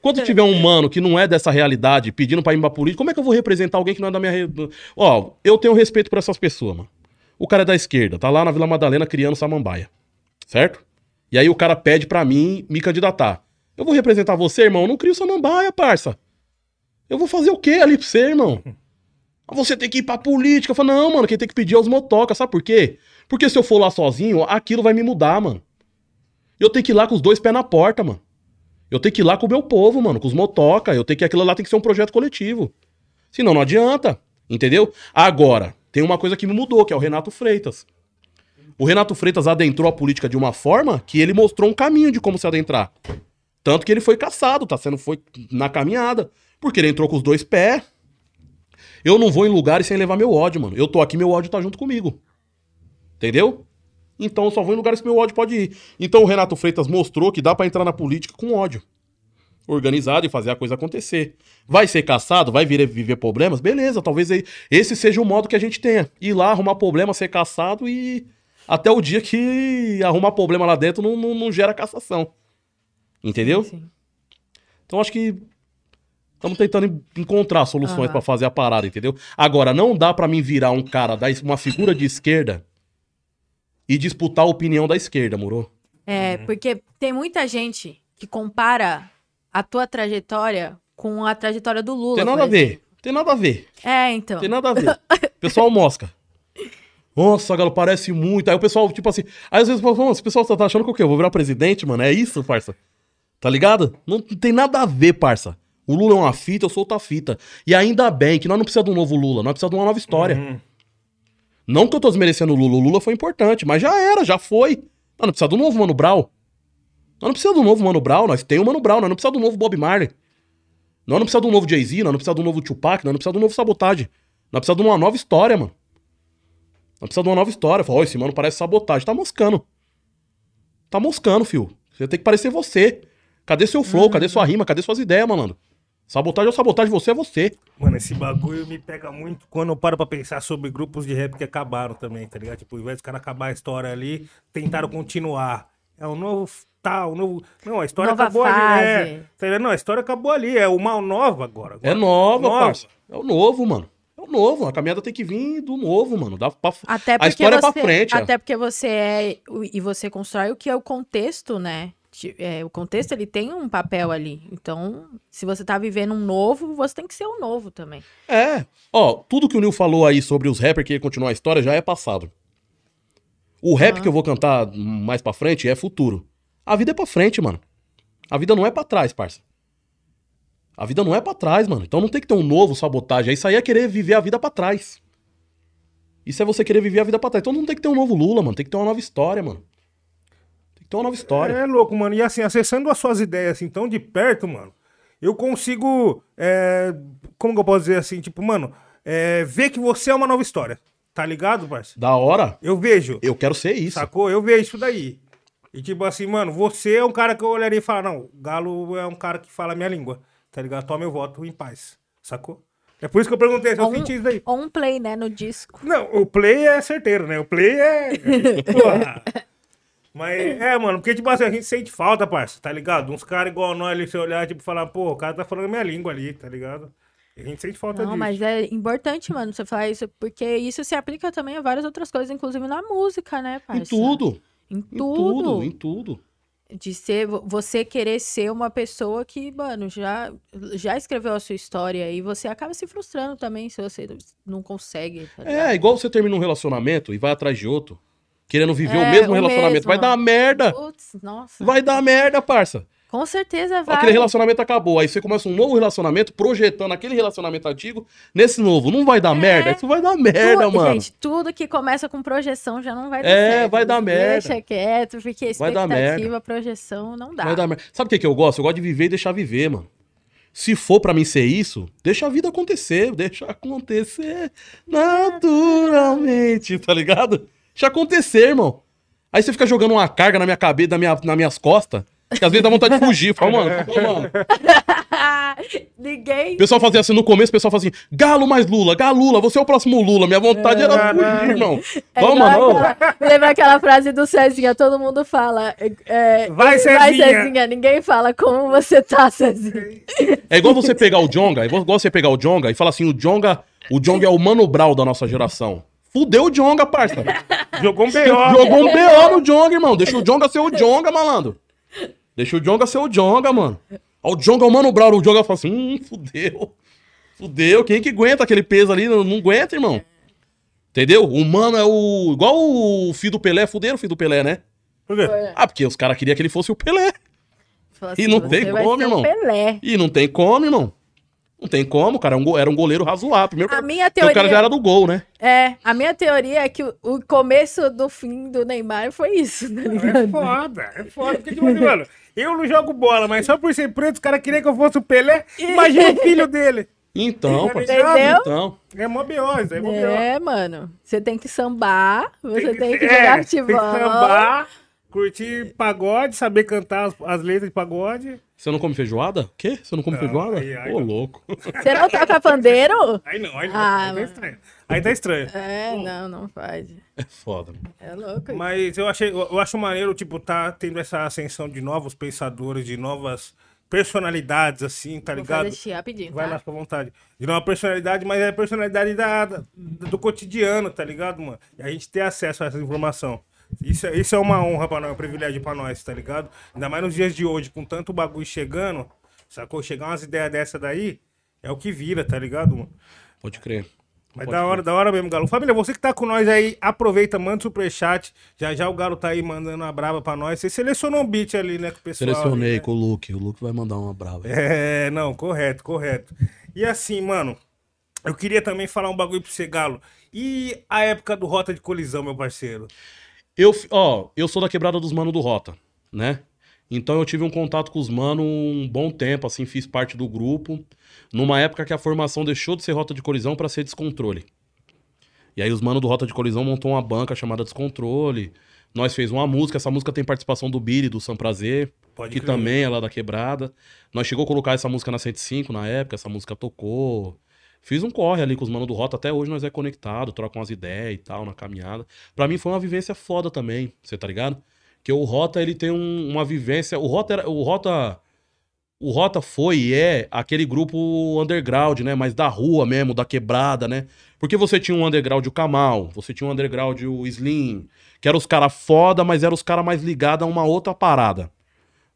S3: Quando tiver um mano que não é dessa realidade pedindo pra ir pra política, como é que eu vou representar alguém que não é da minha. re- Ó, eu tenho respeito por essas pessoas, mano. O cara é da esquerda, tá lá na Vila Madalena criando samambaia. Certo? E aí o cara pede pra mim me candidatar. Eu vou representar você, irmão? Eu não crio samambaia, parça. Eu vou fazer o quê ali pra você, irmão? Ah, Você tem que ir pra política. Eu falo, não, mano, quem tem que pedir é os motocas, sabe por quê? Porque se eu for lá sozinho, aquilo vai me mudar, mano. Eu tenho que ir lá com os dois pés na porta, mano. Eu tenho que ir lá com o meu povo, mano, com os motoca. Eu tenho que aquilo lá tem que ser um projeto coletivo. Senão não adianta, entendeu? Agora, tem uma coisa que me mudou, que é o Renato Freitas. O Renato Freitas adentrou a política de uma forma que ele mostrou um caminho de como se adentrar. Tanto que ele foi caçado, tá sendo foi na caminhada, porque ele entrou com os dois pés. Eu não vou em lugares sem levar meu ódio, mano. Eu tô aqui, meu ódio tá junto comigo. Entendeu? Então eu só vou em lugares que meu ódio pode ir. Então o Renato Freitas mostrou que dá pra entrar na política com ódio. Organizado e fazer a coisa acontecer. Vai ser caçado? Vai vir viver problemas? Beleza, talvez aí- esse seja o modo que a gente tenha. Ir lá, arrumar problema, ser caçado e. Até o dia que arrumar problema lá dentro não, não, não gera cassação. Entendeu?
S2: Sim.
S3: Então acho que estamos tentando en- encontrar soluções
S2: Aham.
S3: pra fazer a parada, entendeu? Agora, não dá pra mim virar um cara, uma figura de esquerda e disputar a opinião da esquerda, moro?
S2: É, porque tem muita gente que compara a tua trajetória com a trajetória do Lula.
S3: Tem nada a ver. Tem nada a ver.
S2: É, então.
S3: Tem nada a ver. Pessoal mosca. Nossa, Galo, parece muito. Aí o pessoal, tipo assim. Aí às vezes fala, "Nossa, esse pessoal tá achando que o quê? Eu vou virar presidente, mano? É isso, parça? Tá ligado? Não tem nada a ver, parça. O Lula é uma fita, eu sou outra fita. E ainda bem que nós não precisamos de um novo Lula, nós precisamos de uma nova história.
S1: Uhum.
S3: Não que eu tô desmerecendo o Lula, o Lula foi importante, mas já era, já foi. Nós não precisamos do novo Mano Brown. Nós não precisamos do novo Mano Brown, nós temos o Mano Brown, nós não precisamos do novo Bob Marley. Nós não precisamos do novo Jay-Z, nós não precisamos do novo Tupac, nós não precisamos do novo Sabotagem. Nós precisamos de uma nova história, mano. Nós precisamos de uma nova história. Fala, ó, esse mano parece sabotagem. Tá moscando. Tá moscando, fio. Você tem que parecer você. Cadê seu flow? Cadê sua rima? Cadê suas ideias, malandro? Sabotagem é sabotagem, você é você.
S1: Mano, esse bagulho me pega muito quando eu paro pra pensar sobre grupos de rap que acabaram também, tá ligado? Tipo, ao invés dos caras acabar a história ali, tentaram continuar. É um novo tal, um novo. Não, a história
S2: Nova
S1: acabou
S2: fase.
S1: ali. É, tá? Não, a história acabou ali. É uma nova agora.
S3: É
S1: agora.
S3: nova,
S1: Nova.
S3: parça. É o novo, mano. É o novo. A caminhada tem que vir do novo, mano. Dá pra...
S2: Até porque
S3: a história
S2: você,
S3: é pra frente. ó.
S2: Até porque você é o- e você constrói o que é o contexto, né? É, o contexto ele tem um papel ali. Então, se você tá vivendo um novo, você tem que ser um novo também.
S3: É. Ó, tudo que o Nil falou aí sobre os rappers que ia continuar a história já é passado. O rap
S2: Ah.
S3: que eu vou cantar mais pra frente é futuro. A vida é pra frente, mano. A vida não é pra trás, parça. A vida não é pra trás, mano. Então não tem que ter um novo sabotagem. Isso aí é querer viver a vida pra trás. Isso é você querer viver a vida pra trás. Então não tem que ter um novo Lula, mano. Tem que ter uma nova história, mano. Que ter uma nova história.
S1: É louco, mano. E assim, acessando as suas ideias assim tão de perto, mano, eu consigo. é, como que eu posso dizer assim? Tipo, mano, é, ver que você é uma nova história. Tá ligado, parceiro?
S3: Da hora,
S1: Eu vejo.
S3: eu quero ser isso.
S1: Sacou? Eu vejo isso daí. E tipo assim, mano, você é um cara que eu olharia e falar, não, o Galo é um cara que fala a minha língua. Tá ligado? Toma meu voto em paz. Sacou? É por isso que eu perguntei se eu
S2: um-
S1: senti isso daí.
S2: Ou um play, né, no disco.
S1: Não, o play é certeiro, né? O play é. Porra. Mas é, mano, porque, tipo assim, a gente sente falta, parça, tá ligado? Uns caras igual nós ali, você olhar, tipo, falar, pô, o cara tá falando a minha língua ali, tá ligado? A gente sente falta
S2: Não,
S1: disso.
S2: mas é importante, mano, você falar isso, porque isso se aplica também a várias outras coisas, inclusive na música, né,
S3: Em
S2: parça?
S3: tudo.
S2: Em
S3: Em
S2: tudo.
S3: tudo, em tudo.
S2: De ser, vo- você querer ser uma pessoa que, mano, já, já escreveu a sua história e você acaba se frustrando também se você não consegue. tá?
S3: É, igual você termina um relacionamento e vai atrás de outro, querendo viver
S2: É,
S3: o mesmo
S2: o
S3: relacionamento.
S2: mesmo.
S3: Vai dar merda.
S2: Putz, nossa.
S3: Vai dar merda, parça.
S2: Com certeza vai.
S3: Aquele relacionamento acabou. Aí você começa um novo relacionamento, projetando aquele relacionamento antigo nesse novo. Não vai dar merda? Isso vai dar merda,
S2: Tu-
S3: mano.
S2: Gente, tudo que começa com projeção já não vai dar
S3: É,
S2: certo.
S3: vai dar merda.
S2: Deixa quieto, porque
S3: Vai dar
S2: expectativa, projeção, não dá.
S3: Vai dar merda. Sabe o que, que eu gosto? Eu gosto de viver e deixar viver, mano. Se for pra mim ser isso, deixa a vida acontecer. Deixa acontecer naturalmente, tá ligado? Deixa acontecer, irmão. Aí você fica jogando uma carga na minha cabeça, na minha, nas minhas costas, que às vezes dá vontade de fugir. Fala, mano, fala, mano.
S2: Ninguém.
S3: O pessoal fazia assim no começo, o pessoal fazia assim: Galo mais Lula, Galo Lula, você é o próximo Lula. Minha vontade era fugir, irmão.
S2: É
S3: Vamos, mano.
S2: aquela- Me lembra aquela frase do Cezinha, todo mundo fala. é,
S1: Vai,
S2: Vai,
S1: Cezinha.
S2: Cezinha. Ninguém fala como você tá, Cezinha.
S3: É igual você pegar o Jonga, é igual você pegar o Jonga e falar assim: o Jonga, o Jonga é o Mano Brown da nossa geração. Fudeu o Jonga, parça.
S1: Jogou um B.O.
S3: Jogou um BO no Jonga, irmão. Deixa o Jonga ser o Jonga, malandro. Deixa o Jonga ser o Jonga, mano. Ó, O Jonga é o Mano Brown. O Jonga fala assim: hum, fudeu. Fudeu. Quem que aguenta aquele peso ali? Não, não aguenta, irmão. Entendeu? O Mano é o. Igual o filho do Pelé. Fuderam o filho do Pelé, né?
S1: Por quê?
S3: Ah, porque os caras queriam que ele fosse o Pelé. E não
S2: "Você
S3: tem como, irmão.
S2: Pelé.
S3: E não tem como, irmão. Não tem como, cara. Era um goleiro razoável. Primeiro,
S2: A
S3: que-
S2: minha
S3: porque o cara
S2: teoria-
S3: já era do gol, né?
S2: É, a minha teoria é que o, o começo do fim do Neymar foi isso, tá
S1: É foda, é foda. Porque, tipo assim, mano, eu não jogo bola, mas só por ser preto, os caras queriam que eu fosse o Pelé. Imagina o filho dele.
S3: Então,
S1: Tá
S3: parceiro. Então.
S1: É mó é mó.
S2: É, mano. Você tem que sambar, você tem que
S1: é,
S2: jogar
S1: Tem que
S2: futebol.
S1: sambar, curtir pagode, saber cantar as, as letras de pagode.
S3: Você não come feijoada? Quê? Você não come
S1: Não,
S3: feijoada?
S1: aí- aí
S3: Ô,
S1: não.
S3: louco.
S2: Você não toca pandeiro?
S1: Aí não, aí não.
S2: Ah,
S1: aí tá
S2: mano.
S1: estranho. Aí tá estranho.
S2: É, não, não faz.
S3: É foda.
S2: É louco.
S1: Mas eu, achei, eu, eu acho maneiro, tipo, tá tendo essa ascensão de novos pensadores, de novas personalidades, assim, tá
S2: Vou
S1: ligado?
S2: fazer xixi rapidinho,
S1: Vai
S2: tá?
S1: lá, fica à vontade. De nova personalidade, mas é a personalidade da, da- do cotidiano, tá ligado, mano? E a gente ter acesso a essa informação. Isso, é- isso é uma honra pra nós, um privilégio pra nós, tá ligado? Ainda mais nos dias de hoje, com tanto bagulho chegando, sacou? Chegar umas ideias dessa daí, é o que vira, tá ligado, mano?
S3: Pode crer.
S1: Mas
S3: Pode
S1: da hora, da hora mesmo, Galo. Família, você que tá com nós aí, aproveita, manda superchat. Já já o Galo tá aí mandando uma braba pra nós. Você selecionou um beat ali, né, com o pessoal.
S3: Selecionei
S1: ali, né?
S3: com o Luke. O Luke vai mandar uma brava.
S1: É, não, correto, correto. E assim, mano, eu queria também falar um bagulho pra você, Galo. E a época do Rota de Colisão, meu parceiro?
S3: Eu, ó, eu sou da quebrada dos manos do Rota, né? Então eu tive um contato com os manos um bom tempo, assim, fiz parte do grupo, numa época que a formação deixou de ser Rota de Colisão pra ser Descontrole. E aí os manos do Rota de Colisão montou uma banca chamada Descontrole. Nós fez uma música, essa música tem participação do Billy, do Sam Prazer,
S1: Pode
S3: que
S1: crer.
S3: também é lá da quebrada. Nós chegou a colocar essa música na 105 na época, essa música tocou. Fiz um corre ali com os manos do Rota, até hoje nós é conectado, troca umas ideias e tal na caminhada. Pra mim foi uma vivência foda também, você tá ligado? Que o Rota, ele tem um- uma vivência, o Rota era, o Rota o Rota foi e é aquele grupo underground, né, mais da rua mesmo, da quebrada, né? Porque você tinha um underground o Kamal, você tinha um underground o Slim, que eram os caras foda, mas eram os caras mais ligados a uma outra parada.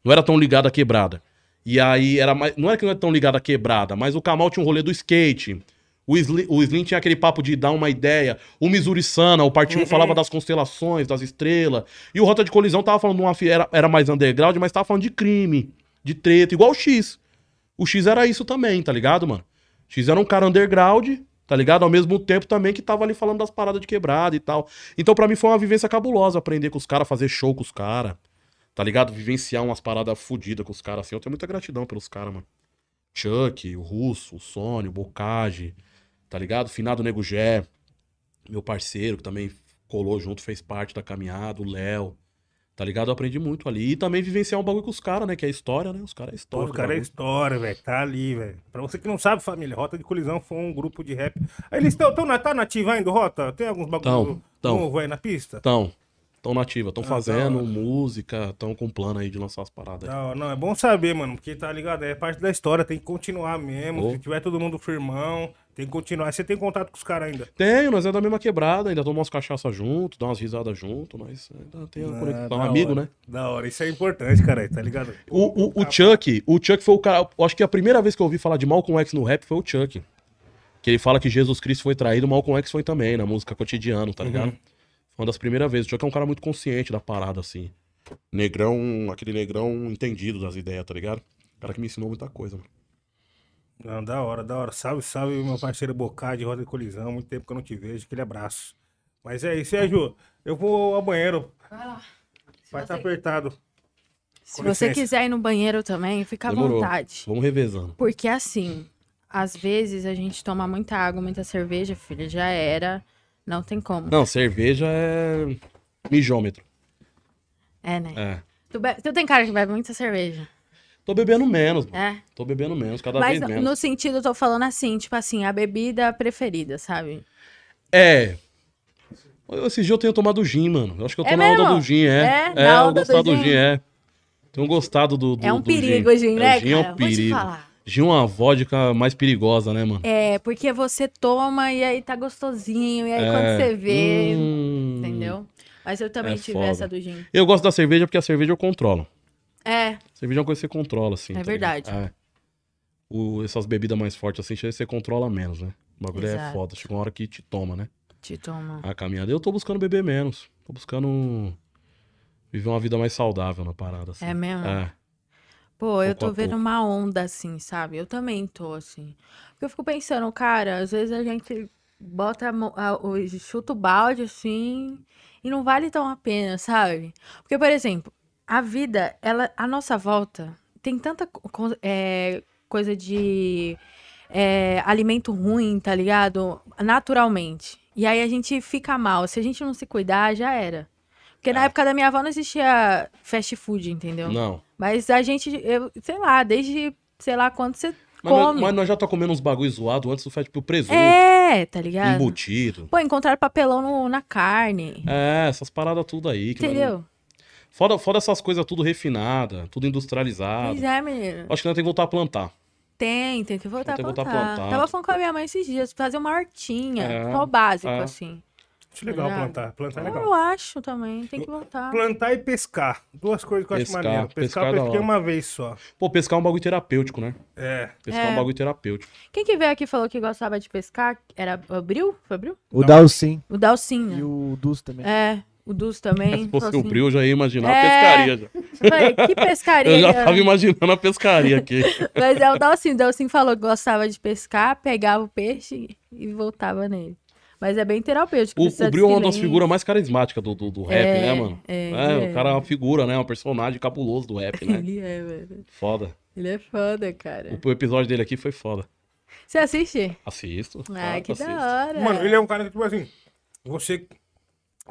S3: Não era tão ligado à quebrada. E aí era mais. Não era que não era tão ligado à quebrada, mas o Kamal tinha um rolê do skate. O Slim, o Slim tinha aquele papo de dar uma ideia. O Missouri Sana, o Partido falava das constelações, das estrelas. E o Rota de Colisão tava falando de uma. Era, era mais underground, mas tava falando de crime, de treta, igual o X. O X era isso também, tá ligado, mano? O X era um cara underground, tá ligado? Ao mesmo tempo também que tava ali falando das paradas de quebrada e tal. Então, pra mim, foi uma vivência cabulosa aprender com os caras, fazer show com os caras. Tá ligado? Vivenciar umas paradas fodidas com os caras assim. Eu tenho muita gratidão pelos caras, mano. Chuck, o Russo, o Sônia, o Bocage, tá ligado? Finado Nego Gé, meu parceiro, que também colou junto, fez parte da caminhada, o Léo. Tá ligado? Eu aprendi muito ali. E também vivenciar um bagulho com os caras, né? Que é história, né? Os caras é história.
S1: Os
S3: do
S1: caras é história, velho. Tá ali, velho. Pra você que não sabe, família, Rota de Colisão foi um grupo de rap. Aí Eles estão tão, tá nativa ainda, Rota? Tem alguns bagulho
S3: Tão, tão.
S1: novo aí na pista?
S3: Tão, tão nativa, tão
S1: Ah,
S3: fazendo música, tão com plano aí de lançar as paradas. aí.
S1: Não, não, é bom saber, mano, porque tá ligado? É parte da história, tem que continuar mesmo.
S3: Oh.
S1: Se tiver todo mundo firmão, tem que continuar. Você tem contato com os caras ainda?
S3: Tenho, nós é da mesma quebrada, ainda tomamos umas cachaça junto, dá umas risadas junto, nós ainda tem uma
S1: Ah,
S3: conexão,
S1: da
S3: um amigo,
S1: hora.
S3: né?
S1: Da hora, isso é importante, cara, tá ligado?
S3: O, o, o Chuck, o Chuck foi o cara. Acho que a primeira vez que eu ouvi falar de Malcolm X no rap foi o Chuck. Que ele fala que Jesus Cristo foi traído, Malcolm X foi também, na música cotidiano, tá ligado? Foi uma das primeiras vezes. O Chuck é um cara muito consciente da parada, assim. Negrão, aquele negrão entendido das ideias, tá ligado? Cara que me ensinou muita coisa, mano.
S1: Não, da hora, da hora. Salve, salve, meu parceiro Bocade, Roda de Colisão. Muito tempo que eu não te vejo. Aquele abraço. Mas é isso, é, Ju. Eu vou ao banheiro. Vai estar apertado.
S2: Se
S1: Com
S2: você
S1: licença.
S2: quiser ir no banheiro também, fica à
S3: Demorou.
S2: vontade.
S3: Vamos revezando.
S2: Porque assim, às vezes a gente toma muita água, muita cerveja, filha, já era. Não tem como.
S3: Não, cerveja é mijômetro.
S2: É, né?
S3: É.
S2: Tu, be- tu tem cara que bebe muita cerveja.
S3: Tô bebendo menos, mano.
S2: É.
S3: Tô bebendo menos, cada
S2: Mas
S3: vez menos.
S2: no sentido, eu tô falando assim, tipo assim, a bebida preferida, sabe?
S3: É. Esse dia eu tenho tomado gin, mano. Eu acho que eu tô
S2: É
S3: na onda
S2: mesmo?
S3: do gin, é.
S2: É?
S3: É,
S2: Na
S3: eu
S2: onda do
S3: gostado do
S2: gin?
S3: gin, é. Tenho gostado do, do
S2: é um
S3: do
S2: perigo, gin,
S3: gin,
S2: né,
S3: É, gin é um
S2: Vou te
S3: perigo.
S2: falar.
S3: É uma vodka mais perigosa, né, mano?
S2: É, porque você toma e aí tá gostosinho, e aí
S3: É.
S2: quando você vê,
S3: Hum.
S2: entendeu? Mas eu também
S3: É
S2: tive
S3: foda.
S2: essa do gin.
S3: Eu gosto da cerveja porque a cerveja eu controlo.
S2: É,
S3: Cerveja é uma coisa que você controla, assim.
S2: É
S3: tá
S2: verdade.
S3: É. O- essas bebidas mais fortes, assim, você controla menos, né? O bagulho é
S2: Exato.
S3: foda. Chega uma hora que te toma, né?
S2: te toma.
S3: A caminhada. Eu tô buscando beber menos. Tô buscando viver uma vida mais saudável na parada, assim.
S2: É mesmo?
S3: É.
S2: Pô, eu
S3: Pouco
S2: tô
S3: a
S2: vendo
S3: pouco.
S2: uma onda assim, sabe? Eu também tô assim. Porque eu fico pensando, cara, às vezes a gente bota a mão- a- o chuta o balde assim e não vale tão a pena, sabe? Porque, por exemplo, a vida, ela, a nossa volta tem tanta co- co- é, coisa de é, alimento ruim, tá ligado? Naturalmente. E aí a gente fica mal. Se a gente não se cuidar, já era. Porque na
S3: É.
S2: época da minha avó não existia fast food, entendeu?
S3: Não.
S2: Mas a gente, eu, sei lá, desde sei lá quando você
S3: Mas, nós-
S2: come.
S3: mas nós já tá comendo uns bagulho zoado antes do fast tipo presunto,
S2: É, tá ligado?
S3: embutido.
S2: Pô, encontraram papelão no- na carne.
S3: É, essas paradas tudo aí. que nós-
S2: Entendeu?
S3: Foda, foda essas coisas tudo refinada, tudo industrializado.
S2: Pois é, menino.
S3: Acho que nós temos que voltar a plantar.
S2: Tem, tem que voltar a
S3: Tem que voltar a
S2: plantar.
S3: plantar.
S2: Tava falando com a minha mãe esses dias, fazer uma hortinha.
S3: É,
S2: Só o básico,
S3: é.
S2: assim.
S1: Acho legal
S2: Obrigado.
S1: plantar. Plantar é
S2: Eu
S1: legal.
S2: acho também, tem que voltar.
S1: Plantar e pescar. Duas coisas que eu acho
S3: Pescar.
S1: maneiro. Pescar,
S3: Pescar é
S1: eu
S3: da
S1: pesquei uma vez só.
S3: Pô, pescar é um bagulho terapêutico, né?
S1: É.
S3: Pescar é, um
S2: É.
S3: bagulho terapêutico.
S2: Quem que veio aqui e falou que gostava de pescar? Era o Bril? Foi o Bril?
S4: O Dalcin
S2: O Dalcin,
S4: e
S2: né?
S4: o Dus também.
S2: É, o Dus também.
S3: Se fosse
S2: falou
S3: o
S2: assim.
S3: Bril, eu já ia imaginar
S2: É.
S3: a pescaria. Já.
S2: Eu falei, que pescaria.
S3: Eu já
S2: que é?
S3: tava imaginando a pescaria aqui.
S2: Mas é o Dalcin. O Dalcin falou que gostava de pescar, pegava o peixe e voltava nele. Mas é bem terapêutico.
S3: O, o Bril é uma das figuras mais carismáticas do, do, do rap,
S2: É,
S3: né, mano?
S2: é,
S3: É,
S2: é.
S3: o cara é uma figura, né? Um personagem cabuloso do rap, né?
S2: Ele é, velho.
S3: Foda.
S2: Ele é foda, cara.
S3: O, o episódio dele aqui foi foda.
S2: Você assiste?
S3: Assisto.
S2: Ah, que
S3: assisto.
S2: da hora.
S1: Mano, ele é um cara que, tipo assim, você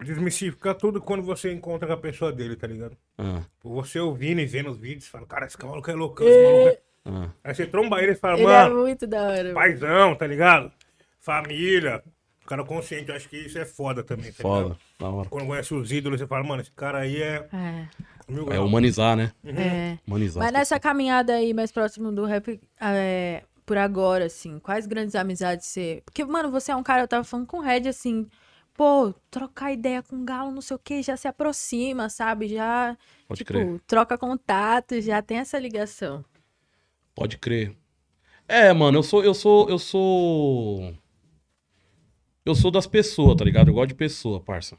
S1: desmistifica tudo quando você encontra com a pessoa dele, tá ligado?
S3: Ah,
S1: Você ouvindo e vendo os vídeos, fala, cara, esse maluco é loucão, esse maluco é...
S3: ah.
S1: Aí você tromba ele e fala,
S2: Ele é
S1: mano,
S2: muito da hora.
S1: paizão, tá ligado? Família, cara consciente, eu acho que isso é foda também, tá
S3: Foda.
S1: ligado?
S3: Da hora.
S1: Quando conhece os ídolos, você fala, mano, esse cara aí é
S2: É,
S3: É humanizar, né?
S2: é.
S3: Humanizar.
S2: Mas
S3: as
S2: nessa caminhada aí mais próximo do rap, é, por agora, assim, quais grandes amizades você. Porque, mano, você é um cara, eu tava falando com o Red, assim, pô, trocar ideia com o Galo, não sei o que, já se aproxima, sabe? Já,
S3: Pode
S2: tipo,
S3: crer.
S2: troca contato, já tem essa ligação.
S3: Pode crer. É, mano, eu sou, eu sou, eu sou. Eu sou das pessoas, tá ligado? Eu gosto de pessoa, parça.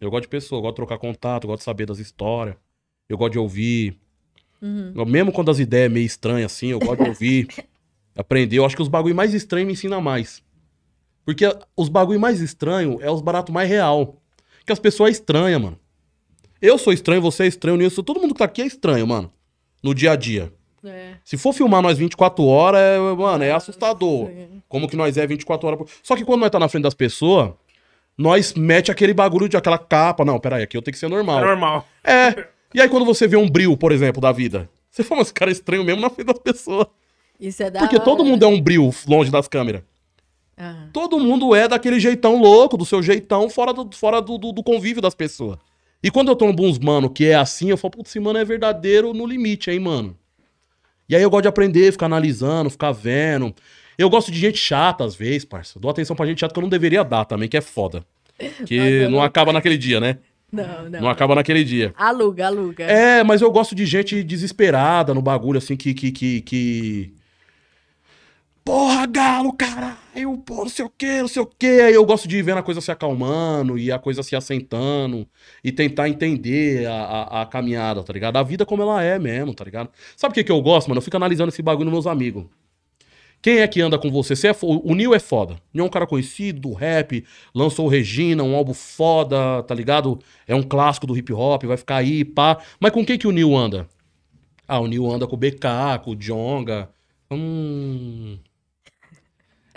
S3: Eu gosto de pessoa, eu gosto de trocar contato, eu gosto de saber das histórias. Eu gosto de ouvir. Eu- mesmo quando as ideias é meio estranhas assim, eu gosto de ouvir. aprender. Eu acho que os bagulho mais estranhos me ensinam mais. Porque os bagulho mais estranhos é os baratos mais real. Que as pessoas é estranhas, mano. Eu sou estranho, você é estranho, Nilson, todo mundo que tá aqui é estranho, mano. No dia a dia.
S2: É.
S3: Se for filmar nós 24 horas, é, mano, é assustador. Como que nós é 24 horas. por- Só que quando nós tá na frente das pessoas, nós mete aquele bagulho de aquela capa. Não, peraí, aqui eu tenho que ser
S1: É
S3: normal.
S1: normal.
S3: É. E aí quando você vê um bril, por exemplo, da vida, você fala, mas esse cara é estranho mesmo na frente das pessoas.
S2: Isso é da
S3: Porque
S2: hora.
S3: todo mundo é um bril longe das câmeras.
S2: Aham.
S3: Todo mundo é daquele jeitão louco, do seu jeitão, fora do, fora do, do- do convívio das pessoas. E quando eu tô uns mano que é assim, eu falo, putz, esse mano é verdadeiro no limite, hein, mano. E aí eu gosto de aprender, ficar analisando, ficar vendo. Eu gosto de gente chata às vezes, parça. Dou atenção pra gente chata que eu não deveria dar também, que é foda. Que
S2: Nossa,
S3: não
S2: eu-
S3: acaba naquele dia, né?
S2: Não, não.
S3: Não acaba naquele dia.
S2: Aluga, aluga.
S3: É, mas eu gosto de gente desesperada no bagulho, assim, que. que, que, que... Porra, galo, caralho, pô, não sei o que, não sei o que. Aí eu gosto de ir vendo a coisa se acalmando e a coisa se assentando e tentar entender a, a, a caminhada, tá ligado? A vida como ela é mesmo, tá ligado? Sabe o que, que eu gosto, mano? Eu fico analisando esse bagulho nos meus amigos. Quem é que anda com você? você é o Nil é foda. O Nil é um cara conhecido do rap, lançou o Regina, um álbum foda, tá ligado? É um clássico do hip hop, vai ficar aí, pá. Mas com quem que o Nil anda? Ah, o Nil anda com o BK, com o Jonga. Hum.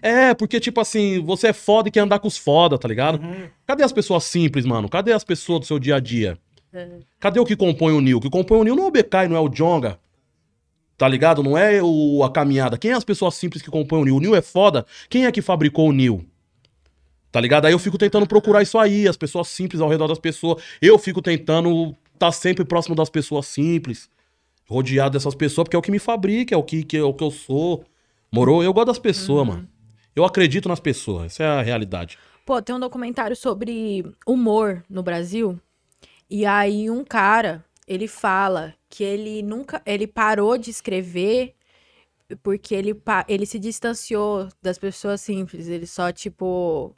S3: É, porque, tipo assim, você é foda e quer andar com os foda, tá ligado? Cadê as pessoas simples, mano? Cadê as pessoas do seu dia a dia? Cadê o que compõe o Nil? O que compõe o Nil não é o e não é o Jonga. Tá ligado? Não é o, a caminhada. Quem é as pessoas simples que compõem o Nil? O Nil é foda. Quem é que fabricou o Nil? Tá ligado? Aí eu fico tentando procurar isso aí, as pessoas simples ao redor das pessoas. Eu fico tentando estar tá sempre próximo das pessoas simples, rodeado dessas pessoas, porque é o que me fabrica, é o que, que, é o que eu sou. Morou? Eu gosto das pessoas, mano. Eu acredito nas pessoas, essa é a realidade.
S2: Pô, tem um documentário sobre humor no Brasil. E aí um cara, ele fala que ele nunca, ele parou de escrever porque ele, ele se distanciou das pessoas simples. Ele só, tipo,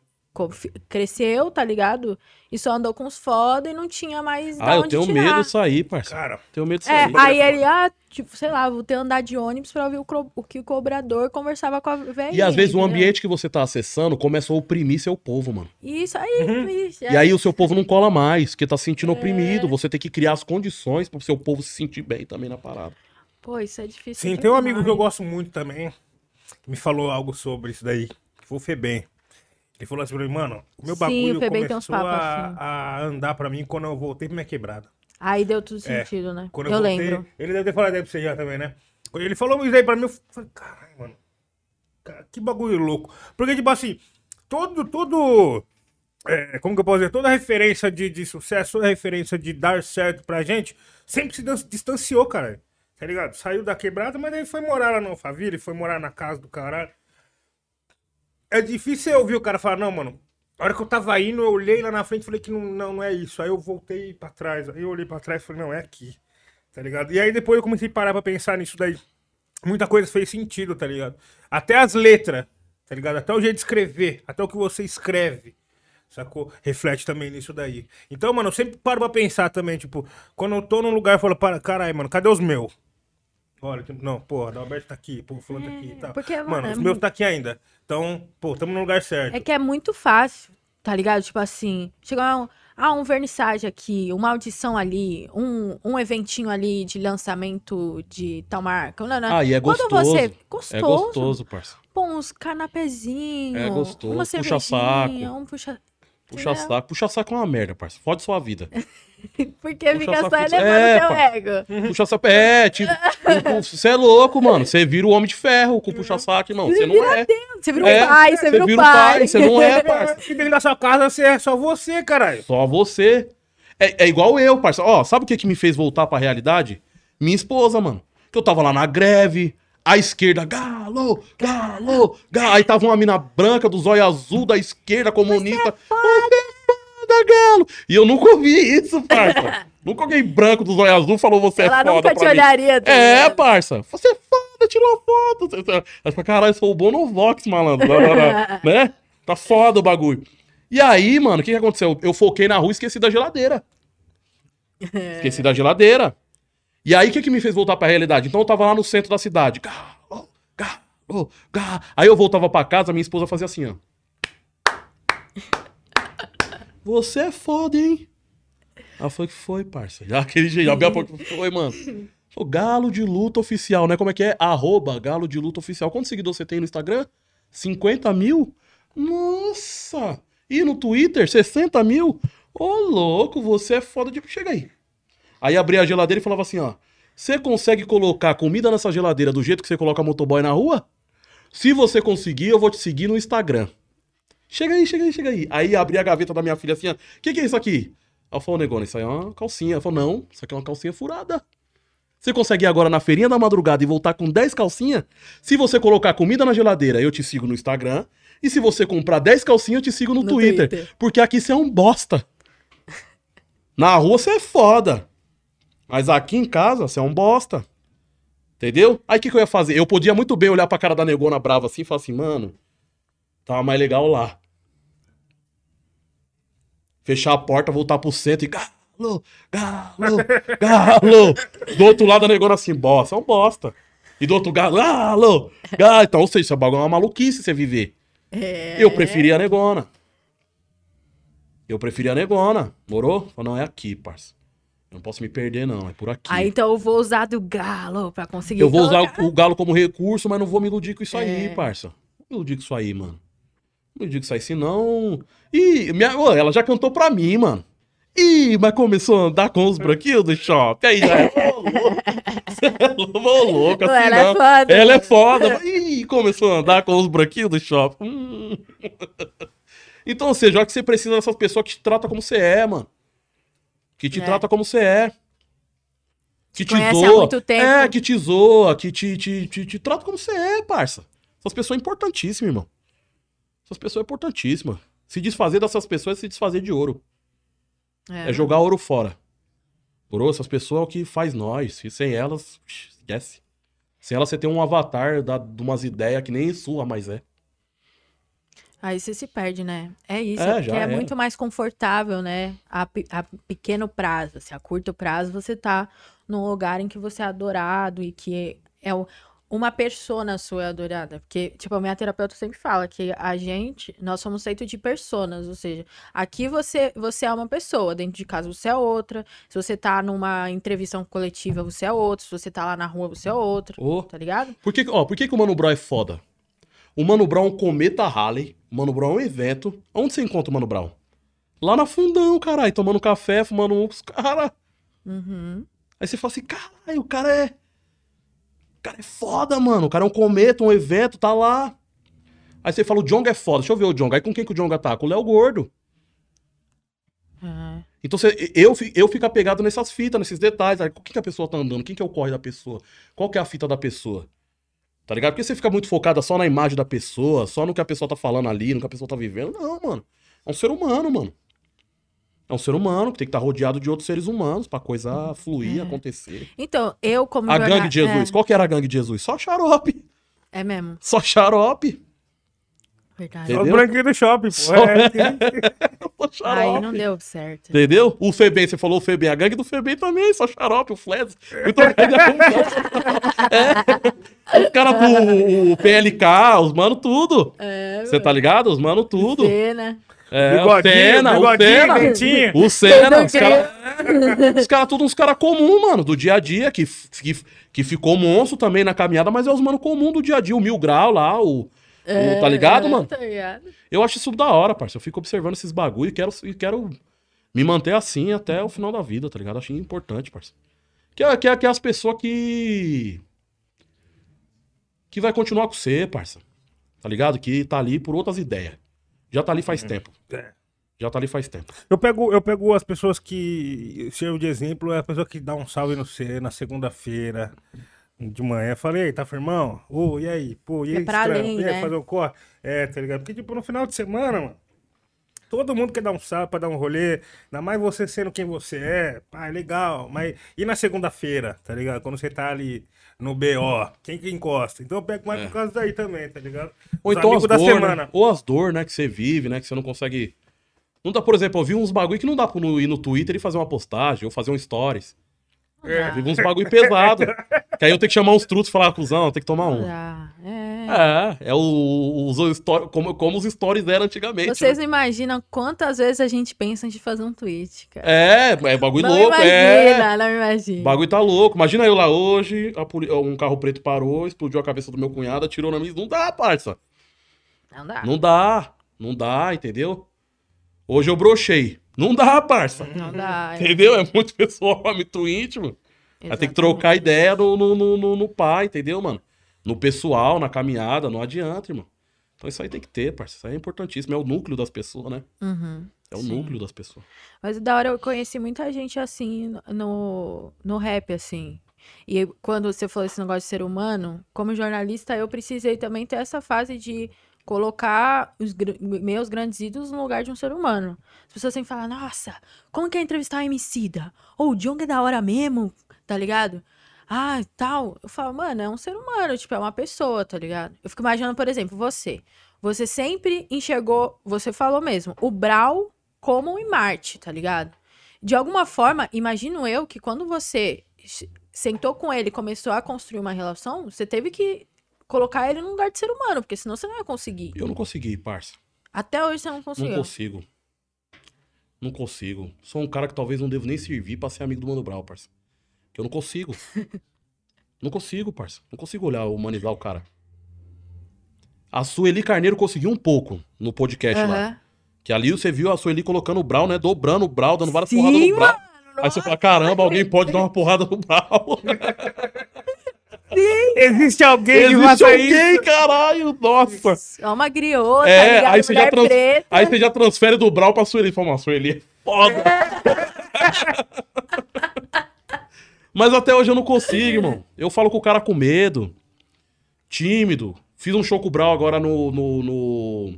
S2: cresceu, tá ligado? E só andou com os foda e não tinha mais
S3: Ah, eu
S2: onde
S3: tenho
S2: tirar.
S3: medo de sair, parça.
S1: Cara,
S3: Tenho medo de
S2: É,
S3: sair.
S2: aí ele, ah, tipo, sei lá, vou ter que andar de ônibus pra ouvir o, o que o cobrador conversava com a velhinha.
S3: E às vezes o
S2: entendeu?
S3: ambiente que você tá acessando começa a oprimir seu povo, mano.
S2: Isso aí,
S1: Uhum.
S2: isso,
S3: E aí o seu povo não cola mais, porque tá se sentindo
S2: É.
S3: oprimido. Você tem que criar as condições pro seu povo se sentir bem também na parada.
S2: Pô, isso é difícil.
S1: sim, tem um amigo que eu gosto muito também, que me falou algo sobre isso daí, que foi o Febem. Ele falou assim pra mim, mano, o meu
S2: Sim,
S1: bagulho
S2: o
S1: começou
S2: papos
S1: a,
S2: assim.
S1: a andar pra mim quando eu voltei pra minha quebrada.
S2: Aí deu tudo
S1: É,
S2: sentido, né?
S1: Quando
S2: Eu,
S1: voltei,
S2: lembro.
S1: Ele deve ter falado aí pra você já também, né? Quando ele falou isso aí pra mim, eu falei, caralho, mano. cara, que bagulho louco. Porque, tipo assim, todo, todo. é, como que eu posso dizer? Toda referência de, de sucesso, toda referência de dar certo pra gente, sempre se distanciou, cara. Tá ligado? Saiu da quebrada, mas aí foi morar lá no Alphaville, foi morar na casa do caralho. É difícil eu ouvir o cara falar, não, mano. A hora que eu tava indo, eu olhei lá na frente e falei que não, não, não é isso. Aí eu voltei pra trás. Aí eu olhei pra trás e falei, não, é aqui. Tá ligado? E aí depois eu comecei a parar pra pensar nisso daí. Muita coisa fez sentido, tá ligado? Até as letras, tá ligado? Até o jeito de escrever, até o que você escreve. Sacou? Reflete também nisso daí. Então, mano, eu sempre paro pra pensar também, tipo, quando eu tô num lugar, eu falo, caralho, mano, cadê os meus? Olha, não, pô, o Alberto tá aqui, pô, o fulano tá aqui e tal.
S2: porque,
S1: mano,
S2: mano,
S1: os
S2: é
S1: meus
S2: muito-
S1: tá aqui ainda. Então, pô, tamo no lugar certo.
S2: É que é muito fácil, tá ligado? Tipo assim, chegar um, ah, um vernissage aqui, uma audição ali, um, um eventinho ali de lançamento de tal marca. Não, não.
S3: Ah, e é
S2: Quando
S3: gostoso.
S2: você. Gostoso.
S3: É gostoso, parça.
S2: Pô, uns canapezinhos.
S3: É gostoso,
S2: Uma
S3: puxa
S2: cervejinha,
S3: saco.
S2: Um puxa...
S3: Puxa
S2: Entendeu?
S3: saco. Puxa saco é uma merda, parça. Fode sua vida.
S2: Porque
S3: Puxa
S2: fica só
S3: puxa-
S2: elevando
S3: É,
S2: teu
S3: pá.
S2: ego.
S3: Puxa saco. É, tipo. Você é louco, mano. Você vira o homem de ferro com puxa saco, irmão. Você não é.
S2: Você vira
S3: É,
S2: o pai, você vira o pai.
S3: Você não é, parça.
S1: E dentro da sua casa você é só você, caralho.
S3: Só você. É, é igual eu, parça. Ó, sabe o que, que me fez voltar pra realidade? Minha esposa, mano. Que eu tava lá na greve, a esquerda, galo, galo, galo. Aí tava uma mina branca do zóio azul da esquerda comunista. Você é foda, galo. E eu nunca ouvi isso, parça. nunca alguém branco do zóio azul falou você
S2: Ela
S3: é foda
S2: nunca te
S3: mim.
S2: olharia. tá
S3: É, parça. Você é foda, tirou foto. Você- você- Aí pra caralho, sou o Bonovox, malandro. Né? Tá foda o bagulho. E aí, mano, o que, que aconteceu? Eu foquei na rua e esqueci da geladeira. Esqueci da geladeira. E aí, o que, que me fez voltar pra realidade? Então eu tava lá no centro da cidade. Galo, galo, galo. Aí eu voltava pra casa, minha esposa fazia assim, ó. Você é foda, hein? Ela falou que foi, parça. Já aquele jeito, abriu a porta. Foi, mano. O Galo de Luta Oficial, né? Como é que é? Arroba Galo de Luta Oficial. Quantos seguidores você tem no Instagram? 50 mil? Nossa! E no Twitter? 60 mil? Ô, louco, você é foda de... Chega aí. Aí abria a geladeira e falava assim, ó. Você consegue colocar comida nessa geladeira do jeito que você coloca motoboy na rua? Se você conseguir, eu vou te seguir no Instagram. Chega aí, chega aí, chega aí. Aí abri a gaveta da minha filha assim, ó. O que, que é isso aqui? Ela falou, negócio, isso aí é uma calcinha. Ela falou, não, isso aqui é uma calcinha furada. Você consegue ir agora na feirinha da madrugada e voltar com 10 calcinhas? Se você colocar comida na geladeira, eu te sigo no Instagram. E se você comprar 10 calcinhas, eu te sigo no,
S2: No
S3: Twitter,
S2: Twitter.
S3: Porque aqui você é um bosta. Na rua você é foda. Mas aqui em casa você é um bosta. Entendeu? Aí o que, que eu ia fazer? Eu podia muito bem olhar pra cara da negona brava assim e falar assim, mano, tava mais legal lá. Fechar a porta, voltar pro centro e galo, galo, galo. Do outro lado a negona assim, bosta, é um bosta. E do outro galo, galo, galo. Então, ou seja, isso é bagulho é uma maluquice você viver.
S2: É.
S3: Eu preferia a negona. Eu preferia a negona. Morou? Falei, não, é aqui, parça. Eu não posso me perder, não. É por aqui.
S2: Aí então eu vou usar do galo pra conseguir.
S3: eu vou usar
S2: colocar.
S3: o, o galo como recurso, mas não vou me iludir com isso aí,
S2: É.
S3: parça. Não me iludir com isso aí, mano. Não me iludir com isso aí, senão. Ih, minha... ô, ela já cantou pra mim, mano. Ih, mas começou a andar com os branquinhos do shopping. Aí já é. Cê é ô, louco, assim
S2: Ela é
S3: não.
S2: foda,
S3: Ela é
S2: mano.
S3: foda. Ih, começou a andar com os branquinhos do shopping. Hum. Então, ou seja, olha que você precisa dessas pessoas que te tratam como você é, mano. Que te
S2: É.
S3: trata como você é. Que te,
S2: há
S3: zoa.
S2: muito tempo.
S3: É, que te zoa, que te, te, te, te trata como você é, parça. Essas pessoas são importantíssimas, irmão. Essas pessoas são importantíssimas. Se desfazer dessas pessoas é se desfazer de ouro.
S2: É.
S3: É jogar ouro fora. Bro, essas pessoas é o que faz nós. E sem elas, esquece. Sem elas você tem um avatar da, de umas ideias que nem sua mais é.
S2: Aí você se perde, né? É isso,
S3: É,
S2: é, é
S3: era.
S2: muito mais confortável, né? A, a pequeno prazo, assim, a curto prazo, você tá num lugar em que você é adorado e que é uma persona sua é adorada. Porque, tipo, a minha terapeuta sempre fala que a gente, nós somos feitos de personas, ou seja, aqui você, você é uma pessoa, dentro de casa você é outra, se você tá numa entrevista coletiva, você é outra, se você tá lá na rua, você é outra,
S3: Ô,
S2: tá ligado?
S3: Por que, ó, por que, que o Mano Brown é foda? O Mano Brown um cometa Halley. O Mano Brown é um evento. Onde você encontra o Mano Brown? Lá na Fundão, caralho. Tomando café, fumando uns cara.
S2: Uhum.
S3: Aí você fala assim, caralho, o cara é... O cara é foda, mano. O cara é um cometa, um evento, tá lá. Aí você fala, o Jonga é foda. Deixa eu ver o Jonga. Aí com quem que o Jonga tá? Com o Léo Gordo.
S2: É.
S3: Então você, eu, eu fico apegado nessas fitas, nesses detalhes. Aí, com quem que a pessoa tá andando? Quem que é o corre da pessoa? Qual que é a fita da pessoa? Tá ligado? Porque você fica muito focada só na imagem da pessoa, só no que a pessoa tá falando ali, no que a pessoa tá vivendo. Não, mano. É um ser humano, mano. É um ser humano que tem que estar rodeado de outros seres humanos pra coisa fluir,
S2: É.
S3: acontecer.
S2: Então, eu como
S3: A gangue de Jesus. Qual que era a gangue de Jesus? Só xarope.
S2: É, é mesmo,
S3: Só xarope.
S2: Verdade.
S1: Só os
S3: Entendeu?
S1: branquinhos do shopping, pô.
S3: Só-
S1: É,
S3: xarope.
S2: Aí não deu certo.
S3: Entendeu? O Febem, você falou o Febem. A gangue do Febem também, só xarope, o. Então, é. Os caras do o PLK, os mano tudo.
S2: É,
S3: Você tá ligado? Os mano tudo.
S2: Cena.
S3: É, o Senna, o Senna. O Senna, os caras os cara, tudo uns caras comuns, mano, do dia a dia, que, que, que ficou monstro também na caminhada, mas é os mano comum do dia a dia, o Mil Grau lá, o, o- tá ligado,
S2: É,
S3: mano?
S2: Tá ligado.
S3: Eu acho isso da hora, parça. Eu fico observando esses bagulho e quero, e quero me manter assim até o final da vida, tá ligado? Acho importante, parça. Que é, que é, que é as pessoas que. Que vai continuar com você, parça. Tá ligado? Que tá ali por outras ideias. Já tá ali faz tempo.
S1: É.
S3: Já tá ali faz tempo.
S1: Eu pego, eu pego as pessoas que servo de exemplo, é a pessoa que dá um salve no C na segunda-feira de manhã. Falei, tá firmão? Ô, e aí? Pô, e
S2: É
S1: aí,
S2: pra
S1: estranho?
S2: além,
S1: E aí,
S2: né?
S1: fazer um corre? É, tá ligado? Porque, tipo, no final de semana, mano, todo mundo quer dar um salve pra dar um rolê. Ainda mais você sendo quem você é. Pá, é legal. Mas e na segunda-feira, tá ligado? Quando você tá ali no BO, quem que encosta? Então eu pego mais
S3: É.
S1: por causa daí também, tá ligado?
S3: Ou
S1: Os
S3: então as
S1: da
S3: dor,
S1: semana.
S3: né? Ou as dor, né, que você vive, né, que você não consegue... Não dá, por exemplo, eu vi uns bagulho que não dá pra ir no Twitter e fazer uma postagem, ou fazer um stories.
S1: É.
S3: Uns bagulho pesado. que aí eu tenho que chamar uns trutos e falar, cuzão, tem que tomar um.
S2: Ah, é.
S3: É, é o, os, os como, como os stories eram antigamente.
S2: Vocês
S3: né?
S2: imaginam quantas vezes a gente pensa de fazer um tweet, cara.
S3: É, é bagulho
S2: não
S3: louco,
S2: imagina,
S3: é.
S2: não
S3: O
S2: imagina.
S3: bagulho tá louco. Imagina eu lá hoje, a um carro preto parou, explodiu a cabeça do meu cunhado, atirou na minha. Não dá, parça.
S2: Não dá.
S3: Não dá. Não dá, entendeu? Hoje eu brochei. Não dá, parça.
S2: Não dá. é.
S3: Entendeu? É muito pessoal, é muito íntimo. Vai ter que
S2: Exatamente.
S3: trocar ideia no, no, no, no, no pai, entendeu, mano? No pessoal, na caminhada, não adianta, irmão. Então isso aí tem que ter, parça. Isso aí é importantíssimo. É o núcleo das pessoas, né?
S2: Uhum.
S3: É o
S2: Sim.
S3: núcleo das pessoas.
S2: Mas da hora eu conheci muita gente assim no, no rap, assim. E quando você falou esse negócio de ser humano, como jornalista, eu precisei também ter essa fase de colocar os gr- meus grandes ídolos no lugar de um ser humano. As pessoas sempre falam, nossa, como que é entrevistar a Emicida? Ou o Jong é da hora mesmo, tá ligado? Ah, tal. Eu falo, mano, é um ser humano, tipo, é uma pessoa, tá ligado? Eu fico imaginando, por exemplo, você. Você sempre enxergou, você falou mesmo, o Brau como em Marte, tá ligado? De alguma forma, imagino eu que quando você sentou com ele e começou a construir uma relação, você teve que colocar ele no lugar de ser humano, porque senão você não ia conseguir.
S3: Eu não consegui, parça.
S2: Até hoje você não
S3: Não
S2: conseguiu.
S3: consigo. Não consigo. Sou um cara que talvez não devo nem servir pra ser amigo do Mano Brown, parça. Que eu não consigo. não consigo, parça. Não consigo olhar, humanizar o cara. A Sueli Carneiro conseguiu um pouco no podcast lá.
S2: Aham.
S3: Que ali você viu a Sueli colocando o Brau, né? Dobrando o Brau, dando várias
S2: Sim,
S3: porradas no Brau. Aí você fala, caramba, alguém pode dar uma porrada no Brau.
S1: Existe alguém que
S3: Existe
S1: faça isso?
S3: alguém, caralho, nossa.
S2: É uma griota,
S3: É,
S2: tá
S3: aí você já trans-
S2: preta.
S3: Aí você já transfere do Brau pra Sueli. Fala, "Nossa, Sueli é foda. Mas até hoje eu não consigo, irmão. Eu falo com o cara com medo, tímido. Fiz um show com o Brau agora no, no, no-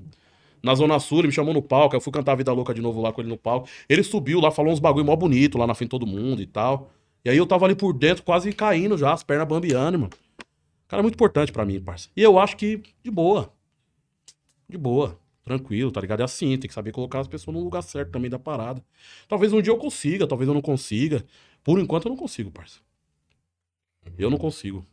S3: na Zona Sul, ele me chamou no palco. Eu fui cantar a Vida Louca de novo lá com ele no palco. Ele subiu lá, falou uns bagulho mó bonito lá na frente de todo mundo e tal. E aí eu tava ali por dentro, quase caindo já, as pernas bambeando, irmão. O cara é muito importante pra mim, parça. E eu acho que de boa. De boa. Tranquilo, tá ligado? É assim, tem que saber colocar as pessoas no lugar certo também da parada. Talvez um dia eu consiga, talvez eu não consiga. Por enquanto eu não consigo, parça. Eu não consigo.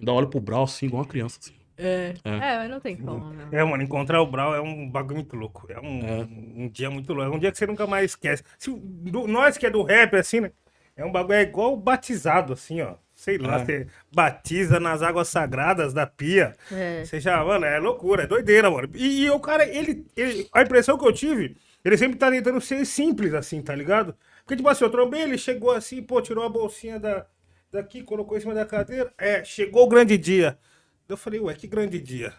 S3: Ainda olho pro Brau assim, igual uma criança, assim.
S2: É.
S3: É.
S2: É, mas não tem como, não.
S1: É, mano, encontrar o Brau é um bagulho muito louco. É um,
S3: É.
S1: um dia muito louco. É um dia que você nunca mais esquece. Se, do- nós que é do rap, assim, né? É um bagulho é igual batizado, assim, ó. Sei lá,
S3: É.
S1: você batiza nas águas sagradas da pia.
S2: É.
S1: Você já, mano, é loucura, é doideira, mano. E, e o cara, ele, ele- A impressão que eu tive, ele sempre tá tentando ser simples, assim, tá ligado? Porque, tipo assim, eu trombei, ele chegou assim, pô, tirou a bolsinha da, daqui, colocou em cima da cadeira. É, chegou o grande dia. Eu falei, ué, que grande dia?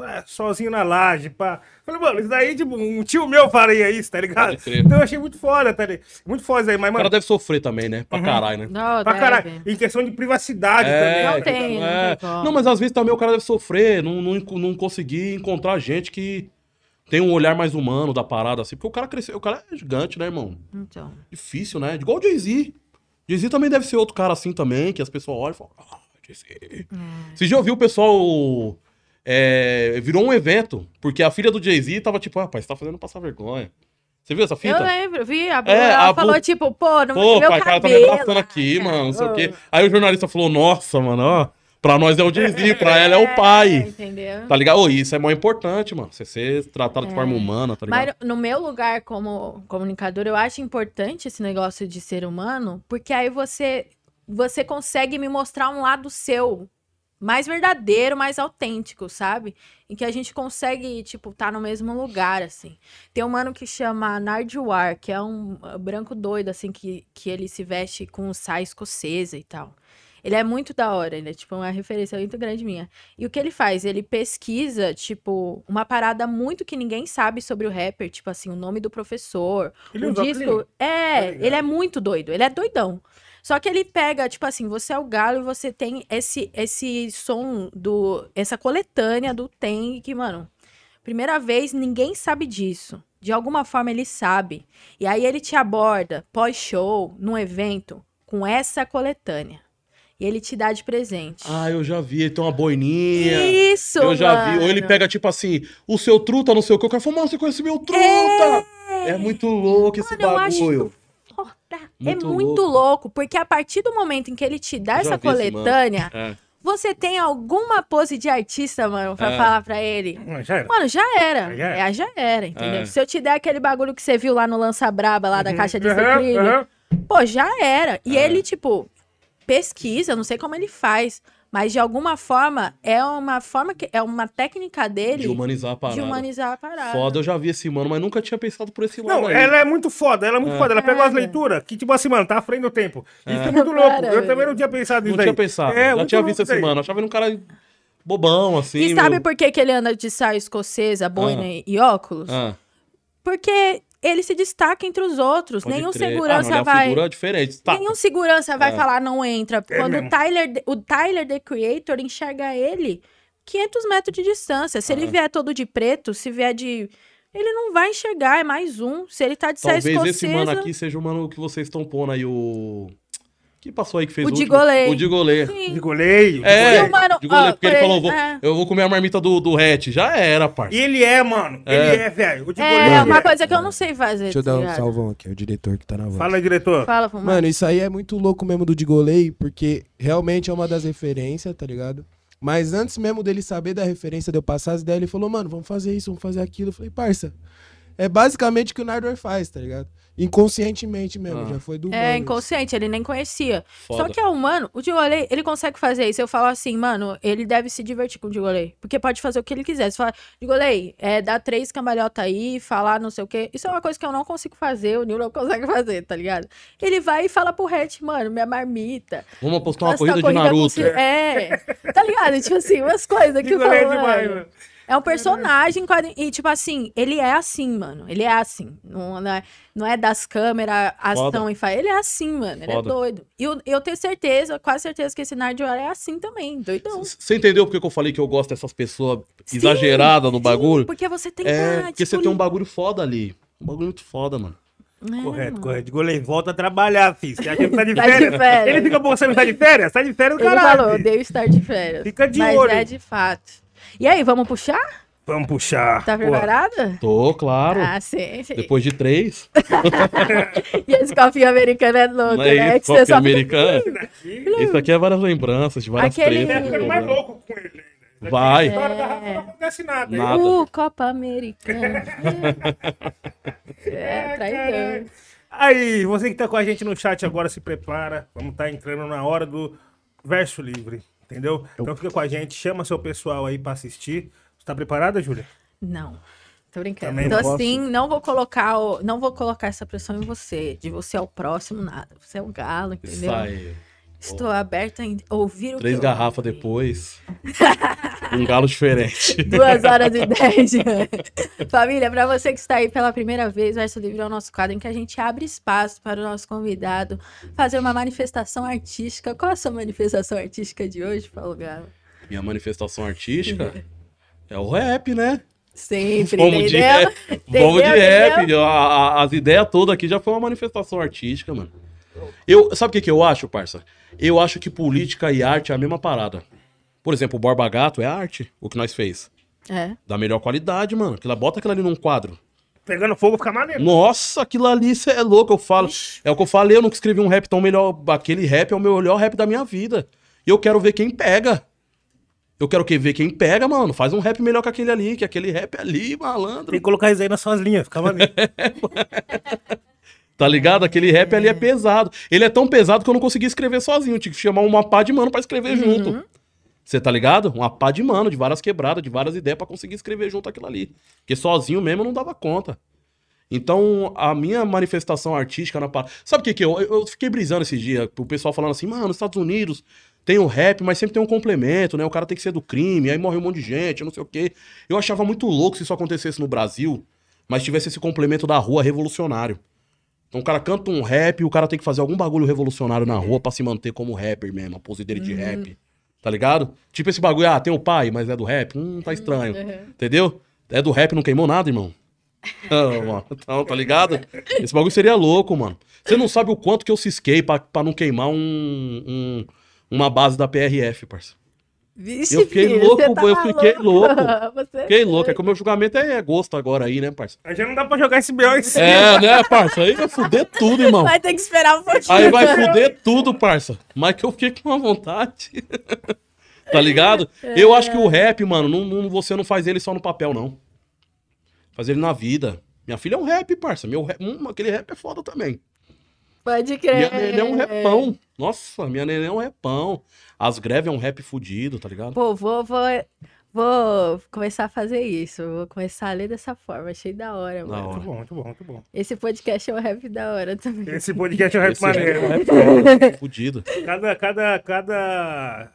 S1: Ah, sozinho na laje, pá. Falei, mano, isso daí, tipo, um tio meu faria isso, tá ligado? Então eu achei muito foda, tá ligado? Muito foda isso aí, mas,
S3: O cara
S1: mano,
S3: deve sofrer também, né? Pra caralho, né?
S2: Não,
S1: pra
S2: deve.
S1: caralho. Em questão de privacidade também.
S2: Não tem,
S1: ligado?
S2: não
S3: É.
S2: tem.
S3: Não, mas às vezes também o cara deve sofrer, não, não, não conseguir encontrar gente que tem um olhar mais humano da parada, assim. Porque o cara cresceu, o cara é gigante, né, irmão?
S2: Então.
S3: Difícil, né? Igual o Jay-Z. Jay-Z também deve ser outro cara assim também, que as pessoas olham e falam, ah, Jay-Z. Você já ouviu o pessoal. É, virou um evento, porque a filha do Jay-Z tava tipo, ah, pai, você tá fazendo passar vergonha. Você viu essa fita?
S2: Eu lembro, vi. A
S3: É,
S2: ela
S3: a
S2: falou,
S3: bu-
S2: tipo, pô, não
S3: Pô,
S2: meu
S3: pai, cara tá me
S2: cabelo.
S3: abraçando aqui,
S2: cara.
S3: mano, não sei o quê. Aí o jornalista falou, nossa, mano, ó, pra nós é o Jay-Z, pra ela é o pai.
S2: Entendeu?
S3: Tá ligado? Ô, isso é mó importante, mano. Você ser tratado de
S2: É.
S3: forma humana, tá ligado?
S2: Mas no meu lugar como comunicador, eu acho importante esse negócio de ser humano, porque aí você você consegue me mostrar um lado seu mais verdadeiro, mais autêntico, sabe? Em que a gente consegue, tipo, tá no mesmo lugar, assim. Tem um mano que chama Nardwar, que é um uh, branco doido, assim, que, que ele se veste com saia escocesa e tal. Ele é muito da hora, ele é, tipo, uma referência muito grande minha. E o que ele faz? Ele pesquisa, tipo, uma parada muito que ninguém sabe sobre o rapper, tipo assim, o nome do professor,
S1: Ele
S2: o disco.
S1: Tá
S2: É,
S1: ligado.
S2: ele é muito doido, ele é doidão. Só que ele pega, tipo assim, você é o galo e você tem esse esse som do essa coletânea do Tem que, mano, primeira vez ninguém sabe disso. De alguma forma ele sabe. E aí ele te aborda pós-show, num evento, com essa coletânea. E ele te dá de presente.
S3: Ah, eu já vi, ele tem uma boininha.
S2: Isso,
S3: Eu já vi. Ou
S2: mano.
S3: ele pega, tipo assim, o seu truta, não sei o que. O cara fala, mano, você conhece meu truta? É, muito louco esse
S2: Mano, eu acho
S3: bagulho. Muito
S2: é muito
S3: louco.
S2: louco. porque a partir do momento em que ele te dá
S3: Já
S2: essa coletânea,
S3: É.
S2: você tem alguma pose de artista, mano, pra
S3: É.
S2: falar pra ele.
S1: Já era.
S2: Mano, já era.
S1: Já era.
S2: É, já era, entendeu?
S3: É.
S2: Se eu te der aquele bagulho que você viu lá no Lança Braba, lá da caixa de sucrilho,
S1: aham.
S2: pô, já era. E
S3: É.
S2: ele, tipo, pesquisa, não sei como ele faz, mas de alguma forma, é uma forma que. É uma técnica dele
S3: De humanizar a parada.
S2: de humanizar a parada.
S3: Foda, eu já vi esse mano, mas nunca tinha pensado por esse lado
S1: Não,
S3: aí.
S1: ela é muito foda, ela é muito
S3: É.
S1: foda. Ela pega umas
S2: É.
S1: leituras que, tipo assim, mano, tá à frente do tempo. Isso
S3: É.
S1: é muito louco.
S2: Para,
S1: Eu
S2: velho.
S1: também não tinha pensado
S3: Não
S1: nisso
S3: tinha
S1: aí.
S3: pensado.
S1: É,
S3: já
S1: muito
S3: tinha visto
S1: isso
S3: esse mano. Achava ele um cara bobão, assim.
S2: E sabe
S3: meu-
S2: por que, que ele anda de saia escocesa, boina e óculos?
S3: Ah,
S2: Porque ele se destaca entre os outros.
S3: pode
S2: Nenhum
S3: crer.
S2: segurança
S3: ah, não, ele é
S2: vai.
S3: figura diferente. Tá.
S2: Nenhum segurança vai
S3: É.
S2: falar não entra. Quando o
S1: mesmo.
S2: Tyler, o Tyler, The Creator, enxerga ele 500 metros de distância. Se ele
S3: Ah.
S2: vier todo de preto, se vier de. Ele não vai enxergar, é mais um. Se ele tá de saia
S3: Talvez
S2: escocesa.
S3: esse mano aqui seja o mano que vocês estão pondo aí, o... Que passou aí que fez
S2: O
S3: o?
S2: Digolê.
S3: O.
S1: De goleiro.
S3: É,
S2: E o mano-
S3: Digolê,
S2: ó,
S3: porque ele
S2: por
S3: falou, vou-
S2: é.
S3: eu vou comer a marmita do, do hatch. Já era, parça.
S1: E ele é, mano.
S3: É.
S1: Ele é, velho. O de
S2: É,
S1: goleiro
S2: uma
S1: é.
S2: coisa que eu não sei fazer.
S4: Deixa eu
S2: tá
S4: dar um
S2: ligado?
S4: salvão aqui, é o diretor que tá na voz.
S1: Fala aí, diretor.
S2: Fala, Fumar.
S4: Mano, isso aí é muito louco mesmo do Digolei, porque realmente é uma das referências, tá ligado? Mas antes mesmo dele saber da referência, de eu passar as ideias, ele falou, mano, vamos fazer isso, vamos fazer aquilo. Eu falei, parça, é basicamente o que o Nardor faz, tá ligado? Inconscientemente mesmo,
S3: Ah.
S4: já foi do
S2: É inconsciente, ele nem conhecia. Só
S3: Foda.
S2: que é humano. O Digolei, ele consegue fazer isso. Eu falo assim, mano, ele deve se divertir com o Digolei. Porque pode fazer o que ele quiser. Você fala, Digolei, é, dá três cambalhota aí, falar não sei o quê. Isso é uma coisa que eu não consigo fazer, o Nil não consegue fazer, tá ligado? Ele vai e fala pro Hatch, mano, minha marmita.
S3: Vamos apostar uma corrida de
S2: corrida com
S3: Naruto.
S2: ci- É, tá ligado? tipo assim, umas coisas que
S1: De
S2: eu falo,
S1: é demais,
S2: mano.
S1: mano.
S2: É um personagem e tipo assim, ele é assim, mano. Ele é assim. Não, não é, não é das câmeras, ação e faz. Ele é assim, mano. Ele
S3: Foda.
S2: é doido. E eu, eu tenho certeza, quase certeza que esse Nardio é assim também, doidão.
S3: Você entendeu porque que eu falei que eu gosto dessas pessoas
S2: Sim,
S3: exageradas no
S2: Sim,
S3: bagulho?
S2: porque você tem
S3: É,
S2: que.
S3: porque você tem um bagulho foda ali. Um bagulho muito foda, mano.
S1: Correto, correto. De goleiro, volta a trabalhar, filho. Você acha que ele tá de
S2: Tá de
S1: férias?
S2: férias.
S1: Ele fica postando, tá de férias? Tá de férias,
S2: Ele
S1: caralho.
S2: falou,
S1: filho.
S2: odeio estar de férias.
S1: Fica de
S2: mas
S1: olho.
S2: é de fato. E aí, vamos puxar?
S1: Vamos puxar.
S2: Tá preparada?
S3: Tô, claro.
S2: Ah, sim, sim.
S3: Depois de três.
S2: E esse copinho americano é louco,
S3: Não é
S2: né? você
S3: copo
S2: só...
S3: americano.
S1: daqui,
S3: Isso aqui é várias lembranças de várias
S2: Aquele-
S1: Tá
S3: tretas.
S1: ficando mais louco com ele ainda. Daqui
S3: Vai.
S1: Rafa não acontece nada.
S3: Nada.
S2: Uh, Copa Americana. é, traidor.
S1: Aí, você que tá com a gente no chat agora, se prepara. Vamos estar entrando na hora do verso livre, entendeu? Então fica com a gente, chama seu pessoal aí pra assistir. Você tá preparada, Júlia?
S2: Não. Tô brincando.
S1: Também
S2: então,
S1: não posso.
S2: assim, não vou colocar o... não vou colocar essa pressão em você. De você é o próximo, nada. Você é o galo, entendeu?
S3: Sai.
S2: Estou aberta a ouvir o
S3: Três garrafas depois. um galo diferente.
S2: Duas horas e dez. Família, para você que está aí pela primeira vez, Verso Livre é o nosso quadro em que a gente abre espaço para o nosso convidado fazer uma manifestação artística. Qual a sua manifestação artística de hoje, Paulo Galo?
S3: Minha manifestação artística é o rap, né?
S2: Sempre,
S3: Vamos de
S2: entendeu?
S3: rap. Vamos de rap. A- a- as ideias todas aqui já foi uma manifestação artística, mano. Eu, sabe o que, que eu acho, parça? Eu acho que política e arte é a mesma parada. Por exemplo, o Borba Gato é arte, o que nós fez.
S2: É.
S3: Da melhor qualidade, mano. Aquilo, bota aquilo ali num quadro.
S1: Pegando fogo fica maneiro.
S3: Nossa, aquilo ali cê é louco, eu falo. É o que eu falei, eu nunca escrevi um rap tão melhor. Aquele rap é o meu melhor rap da minha vida. E eu quero ver quem pega. Eu quero que ver quem pega, mano. Faz um rap melhor que aquele ali, que aquele rap ali, malandro.
S1: Tem que colocar isso aí nas suas linhas, fica maneiro.
S3: Tá ligado? Aquele rap ali é pesado. Ele é tão pesado que eu não consegui escrever sozinho. Eu tinha que chamar uma pá de mano pra escrever junto. Você tá ligado? Uma pá de mano, de várias quebradas, de várias ideias pra conseguir escrever junto aquilo ali. Porque sozinho mesmo eu não dava conta. Então, a minha manifestação artística na parada. Sabe o que que eu, eu fiquei brisando esses dias? O pessoal falando assim, mano, nos Estados Unidos tem o rap, mas sempre tem um complemento, né? O cara tem que ser do crime, aí morre um monte de gente, não sei o quê. Eu achava muito louco se isso acontecesse no Brasil, mas tivesse esse complemento da rua revolucionário. Então o cara canta um rap e o cara tem que fazer algum bagulho revolucionário na rua pra se manter como rapper mesmo, a pose dele de rap. Tá ligado? Tipo esse bagulho, ah, tem o pai, mas é do rap. Hum, tá estranho. Entendeu? É do rap, não queimou nada, irmão. Não, mano. Então, tá ligado? Esse bagulho seria louco, mano. Você não sabe o quanto que eu cisquei pra, pra não queimar um, um- uma base da PRF, parça.
S2: Vixe,
S3: Eu fiquei
S2: filho,
S3: louco,
S2: você tá
S3: eu fiquei louco.
S2: Você-
S3: Fiquei louco. É que o meu julgamento é gosto agora aí, né, parça?
S1: Aí já não dá pra jogar esse B.O. em cima.
S3: É, né, parça? Aí vai fuder tudo, irmão.
S2: Vai ter que esperar um pouquinho.
S3: Aí vai fuder tudo, parça. Mas que eu fiquei com uma vontade. tá ligado? Eu acho que o rap, mano, não, não- você não faz ele só no papel, não. Faz ele na vida. Minha filha é um rap, parça. Meu rap- hum, aquele rap é foda também.
S2: Pode crer.
S3: Minha neném é um repão. Nossa, minha neném é um repão. As greves é um rap fudido, tá ligado?
S2: Pô, vou, vou, vou começar a fazer isso. Vou começar a ler dessa forma. Achei da hora,
S3: Da
S2: mano.
S3: hora.
S1: Muito bom, muito bom, muito bom.
S2: Esse podcast é um rap da hora também.
S1: Esse podcast é um rap
S3: Esse
S1: maneiro.
S3: é um rap fudido.
S1: Cada, cada, cada,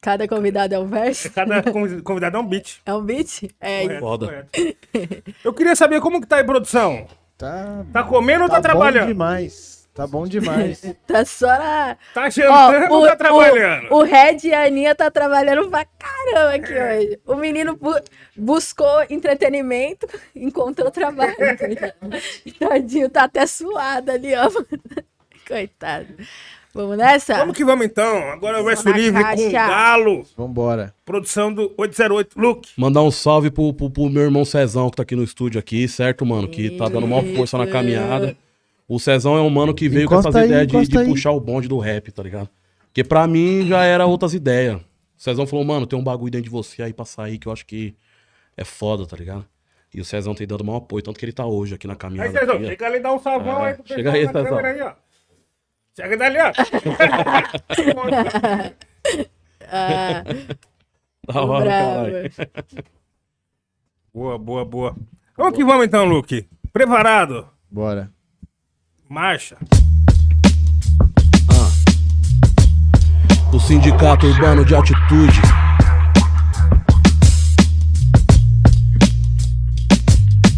S2: Cada convidado é um verso?
S1: cada convi- convidado é um beat.
S2: É um beat? É,
S1: Correto,
S3: Foda.
S1: correto. Eu queria saber como que tá aí, produção.
S5: Tá,
S1: Tá comendo ou tá,
S5: tá bom
S1: trabalhando?
S5: demais. Tá bom demais.
S2: tá só na...
S1: Tá jantando ou tá trabalhando?
S2: o, o Red e a Aninha tá trabalhando pra caramba aqui hoje. O menino bu- buscou entretenimento, encontrou trabalho. Tadinho, tá até suado ali, ó. Coitado. Vamos nessa?
S1: Vamos que vamos então. Agora é o verso
S2: na
S1: livre com
S2: caixa.
S1: Galo.
S5: Vambora.
S1: Produção do 808. Luke.
S3: Mandar um salve pro, pro, pro meu irmão Cezão, que tá aqui no estúdio aqui, certo, mano? Que tá dando maior força na caminhada. O Cezão é um mano que veio com
S5: Encosta
S3: essas
S5: aí,
S3: ideias de, de
S5: aí.
S3: puxar o bonde do rap, tá ligado? Porque pra mim já era outras ideias. O Cezão falou, mano, tem um bagulho dentro de você aí pra sair que eu acho que é foda, tá ligado? E o Cezão tem dando maior apoio, tanto que ele tá hoje aqui na
S1: Aí,
S3: caminhada.
S1: Cezão,
S3: aqui, ó.
S1: chega ali e dá um salvão
S3: É,
S1: aí pro
S3: chega aí,
S1: na
S3: Cezão.
S1: câmera aí, ó. Chega dali, ó.
S2: Ah,
S3: Da hora, caralho.
S1: boa, boa, boa. Vamos que vamos então, Luke. Preparado?
S5: Bora.
S1: Marcha.
S3: O Sindicato Urbano de Atitude.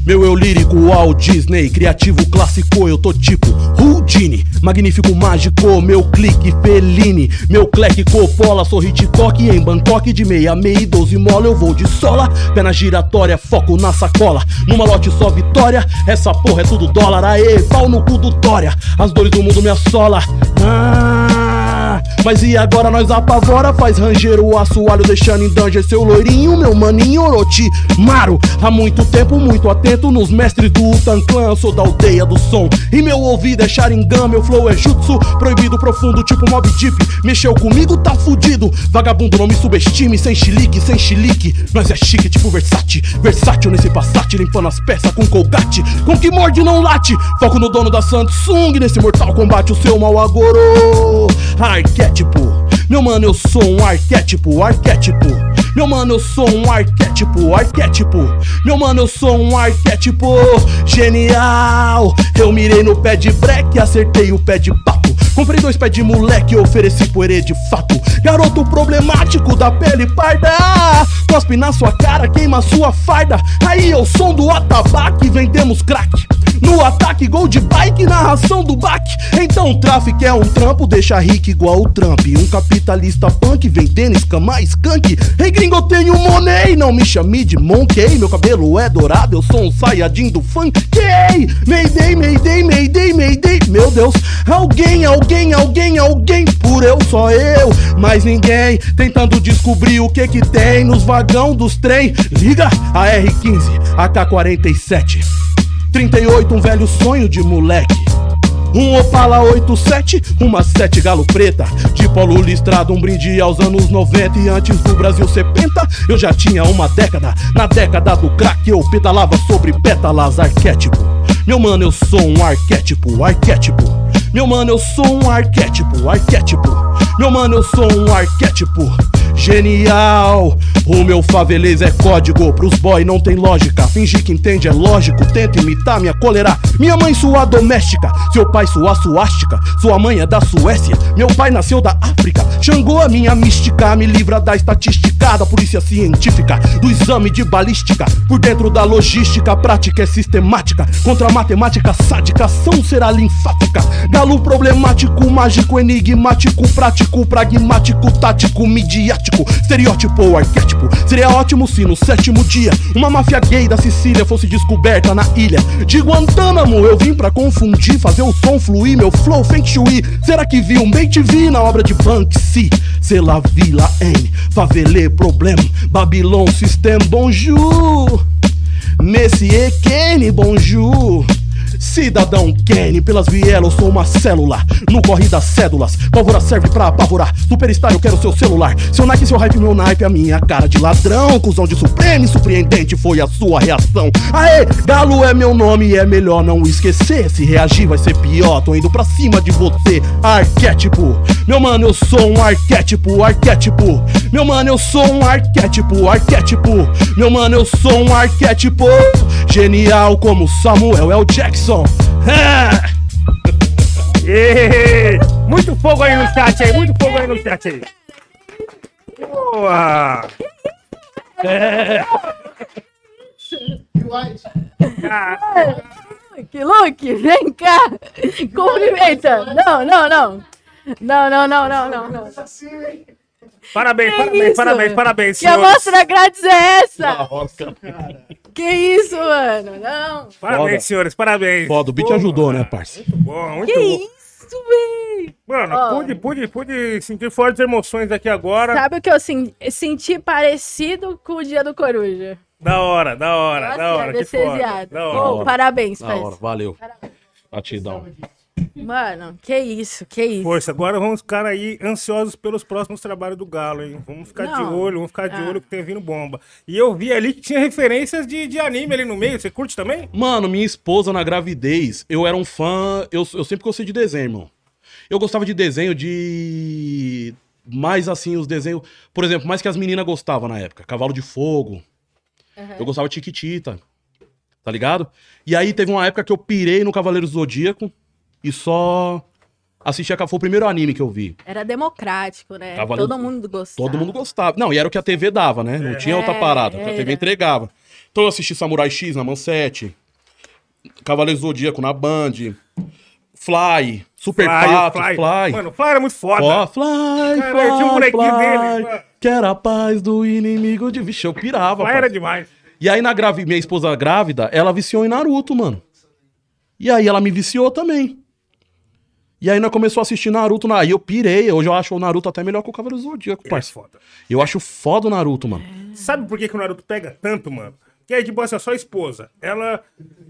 S3: Meu eu lírico, Walt Disney, criativo clássico, eu tô tipo Houdini, magnífico mágico, meu clique Feline, meu cleque Coppola, sou Hitchcock em Bangkok de meia, meia e doze mola, eu vou de sola, pena giratória, foco na sacola, numa lote só vitória, essa porra é tudo dólar, aê, pau no cu do Dória, as dores do mundo me assola, ah, Mas e agora nós apavora, faz ranger o assoalho, deixando em danger seu loirinho, meu maninho Orochimaru. Há muito tempo, muito atento nos mestres do Utan Clan, eu sou da aldeia do som. E meu ouvido é Sharingan, meu flow é jutsu, proibido profundo, tipo Mob Deep. Mexeu comigo, tá fudido. Vagabundo, não me subestime, sem chilique, sem chilique. Nós é chique, tipo Versace, versátil nesse Passat, limpando as peças com colgate. Com que morde não late, foco no dono da Samsung, nesse mortal combate o seu mal agorou. Arquétipo, meu mano, eu sou um arquétipo, arquétipo. Meu mano, eu sou um arquétipo, arquétipo. Meu mano, eu sou um arquétipo genial. Eu mirei no pé de breque, acertei o pé de papo. Comprei dois pés de moleque e ofereci poerê de fato. Garoto problemático da pele parda. Cospe na sua cara, queima sua farda. Aí eu som do atabaque, vendemos crack. No ataque, gol de bike, narração do baque. Então tráfico é um trampo, deixa rico igual o Trump. Um capitalista punk vendendo escama skunk. Ei gringo, eu tenho money, não me chame de monkey. Meu cabelo é dourado, eu sou um saiadinho do funk. Mayday, mayday, mayday, mayday. Meu Deus, alguém, alguém, alguém, alguém. Por eu, só eu, mais ninguém. Tentando descobrir o que que tem nos vagão dos trem. Liga a R15, AK-47. 38, um velho sonho de moleque. Um Opala 87, uma 7 galo preta De polo listrado, um brinde aos anos 90 E antes do Brasil ser penta, eu já tinha uma década Na década do crack eu pedalava sobre pétalas arquétipo Meu mano, eu sou um arquétipo, arquétipo Meu mano, eu sou um arquétipo, arquétipo. Meu mano, eu sou um arquétipo Genial! O meu favelês é código, pros boy não tem lógica. Fingir que entende é lógico, tenta imitar minha cólera. Minha mãe sua doméstica, seu pai sua suástica. Sua mãe é da Suécia, meu pai nasceu da África. Xangô a minha mística, me livra da estatística, da polícia científica, do exame de balística. Por dentro da logística, prática é sistemática. Contra a matemática sádica, ação será linfática. Galo problemático, mágico, enigmático, prático, pragmático, tático, midiático estereótipo ou arquétipo. Seria ótimo se no sétimo dia uma máfia gay da Sicília fosse descoberta na ilha de Guantánamo. Eu vim pra confundir, fazer o som fluir, meu flow feng shui. Será que vi um bem TV na obra de Banksy? C'est la Vila N, favelê, problema, Babylon, système, bonjour. Messier Kenny, bonjour. Cidadão Kenny, pelas vielas eu sou uma célula. No corre das cédulas, pólvora serve pra apavorar. Superstar, eu quero seu celular. Seu Nike, seu hype, meu naipe, a minha cara de ladrão. Cusão de supremo surpreendente foi a sua reação. Aê, Galo é meu nome e é melhor não esquecer. Se reagir vai ser pior, tô indo pra cima de você Arquétipo, meu mano, eu sou um arquétipo, arquétipo. Meu mano, eu sou um arquétipo, arquétipo. Meu mano, eu sou um arquétipo. Genial como Samuel L. Jackson
S1: Ê, Muito fogo aí no chat aí, muito fogo aí no chat aí. Boa!
S2: Que Luke, vem cá! Cumprimenta! Não, não, não! Não, não, não, não, não, não.
S1: Parabéns, parabéns,
S2: isso?
S1: parabéns, parabéns,
S2: Que amostra grátis é essa?
S3: roça.
S2: Que isso, mano? Não.
S1: Parabéns,
S3: Foda.
S1: senhores, parabéns.
S3: Foda, o beat
S1: Porra,
S3: ajudou, né, parça?
S1: Muito bom, muito
S2: Que
S1: bom.
S2: isso, véi?
S1: Mano,
S2: Ó.
S1: pude, pude, pude sentir fortes emoções aqui agora.
S2: Sabe o que eu sen- senti parecido com o dia do Coruja?
S1: Da hora, da hora,
S2: Nossa,
S1: da hora. Que foda. Da hora.
S2: parabéns,
S3: Da
S2: pai.
S3: hora, valeu. Gratidão.
S2: Mano, que isso, que isso.
S1: Força, agora vamos ficar aí ansiosos pelos próximos trabalhos do Galo, hein? Vamos ficar de
S2: Não.
S1: olho, vamos ficar de
S2: Ah.
S1: olho que tem vindo bomba. E eu vi ali que tinha referências de, de anime ali no meio. Você curte também?
S3: Mano, minha esposa na gravidez, eu era um fã. Eu, eu sempre gostei de desenho, irmão. Eu gostava de desenho de. Mais assim, os desenhos. Por exemplo, mais que as meninas gostavam na época. Cavalo de Fogo. Eu gostava de Chiquitita. Tá ligado? E aí teve uma época que eu pirei no Cavaleiro do Zodíaco e só assisti a. Foi o primeiro anime que eu vi.
S2: Era democrático, né?
S3: Cavaleiro-
S2: Todo mundo gostava.
S3: Todo mundo gostava. Não, e era o que a TV dava, né? Não tinha outra
S2: É,
S3: parada. que a TV
S2: era.
S3: entregava. Então eu assisti Samurai X na Mansete, Cavaleiro Zodíaco na Band, Fly, Super Pato, Fly.
S1: Mano, o Fly era muito foda.
S3: Ó, fly,
S1: Cara,
S3: fly,
S1: tinha um bonequinho
S3: fly,
S1: dele, mano.
S3: Quero a paz do inimigo de... Vixe, eu pirava,
S1: Fly
S3: pai.
S1: era demais.
S3: E aí, na gravi... minha esposa grávida, ela viciou em Naruto, mano. E aí ela me viciou também. E aí nós começamos a assistir Naruto. na- Aí eu pirei. Hoje eu acho o Naruto até melhor que o Cavaleiro do Zodíaco,
S1: Ele é
S3: parça.
S1: foda.
S3: Eu acho foda o Naruto, mano.
S1: Sabe por que, que o Naruto pega tanto, mano? Que é tipo assim, a sua esposa. Ela.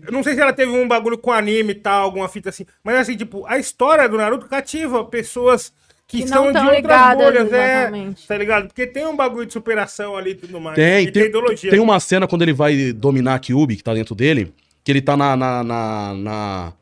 S1: Eu não sei se ela teve um bagulho com anime e tal, alguma fita assim. Mas assim, tipo, a história do Naruto cativa pessoas que,
S2: Que
S1: são
S2: não
S1: de outras
S2: ligadas,
S1: bolhas, é.
S2: exatamente.
S1: Tá ligado? Porque tem um bagulho de superação ali e tudo mais.
S3: Tem,
S1: e
S3: tem,
S1: ideologia.
S3: tem uma cena quando ele vai dominar a Kyubi, que tá dentro dele, que ele tá na, na, na, na,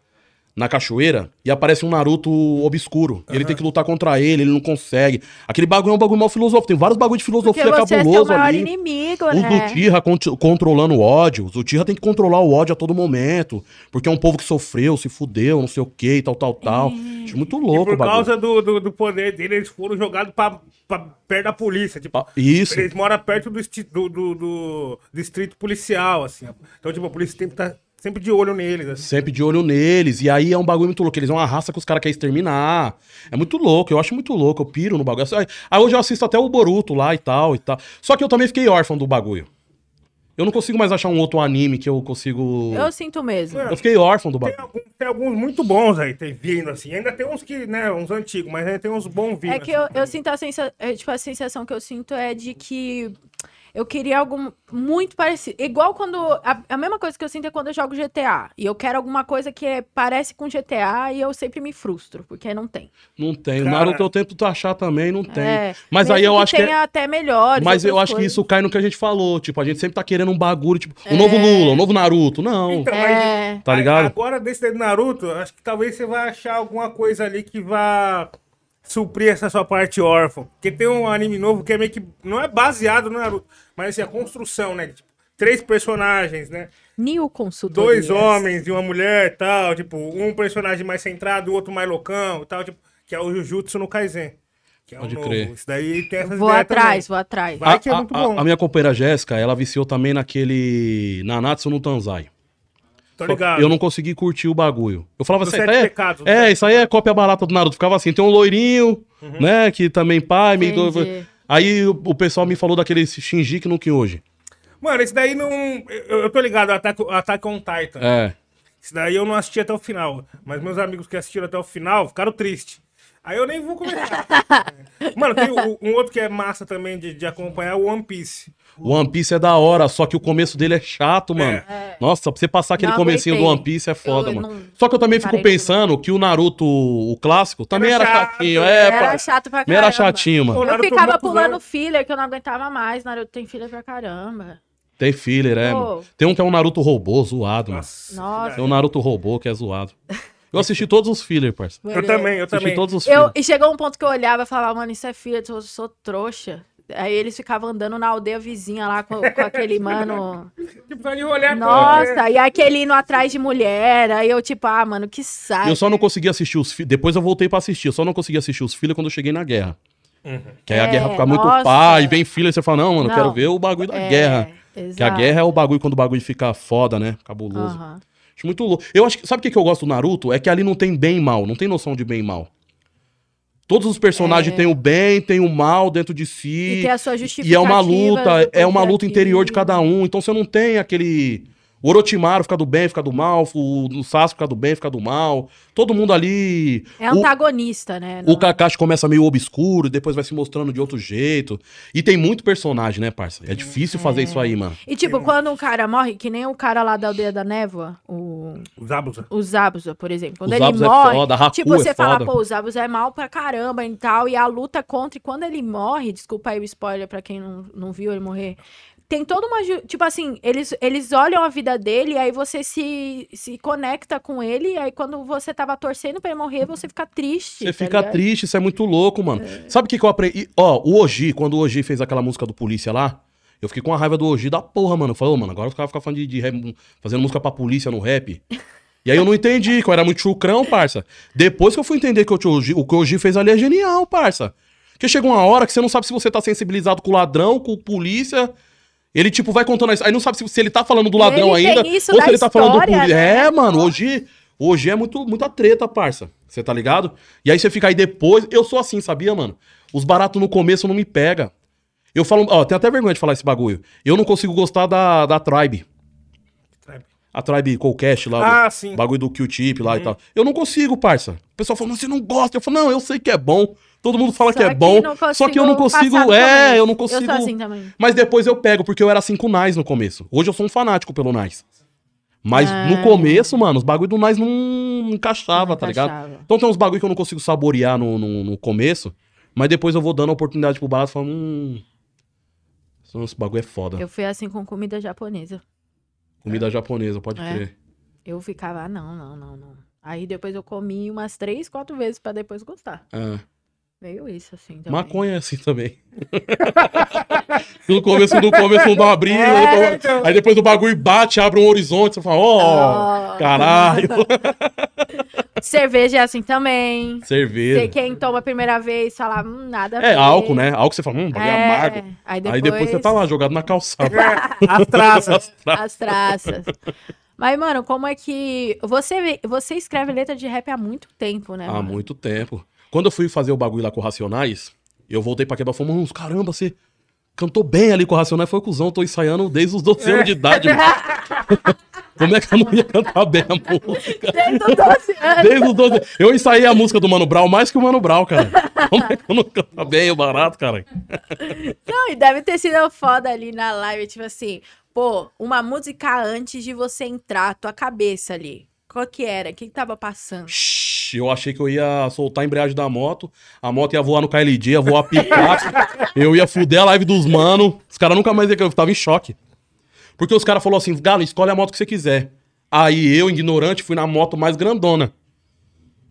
S3: na cachoeira e aparece um Naruto obscuro. Ele tem que lutar contra ele, ele não consegue. Aquele bagulho é um bagulho mal filosófico. Tem vários bagulhos de
S2: Porque
S3: filosofia
S2: você é seu
S3: cabuloso
S2: maior
S3: ali.
S2: inimigo,
S3: Os
S2: né?
S3: do Tira cont- controlando o ódio. Os do Tira tem que controlar o ódio a todo momento. Porque é um povo que sofreu, se fudeu, não sei o que, tal, tal, tal. Acho muito
S1: E
S3: louco o
S1: por causa do, do, do poder dele, eles foram jogados pra, pra perto da polícia. Tipo,
S3: Ah, Isso.
S1: Eles moram perto do, do, do, do distrito policial, assim. Então, tipo, a polícia sempre tá sempre de olho neles, assim.
S3: Sempre de olho neles. E aí é um bagulho muito louco. Eles são uma raça que os caras querem exterminar. É muito louco. Eu acho muito louco. Eu piro no bagulho. Aí aí hoje eu assisto até o Boruto lá e tal e tal. Só que eu também fiquei órfão do bagulho. Eu não consigo mais achar um outro anime que eu consigo.
S2: Eu sinto mesmo.
S1: É.
S3: Eu fiquei órfão do
S1: Tem
S3: bagulho.
S1: alguns, tem alguns muito bons aí, tem vindo, assim. Ainda tem uns que, né, uns antigos, mas ainda tem uns bons vindo.
S2: É que
S1: assim.
S2: eu, eu sinto a sensação, tipo, a sensação que eu sinto é de que eu queria algo muito parecido. Igual quando. A, a mesma coisa que eu sinto é quando eu jogo GTA. E eu quero alguma coisa que é- parece com GTA e eu sempre me frustro, porque não tem.
S3: Não tem. O
S1: Cara-
S3: Naruto eu tento achar também, não tem.
S2: É,
S3: Mas
S2: mesmo
S3: aí eu acho que.
S2: tenha
S3: é-
S2: até melhores.
S3: Mas eu acho que
S2: coisas.
S3: isso cai no que a gente falou. Tipo, a gente sempre tá querendo um bagulho, tipo, o novo Lula, o novo Naruto. Não.
S1: Então,
S2: É.
S3: Tá ligado?
S1: Agora, desse daí do Naruto, acho que talvez você vai achar alguma coisa ali que vá suprir essa sua parte órfã. Porque tem um anime novo que é meio que. Não é baseado no Naruto, mas assim, a construção, né? Tipo, três personagens, né? Dois homens e uma mulher e tal. Tipo, um personagem mais centrado, o outro mais loucão e tal. Tipo, que é o Jujutsu no Kaisen. Que é o
S3: Pode
S1: novo.
S3: crer.
S1: Isso daí tem essas
S2: Vou atrás,
S1: também.
S2: vou atrás.
S1: Vai
S3: A,
S1: que é
S3: a-
S1: muito
S3: a-
S1: bom.
S3: a minha companheira Jéssica, ela viciou também naquele Nanatsu no Tanzai.
S1: Tô ligado.
S3: Eu não consegui curtir o bagulho. Eu falava
S1: Dos
S3: assim,
S1: Sete
S3: é,
S1: Pecados,
S3: é,
S1: né?
S3: isso aí é cópia barata do Naruto. Ficava assim, tem um loirinho,
S1: Uhum.
S3: né, que também pai... Me...
S2: Entendi.
S3: Aí o, o pessoal me falou daquele Shinji no Kyoji.
S1: Mano, esse daí não. Eu, eu tô ligado, Attack, Attack on Titan.
S3: É.
S1: Esse daí eu não assisti até o final. Mas meus amigos que assistiram até o final ficaram tristes. Aí eu nem vou comentar. Mano, tem o- um outro que é massa também de, de acompanhar, o One Piece.
S3: O One Piece é da hora, só que o começo dele é chato, mano. Nossa, pra você passar aquele
S2: Não
S3: comecinho do. One Piece é foda,
S2: Eu
S3: mano.
S2: não-
S3: Só que eu também fico pensando que o Naruto, o clássico, também
S1: Era
S3: era,
S1: chato,
S3: chatinho.
S1: né?
S3: É,
S2: Era chato pra
S3: Também era
S2: caramba.
S3: chatinho, mano.
S2: Eu
S1: Naruto
S2: ficava pulando filler que eu não aguentava mais. Naruto tem filler pra caramba.
S3: Tem filler, é. Mano. Tem um que é um Naruto robô, zoado, mano.
S2: Nossa.
S3: Tem um Naruto robô que é zoado. Eu assisti todos os fillers, parça.
S1: Eu também, eu
S3: Assisti
S1: também.
S3: todos os
S2: Eu,
S3: fillers.
S2: e chegou um ponto que eu olhava e falava, mano, isso é filha, eu sou trouxa. Aí eles ficavam andando na aldeia vizinha lá com, com aquele mano.
S1: Tipo, olhar
S2: Nossa, e aquele indo atrás de mulher. Aí eu, tipo, ah, mano, que saco.
S3: Eu só não consegui assistir os fillers. Depois eu voltei pra assistir. Eu só não consegui assistir os fillers quando eu cheguei na guerra. Que aí a
S2: É,
S3: guerra fica muito
S2: nossa.
S3: pá, e vem filler e você fala, não, mano, eu
S2: Não.
S3: quero ver o bagulho da
S2: É,
S3: guerra. Que a
S2: exato.
S3: guerra é o bagulho quando o bagulho fica foda, né? Cabuloso.
S2: Aham.
S3: Acho muito louco. Eu acho que. Sabe o que, que eu gosto do Naruto? É que ali não tem bem e mal, não tem noção de bem e mal. Todos os personagens têm o bem, tem o mal dentro de si.
S2: É. E tem a sua
S3: E é
S2: justificativa.
S3: uma luta, é uma luta interior de cada um. Então você não tem aquele. O Orochimaru fica do bem, fica do mal. O, o Sasuke fica do bem, fica do mal. Todo mundo ali.
S2: É
S3: o-
S2: antagonista, né?
S3: o
S2: Não-
S3: Kakashi começa meio obscuro, depois vai se mostrando de outro jeito. E tem muito personagem, né, parça? É difícil fazer isso aí, mano.
S2: E tipo, quando um cara morre, que nem o cara lá da aldeia da névoa, o,
S1: Os Abusa.
S2: o Zabuza, por exemplo. Quando
S3: O
S2: ele
S3: Zabuza é
S2: morre,
S3: foda, a Haku
S2: tipo, você
S3: é
S2: fala,
S3: foda.
S2: pô, o Zabuza é mal pra caramba e tal, e a luta contra, e quando ele morre, desculpa aí o spoiler pra quem não, não viu ele morrer, tem toda uma, tipo assim, eles, eles olham a vida dele, e aí você se, se conecta com ele, e aí quando você tava torcendo pra ele morrer, você fica triste.
S3: Você
S2: tá
S3: fica
S2: ligado?
S3: triste, isso é muito louco, mano. Sabe o que, que eu aprendi? Ó, o Oji, quando o Oji fez aquela música do Polícia lá, eu fiquei com a raiva do Oji da porra, mano. Eu falei, ô, mano, agora os caras ficam falando de, de rap, fazendo música pra polícia no rap. E aí eu não entendi, que eu era muito chucrão, parça. Depois que eu fui entender que o, Oji, o que o Oji fez ali é genial, parça. Porque chega uma hora que você não sabe se você tá sensibilizado com o ladrão, com polícia. Ele, tipo, vai contando isso. Aí não sabe se, se ele tá falando do ladrão
S2: ele
S3: ainda. ou se ele tá falando do
S2: né?
S3: É, mano, hoje. Hoje é muito, muita treta, parça. Você tá ligado? E aí você fica aí depois. Eu sou assim, sabia, mano? Os baratos no começo não me pega. Eu falo, ó, tenho até vergonha de falar esse bagulho. Eu não consigo gostar da, da Tribe. a Tribe Coldcast lá,
S1: Ah,
S3: do
S1: sim.
S3: bagulho do Q-Tip lá e tal. Eu não consigo, parça. O pessoal fala, mas você não gosta. Eu falo, não, eu sei que é bom. Todo mundo fala
S2: Só
S3: que é bom.
S2: não
S3: só que eu não consigo. É,
S2: começo.
S3: eu não consigo.
S2: Eu assim também.
S3: Mas depois eu pego, porque eu era assim com o Nice no começo. Hoje eu sou um fanático pelo Nice. Mas
S2: Ah.
S3: no começo, mano, os bagulho do Nice não encaixava,
S2: Não
S3: tá ligado? Então tem uns bagulho que eu não consigo saborear no, no, no começo, mas depois eu vou dando a oportunidade pro barato e falo, hum. Esse bagulho é foda.
S2: Eu fui assim com comida japonesa.
S3: Comida japonesa, pode
S2: É.
S3: crer.
S2: Eu ficava, ah, não, não, não, não. Aí depois eu comi umas três, quatro vezes pra depois gostar.
S3: É.
S2: Veio isso, assim, também.
S3: Maconha é assim também. no começo, no começo não dá uma
S1: É, então.
S3: aí depois o bagulho bate, abre um horizonte, você fala, ó,
S2: Oh.
S3: caralho.
S2: Cerveja é assim também. Você,
S3: Cerveja.
S2: quem toma a primeira vez fala, hum, nada
S3: É álcool, né? Álcool você fala, hum, bagulho
S2: É,
S3: amargo.
S2: Aí depois,
S3: Aí depois você tá lá, jogado na calçada.
S1: As traças.
S2: as traças. Mas, mano, como é que. Você, você escreve letra de rap há muito tempo, né?
S3: Há
S2: mano?
S3: muito tempo. Quando eu fui fazer o bagulho lá com o Racionais, eu voltei pra quebrar falando, mano, caramba, você cantou bem ali com o Racionais, foi cuzão, tô ensaiando desde os 12 anos de idade. mano. Como é que eu não ia cantar bem a música?
S2: Desde os 12 anos.
S3: Desde os 12 Eu ensaiei a música do Mano Brown mais que o Mano Brown, cara. Como é que eu não canto bem o barato, cara?
S2: Não, e deve ter sido foda ali na live, tipo assim, pô, uma música antes de você entrar, tua cabeça ali. Qual que era? O que, que tava passando?
S3: Shhh, Eu achei que eu ia soltar a embreagem da moto, a moto ia voar no KLD, ia voar picar, eu ia fuder a live dos mano. Os caras nunca mais iam, eu tava em choque. Porque os caras falaram assim, Galo, escolhe a moto que você quiser. Aí eu, ignorante, fui na moto mais grandona.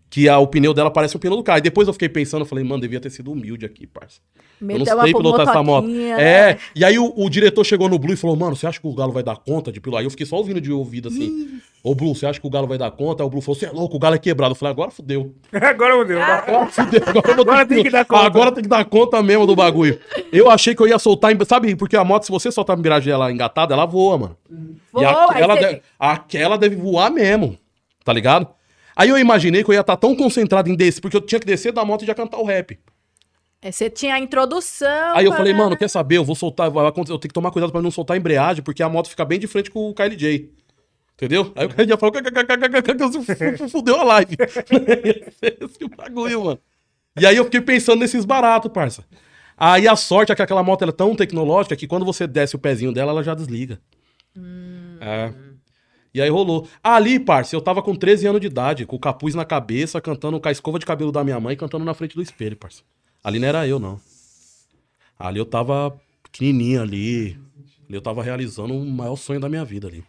S3: Que a, o pneu dela parece o pneu do carro. E depois eu fiquei pensando, falei, mano, devia ter sido humilde aqui, parça. Eu não
S2: Meteu
S3: sei pilotar essa moto. É,
S2: né?
S3: e aí o, o diretor chegou no Blue e falou, mano, você acha que o Galo vai dar conta de pilotar? Aí eu fiquei só ouvindo de ouvido assim. Ô, Blue, você acha que o Galo vai dar conta? Aí o Blue falou, você é louco, o Galo é quebrado. Eu falei, agora fudeu.
S1: Agora meu Deus.
S3: Agora fudeu. Agora, eu vou
S1: Agora
S3: ter
S1: tem que dar conta.
S3: Agora tem que dar conta mesmo do bagulho. Eu achei que eu ia soltar, em- sabe, porque a moto, se você soltar a embreagem dela engatada, ela voa, mano.
S2: Voa,
S3: e aquela, deve, aquela deve voar mesmo, tá ligado? Aí eu imaginei que eu ia estar tão concentrado em descer, porque eu tinha que descer da moto e já cantar o rap.
S2: É, Você tinha a introdução.
S3: Aí eu falei, mano, quer saber? Eu vou soltar, vai acontecer- eu tenho que tomar cuidado pra não soltar a embreagem, porque a moto fica bem de frente com o KLJ. Entendeu? Aí o KLJ falou, fudeu a live. Esse bagulho, mano. E aí eu fiquei pensando nesses baratos, parça. Aí a sorte é que aquela moto é tão tecnológica que quando você desce o pezinho dela, ela já desliga. É. E aí rolou. Ali, parça, eu tava com 13 anos de idade, com o capuz na cabeça, cantando com a escova de cabelo da minha mãe, cantando na frente do espelho, parça. Ali não era eu, não. Ali eu tava pequenininho ali. Ali eu tava realizando o maior sonho da minha vida ali.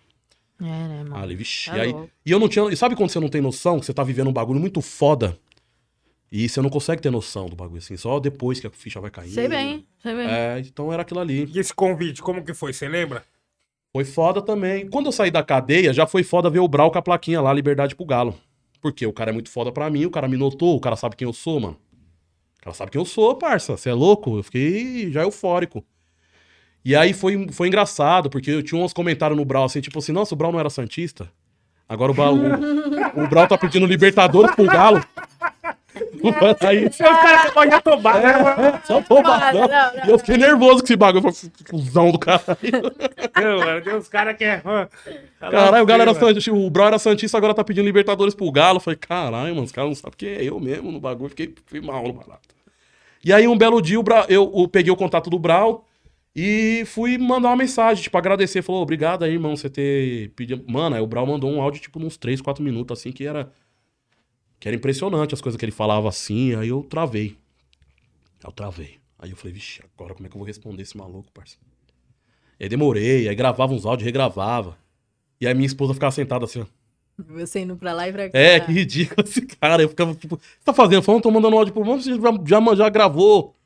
S2: É, né, mano?
S3: Ali, vixi.
S2: Tá
S3: e, aí,
S2: louco.
S3: e eu não tinha. E sabe quando você não tem noção? Que você tá vivendo um bagulho muito foda. E você não consegue ter noção do bagulho, assim. Só depois que a ficha vai cair.
S2: Sei bem, sei bem.
S3: É, então era aquilo ali.
S1: E esse convite, como que foi? Você lembra?
S3: Foi foda também. Quando eu saí da cadeia, já foi foda ver o Brau com a plaquinha lá, Liberdade pro Galo. Porque o cara é muito foda pra mim, o cara me notou, o cara sabe quem eu sou, mano. Cara sabe quem eu sou, parça. Você é louco? Eu fiquei já eufórico. E aí foi, foi engraçado, porque eu tinha uns comentários no Brau assim, tipo assim, nossa, o Brau não era Santista? Agora o Brau, o, o Brau tá pedindo Libertadores pro Galo. aí,
S1: Os caras podem já tomar. né?
S3: só tomadão.
S2: Não, não, não.
S3: E eu fiquei nervoso com esse bagulho. Cuzão do caralho.
S1: Não, mano, tem uns caras que é. ó,
S3: Caralho, o galera. Santista, o Brau era Santista, agora tá pedindo Libertadores pro Galo. Eu falei, caralho, mano, os caras não sabem quem é eu mesmo no bagulho. Fiquei, fui mal no barato. E aí, um belo dia, eu, eu peguei o contato do Brau e fui mandar uma mensagem, tipo, agradecer. Falou, obrigado aí, irmão, você ter pedido. Mano, aí o Brau mandou um áudio, tipo, uns 3, 4 minutos, assim, que era. Que era impressionante as coisas que ele falava assim. Aí eu travei. Eu travei. Aí eu falei, vixe, agora como é que eu vou responder esse maluco, parça? E aí demorei, aí gravava uns áudios, regravava. E aí minha esposa ficava sentada assim, ó.
S2: Você indo pra lá e pra cá.
S3: É, que ridículo esse cara. Eu ficava tipo, o que você tá fazendo? Eu falei, tô mandando áudio pro mano, você já, já, já gravou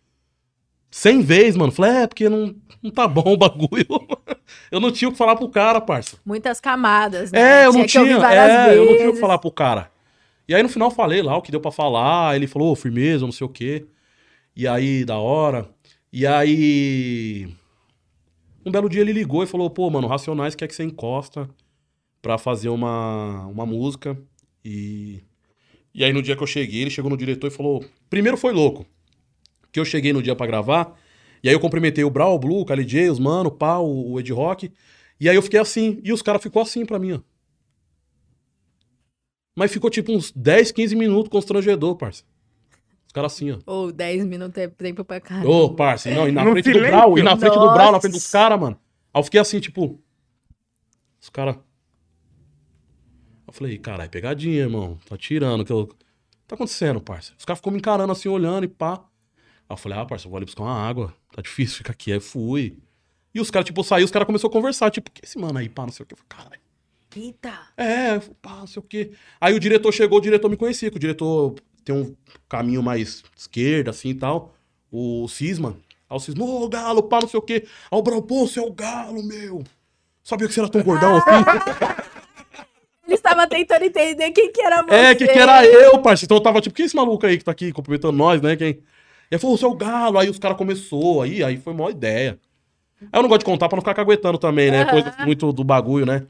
S3: 100 vezes, mano. Eu Falei, é, porque não, não tá bom o bagulho. eu não tinha o que falar pro cara, parça.
S2: Muitas camadas, né?
S3: É, eu não tinha,
S2: ouvir várias
S3: é, eu não tinha o que
S2: vezes.
S3: falar pro cara. E aí no final eu falei lá o que deu pra falar, ele falou, ô, firmeza, não sei o quê. E aí, da hora. E aí. Um belo dia ele ligou e falou, pô, mano, Racionais quer que você encosta pra fazer uma, uma música. E. E aí no dia que eu cheguei, ele chegou no diretor e falou. Primeiro foi louco. Que eu cheguei no dia pra gravar. E aí eu cumprimentei o Brau, o Blue, o KLJ, os mano, o Pau, o Ed Rock. E aí eu fiquei assim. E os caras ficou assim pra mim, ó. Mas ficou tipo uns 10, 15 minutos constrangedor, parça. Os caras assim, ó.
S2: Ou 10 minutos é tempo pra caramba.
S3: Ô, parça, não, e na
S1: No
S3: frente do? Brau, e na frente do Brau, na
S2: Nossa.
S3: frente dos caras, mano. Aí eu fiquei assim, tipo. Os caras. Eu falei, caralho, pegadinha, irmão. Tá tirando. Que eu... Tá acontecendo, parça? Os caras ficam me encarando assim, olhando e pá. Aí eu falei, ah, parça, eu vou ali buscar uma água. Tá difícil ficar aqui. Aí eu fui. E os caras, tipo, saiu, os caras começaram a conversar, tipo, que esse mano aí, pá, não sei o que. Eu falei, caralho.
S2: Eita.
S3: É, eu falei, pá, não sei o quê. Aí o diretor chegou, o diretor me conhecia, que o diretor tem um caminho mais esquerda, assim e tal. O Cisma. Aí o Cisma, ô, galo, pá, não sei o quê. Aí o Brau, pô, você é o galo, meu. Sabia que você era tão gordão assim?
S2: Ele estava tentando entender quem que era você.
S3: é, que, que era eu, parceiro. Então eu tava tipo, quem é esse maluco aí que tá aqui cumprimentando nós, né? Quem? E aí falou, o galo. Aí os caras começou, aí, aí foi uma ideia. Aí eu não gosto de contar pra não ficar caguetando também, né? Coisa muito do bagulho, né?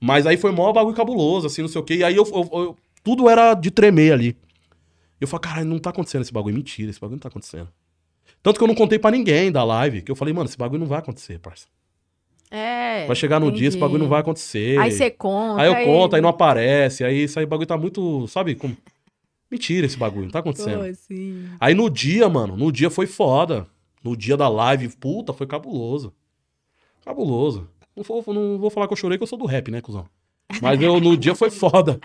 S3: Mas aí foi mó bagulho cabuloso, assim, não sei o quê. E aí eu, eu- eu- tudo era de tremer ali. Eu falei, caralho, não tá acontecendo esse bagulho. Mentira, esse bagulho não tá acontecendo. Tanto que eu não contei pra ninguém da live, que eu falei, mano, esse bagulho não vai acontecer, parça.
S2: É.
S3: Vai chegar no dia, esse bagulho não vai acontecer.
S2: Aí você conta.
S3: Aí eu conto, aí não aparece, aí isso aí bagulho tá muito, sabe? Com... Mentira esse bagulho, não tá acontecendo.
S2: Pô.
S3: Aí no dia, mano, no dia foi foda. No dia da live, puta, foi cabuloso. Cabuloso. Não vou, não vou falar que eu chorei, que eu sou do rap, né, cuzão? Mas eu, no dia foi foda.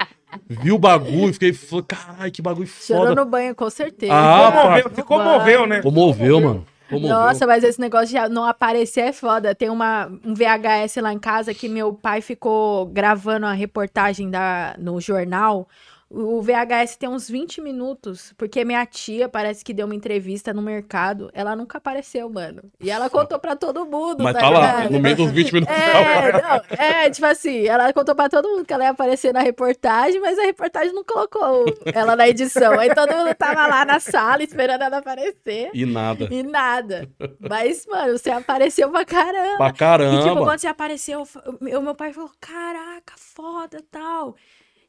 S3: Vi o bagulho, fiquei, caralho, que bagulho
S2: Chorou
S3: foda.
S2: no banho, com certeza.
S3: Ah,
S1: Comoveu, se comoveu, né?
S3: Comoveu, mano. Comoveu.
S2: Nossa, mas esse negócio de não aparecer é foda. Tem uma, um VHS lá em casa que meu pai ficou gravando a reportagem da, no jornal. O VHS tem uns 20 minutos, porque minha tia parece que deu uma entrevista no mercado. Ela nunca apareceu, mano. E ela contou pra todo mundo.
S3: Mas
S2: tá
S3: tá lá,
S2: ligado?
S3: no meio dos 20 minutos.
S2: É, não, é, tipo assim, ela contou pra todo mundo que ela ia aparecer na reportagem, mas a reportagem não colocou ela na edição. Aí todo mundo tava lá na sala esperando ela aparecer.
S3: E nada.
S2: E nada. Mas, mano, você apareceu pra caramba.
S3: Pra
S2: E, tipo,
S3: caramba.
S2: quando você apareceu, o meu pai falou, caraca, foda, tal.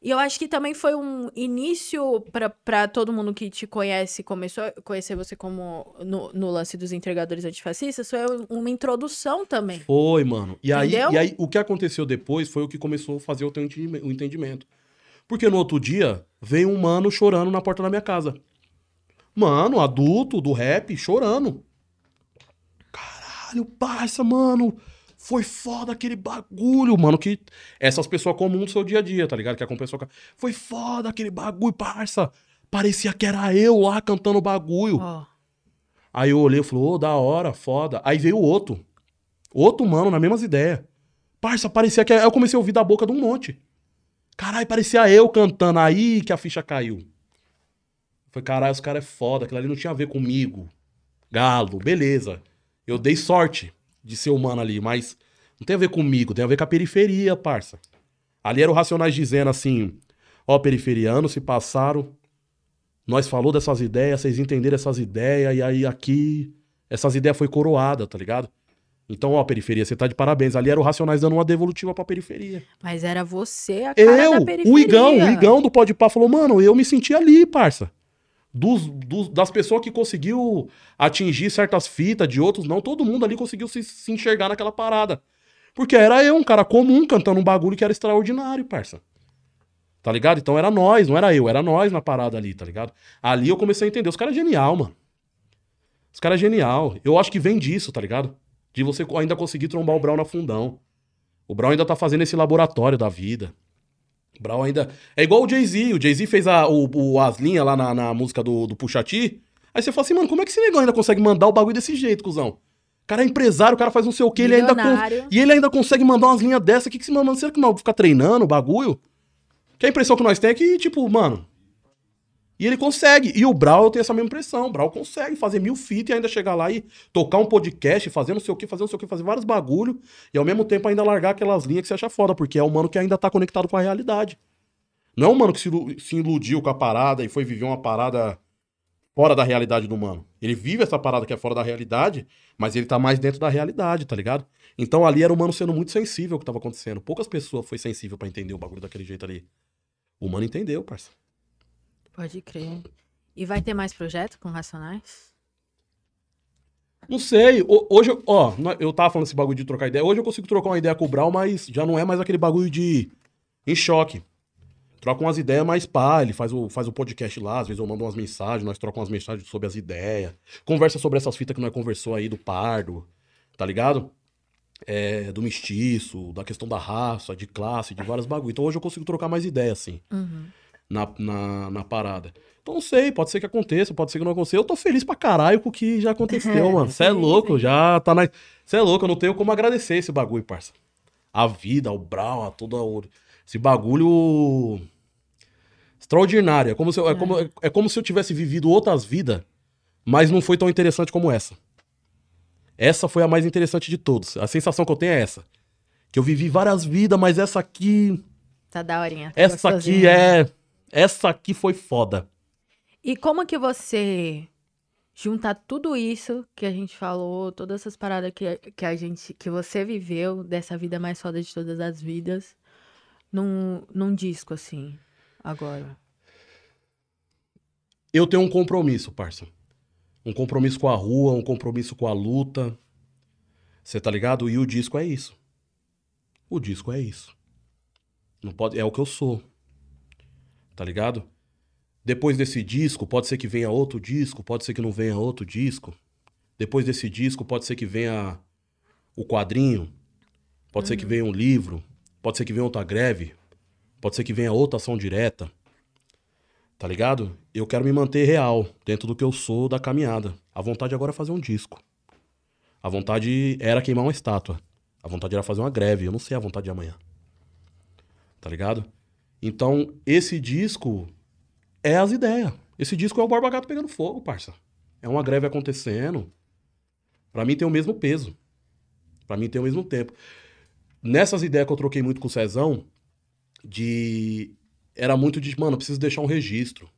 S2: E eu acho que também foi um início pra, pra todo mundo que te conhece, começou a conhecer você como no, no lance dos entregadores antifascistas, foi uma introdução também.
S3: Foi, mano. E aí, e aí, o que aconteceu depois foi o que começou a fazer o teu entendimento. Porque no outro dia, veio um mano chorando na porta da minha casa. Mano, adulto do rap, chorando. Caralho, parça, mano. Foi foda aquele bagulho, mano. Que essas pessoas comuns do seu dia a dia, tá ligado? Que acompanha sua. Foi foda aquele bagulho, parça. Parecia que era eu lá cantando o bagulho.
S2: Ó.
S3: Aí eu olhei e falei, ô, da hora, foda. Aí veio outro. Outro mano, nas mesmas ideias. Parça, parecia que. Aí eu comecei a ouvir da boca de um monte. Caralho, parecia eu cantando aí que a ficha caiu. Falei, caralho, os caras é foda, aquilo ali não tinha a ver comigo. Galo, beleza. Eu dei sorte de ser humano ali, mas não tem a ver comigo, tem a ver com a periferia, parça. Ali era o Racionais dizendo assim: ó, periferianos se passaram, nós falou dessas ideias, vocês entenderam essas ideias, e aí aqui, essas ideias foi coroada, tá ligado? Então, ó, periferia, você tá de parabéns. Ali era o Racionais dando uma devolutiva pra periferia.
S2: Mas era você a cara
S3: Eu,
S2: da periferia.
S3: o Igão, o Igão do Pode Pá falou, mano, eu me senti ali, parça. Dos, dos- das pessoas que conseguiu atingir certas fitas, de outros não, todo mundo ali conseguiu se, se enxergar naquela parada. Porque era eu, um cara comum, cantando um bagulho que era extraordinário, parça. Tá ligado? Então era nós, não era eu, era nós na parada ali, tá ligado? Ali eu comecei a entender. Os caras é genial, mano. Os caras é genial. Eu acho que vem disso, tá ligado? De você ainda conseguir trombar o Brown na fundão. O Brown ainda tá fazendo esse laboratório da vida. O Brown ainda. É igual o Jay-Z. O Jay-Z fez a, o, o- as linhas lá na, na música do, do Pusha T. Aí você fala assim, mano, como é que esse negão ainda consegue mandar o bagulho desse jeito, cuzão? O cara é empresário, o cara faz não sei o que, ele ainda. E ele ainda consegue mandar umas linhas dessa. O que, que esse mano, será que não ficar treinando o bagulho? Que a impressão que nós temos é que, tipo, mano. E ele consegue. E o Brau eu tenho essa mesma impressão. O Brau consegue fazer mil feats e ainda chegar lá e tocar um podcast, fazer não sei o que, fazer não sei o que, fazer vários bagulho. E ao mesmo tempo ainda largar aquelas linhas que você acha foda, porque é um mano que ainda tá conectado com a realidade. Não é um mano que se ilu- se iludiu com a parada e foi viver uma parada fora da realidade do mano. Ele vive essa parada que é fora da realidade, mas ele tá mais dentro da realidade, tá ligado? Então ali era o mano sendo muito sensível ao que tava acontecendo. Poucas pessoas foi sensível pra entender o bagulho daquele jeito ali. O mano entendeu, parça.
S2: Pode crer. E vai ter mais projeto com Racionais?
S3: Não sei. ho- Hoje, ó, eu tava falando esse bagulho de trocar ideia. Hoje eu consigo trocar uma ideia com o Brau, mas já não é mais aquele bagulho de em choque. Troca umas ideias mais pá, ele faz o, faz o podcast lá, às vezes eu mando umas mensagens, nós trocamos umas mensagens sobre as ideias. Conversa sobre essas fitas que nós conversou aí do pardo, tá ligado? É, do mestiço, da questão da raça, de classe, de vários bagulho. Então hoje eu consigo trocar mais ideia, assim, na, na, na parada. Então não sei, pode ser que aconteça, pode ser que não aconteça. Eu tô feliz pra caralho com o que já aconteceu, mano. Você é louco, já tá na. Você é louco, eu não tenho como agradecer esse bagulho, parça. A vida, o brau, a toda. Esse bagulho. Extraordinário. É como, se eu, é, como, é como se eu tivesse vivido outras vidas, mas não foi tão interessante como essa. Essa foi a mais interessante de todos. A sensação que eu tenho é essa. Que eu vivi várias vidas, mas essa aqui.
S2: Tá daorinha. tá
S3: Essa aqui é. Essa aqui foi foda.
S2: E como que você junta tudo isso que a gente falou, todas essas paradas que, que a gente, que você viveu dessa vida mais foda de todas as vidas, num, num disco assim, agora?
S3: Eu tenho um compromisso, parça. Um compromisso com a rua, um compromisso com a luta. Você tá ligado? E o disco é isso. O disco é isso. Não pode, é o que eu sou. Tá ligado? Depois desse disco, pode ser que venha outro disco, pode ser que não venha outro disco. Depois desse disco, pode ser que venha o quadrinho, pode ser que venha um livro, pode ser que venha outra greve, pode ser que venha outra ação direta. Tá ligado? Eu quero me manter real, dentro do que eu sou da caminhada. A vontade agora é fazer um disco. A vontade era queimar uma estátua. A vontade era fazer uma greve. Eu não sei a vontade de amanhã. Tá ligado? Então, esse disco é as ideias. Esse disco é o Barba Gato pegando fogo, parça. É uma greve acontecendo. Pra mim tem o mesmo peso. Pra mim tem o mesmo tempo. Nessas ideias que eu troquei muito com o Cezão, de era muito de, mano, eu preciso deixar um registro.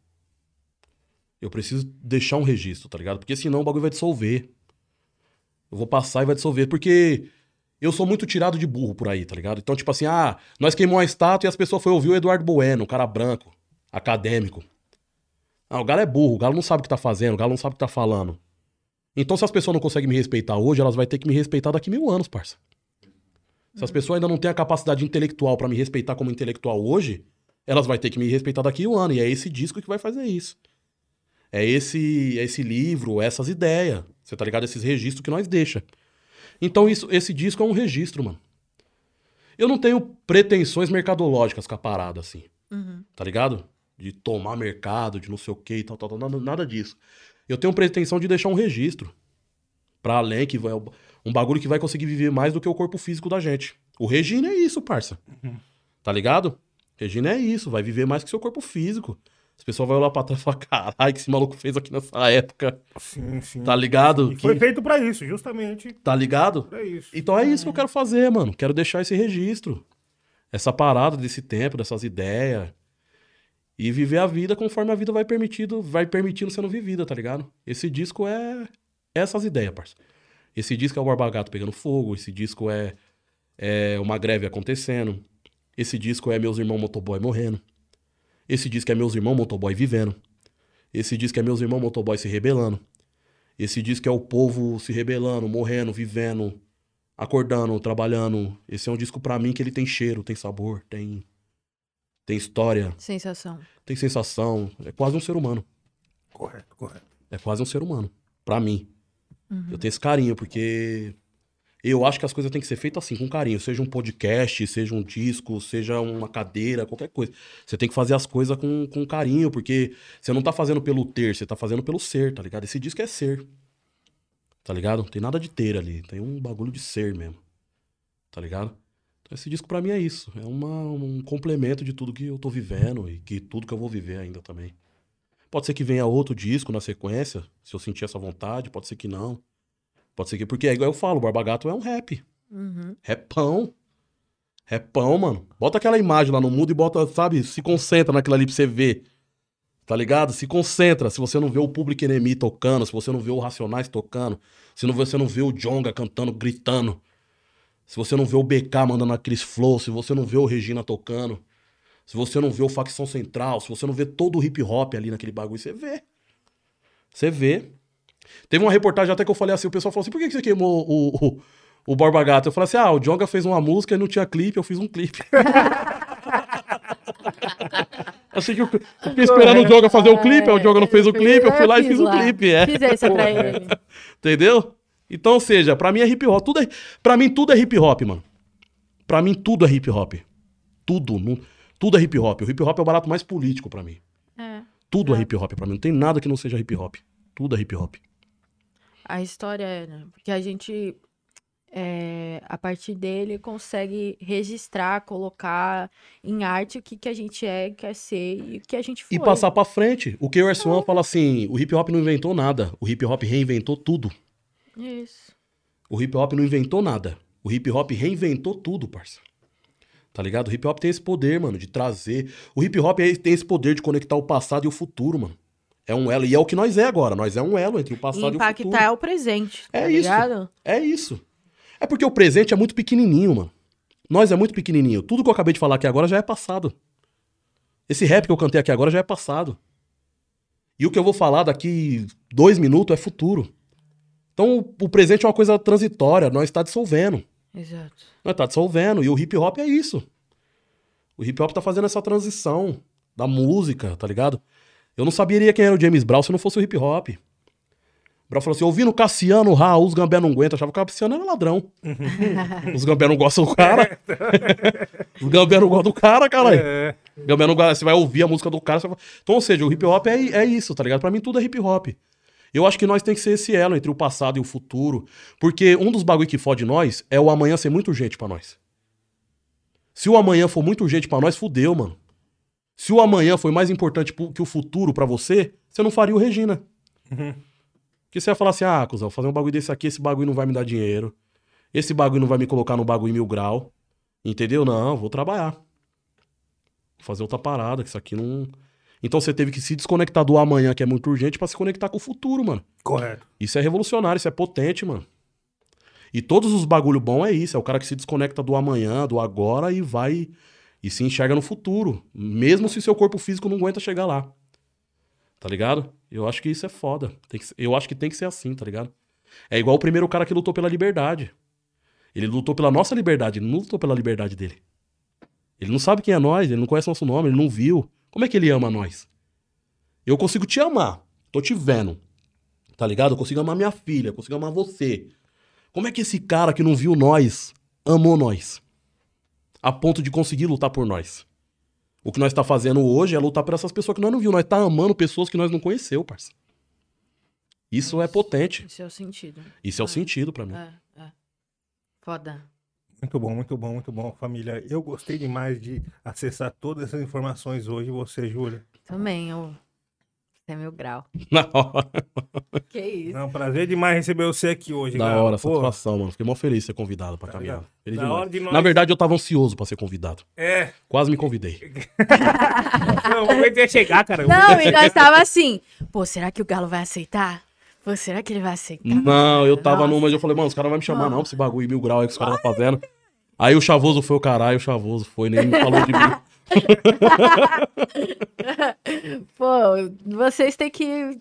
S3: Eu preciso deixar um registro, tá ligado? Porque senão o bagulho vai dissolver. Eu vou passar e vai dissolver. Porque eu sou muito tirado de burro por aí, tá ligado? Então, tipo assim, ah, nós queimamos uma estátua e as pessoas foram ouvir o Eduardo Bueno, um cara branco, acadêmico. Ah, o galo é burro, o galo não sabe o que tá fazendo, o galo não sabe o que tá falando. Então, se as pessoas não conseguem me respeitar hoje, elas vão ter que me respeitar daqui mil anos, parça. Se as pessoas ainda não têm a capacidade intelectual pra me respeitar como intelectual hoje, elas vão ter que me respeitar daqui a um ano. E é esse disco que vai fazer isso. É esse, é esse livro, essas ideias. Você tá ligado? Esses registros que nós deixa. Então isso, esse disco é um registro, mano. Eu não tenho pretensões mercadológicas com a parada, assim. Tá ligado? De tomar mercado, de não sei o que e tal, tal, tal. Nada, nada disso. Eu tenho pretensão de deixar um registro. Pra além que vai. Um bagulho que vai conseguir viver mais do que o corpo físico da gente. O Regina é isso, parça. Tá ligado? Regina é isso, vai viver mais que seu corpo físico. As pessoas vão olhar pra trás e falar, caralho, que esse maluco fez aqui nessa época.
S1: Sim, sim.
S3: Tá ligado?
S1: E foi
S3: Que-
S1: feito pra isso, justamente
S3: Tá ligado?
S1: pra isso.
S3: Então é isso que eu quero fazer, mano. Quero deixar esse registro. Essa parada desse tempo, dessas ideias. E viver a vida conforme a vida vai permitido, vai permitindo sendo vivida, tá ligado? Esse disco é essas ideias, parça. Esse disco é o Barba Gato pegando fogo, esse disco é, é uma greve acontecendo. Esse disco é meus irmãos motoboy morrendo. Esse disco é meus irmãos motoboy vivendo. Esse disco é meus irmãos motoboy se rebelando. Esse disco é o povo se rebelando, morrendo, vivendo, acordando, trabalhando. Esse é um disco pra mim que ele tem cheiro, tem sabor, tem tem história,
S2: Sensação.
S3: tem sensação. É quase um ser humano.
S1: Correto, correto.
S3: É quase um ser humano. Pra mim. Eu tenho esse carinho, porque eu acho que as coisas têm que ser feitas assim, com carinho. Seja um podcast, seja um disco, seja uma cadeira, qualquer coisa. Você tem que fazer as coisas com, com carinho, porque você não tá fazendo pelo ter, você tá fazendo pelo ser, tá ligado? Esse disco é ser. Tá ligado? Não tem nada de ter ali. Tem um bagulho de ser mesmo. Tá ligado? Então esse disco pra mim é isso. É uma, um complemento de tudo que eu tô vivendo e que tudo que eu vou viver ainda também. Pode ser que venha outro disco na sequência, se eu sentir essa vontade, pode ser que não. Pode ser que. Porque é igual eu falo, o Barba Gato é um rap.
S2: Uhum.
S3: Repão. Repão, mano. Bota aquela imagem lá no mundo e bota, sabe, se concentra naquilo ali pra você ver. Tá ligado? Se concentra. Se você não vê o Public Enemy tocando, se você não vê o Racionais tocando, se não, você não vê o Jonga cantando, gritando, se você não vê o BK mandando aqueles flow, se você não vê o Regina tocando, se você não vê o Facção Central, se você não vê todo o hip hop ali naquele bagulho, você vê. Você vê. Teve uma reportagem até que eu falei assim, o pessoal falou assim, por que que você queimou o, o, o Borba Gato? Eu falei assim, ah, o Jonga fez uma música e não tinha clipe, eu fiz um clipe. Achei que eu, eu fiquei esperando o Diogo fazer o clipe, aí o Diogo não fez o clipe, eu fui lá e fiz o clipe, é.
S2: Fiz essa pra ele.
S3: Entendeu? Então, ou seja, pra mim é hip hop. Tudo é, pra mim tudo é hip hop, mano. Pra mim tudo é hip hop. Tudo. não- tudo é hip hop. O hip hop é o barato mais político pra mim.
S2: É.
S3: Tudo é hip hop pra mim. Não tem nada que não seja hip hop. Tudo é hip hop.
S2: A história é, né? Porque a gente, é, a partir dele, consegue registrar, colocar em arte o que, que a gente é, quer ser e o que a gente foi.
S3: E passar pra frente. O KRS One fala assim: o hip hop não inventou nada. O hip hop reinventou tudo.
S2: Isso.
S3: O hip hop não inventou nada. O hip hop reinventou tudo, parça. Tá ligado? O hip hop tem esse poder, mano, de trazer. O hip hop tem esse poder de conectar o passado e o futuro, mano. É um elo. E é o que nós é agora. Nós é um elo entre o
S2: E
S3: passado e, o
S2: impactar
S3: futuro.
S2: é o presente, tá
S3: É isso.
S2: ligado?
S3: É isso. É porque o presente é muito pequenininho, mano. Nós é muito pequenininho. Tudo que eu acabei de falar aqui agora já é passado. Esse rap que eu cantei aqui agora já é passado. E o que eu vou falar daqui dois minutos é futuro. Então o- o presente é uma coisa transitória. Nós está dissolvendo.
S2: Exato.
S3: Nós tá dissolvendo. E o hip hop é isso. O hip hop tá fazendo essa transição da música, tá ligado? Eu não saberia quem era o James Brown se não fosse o hip hop. O Brown falou assim: ouvindo Cassiano, Raul, os Gambé não aguentam. Achava que o Cassiano era ladrão. os Gambé não gostam do cara. os Gambé não gostam do cara, caralho.
S1: É.
S3: Gambé não gosta. Você vai ouvir a música do cara. vai- Então, ou seja, o hip hop é, é isso, tá ligado? Pra mim tudo é hip hop. Eu acho que nós tem que ser esse elo entre o passado e o futuro. Porque um dos bagulho que fode nós é o amanhã ser muito urgente pra nós. Se o amanhã for muito urgente pra nós, fudeu, mano. Se o amanhã foi mais importante que o futuro pra você, você não faria o Regina. Porque você ia falar assim, ah, cuzão, vou fazer um bagulho desse aqui, esse bagulho não vai me dar dinheiro. Esse bagulho não vai me colocar no bagulho mil grau. Entendeu? Não, vou trabalhar. Vou fazer outra parada, que isso aqui não... Então você teve que se desconectar do amanhã, que é muito urgente, pra se conectar com o futuro, mano.
S1: Correto.
S3: Isso é revolucionário, isso é potente, mano. E todos os bagulho bom é isso, é o cara que se desconecta do amanhã, do agora e vai e se enxerga no futuro, mesmo se seu corpo físico não aguenta chegar lá. Tá ligado? Eu acho que isso é foda. Ser- eu acho que tem que ser assim, tá ligado? É igual o primeiro cara que lutou pela liberdade. Ele lutou pela nossa liberdade, ele não lutou pela liberdade dele. Ele não sabe quem é nós, ele não conhece nosso nome, ele não viu. Como é que ele ama nós? Eu consigo te amar, tô te vendo. Tá ligado? Eu consigo amar minha filha, eu consigo amar você. Como é que esse cara que não viu nós amou nós? A ponto de conseguir lutar por nós. O que nós tá fazendo hoje é lutar por essas pessoas que nós não viu. Nós tá amando pessoas que nós não conheceu, parça. Isso é potente.
S2: Esse é o sentido.
S3: Isso é o
S2: Ah.
S3: sentido pra mim.
S2: É, é. Foda.
S1: Muito bom, muito bom, muito bom, família. Eu gostei demais de acessar todas essas informações hoje. Você, Júlia.
S2: Também, eu... É meu grau.
S3: Na hora,
S2: Que isso.
S1: É um prazer demais receber você aqui hoje,
S3: da
S1: cara.
S3: hora,
S1: Pô,
S3: satisfação, mano. Fiquei mó feliz de ser convidado pra
S1: Tá
S3: caminhar.
S1: ligado?
S3: Feliz
S1: Da
S3: demais.
S1: hora de nós-
S3: Na verdade, eu tava ansioso pra ser convidado.
S1: É.
S3: Quase me convidei.
S1: Não, vou ver até chegar, cara.
S2: Não, e nós tava assim, pô, será que o Galo vai aceitar? Pô, será que ele vai aceitar?
S3: Não, eu tava
S2: Nossa.
S3: numa, mas eu falei, mano, os caras não vão me chamar não pra esse bagulho mil grau aí que os caras estão fazendo. Aí o Chavoso foi o caralho, o Chavoso foi, nem me falou de mim.
S2: Pô, vocês têm que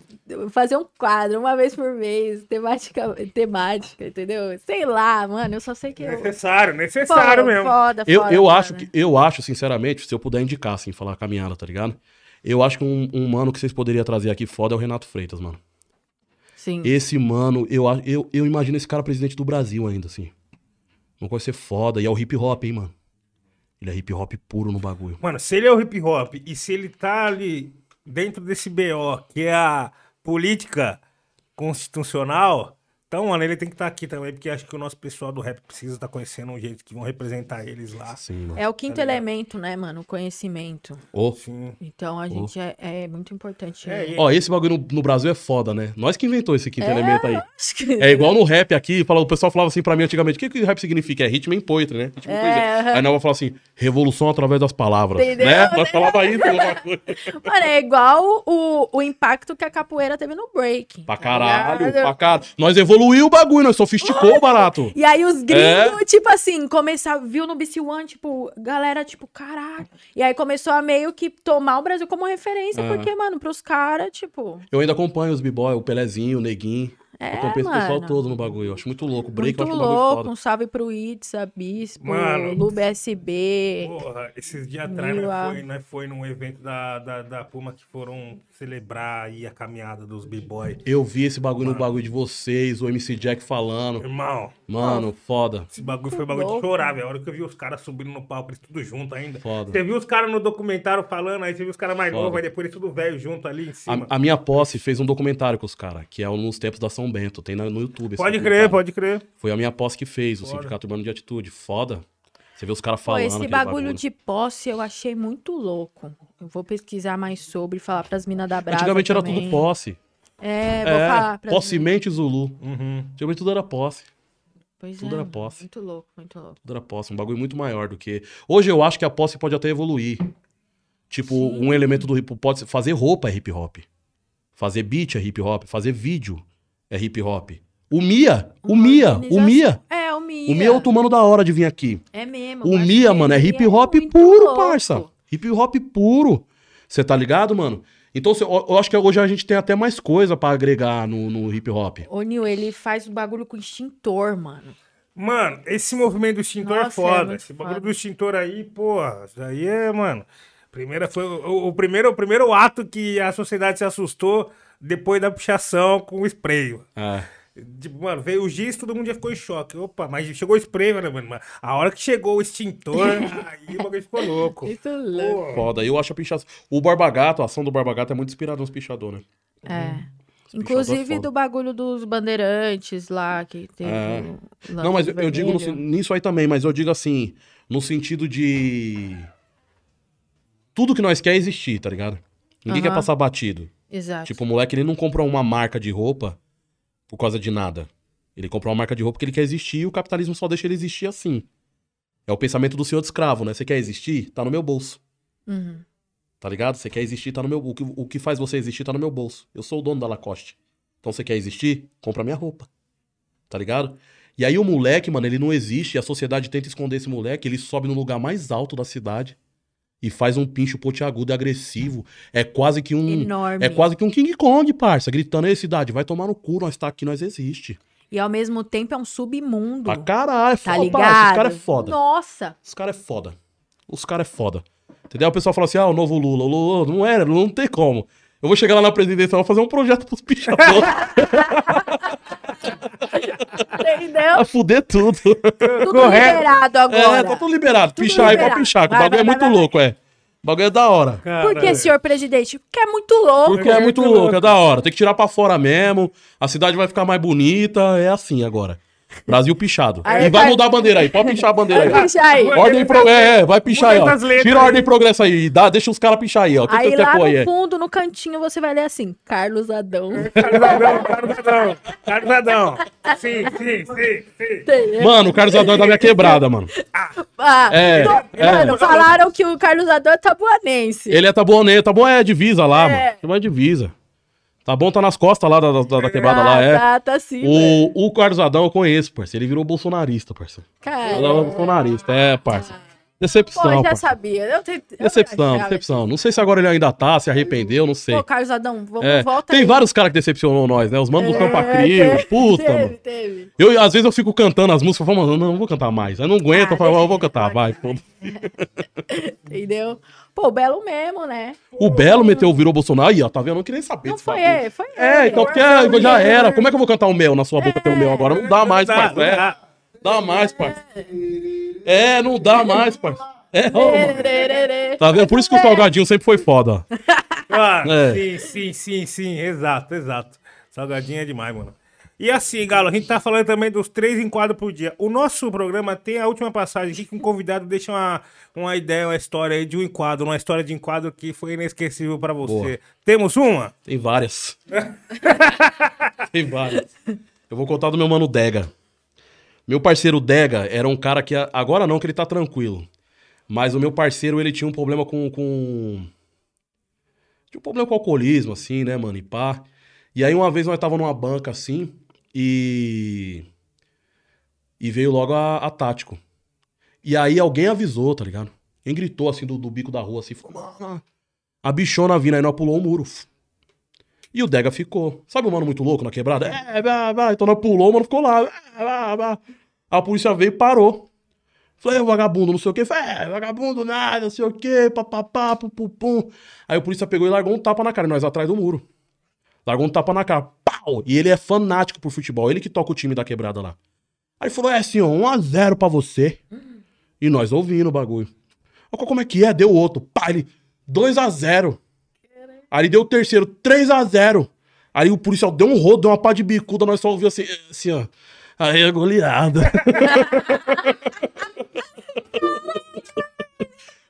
S2: fazer um quadro uma vez por mês, temática, temática, entendeu? Sei lá, mano, eu só sei que eu...
S1: Necessário, necessário
S2: Pô,
S1: mesmo.
S2: Foda,
S3: Eu,
S2: foda,
S3: eu,
S2: foda.
S3: acho que, eu acho, sinceramente, se eu puder indicar, assim, falar a caminhada, tá ligado? Eu acho que um, um mano que vocês poderiam trazer aqui foda é o Renato Freitas, mano.
S2: Sim.
S3: Esse mano, eu, eu, eu imagino esse cara presidente do Brasil ainda, assim. Não vai ser foda. E é o hip hop, hein, mano. Ele é hip hop puro no bagulho.
S1: Mano, se ele é o hip hop e se ele tá ali dentro desse BO, que é a política constitucional, então, mano, ele tem que estar aqui também, porque acho que o nosso pessoal do rap precisa estar conhecendo um jeito que vão representar eles lá.
S3: Sim, mano.
S2: É o quinto
S1: Tá
S2: elemento, né, mano? O conhecimento.
S3: Ô,
S1: Sim.
S2: Então a gente é, é muito importante.
S1: É,
S3: Ó, esse bagulho no, no Brasil é foda, né? Nós que inventou esse quinto
S2: É,
S3: elemento aí.
S2: Que-
S3: É igual no rap aqui, fala- o pessoal falava assim pra mim antigamente, o que, que rap significa? É ritmo e poetry, né? Ritmo
S2: É.
S3: Aí nós vamos falar assim, revolução através das palavras,
S2: Entendeu?
S3: né? Nós falava isso.
S2: Mano, é igual o, o impacto que a capoeira teve no break.
S3: Pra
S2: tá
S3: caralho,
S2: ligado?
S3: pra caralho. Nós evoluiu o bagulho, nós sofisticou o barato.
S2: E aí os gringos,
S3: É.
S2: tipo assim, começaram, viu no BC One, tipo, galera, tipo, caralho. E aí começou a meio que tomar o Brasil como referência,
S3: É.
S2: porque, mano, pros caras, tipo,
S3: Eu ainda acompanho os b-boy, o Pelezinho, o Neguinho.
S2: É,
S3: eu comprei esse pessoal
S2: mano.
S3: todo no bagulho. Eu acho muito louco. O break
S2: Muito
S3: eu acho um bagulho
S2: louco,
S3: foda.
S2: um salve pro Itza, Bispo,
S1: Mano.
S2: Lube SB.
S1: Porra, esses dias atrás nós foi, nós foi num evento da, da, da Puma que foram celebrar aí a caminhada dos b-boy.
S3: Eu vi esse bagulho no bagulho de vocês, o MC Jack falando.
S1: Irmão,
S3: Mano, foda.
S1: esse bagulho foi bagulho de chorar, velho. A hora que eu vi os caras subindo no palco, eles tudo junto ainda.
S3: Foda.
S1: Você viu os caras no documentário falando, aí você viu os caras mais novos, aí depois eles tudo velho junto ali em cima.
S3: A, a minha posse fez um documentário com os caras, que é o nos tempos da São Bento. Tem no YouTube.
S1: pode crer, pode crer.
S3: Foi a minha posse que fez, o
S1: Foda.
S3: Sindicato Urbano de Atitude. Foda. Você vê os caras
S2: Pô,
S3: falando.
S2: esse
S3: aquele
S2: bagulho, de posse eu achei muito louco. Eu vou pesquisar mais sobre, falar pras minas da Brasa
S3: Antigamente era
S2: também.
S3: tudo posse.
S2: É, vou
S3: É,
S2: falar
S3: posse mente Zulu.
S1: Uhum.
S3: Antigamente tudo era posse.
S2: Pois
S3: tudo
S2: é,
S3: era posse.
S2: Muito louco, muito louco.
S3: Tudo era posse. Um bagulho muito maior do que. Hoje eu acho que a posse pode até evoluir. Tipo,
S2: Sim.
S3: um elemento do hip pode ser- fazer roupa é hip hop. Fazer beat é hip hop. Fazer vídeo é hip hop. O Mia, o Mia, o Mia.
S2: É, o Mia.
S3: O Mia é outro mano da hora de vir aqui.
S2: É mesmo.
S3: O Mia, mano, é hip hop
S2: muito
S3: puro,
S2: louco.
S3: parça. Hip hop puro. Você tá ligado, mano? Então, eu acho que hoje a gente tem até mais coisa pra agregar no, no hip hop.
S2: O Nil, ele faz o bagulho com extintor, mano.
S1: Mano, esse movimento do extintor é
S2: Nossa, é
S1: foda.
S2: muito
S1: esse bagulho
S2: foda.
S1: do extintor aí, porra, isso aí é, mano. Primeira foi o, o primeiro, o primeiro ato que a sociedade se assustou depois da puxação com o spray. mano.
S3: É.
S1: Tipo, mano, veio o giz, todo mundo já ficou em choque. Opa, mas chegou o spray, mano, mano. A hora que chegou o extintor, aí o bagulho ficou louco.
S2: Muito louco.
S1: Pô,
S3: Foda. Eu acho a pichação. O Barba Gato, a ação do Barba Gato é muito inspirada nos pichadores, né?
S2: É.
S3: Pichador é
S2: Inclusive
S3: foda.
S2: do bagulho dos bandeirantes lá, que teve
S3: É. Não, mas eu, eu digo no nisso aí também, mas eu digo assim, no sentido de. Tudo que nós quer é existir, tá ligado? Ninguém quer
S2: Aham.
S3: passar batido.
S2: Exato.
S3: Tipo, o moleque, ele não compra uma marca de roupa por causa de nada. Ele compra uma marca de roupa porque ele quer existir e o capitalismo só deixa ele existir assim. É o pensamento do senhor de escravo, né? Você quer existir? Tá no meu bolso.
S2: Uhum.
S3: Tá ligado? Você quer existir, tá no meu. O que, o que faz você existir tá no meu bolso. Eu sou o dono da Lacoste. Então você quer existir? Compra minha roupa. Tá ligado? E aí o moleque, mano, ele não existe. E a sociedade tenta esconder esse moleque. Ele sobe no lugar mais alto da cidade e faz um pincho pontiagudo agressivo. É quase que um.
S2: Enorme.
S3: É quase que um King Kong, parça. Gritando, ei, cidade, vai tomar no cu, nós tá aqui, nós existe.
S2: E ao mesmo tempo é um submundo.
S3: Pra caralho, é
S2: Tá
S3: foda,
S2: ligado?
S3: parça. Os caras é foda.
S2: Nossa.
S3: Os caras é foda. Os caras é foda. Entendeu? O pessoal fala assim, ah, o novo Lula. O Lula não era, não tem como. Eu vou chegar lá na presidência, vou fazer um projeto pros pichadores.
S2: Entendeu?
S3: a fuder tudo.
S2: Tudo
S1: Correto.
S2: liberado
S3: É,
S2: agora.
S3: tá tudo liberado.
S2: Tudo
S3: Pichar aí pra
S2: liberado.
S3: pichar. que O
S2: Vai,
S3: bagulho é
S2: vai,
S3: muito
S2: vai, vai.
S3: louco, é. O bagulho é da hora.
S2: Por que, senhor presidente? Porque é muito louco.
S3: Porque é muito louco, é da hora. Tem que tirar pra fora mesmo. A cidade vai ficar mais bonita. É assim agora. Brasil pichado.
S2: Aí
S3: e vai
S2: vai-
S3: mudar a bandeira aí. Pode pichar a bandeira aí.
S2: Vai pichar aí.
S3: Ordem pro... É, é, vai pichar aí, ó. Tira a ordem e progresso aí. Dá, deixa os caras pichar aí, ó. Tem
S2: Aí
S3: que
S2: lá no
S3: aí.
S2: fundo, no cantinho, você vai ler assim, Carlos Adão.
S1: Carlos Adão, Carlos Adão, Carlos Adão. Sim, sim, sim, sim.
S3: Mano, o Carlos Adão é da minha quebrada, mano.
S2: Ah,
S3: É,
S2: to-
S3: é.
S2: Mano, falaram que o Carlos Adão é tabuanense.
S3: Ele é tabuaneiro, tá bom é divisa lá,
S2: É.
S3: mano. Bom é divisa. Tá bom, tá nas costas lá da, da, da quebrada lá, é.
S2: Tá, tá sim.
S3: O, o Carlos Adão eu conheço, parceiro. Ele virou bolsonarista, parceiro.
S2: Cara,
S3: Ele é bolsonarista, é, parceiro. Decepção,
S2: pô, eu já
S3: parceiro.
S2: sabia. Eu te- eu
S3: Decepção, decepção. Não sei se agora ele ainda tá, se arrependeu, não sei.
S2: Pô, Carlos Adão, vamos,
S3: É,
S2: volta
S3: tem
S2: aí.
S3: vários caras que decepcionou nós, né? Os manos do Sampa Crio,
S2: teve,
S3: puta,
S2: teve,
S3: mano.
S2: teve.
S3: Eu, às vezes eu fico cantando as músicas, eu falo, mano, não, não vou cantar mais. Eu não aguento,
S2: Ah,
S3: eu falo, eu vou cantar, vai.
S2: Entendeu? Pô, o Belo mesmo, né?
S3: O Belo meteu, virou Bolsonaro, aí, ó, tá vendo? Eu não queria saber
S2: Não foi ele, foi ele.
S3: É, então porque é, já era. Como é que eu vou cantar o mel na sua boca tem o mel agora? Não dá mais, parça. É,
S1: dá.
S3: dá mais, parça. É, não dá mais, parça. É. Tá vendo? Por isso que o salgadinho sempre foi foda.
S1: Ah,
S3: É.
S1: Sim, sim, sim, sim, exato, exato. Salgadinho é demais, mano. E assim, Galo, a gente tá falando também dos três enquadros por dia. O nosso programa tem a última passagem aqui que um convidado deixa uma, uma ideia, uma história aí de um enquadro, uma história de enquadro que foi inesquecível pra você.
S3: Boa.
S1: Temos uma?
S3: Tem várias. Tem várias. Eu vou contar do meu mano Dega. Meu parceiro Dega era um cara que. Agora não, que ele tá tranquilo. Mas o meu parceiro, ele tinha um problema com. com... Tinha um problema com alcoolismo, assim, né, mano? E pá. E aí uma vez nós tava numa banca assim. E. E veio logo a, a Tático. E aí alguém avisou, tá ligado? Quem gritou assim do, do bico da rua, assim, falou, mano, a bichona vindo, aí nós pulou o muro. E o Dega ficou. Sabe o mano muito louco na quebrada? É, vai, vai. Então nós pulou, o mano ficou lá. É, vai, vai. A polícia veio e parou. Falei, "É, vagabundo, não sei o quê. Falei, é, vagabundo, nada, não sei o quê, papapá, pupupum. Aí o polícia pegou e largou um tapa na cara, e nós atrás do muro. Largou um tapa na cara. Pau! E ele é fanático por futebol, ele que toca o time da quebrada lá. Aí falou, é senhor, 1x0 pra você. E nós ouvindo o bagulho. Ó, Como é que é? Deu outro. Pá, ele, 2x0. Aí deu o terceiro, 3x0. Aí o policial deu um rodo, deu uma pá de bicuda, nós só ouvimos assim, assim, ó. Aí é goleada.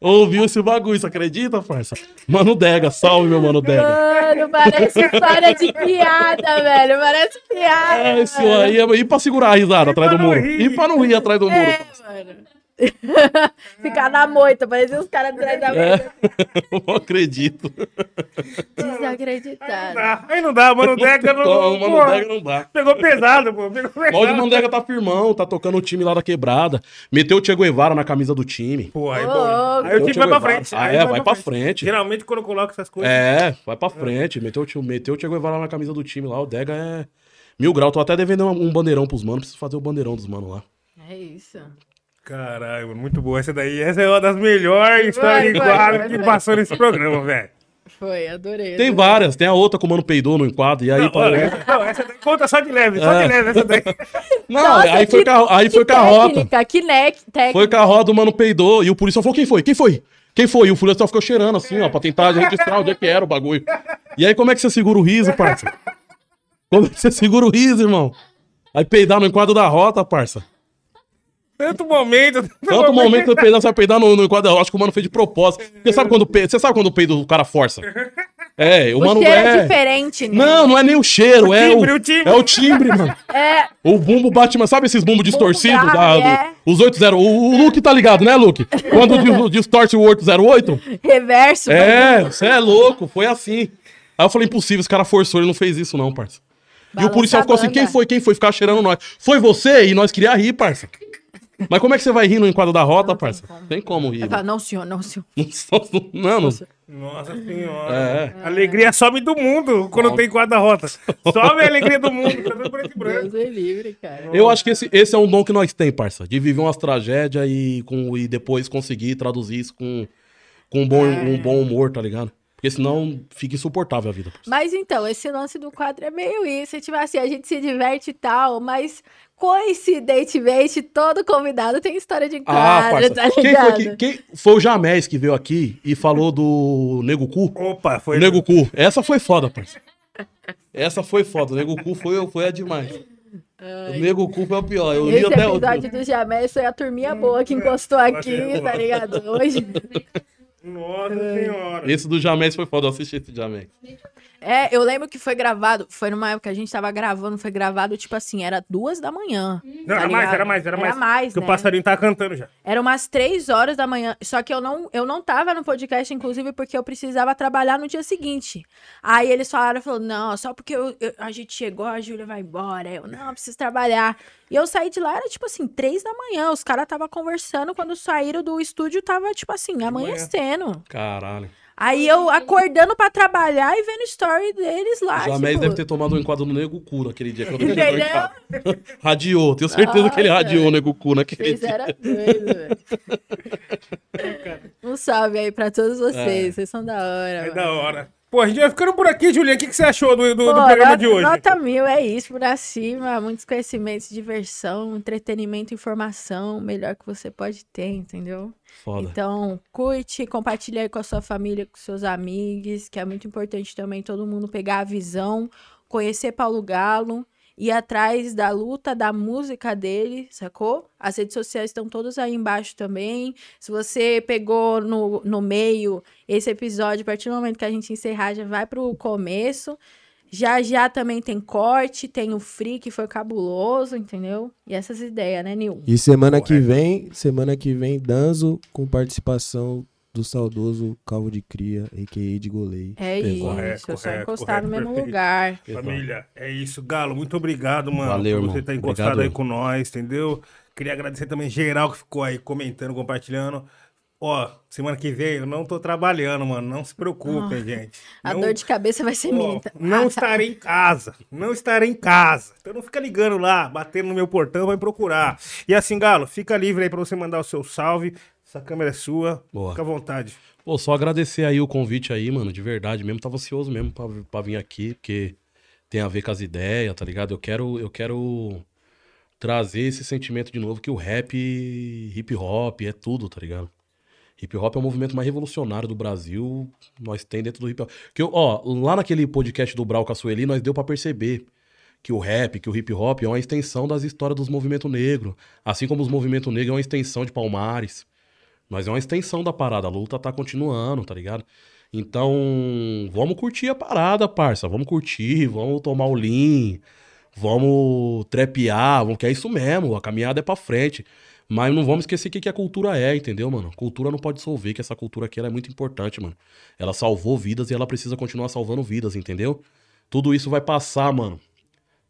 S3: Ouviu esse bagulho, você acredita, parça? Mano Dega, salve, meu mano Dega.
S2: Mano, parece história de piada, velho. Parece piada.
S3: É, isso aí, é- e pra segurar a risada atrás do muro.
S1: rir.
S3: E pra não rir atrás do muro.
S2: É, mano. Ficar na moita, parecia os caras atrás da
S3: É,
S2: moita.
S3: eu não acredito.
S2: Desacreditado.
S1: Dá. Aí não dá, mano. O Dega não.
S3: Então, o Mano
S1: pô,
S3: Dega não dá.
S1: Pegou pesado, pô. Pegou pesado.
S3: Mano Dega tá firmão, tá tocando o time lá da quebrada. Meteu o Che Guevara na camisa do time.
S1: Pô, aí, bom. Aí o time vai pra frente.
S3: Ah,
S1: Aí
S3: é, vai pra frente.
S1: Geralmente quando eu coloco essas coisas.
S3: É, vai pra frente. Meteu, meteu o Che Guevara na camisa do time lá. O Dega é mil grau. Tô até devendo um um bandeirão pros manos. Preciso fazer o bandeirão dos manos lá.
S2: É isso.
S1: Caralho, mano, muito boa essa daí. Essa é uma das melhores histórias de quadro que passou nesse programa, velho.
S2: Foi, adorei.
S3: Tem
S2: adorei.
S3: várias. Tem a outra que o mano peidou no enquadro. E aí.
S1: Não, olha, essa, não, essa daí conta só de leve, só
S3: É.
S1: de leve essa daí.
S3: Não,
S2: Nossa,
S3: aí foi,
S2: que-
S3: com a- aí
S2: que
S3: foi com a rota.
S2: técnica, Que nec, técnica.
S3: Foi com a roda, o mano peidou. E o policial falou: quem foi? Quem foi? Quem foi? E o policial ficou cheirando assim, ó, pra tentar registrar onde é que era o bagulho. E aí, como é que você segura o riso, parça? Como é que você segura o riso, irmão? Aí peidar no enquadro da rota, parça.
S1: Tanto momento. Tanto,
S3: Tanto momento que eu peidar, você vai peidar no, no rota. Acho que o mano fez de propósito. Porque sabe quando, você sabe quando o peido o cara força? É, o,
S2: O
S3: mano
S2: cheiro é
S3: é.
S2: diferente, né?
S3: Não, não é nem o cheiro,
S1: O
S3: é,
S1: timbre,
S3: o,
S1: o timbre.
S3: é o timbre, mano.
S2: É,
S3: O bumbo bate, mas sabe esses bumbos distorcidos?
S2: grave,
S3: da- do-
S2: é.
S3: Os 8-0. O, o Luke tá ligado, né, Luke? Quando dis- distorce o 808?
S2: reverso.
S3: É, você é louco, foi assim. Aí eu falei, impossível, esse cara forçou, ele não fez isso não, parça. E o
S2: Balança
S3: policial ficou assim, quem foi, quem foi? Ficar cheirando nós. Foi você? E nós queria rir, parça. Mas como é que você vai rir no enquadro da rota, parça? Tem como rir.
S2: Aí fala, não, senhor, não, senhor.
S3: Não, não.
S1: Nossa senhora.
S3: É.
S1: A alegria sobe do mundo quando tem quadra-rota. Sobe a alegria do mundo. Tá tudo preto e branco.
S2: Deus é livre, cara.
S3: Eu acho que esse, esse é um dom que nós tem, parça. De viver umas tragédias e, com, e depois conseguir traduzir isso com, com um, bom, um bom humor, tá ligado? Porque senão fica insuportável a vida. parça.
S2: Mas então, esse lance do quadro é meio isso. Tipo assim, a gente se diverte e tal, mas coincidentemente, todo convidado tem história de
S3: Ah,
S2: quadro,
S3: parça.
S2: tá
S3: quem, foi que, quem foi o Jamés que veio aqui e falou do Nego Cu?
S1: Opa,
S3: O
S1: foi.
S3: Nego Cu. Essa foi foda, parça. Essa foi foda. O Nego Cu foi, foi a demais. O Nego Cu foi o pior. Eu li
S2: Esse
S3: até o.
S2: episódio do Jamés foi a turminha boa que encostou aqui, tá ligado? Hoje.
S1: Nossa senhora.
S3: Esse do Jamés foi foda. Eu assisti esse Jamés.
S2: É, eu lembro que foi gravado, foi numa época que a gente tava gravando, foi gravado, tipo assim, era duas da manhã.
S1: Não,
S2: tá
S1: era mais,
S2: ligado?
S1: era mais, era mais.
S2: Era mais,
S1: Porque
S2: né?
S1: o passarinho tá cantando já.
S2: Era umas três horas da manhã. Só que eu não, eu não tava no podcast, inclusive, porque eu precisava trabalhar no dia seguinte. Aí eles falaram, falou, não, só porque eu- eu- a gente chegou, a Júlia vai embora. Eu, não, eu preciso trabalhar. E eu saí de lá, era tipo assim, três da manhã. Os caras tava conversando, quando saíram do estúdio, tava tipo assim, amanhecendo.
S3: Caralho.
S2: Aí eu acordando pra trabalhar e vendo story deles lá.
S3: O Jamés
S2: tipo,
S3: deve ter tomado um enquadro no Nego Cu naquele dia.
S2: Entendeu?
S3: casa. Radiou. Tenho certeza que ele
S2: Nossa.
S3: radiou o Nego Cu naquele
S2: Vocês
S3: dia.
S2: eram doidos, velho. Um salve aí pra todos vocês.
S3: É.
S2: Vocês são da hora.
S1: É
S2: mano.
S1: da hora. Pô, a gente vai ficando por aqui, Juliana. O que, que você achou do, do, do
S2: Pô,
S1: programa
S2: nota-
S1: de hoje?
S2: Nota mil, é isso, pra cima. Muitos conhecimentos, diversão, entretenimento, informação. Melhor que você pode ter, entendeu?
S3: Foda.
S2: Então, curte, compartilha aí com a sua família, com seus amigos, que é muito importante também todo mundo pegar a visão, conhecer Paulo Galo, ir atrás da luta, da música dele, sacou? As redes sociais estão todas aí embaixo também. Se você pegou no, no meio esse episódio, a partir do momento que a gente encerrar, já vai pro começo. Já já também tem corte, tem o free, que foi cabuloso, entendeu? E essas ideias, né, Nil?
S4: E semana que
S1: Correto.
S4: vem, semana que vem, Danzo com participação do saudoso Calvo de Cria, a.k.a. de Golei.
S2: É
S4: Pesado.
S2: isso,
S1: Correto,
S2: é só encostar no mesmo
S1: perfeito.
S2: lugar.
S1: Família, é isso. Galo, muito obrigado, mano.
S3: Valeu,
S1: por você estar encostado
S3: Obrigado.
S1: aí com nós, entendeu? Queria agradecer também geral que ficou aí comentando, compartilhando. Ó, semana que vem eu não tô trabalhando, mano. Não se preocupem, gente.
S2: A
S1: Não-
S2: dor de cabeça vai ser
S1: Ó,
S2: minha.
S1: não estarei em casa. Não estarei em casa. Então não fica ligando lá, batendo no meu portão, vai procurar. E assim, Galo, fica livre aí pra você mandar o seu salve. Essa câmera é sua.
S3: Boa.
S1: Fica à vontade.
S3: Pô, só agradecer aí o convite aí, mano, de verdade mesmo. Tava ansioso mesmo pra, pra vir aqui, porque tem a ver com as ideias, tá ligado? Eu quero, eu quero trazer esse sentimento de novo que o rap, hip hop é tudo, tá ligado? Hip hop é o movimento mais revolucionário do Brasil. Nós tem dentro do hip hop. Que eu, ó, lá naquele podcast do Brau Caçueli, nós deu pra perceber que o rap, que o hip hop é uma extensão das histórias dos movimentos negros. Assim como os movimentos negros é uma extensão de Palmares. Nós é uma extensão da parada. A luta tá continuando, tá ligado? Então, vamos curtir a parada, parça. Vamos curtir, vamos tomar o lean, vamos trepear, vamos, que é isso mesmo. A caminhada é pra frente. Mas não vamos esquecer o que, que a cultura é, entendeu, mano? Cultura não pode dissolver, que essa cultura aqui é muito importante, mano. Ela salvou vidas e ela precisa continuar salvando vidas, entendeu? Tudo isso vai passar, mano.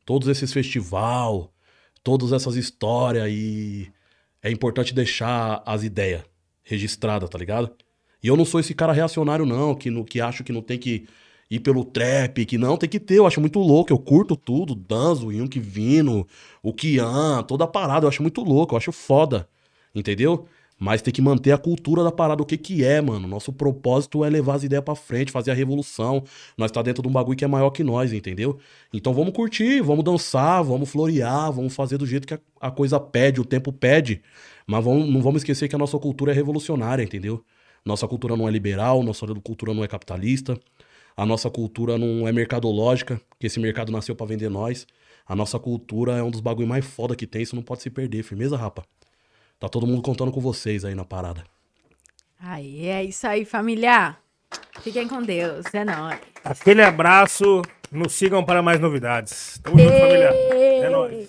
S3: Todos esses festival, todas essas histórias e é importante deixar as ideias registradas, tá ligado? E eu não sou esse cara reacionário, não, que, no, que acho que não tem que ir pelo trap, que não, tem que ter. Eu acho muito louco, eu curto tudo, Danzo, Yunk Vino, o Kian, toda a parada, eu acho muito louco, eu acho foda, entendeu? Mas tem que manter a cultura da parada, o que que é, mano. Nosso propósito é levar as ideias pra frente, fazer a revolução. Nós tá dentro de um bagulho que é maior que nós, entendeu? Então vamos curtir, vamos dançar, vamos florear, vamos fazer do jeito que a, a coisa pede, o tempo pede. Mas vamos, não vamos esquecer que a nossa cultura é revolucionária, entendeu? Nossa cultura não é liberal, nossa cultura não é capitalista. A nossa cultura não é mercadológica, que esse mercado nasceu pra vender nós. A nossa cultura é um dos bagulho mais foda que tem, isso não pode se perder. Firmeza, rapa? Tá todo mundo contando com vocês aí na parada.
S2: Aí, é isso aí, família. Fiquem com Deus. É nóis.
S1: Aquele abraço. Nos sigam para mais novidades. Tamo junto, família. É nóis.